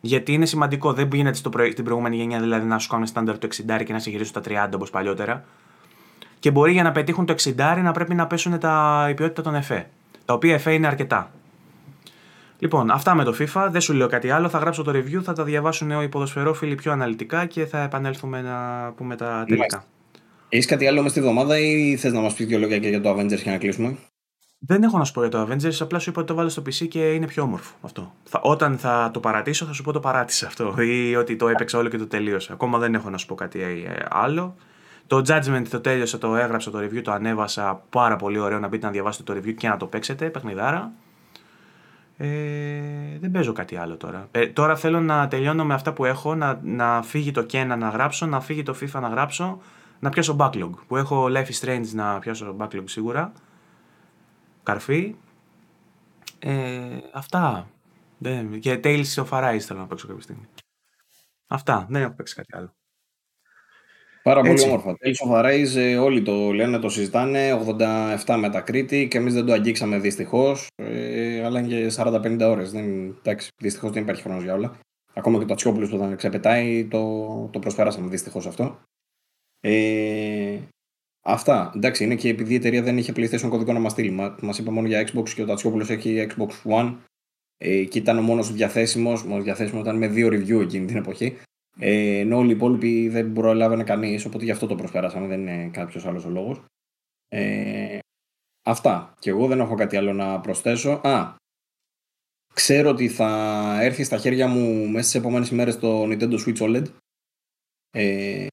[SPEAKER 1] Γιατί είναι σημαντικό, δεν γίνεται στο προ... την προηγούμενη γενιά δηλαδή να σου κάνουν στάνταρ το 60 και να σε γυρίσουν τα 30 όπως παλιότερα. Και μπορεί για να πετύχουν το 60 να πρέπει να πέσουν τα... η ποιότητα των εφέ. Τα οποία εφέ είναι αρκετά. Λοιπόν, αυτά με το FIFA. Δεν σου λέω κάτι άλλο. Θα γράψω το review, θα τα διαβάσουν οι ποδοσφαιρόφιλοι πιο αναλυτικά και θα επανέλθουμε να πούμε τα τελικά.
[SPEAKER 2] Έχεις κάτι άλλο μες στη βδομάδα ή θες να μας πεις δύο λόγια και για το Avengers για να κλείσουμε;
[SPEAKER 1] Δεν έχω να σου πω για το Avengers, απλά σου είπα ότι το βάλω στο PC και είναι πιο όμορφο αυτό. Θα, όταν θα το παρατήσω, θα σου πω το παράτησα αυτό. Ή ότι το έπαιξα όλο και το τελείωσα. Ακόμα δεν έχω να σου πω κάτι ε, άλλο. Το Judgment το τέλειωσα, το έγραψα το review, το ανέβασα. Πάρα πολύ ωραίο να μπείτε να διαβάσετε το review και να το παίξετε. Παιχνιδάρα. Ε, δεν παίζω κάτι άλλο τώρα. Ε, τώρα θέλω να τελειώνω με αυτά που έχω, να, να φύγει το Kena να γράψω, να φύγει το FIFA να γράψω, να πιάσω backlog. Που έχω Life is Strange να πιάσω backlog σίγουρα. Καρφί. Ε, αυτά. Δεν, και Tales of Arise θέλω να παίξω κάποια στιγμή. Αυτά. Δεν έχω παίξει κάτι άλλο.
[SPEAKER 2] Πάρα πολύ Έτσι. όμορφα. Tales of Arise ε, όλοι το λένε, το συζητάνε. 87 μετακρίτη και εμείς δεν το αγγίξαμε δυστυχώς. Ε, αλλά είναι και 40-50 ώρες. Δυστυχώς δεν υπάρχει χρόνος για όλα. Ακόμα και το Ατσιόπουλο που όταν ξεπετάει το, το προσπεράσαμε δυστυχώς αυτό. Ε, Αυτά. Εντάξει, είναι και επειδή η εταιρεία δεν είχε PlayStation κωδικό να μας στείλει. Μα μας είπε μόνο για Xbox και ο Τατσιόπουλος έχει Xbox One. Ε, και ήταν ο μόνος διαθέσιμος. Μόνος διαθέσιμος ήταν με δύο review εκείνη την εποχή. Ε, ενώ όλοι οι υπόλοιποι δεν προλάβαινε κανείς. Οπότε γι' αυτό το προσπεράσαμε. Δεν είναι κάποιος άλλος ο λόγος. Ε, αυτά. Και εγώ δεν έχω κάτι άλλο να προσθέσω. Α, ξέρω ότι θα έρθει στα χέρια μου μέσα στις επόμενες ημέρες το Nintendo Switch OLED. Ε,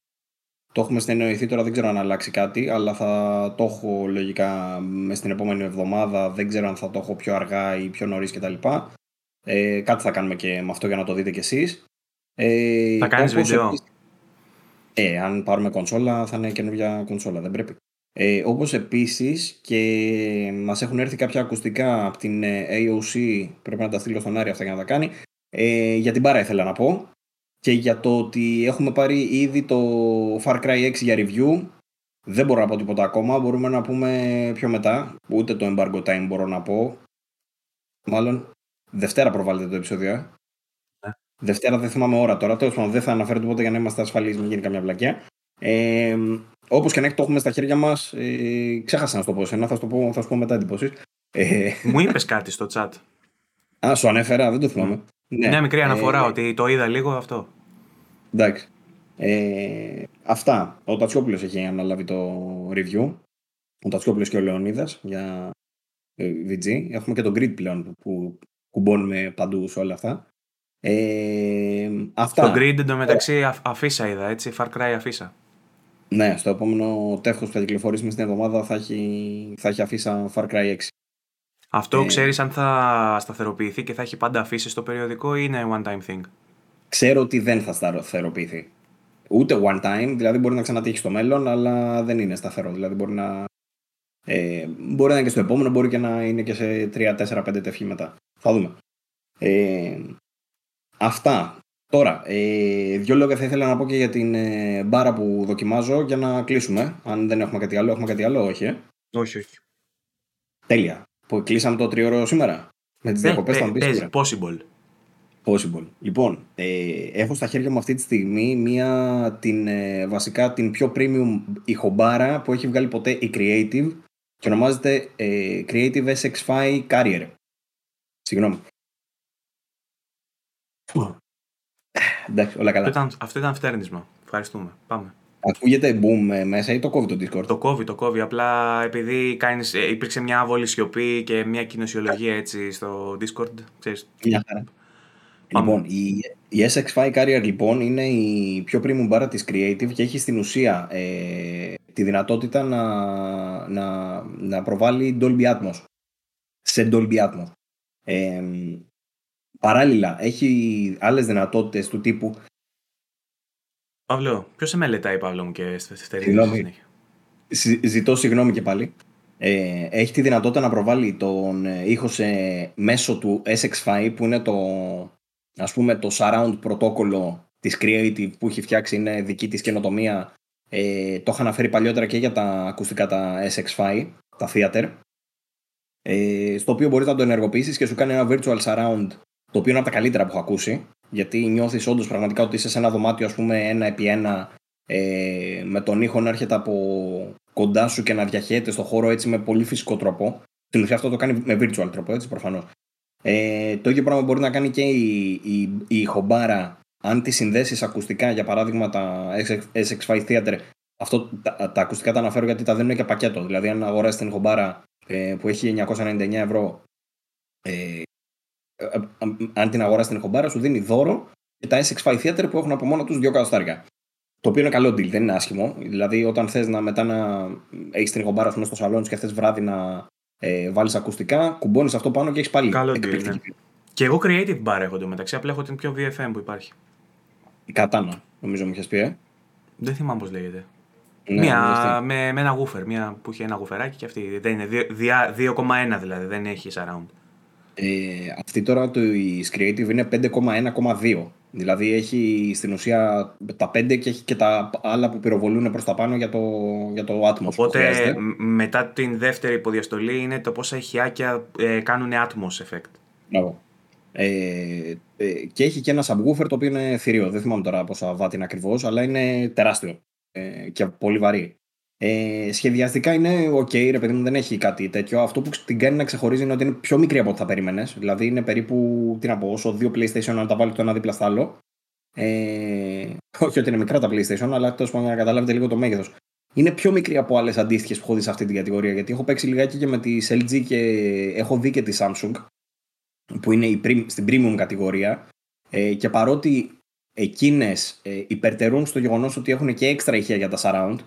[SPEAKER 2] το έχουμε συνεννοηθεί τώρα, δεν ξέρω αν αλλάξει κάτι, αλλά θα το έχω λογικά μες στην επόμενη εβδομάδα. Δεν ξέρω αν θα το έχω πιο αργά ή πιο νωρίς κτλ. Ε, κάτι θα κάνουμε και με αυτό για να το δείτε κι εσείς.
[SPEAKER 1] Ε, θα κάνεις βίντεο; Επίσης,
[SPEAKER 2] ε, αν πάρουμε κονσόλα, θα είναι καινούργια κονσόλα, δεν πρέπει. Ε, όπως επίσης και μας έχουν έρθει κάποια ακουστικά από την AOC, πρέπει να τα στείλω στον Άρη αυτά για να τα κάνει, ε, για την μπάρα ήθελα να πω, και για το ότι έχουμε πάρει ήδη το Far Cry 6 για review Δεν μπορώ να πω τίποτα ακόμα. Μπορούμε να πούμε πιο μετά. Ούτε το embargo time μπορώ να πω. Μάλλον Δευτέρα προβάλλεται το επεισόδιο. Ε. Ναι. Δευτέρα δεν θυμάμαι ώρα τώρα. Τέλος πάντων, δεν θα αναφέρω τίποτα για να είμαστε ασφαλείς, μην γίνει καμιά βλακιά. Ε, Όπως και να έχει, το έχουμε στα χέρια μας. Ε, ξέχασα να σου το πω εσένα, θα σου, πω, θα σου πω μετά εντυπώσεις.
[SPEAKER 1] Ε, Μου είπες κάτι στο chat.
[SPEAKER 2] Α, σου ανέφερα, δεν το θυμάμαι.
[SPEAKER 1] Ναι, Μια μικρή αναφορά ε, ότι το είδα λίγο αυτό.
[SPEAKER 2] Εντάξει. Ε, αυτά. Ο Τατσιόπουλος έχει αναλάβει το review. Ο Τατσιόπουλος και ο Λεωνίδας για ε, VG. Έχουμε και τον Grid πλέον που κουμπώνουμε παντού σε όλα αυτά. Ε, αυτά.
[SPEAKER 1] Το Grid εντωμεταξύ αφήσα είδα, έτσι. Far Cry αφήσα.
[SPEAKER 2] Ναι, στο επόμενο τεύχος που θα κυκλοφορήσει στην εβδομάδα θα έχει, θα έχει αφήσα Far Cry 6.
[SPEAKER 1] Αυτό ε, ξέρεις αν θα σταθεροποιηθεί και θα έχει πάντα αφήσει στο περιοδικό ή είναι one time thing;
[SPEAKER 2] Ξέρω ότι δεν θα σταθεροποιηθεί. Ούτε one time, δηλαδή μπορεί να ξανατύχει στο μέλλον, αλλά δεν είναι σταθερό. Δηλαδή μπορεί να, ε, μπορεί να είναι και στο επόμενο, μπορεί και να είναι και σε 3, 4, 5 τευχή μετά. Θα δούμε. Ε, αυτά. Τώρα, ε, δύο λόγια θα ήθελα να πω και για την ε, μπάρα που δοκιμάζω για να κλείσουμε. Αν δεν έχουμε κάτι άλλο, έχουμε κάτι άλλο, όχι. Ε;
[SPEAKER 1] Όχι, όχι.
[SPEAKER 2] Τέλεια. Που κλείσαμε το τριώρο σήμερα. Με τις ε, διακοπές θα
[SPEAKER 1] πει. Possible.
[SPEAKER 2] Possible. Λοιπόν, ε, έχω στα χέρια μου αυτή τη στιγμή μία, την, ε, βασικά την πιο premium ηχομπάρα που έχει βγάλει ποτέ η Creative και ονομάζεται ε, Creative SX5 Carrier. Συγγνώμη. Εντάξει, όλα καλά.
[SPEAKER 1] Αυτό ήταν, αυτό ήταν φτέρνισμα. Ευχαριστούμε. Πάμε.
[SPEAKER 2] Ακούγεται boom ε, μέσα ή το κόβει το Discord;
[SPEAKER 1] Το κόβει, το κόβει. Απλά επειδή κάνεις, ε, υπήρξε μια άβολη σιωπή και μια κοινοσιολογία έτσι στο Discord. Ξέρεις.
[SPEAKER 2] Μια χαρά. Λοιπόν, η, η SX5 Carrier λοιπόν είναι η πιο premium μπάρα της Creative και έχει στην ουσία ε, τη δυνατότητα να, να, να προβάλλει Dolby Atmos σε Dolby Atmos. Ε, παράλληλα, έχει άλλες δυνατότητες του τύπου
[SPEAKER 1] Παύλο, ποιος σε μελετάει, Παύλο μου, και συγγνώμη.
[SPEAKER 2] Ζητώ συγγνώμη και πάλι. Ε, έχει τη δυνατότητα να προβάλλει τον ε, ήχος σε, μέσω του SX5 που είναι το, ας πούμε, το surround πρωτόκολλο της Creative που έχει φτιάξει, είναι δική της καινοτομία ε, το είχα αναφέρει παλιότερα και για τα ακουστικά τα SX5, τα Theater, ε, στο οποίο μπορείς να το ενεργοποιήσεις και σου κάνει ένα virtual surround, το οποίο είναι από τα καλύτερα που έχω ακούσει, γιατί νιώθεις όντως πραγματικά ότι είσαι σε ένα δωμάτιο, ας πούμε, ένα επί ένα, ε, με τον ήχο να έρχεται από κοντά σου και να διαχέεται στο χώρο έτσι με πολύ φυσικό τρόπο. Στην ουσία αυτό το κάνει με virtual τρόπο, έτσι προφανώς. Ε, το ίδιο πράγμα μπορεί να κάνει και η, η, η χομπάρα αν τη συνδέσεις ακουστικά, για παράδειγμα τα SX5 Theater, αυτό, τα, τα ακουστικά τα αναφέρω γιατί τα δίνουν και πακέτο. Δηλαδή, αν αγοράσει την χομπάρα ε, που έχει 999 ευρώ, ε, ε, ε, αν την αγοράσει την χομπάρα, σου δίνει δώρο και τα SX5 Theater που έχουν από μόνο τους δύο κατοστάρια. Το οποίο είναι καλό deal, δεν είναι άσχημο. Δηλαδή, όταν θες να μετά να έχεις την χομπάρα στο σαλόνι και θες βράδυ να ε, βάλεις ακουστικά, κουμπώνεις αυτό πάνω και έχεις πάλι.
[SPEAKER 1] Καλό deal. Ναι. Και εγώ creative bar έχω μεταξύ, απλά έχω την πιο VFM που υπάρχει.
[SPEAKER 2] Η Κατάνα, νομίζω μου είχες πει, ε.
[SPEAKER 1] Δεν θυμάμαι πώς λέγεται. Ναι, μια, με, με ένα γούφερ, μια που έχει ένα γουφεράκι και αυτή. Δεν είναι 2,1 δηλαδή, δεν έχει surround.
[SPEAKER 2] Ε, αυτή τώρα το η Creative είναι 5,1,2. Δηλαδή έχει στην ουσία τα 5 και έχει και τα άλλα που πυροβολούν προς τα πάνω για το, για το Atmos.
[SPEAKER 1] Οπότε μετά την δεύτερη υποδιαστολή είναι το πόσα ηχιάκια ε, κάνουν Atmos effect.
[SPEAKER 2] Μπράβο. Ε, ε, και έχει και ένα subwoofer το οποίο είναι θηρίο. Δεν θυμάμαι τώρα πόσα βάτη είναι ακριβώς, αλλά είναι τεράστιο ε, και πολύ βαρύ. Ε, σχεδιαστικά είναι ok, ρε παιδί μου, δεν έχει κάτι τέτοιο. Αυτό που την κάνει να ξεχωρίζει είναι ότι είναι πιο μικρή από ό,τι θα περίμενες. Δηλαδή είναι περίπου, τι να πω, όσο δύο PlayStation να τα βάλει το ένα δίπλα στο άλλο. Ε, όχι ότι είναι μικρά τα PlayStation, αλλά τέλος πάντων να καταλάβετε λίγο το μέγεθος. Είναι πιο μικρή από άλλες αντίστοιχες που έχω δει σε αυτή την κατηγορία. Γιατί έχω παίξει λιγάκι και με τη LG και έχω δει και τη Samsung που είναι η, στην premium κατηγορία ε, και παρότι εκείνες ε, υπερτερούν στο γεγονός ότι έχουν και έξτρα ηχεία για τα surround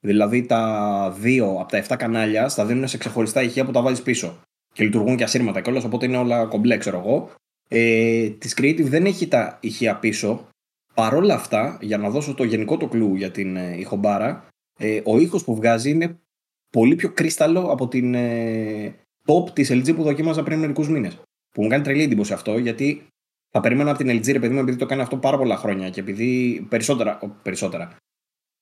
[SPEAKER 2] δηλαδή τα δύο από τα 7 κανάλια στα δίνουν σε ξεχωριστά ηχεία που τα βάζεις πίσω και λειτουργούν και ασύρματα κιόλας οπότε είναι όλα κομπλέ ξέρω εγώ. Ε, της Creative δεν έχει τα ηχεία πίσω. Παρόλα αυτά για να δώσω το γενικό το κλου για την ε, ηχομπάρα ε, ο ήχος που βγάζει είναι πολύ πιο κρίσταλο από την ε, top της LG που δοκίμαζα πριν μερικούς μήνες. Που μου κάνει τρελή εντύπωση αυτό, γιατί θα περίμενα από την LG, ρε παιδί μου, επειδή το κάνει αυτό πάρα πολλά χρόνια και επειδή περισσότερα, περισσότερα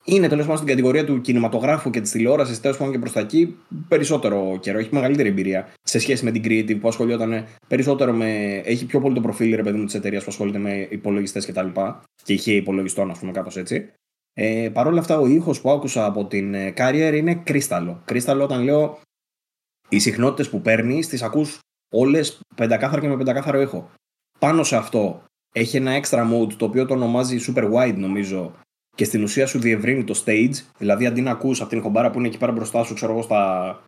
[SPEAKER 2] είναι τέλος πάντων στην κατηγορία του κινηματογράφου και της τηλεόρασης, τέλος πάντων και προς τα εκεί, περισσότερο καιρό. Έχει μεγαλύτερη εμπειρία σε σχέση με την Creative που ασχολιόταν περισσότερο με. Έχει πιο πολύ το προφίλ ρε παιδί μου της εταιρείας που ασχολείται με υπολογιστές κτλ. Και, και είχε υπολογιστών, ας πούμε, κάπως έτσι. Ε, Παρ' όλα αυτά, ο ήχος που άκουσα από την ε, Carrier είναι κρίσταλο. Κρίσταλο όταν λέω οι συχνότητες που παίρνει, τις ακούς όλες πεντακάθαρα και με πεντακάθαρο ήχο. Πάνω σε αυτό έχει ένα extra mode το οποίο το ονομάζει super wide νομίζω και στην ουσία σου διευρύνει το stage. Δηλαδή αντί να ακούς από την χομπάρα που είναι εκεί πέρα μπροστά σου, ξέρω εγώ, στα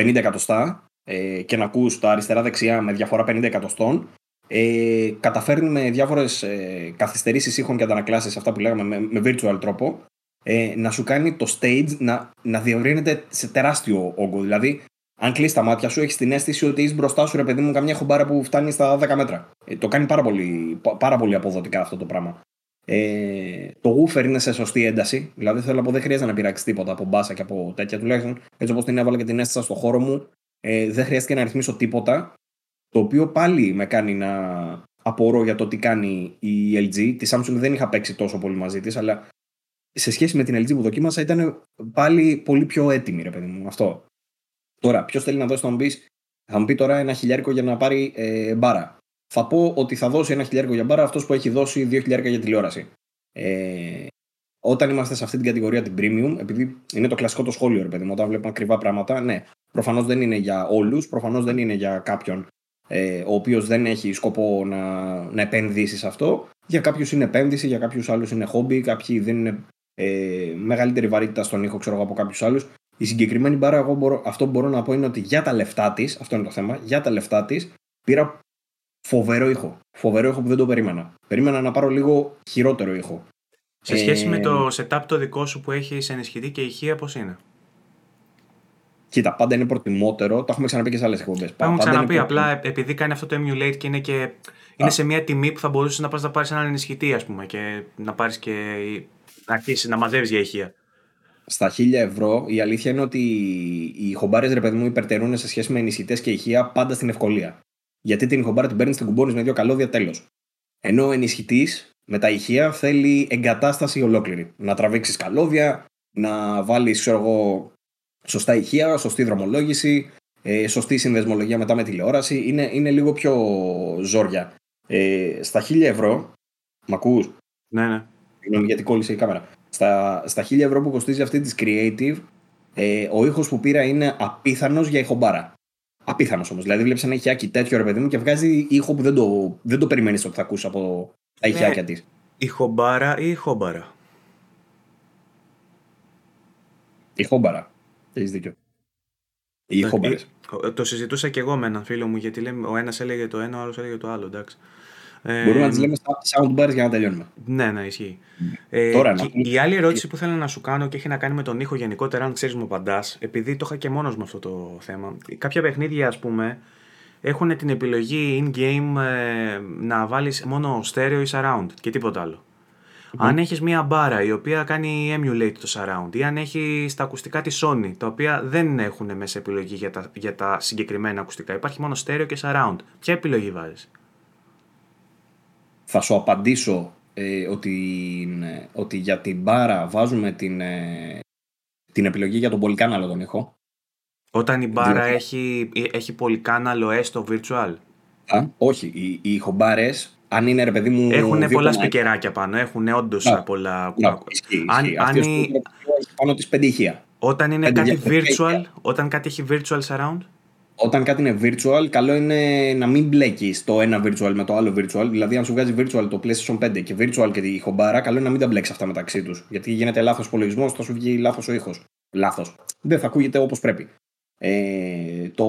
[SPEAKER 2] 50 εκατοστά ε, και να ακούς τα αριστερά-δεξιά με διαφορά 50 εκατοστών, ε, καταφέρνει με διάφορες ε, καθυστερήσεις ήχων και αντανακλάσεις, αυτά που λέγαμε με, με virtual τρόπο, ε, να σου κάνει το stage να, να διευρύνεται σε τεράστιο όγκο. Δηλαδή, αν κλείσεις τα μάτια σου, έχεις την αίσθηση ότι έχει μπροστά σου, ρε παιδί μου, καμιά χομπάρα που φτάνει στα 10 μέτρα. Ε, το κάνει πάρα πολύ, πάρα πολύ αποδοτικά αυτό το πράγμα. Ε, το woofer είναι σε σωστή ένταση. Δηλαδή θέλω να πω δεν χρειάζεται να πειράξει τίποτα από μπάσα και από τέτοια. Τουλάχιστον έτσι όπως την έβαλα και την έστησα στο χώρο μου, ε, δεν χρειάστηκε να ρυθμίσω τίποτα. Το οποίο πάλι με κάνει να απορώ για το τι κάνει η LG. Τη Samsung δεν είχα παίξει τόσο πολύ μαζί της, αλλά σε σχέση με την LG που δοκίμασα ήταν πάλι πολύ πιο έτοιμη, ρε παιδί μου. Αυτό. Τώρα, ποιος θέλει να δώσει τον πεις, θα μου πει τώρα ένα χιλιάρικο για να πάρει ε, μπάρα θα πω ότι θα δώσει ένα χιλιάρικο για μπάρα αυτός που έχει δώσει δύο χιλιάρικα για τηλεόραση. Ε, όταν είμαστε σε αυτή την κατηγορία την premium, επειδή είναι το κλασικό το σχόλιο, ρε παιδί μου, όταν βλέπουμε ακριβά πράγματα, ναι, προφανώς δεν είναι για όλους, προφανώς δεν είναι για κάποιον ε, ο οποίος δεν έχει σκοπό να, να επενδύσει σε αυτό. Για κάποιους είναι επένδυση, για κάποιους άλλους είναι χόμπι, κάποιοι δίνουν ε, μεγαλύτερη βαρύτητα στον ήχο, ξέρω εγώ, από κάποιους άλλους. Η συγκεκριμένη μπάρα, εγώ μπορώ, αυτό που μπορώ να πω είναι ότι για τα λεφτά της, αυτό είναι το θέμα, για τα λεφτά της πήρα φοβερό ήχο. Φοβερό ήχο που δεν το περίμενα. Περίμενα να πάρω λίγο χειρότερο ήχο.
[SPEAKER 1] Σε σχέση με το ε, setup το δικό σου που έχεις ενισχυτή και ηχεία, πώς είναι;
[SPEAKER 2] Κοίτα, πάντα είναι προτιμότερο. Το έχουμε ξαναπεί και σε άλλες εκπομπές.
[SPEAKER 1] Το έχουμε ξαναπεί. Απλά επειδή κάνει αυτό το emulate και είναι, και... είναι σε μια τιμή που θα μπορούσες να πας να πάρεις έναν ενισχυτή, ας πούμε, και να πάρεις και. να αρχίσεις να μαζεύεις για ηχεία.
[SPEAKER 2] Στα 1000 ευρώ η αλήθεια είναι ότι οι χομπάρες ρε παιδί μου υπερτερούν σε σχέση με ενισχυτές και ηχεία πάντα στην ευκολία. Γιατί την ηχομπάρα την παίρνεις, την κουμπώνεις με δύο καλώδια, τέλος. Ενώ ο ενισχυτής με τα ηχεία θέλει εγκατάσταση ολόκληρη. Να τραβήξεις καλώδια, να βάλεις, εγώ, σωστά ηχεία, σωστή δρομολόγηση, ε, σωστή συνδεσμολογία μετά με τηλεόραση. Είναι, είναι λίγο πιο ζόρια. Ε, στα 1000 ευρώ, μ' ακούς;
[SPEAKER 1] Ναι, ναι.
[SPEAKER 2] Συγγνώμη γιατί κόλλησε η κάμερα. Στα, στα 1000 ευρώ που κοστίζει αυτή της Creative, ε, ο ήχος που πήρα είναι απίθανος για ηχομπάρα. Απίθανος όμως. Δηλαδή, βλέπεις ένα ηχιάκι τέτοιο ρε παιδί μου και βγάζει ήχο που δεν το, δεν το περιμένεις ότι θα ακούσει από τα ναι. ηχιάκια της.
[SPEAKER 1] Ηχομπάρα ή ηχόμπαρα.
[SPEAKER 2] Ηχόμπαρα. Έχεις δίκιο. Οι ηχόμπαρε.
[SPEAKER 1] Το συζητούσα και εγώ με έναν φίλο μου γιατί λέμε, ο ένας έλεγε το ένα, ο άλλος έλεγε το άλλο. Εντάξει.
[SPEAKER 2] Μπορούμε να τις λέμε soundbars για να τελειώνουμε.
[SPEAKER 1] Ναι, ναι, ισχύει. Ε, Τώρα, και, Η άλλη ερώτηση που θέλω να σου κάνω και έχει να κάνει με τον ήχο γενικότερα, αν ξέρεις μου απαντάς, επειδή το είχα και μόνος με αυτό το θέμα. Κάποια παιχνίδια, ας πούμε, έχουν την επιλογή in-game ε, να βάλεις μόνο stereo ή surround και τίποτα άλλο. Αν έχεις μία μπάρα η οποία κάνει emulate το surround ή αν έχεις τα ακουστικά της Sony, τα οποία δεν έχουν μέσα επιλογή για τα, για τα συγκεκριμένα ακουστικά, υπάρχει μόνο stereo και surround. Ποια επιλογή βάζεις;
[SPEAKER 2] Θα σου απαντήσω ε, ότι, ότι για την μπάρα βάζουμε την, ε, την επιλογή για τον πολυκάναλο τον ήχο.
[SPEAKER 1] Όταν η μπάρα έχει, έχει πολυκάναλο έστω virtual.
[SPEAKER 2] Α, όχι. Οι, οι ηχομπάρες, αν είναι ρε παιδί μου...
[SPEAKER 1] Έχουν πολλά σπικεράκια πάνω, έχουν όντως πολλά...
[SPEAKER 2] Να, ισχύει, αν, αν η... πάνω τις πέντε ηχεία.
[SPEAKER 1] Όταν είναι κάτι virtual, όταν κάτι έχει virtual surround;
[SPEAKER 2] Όταν κάτι είναι virtual, καλό είναι να μην μπλέκεις το ένα virtual με το άλλο virtual. Δηλαδή, αν σου βγάζει virtual το PlayStation 5 και virtual και τη χομπάρα, καλό είναι να μην τα μπλέξεις αυτά μεταξύ τους. Γιατί γίνεται λάθος υπολογισμός, θα σου βγει λάθος ο ήχος. Λάθος. Δεν θα ακούγεται όπως πρέπει. Ε, το,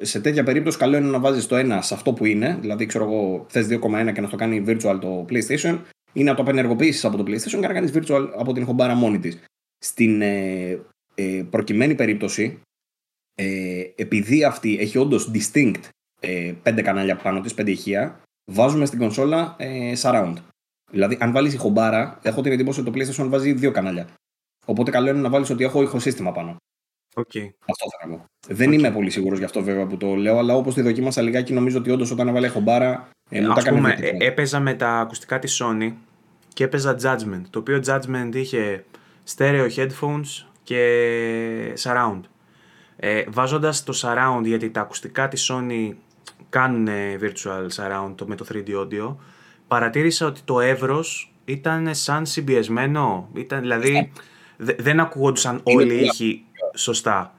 [SPEAKER 2] σε τέτοια περίπτωση, καλό είναι να βάζεις το ένα σε αυτό που είναι. Δηλαδή, ξέρω εγώ, θες 2,1 και να το κάνει virtual το PlayStation, ή να το απενεργοποιήσεις από το PlayStation και να κάνεις virtual από την χομπάρα μόνη της. Στην ε, ε, προκειμένη περίπτωση, ε, επειδή αυτή έχει όντως distinct ε, πέντε κανάλια πάνω της, πέντε ηχεία, βάζουμε στην κονσόλα ε, surround. Δηλαδή, αν βάλεις ηχομπάρα, έχω την εντύπωση ότι το PlayStation βάζει δύο κανάλια. Οπότε, καλό είναι να βάλεις ότι έχω ηχοσύστημα πάνω.
[SPEAKER 1] Okay.
[SPEAKER 2] Αυτό θα κάνω. Δεν είμαι πολύ σίγουρος γι' αυτό βέβαια που το λέω, αλλά όπως τη δοκίμασα λιγάκι, νομίζω ότι όντως όταν έβαλε ηχομπάρα. Ε, μου
[SPEAKER 1] πούμε, ε, έπαιζα με τα ακουστικά της Sony και έπαιζα Judgment. Το οποίο Judgment είχε stereo headphones και surround. Ε, βάζοντας το surround, γιατί τα ακουστικά της Sony κάνουν virtual surround με το 3D audio, παρατήρησα ότι το εύρος ήταν σαν συμπιεσμένο. Ήταν, δηλαδή δεν ακούγονταν όλοι οι ήχοι σωστά.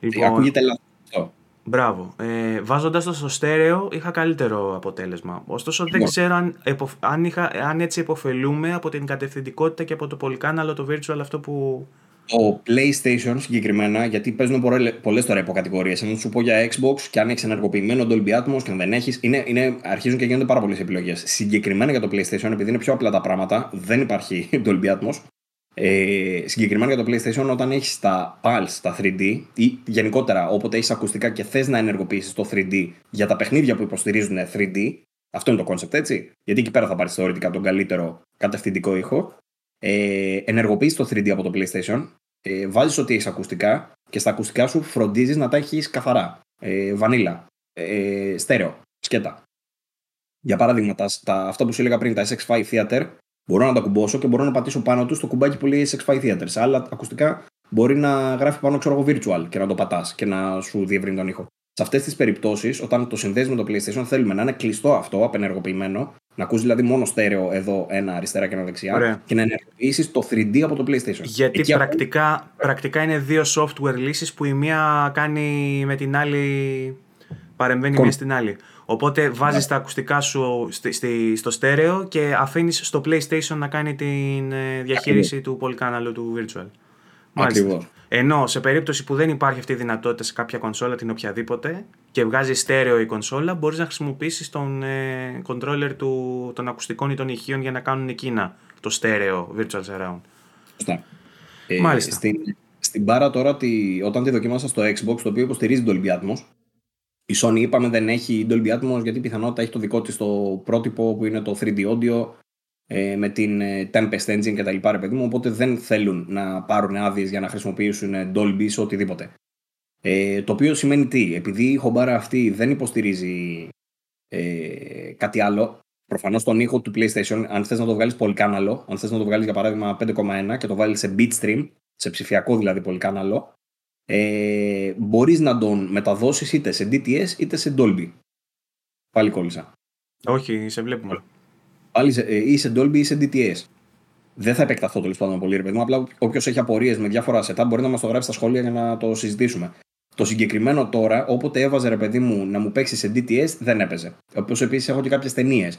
[SPEAKER 2] Λοιπόν, ακούγεται λάθος.
[SPEAKER 1] Μπράβο. Ε, Βάζοντας το στο στέρεο είχα καλύτερο αποτέλεσμα. Ωστόσο δεν λοιπόν. ξέρω αν, αν, είχα, αν έτσι υποφελούμε από την κατευθυντικότητα και από το πολυκάναλο το virtual αυτό που
[SPEAKER 2] το PlayStation συγκεκριμένα, γιατί παίζουν πολλές τώρα υποκατηγορίες. Αν σου πω για Xbox και αν έχεις ενεργοποιημένο Dolby Atmos και αν δεν έχεις, είναι, είναι, αρχίζουν και γίνονται πάρα πολλές επιλογές. Συγκεκριμένα για το PlayStation, επειδή είναι πιο απλά τα πράγματα, δεν υπάρχει Dolby Atmos. Ε, συγκεκριμένα για το PlayStation, όταν έχεις τα Pulse, τα 3D, ή γενικότερα όποτε έχεις ακουστικά και θες να ενεργοποιήσεις το 3D για τα παιχνίδια που υποστηρίζουν 3D, αυτό είναι το concept έτσι. Γιατί εκεί πέρα θα πάρεις θεωρητικά τον καλύτερο κατευθυντικό ήχο ε, ενεργοποιείς το 3D από το PlayStation, ε, βάζεις ότι έχεις ακουστικά και στα ακουστικά σου φροντίζεις να τα έχεις καθαρά. Ε, βανίλα, ε, στέρεο, σκέτα. Για παράδειγμα, τα, τα, αυτά που σου έλεγα πριν, τα SX5 Theater, μπορώ να τα κουμπώσω και μπορώ να πατήσω πάνω τους το κουμπάκι που λέει SX5 Theater. Σε άλλα ακουστικά μπορεί να γράφει πάνω, ξέρω εγώ, virtual και να το πατάς και να σου διευρύνει τον ήχο. Σε αυτές τις περιπτώσεις, όταν το συνδέεις με το PlayStation, θέλουμε να είναι κλειστό αυτό, απενεργοποιημένο, να ακούσει δηλαδή μόνο στέρεο εδώ ένα αριστερά και ένα δεξιά Ωραία. και να ενεργοποιήσεις το 3D από το PlayStation.
[SPEAKER 1] Γιατί πρακτικά, πρακτικά είναι δύο software λύσεις που η μία κάνει με την άλλη. παρεμβαίνει μία στην άλλη. Οπότε βάζεις yeah. Ναι. τα ακουστικά σου στη, στη, στο στέρεο και αφήνεις στο PlayStation να κάνει τη ε, διαχείριση του πολυκάναλου του Virtual.
[SPEAKER 2] Ακριβώς.
[SPEAKER 1] Ενώ σε περίπτωση που δεν υπάρχει αυτή η δυνατότητα σε κάποια κονσόλα την οποιαδήποτε και βγάζει στέρεο η κονσόλα, μπορείς να χρησιμοποιήσεις τον ε, controller του, των ακουστικών ή των ηχείων για να κάνουν εκείνα το στέρεο virtual surround.
[SPEAKER 2] Σωστά. Ε, Μάλιστα. Στην, στην μπάρα τώρα, τη, όταν τη δοκίμασα στο Xbox, το οποίο υποστηρίζει Dolby Atmos, η Sony είπαμε δεν έχει Dolby Atmos γιατί πιθανότητα έχει το δικό της το πρότυπο που είναι το 3D audio ε, με την ε, Tempest Engine και τα λοιπά, ρε παιδί μου, οπότε δεν θέλουν να πάρουν άδειες για να χρησιμοποιήσουν Dolby σε οτιδήποτε. Ε, το οποίο σημαίνει τι, επειδή η χομπάρα αυτή δεν υποστηρίζει ε, κάτι άλλο, προφανώς τον ήχο του PlayStation, αν θες να το βγάλεις πολυκάναλο, αν θες να το βγάλεις για παράδειγμα 5,1 και το βάλεις σε bitstream, σε ψηφιακό δηλαδή πολυκάναλο, ε, μπορείς να τον μεταδώσεις είτε σε DTS είτε σε Dolby. Πάλι κόλλησα.
[SPEAKER 1] Όχι, σε βλέπουμε.
[SPEAKER 2] Πάλι σε, ε, ή σε Dolby ή σε DTS. Δεν θα επεκταθώ τέλος πάντων πολύ, ρε παιδί μου. Απλά όποιος έχει απορίες με διάφορα setup μπορεί να μας το γράψει στα σχόλια για να το συζητήσουμε. Το συγκεκριμένο τώρα, όποτε έβαζε ρε παιδί μου να μου παίξει σε DTS, δεν έπαιζε. Όπως επίσης έχω και κάποιες ταινίες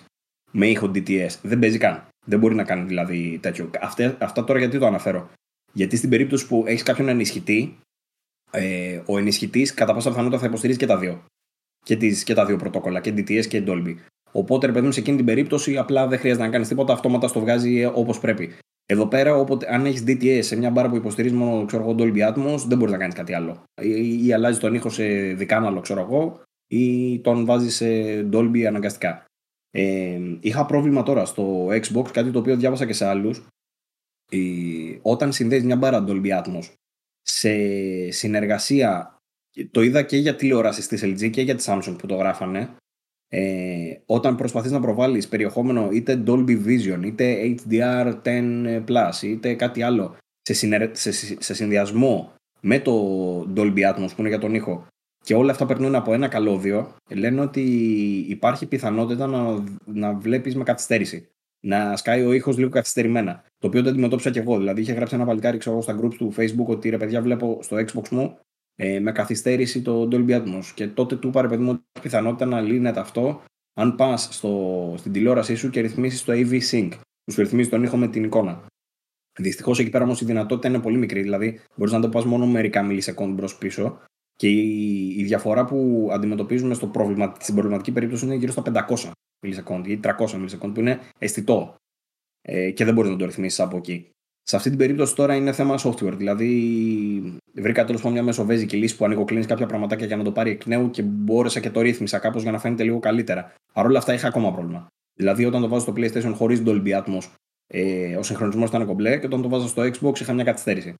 [SPEAKER 2] με ήχο DTS. Δεν παίζει καν. Δεν μπορεί να κάνει δηλαδή τέτοιο. Αυτά, αυτά τώρα γιατί το αναφέρω. Γιατί στην περίπτωση που έχεις κάποιον ενισχυτή, ε, ο ενισχυτής κατά πάσα πιθανότητα θα υποστηρίζει και τα δύο. Και, τις, και τα δύο πρωτόκολλα, και DTS και Dolby. Οπότε, ρε παιδί μου, σε εκείνη την περίπτωση απλά δεν χρειάζεται να κάνεις τίποτα, αυτόματα στο βγάζει όπως πρέπει. Εδώ πέρα, όποτε, αν έχεις DTS σε μια μπάρα που υποστηρίζει μόνο ξέρω εγώ, Dolby Atmos, δεν μπορείς να κάνεις κάτι άλλο. Ή, ή αλλάζει τον ήχο σε δικάναλο, ξέρω εγώ, ή τον βάζεις σε Dolby αναγκαστικά. Ε, είχα πρόβλημα τώρα στο Xbox, κάτι το οποίο διάβασα και σε άλλους. όταν συνδέεις μια μπάρα Dolby Atmos σε συνεργασία, το είδα και για τηλεόραση της LG και για τη Samsung που το γράφανε, ε, όταν προσπαθείς να προβάλλεις περιεχόμενο είτε Dolby Vision, είτε HDR10 Plus, είτε κάτι άλλο σε, σε, σε συνδυασμό με το Dolby Atmos που είναι για τον ήχο και όλα αυτά περνούν από ένα καλώδιο, λένε ότι υπάρχει πιθανότητα να, να βλέπεις με καθυστέρηση. Να σκάει ο ήχος λίγο καθυστερημένα. Το οποίο το αντιμετώπισα και εγώ. Δηλαδή, είχε γράψει ένα παλικάρι ξέρω, στα groups του Facebook ότι ρε παιδιά, βλέπω στο Xbox μου ε, με καθυστέρηση το Dolby Atmos. Και τότε του είπα, ρε παιδί μου, πιθανότητα να λύνεται αυτό αν πας στην τηλεόρασή σου και ρυθμίσεις το AV Sync, που σου ρυθμίζει τον ήχο με την εικόνα. Δυστυχώς εκεί πέρα όμως η δυνατότητα είναι πολύ μικρή. Δηλαδή, μπορείς να το πας μόνο μερικά μιλισεκόντ μπρο-πίσω. Και η, η, διαφορά που αντιμετωπίζουμε στο προβλημα, στην προβληματική περίπτωση είναι γύρω στα 500 μιλισεκόντ ή 300 μιλισεκόντ, που είναι αισθητό. Ε, και δεν μπορείς να το ρυθμίσεις από εκεί. Σε αυτή την περίπτωση τώρα είναι θέμα software. Δηλαδή, βρήκα τέλος πάντων μια μεσοβέζικη λύση που ανοιγοκλίνει κάποια πραγματάκια για να το πάρει εκ νέου και μπόρεσα και το ρύθμισα κάπως για να φαίνεται λίγο καλύτερα. Παρ' όλα αυτά είχα ακόμα πρόβλημα. Δηλαδή, όταν το βάζω στο PlayStation χωρίς Dolby Atmos, ε, ο συγχρονισμός ήταν κομπλέ και όταν το βάζω στο Xbox είχα μια καθυστέρηση.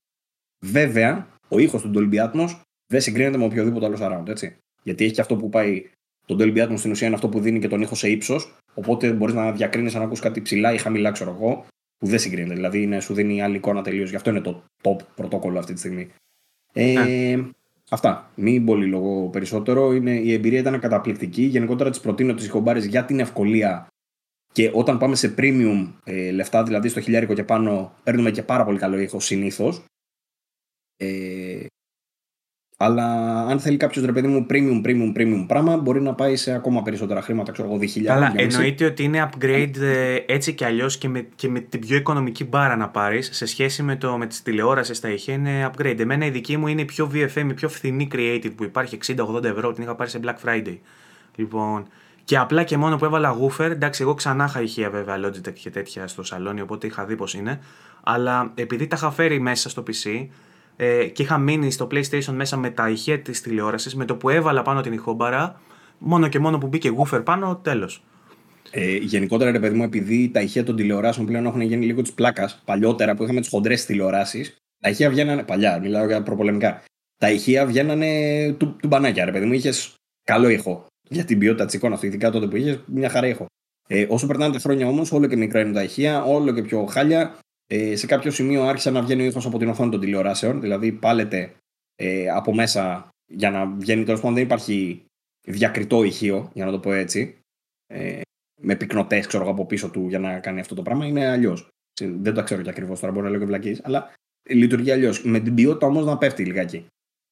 [SPEAKER 2] Βέβαια, ο ήχος του Dolby Atmos δεν συγκρίνεται με οποιοδήποτε άλλο surround, έτσι. Γιατί έχει και αυτό που πάει. Το Dolby Atmos στην ουσία είναι αυτό που δίνει και τον ήχο σε ύψος. Οπότε μπορείς να διακρίνεις αν ακούς κάτι ψηλά ή χαμηλά, ξέρω εγώ που δεν συγκρίνεται. Δηλαδή είναι, σου δίνει άλλη εικόνα τελείως. Γι' αυτό είναι το top πρωτόκολλο αυτή τη στιγμή. Ε, ναι. Αυτά. Μην πολύ λόγο περισσότερο. Είναι, η εμπειρία ήταν καταπληκτική. Γενικότερα τις προτείνω τις ηχομπάρε για την ευκολία. Και όταν πάμε σε premium ε, λεφτά, δηλαδή στο χιλιάρικο και πάνω, παίρνουμε και πάρα πολύ καλό ήχο συνήθως. Ε, αλλά αν θέλει κάποιος ρε παιδί μου premium, premium, premium πράγμα, μπορεί να πάει σε ακόμα περισσότερα χρήματα, ξέρω εγώ, διχιλιά.
[SPEAKER 1] Αλλά εννοείται ότι είναι upgrade ε, έτσι κι αλλιώς και με, και με την πιο οικονομική μπάρα να πάρεις σε σχέση με, το, με τις τηλεόρασε στα ηχεία είναι upgrade. Εμένα η δική μου είναι η πιο VFM, η πιο φθηνή creative που υπάρχει 60-80 ευρώ, την είχα πάρει σε Black Friday. Λοιπόν, και απλά και μόνο που έβαλα woofer, εντάξει, εγώ ξανά είχα ηχεία βέβαια Logitech και τέτοια στο σαλόνι, οπότε είχα δει πώς είναι. Αλλά επειδή τα είχα φέρει μέσα στο PC, ε, και είχα μείνει στο PlayStation μέσα με τα ηχεία της τηλεόρασης, με το που έβαλα πάνω την ηχόμπαρα, μόνο και μόνο που μπήκε woofer πάνω, τέλος.
[SPEAKER 2] Ε, γενικότερα, ρε παιδί μου, επειδή τα ηχεία των τηλεοράσεων πλέον έχουν γίνει λίγο της πλάκας, παλιότερα που είχαμε τις χοντρές τηλεοράσεις, τα ηχεία βγαίνανε. Παλιά, μιλάω για προπολεμικά. Τα ηχεία βγαίνανε του, του μπανάκια, ρε παιδί μου. Είχες καλό ήχο για την ποιότητα της εικόνας, ειδικά τότε που είχες μια χαρά ήχο. Ε, όσο περνάνε τα χρόνια όμως, όλο και μικρά είναι τα ηχεία, όλο και πιο χάλια. Ε, σε κάποιο σημείο άρχισε να βγαίνει ο ήχο από την οθόνη των τηλεοράσεων, δηλαδή πάλετε ε, από μέσα για να βγαίνει. Τέλος πάντων, δεν υπάρχει διακριτό ηχείο, για να το πω έτσι. Ε, με πυκνοτές, ξέρω από πίσω του για να κάνει αυτό το πράγμα. Είναι αλλιώς. Δεν το ξέρω και ακριβώς τώρα, μπορεί να λέω και βλακή, αλλά λειτουργεί αλλιώς. Με την ποιότητα όμως να πέφτει λιγάκι.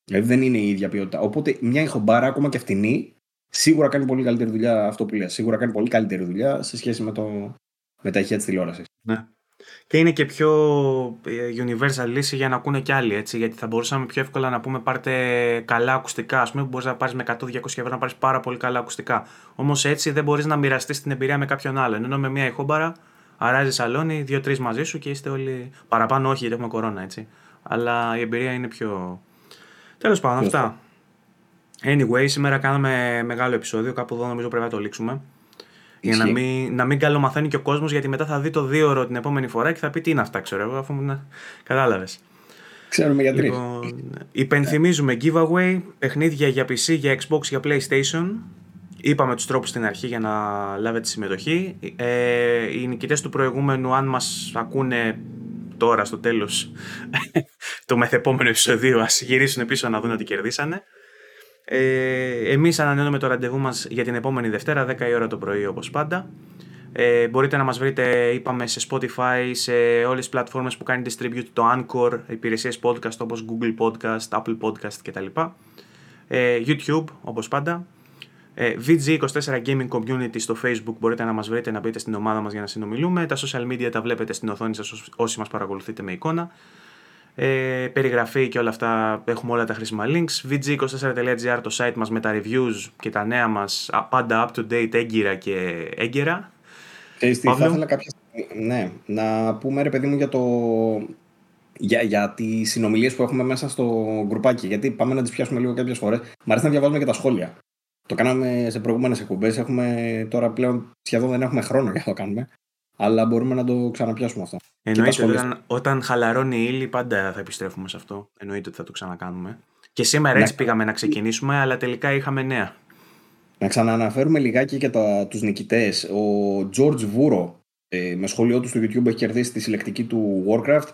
[SPEAKER 2] Δηλαδή δεν είναι η ίδια ποιότητα. Οπότε μια ηχομπάρα, ακόμα και φτηνή, σίγουρα κάνει πολύ καλύτερη δουλειά αυτό που λέει. Σίγουρα κάνει πολύ καλύτερη δουλειά σε σχέση με, το, με τα ηχεία της τηλεόρασης.
[SPEAKER 1] Ναι. Και είναι και πιο ε, universal λύση για να ακούνε κι άλλοι, έτσι, γιατί θα μπορούσαμε πιο εύκολα να πούμε πάρτε καλά ακουστικά, ας πούμε, που μπορείς να πάρεις με 100-200 ευρώ να πάρεις πάρα πολύ καλά ακουστικά. Όμως έτσι δεν μπορείς να μοιραστείς την εμπειρία με κάποιον άλλον, ενώ με μια ηχόμπαρα αράζει σαλόνι, δύο-τρεις μαζί σου και είστε όλοι παραπάνω όχι γιατί έχουμε κορώνα, έτσι. Αλλά η εμπειρία είναι πιο... Τέλος πάντων, αυτά. Anyway, σήμερα κάναμε μεγάλο επεισόδιο, κάπου εδώ νομίζω πρέπει να το λήξουμε. Για να μην, να μην καλομαθαίνει και ο κόσμος, γιατί μετά θα δει το δύο ώρο την επόμενη φορά και θα πει τι είναι αυτά, ξέρω εγώ, αφού να... κατάλαβες.
[SPEAKER 2] Ξέρουμε για τρεις. Λοιπόν,
[SPEAKER 1] υπενθυμίζουμε giveaway, παιχνίδια για PC, για Xbox, για PlayStation. Είπαμε τους τρόπους στην αρχή για να λάβετε συμμετοχή. Ε, οι νικητές του προηγούμενου, αν μας ακούνε τώρα στο τέλος το μεθεπόμενο επεισοδίου, ας γυρίσουν πίσω να δουν ότι κερδίσανε. Ε, εμείς ανανεώνουμε το ραντεβού μας για την επόμενη Δευτέρα, 10 η ώρα το πρωί όπως πάντα. Ε, μπορείτε να μας βρείτε, είπαμε, σε Spotify, σε όλες τις πλατφόρμες που κάνει distribute το Anchor, υπηρεσίες podcast όπως Google Podcast, Apple Podcast κτλ. Ε, YouTube, όπως πάντα. Ε, VG24 Gaming Community στο Facebook μπορείτε να μας βρείτε, να μπείτε στην ομάδα μας για να συνομιλούμε. Τα social media τα βλέπετε στην οθόνη σας όσοι μας παρακολουθείτε με εικόνα ε, περιγραφή και όλα αυτά έχουμε όλα τα χρήσιμα links vg24.gr το site μας με τα reviews και τα νέα μας πάντα up to date έγκυρα και έγκαιρα
[SPEAKER 2] Ξέρεις θα ήθελα κάποια ναι, να πούμε ρε παιδί μου για το για, για τις συνομιλίες που έχουμε μέσα στο γκρουπάκι. Γιατί πάμε να τις πιάσουμε λίγο κάποιες φορές. Μ' αρέσει να διαβάζουμε και τα σχόλια. Το κάναμε σε προηγούμενες εκπομπές. Έχουμε τώρα πλέον σχεδόν δεν έχουμε χρόνο για να το κάνουμε αλλά μπορούμε να το ξαναπιάσουμε αυτό.
[SPEAKER 1] Εννοείται όταν, όταν χαλαρώνει η ύλη πάντα θα επιστρέφουμε σε αυτό. Εννοείται ότι θα το ξανακάνουμε. Και σήμερα έτσι πήγαμε να ξεκινήσουμε, αλλά τελικά είχαμε νέα.
[SPEAKER 2] Να ξανααναφέρουμε λιγάκι και τα, τους νικητές. Ο George Vuro ε, με σχόλιο του στο YouTube έχει κερδίσει τη συλλεκτική του Warcraft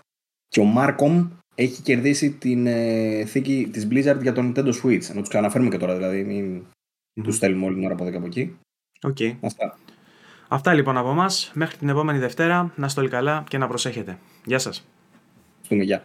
[SPEAKER 2] και ο Marcom έχει κερδίσει την ε, θήκη της Blizzard για το Nintendo Switch. Να τους ξαναφέρουμε και τώρα, δηλαδή μην mm-hmm. τους στέλνουμε όλη την ώρα από εδώ και από εκεί.
[SPEAKER 1] Okay. Αυτά. Αυτά λοιπόν από εμά. Μέχρι την επόμενη Δευτέρα. Να είστε όλοι καλά και να προσέχετε. Γεια σας.
[SPEAKER 2] Γεια.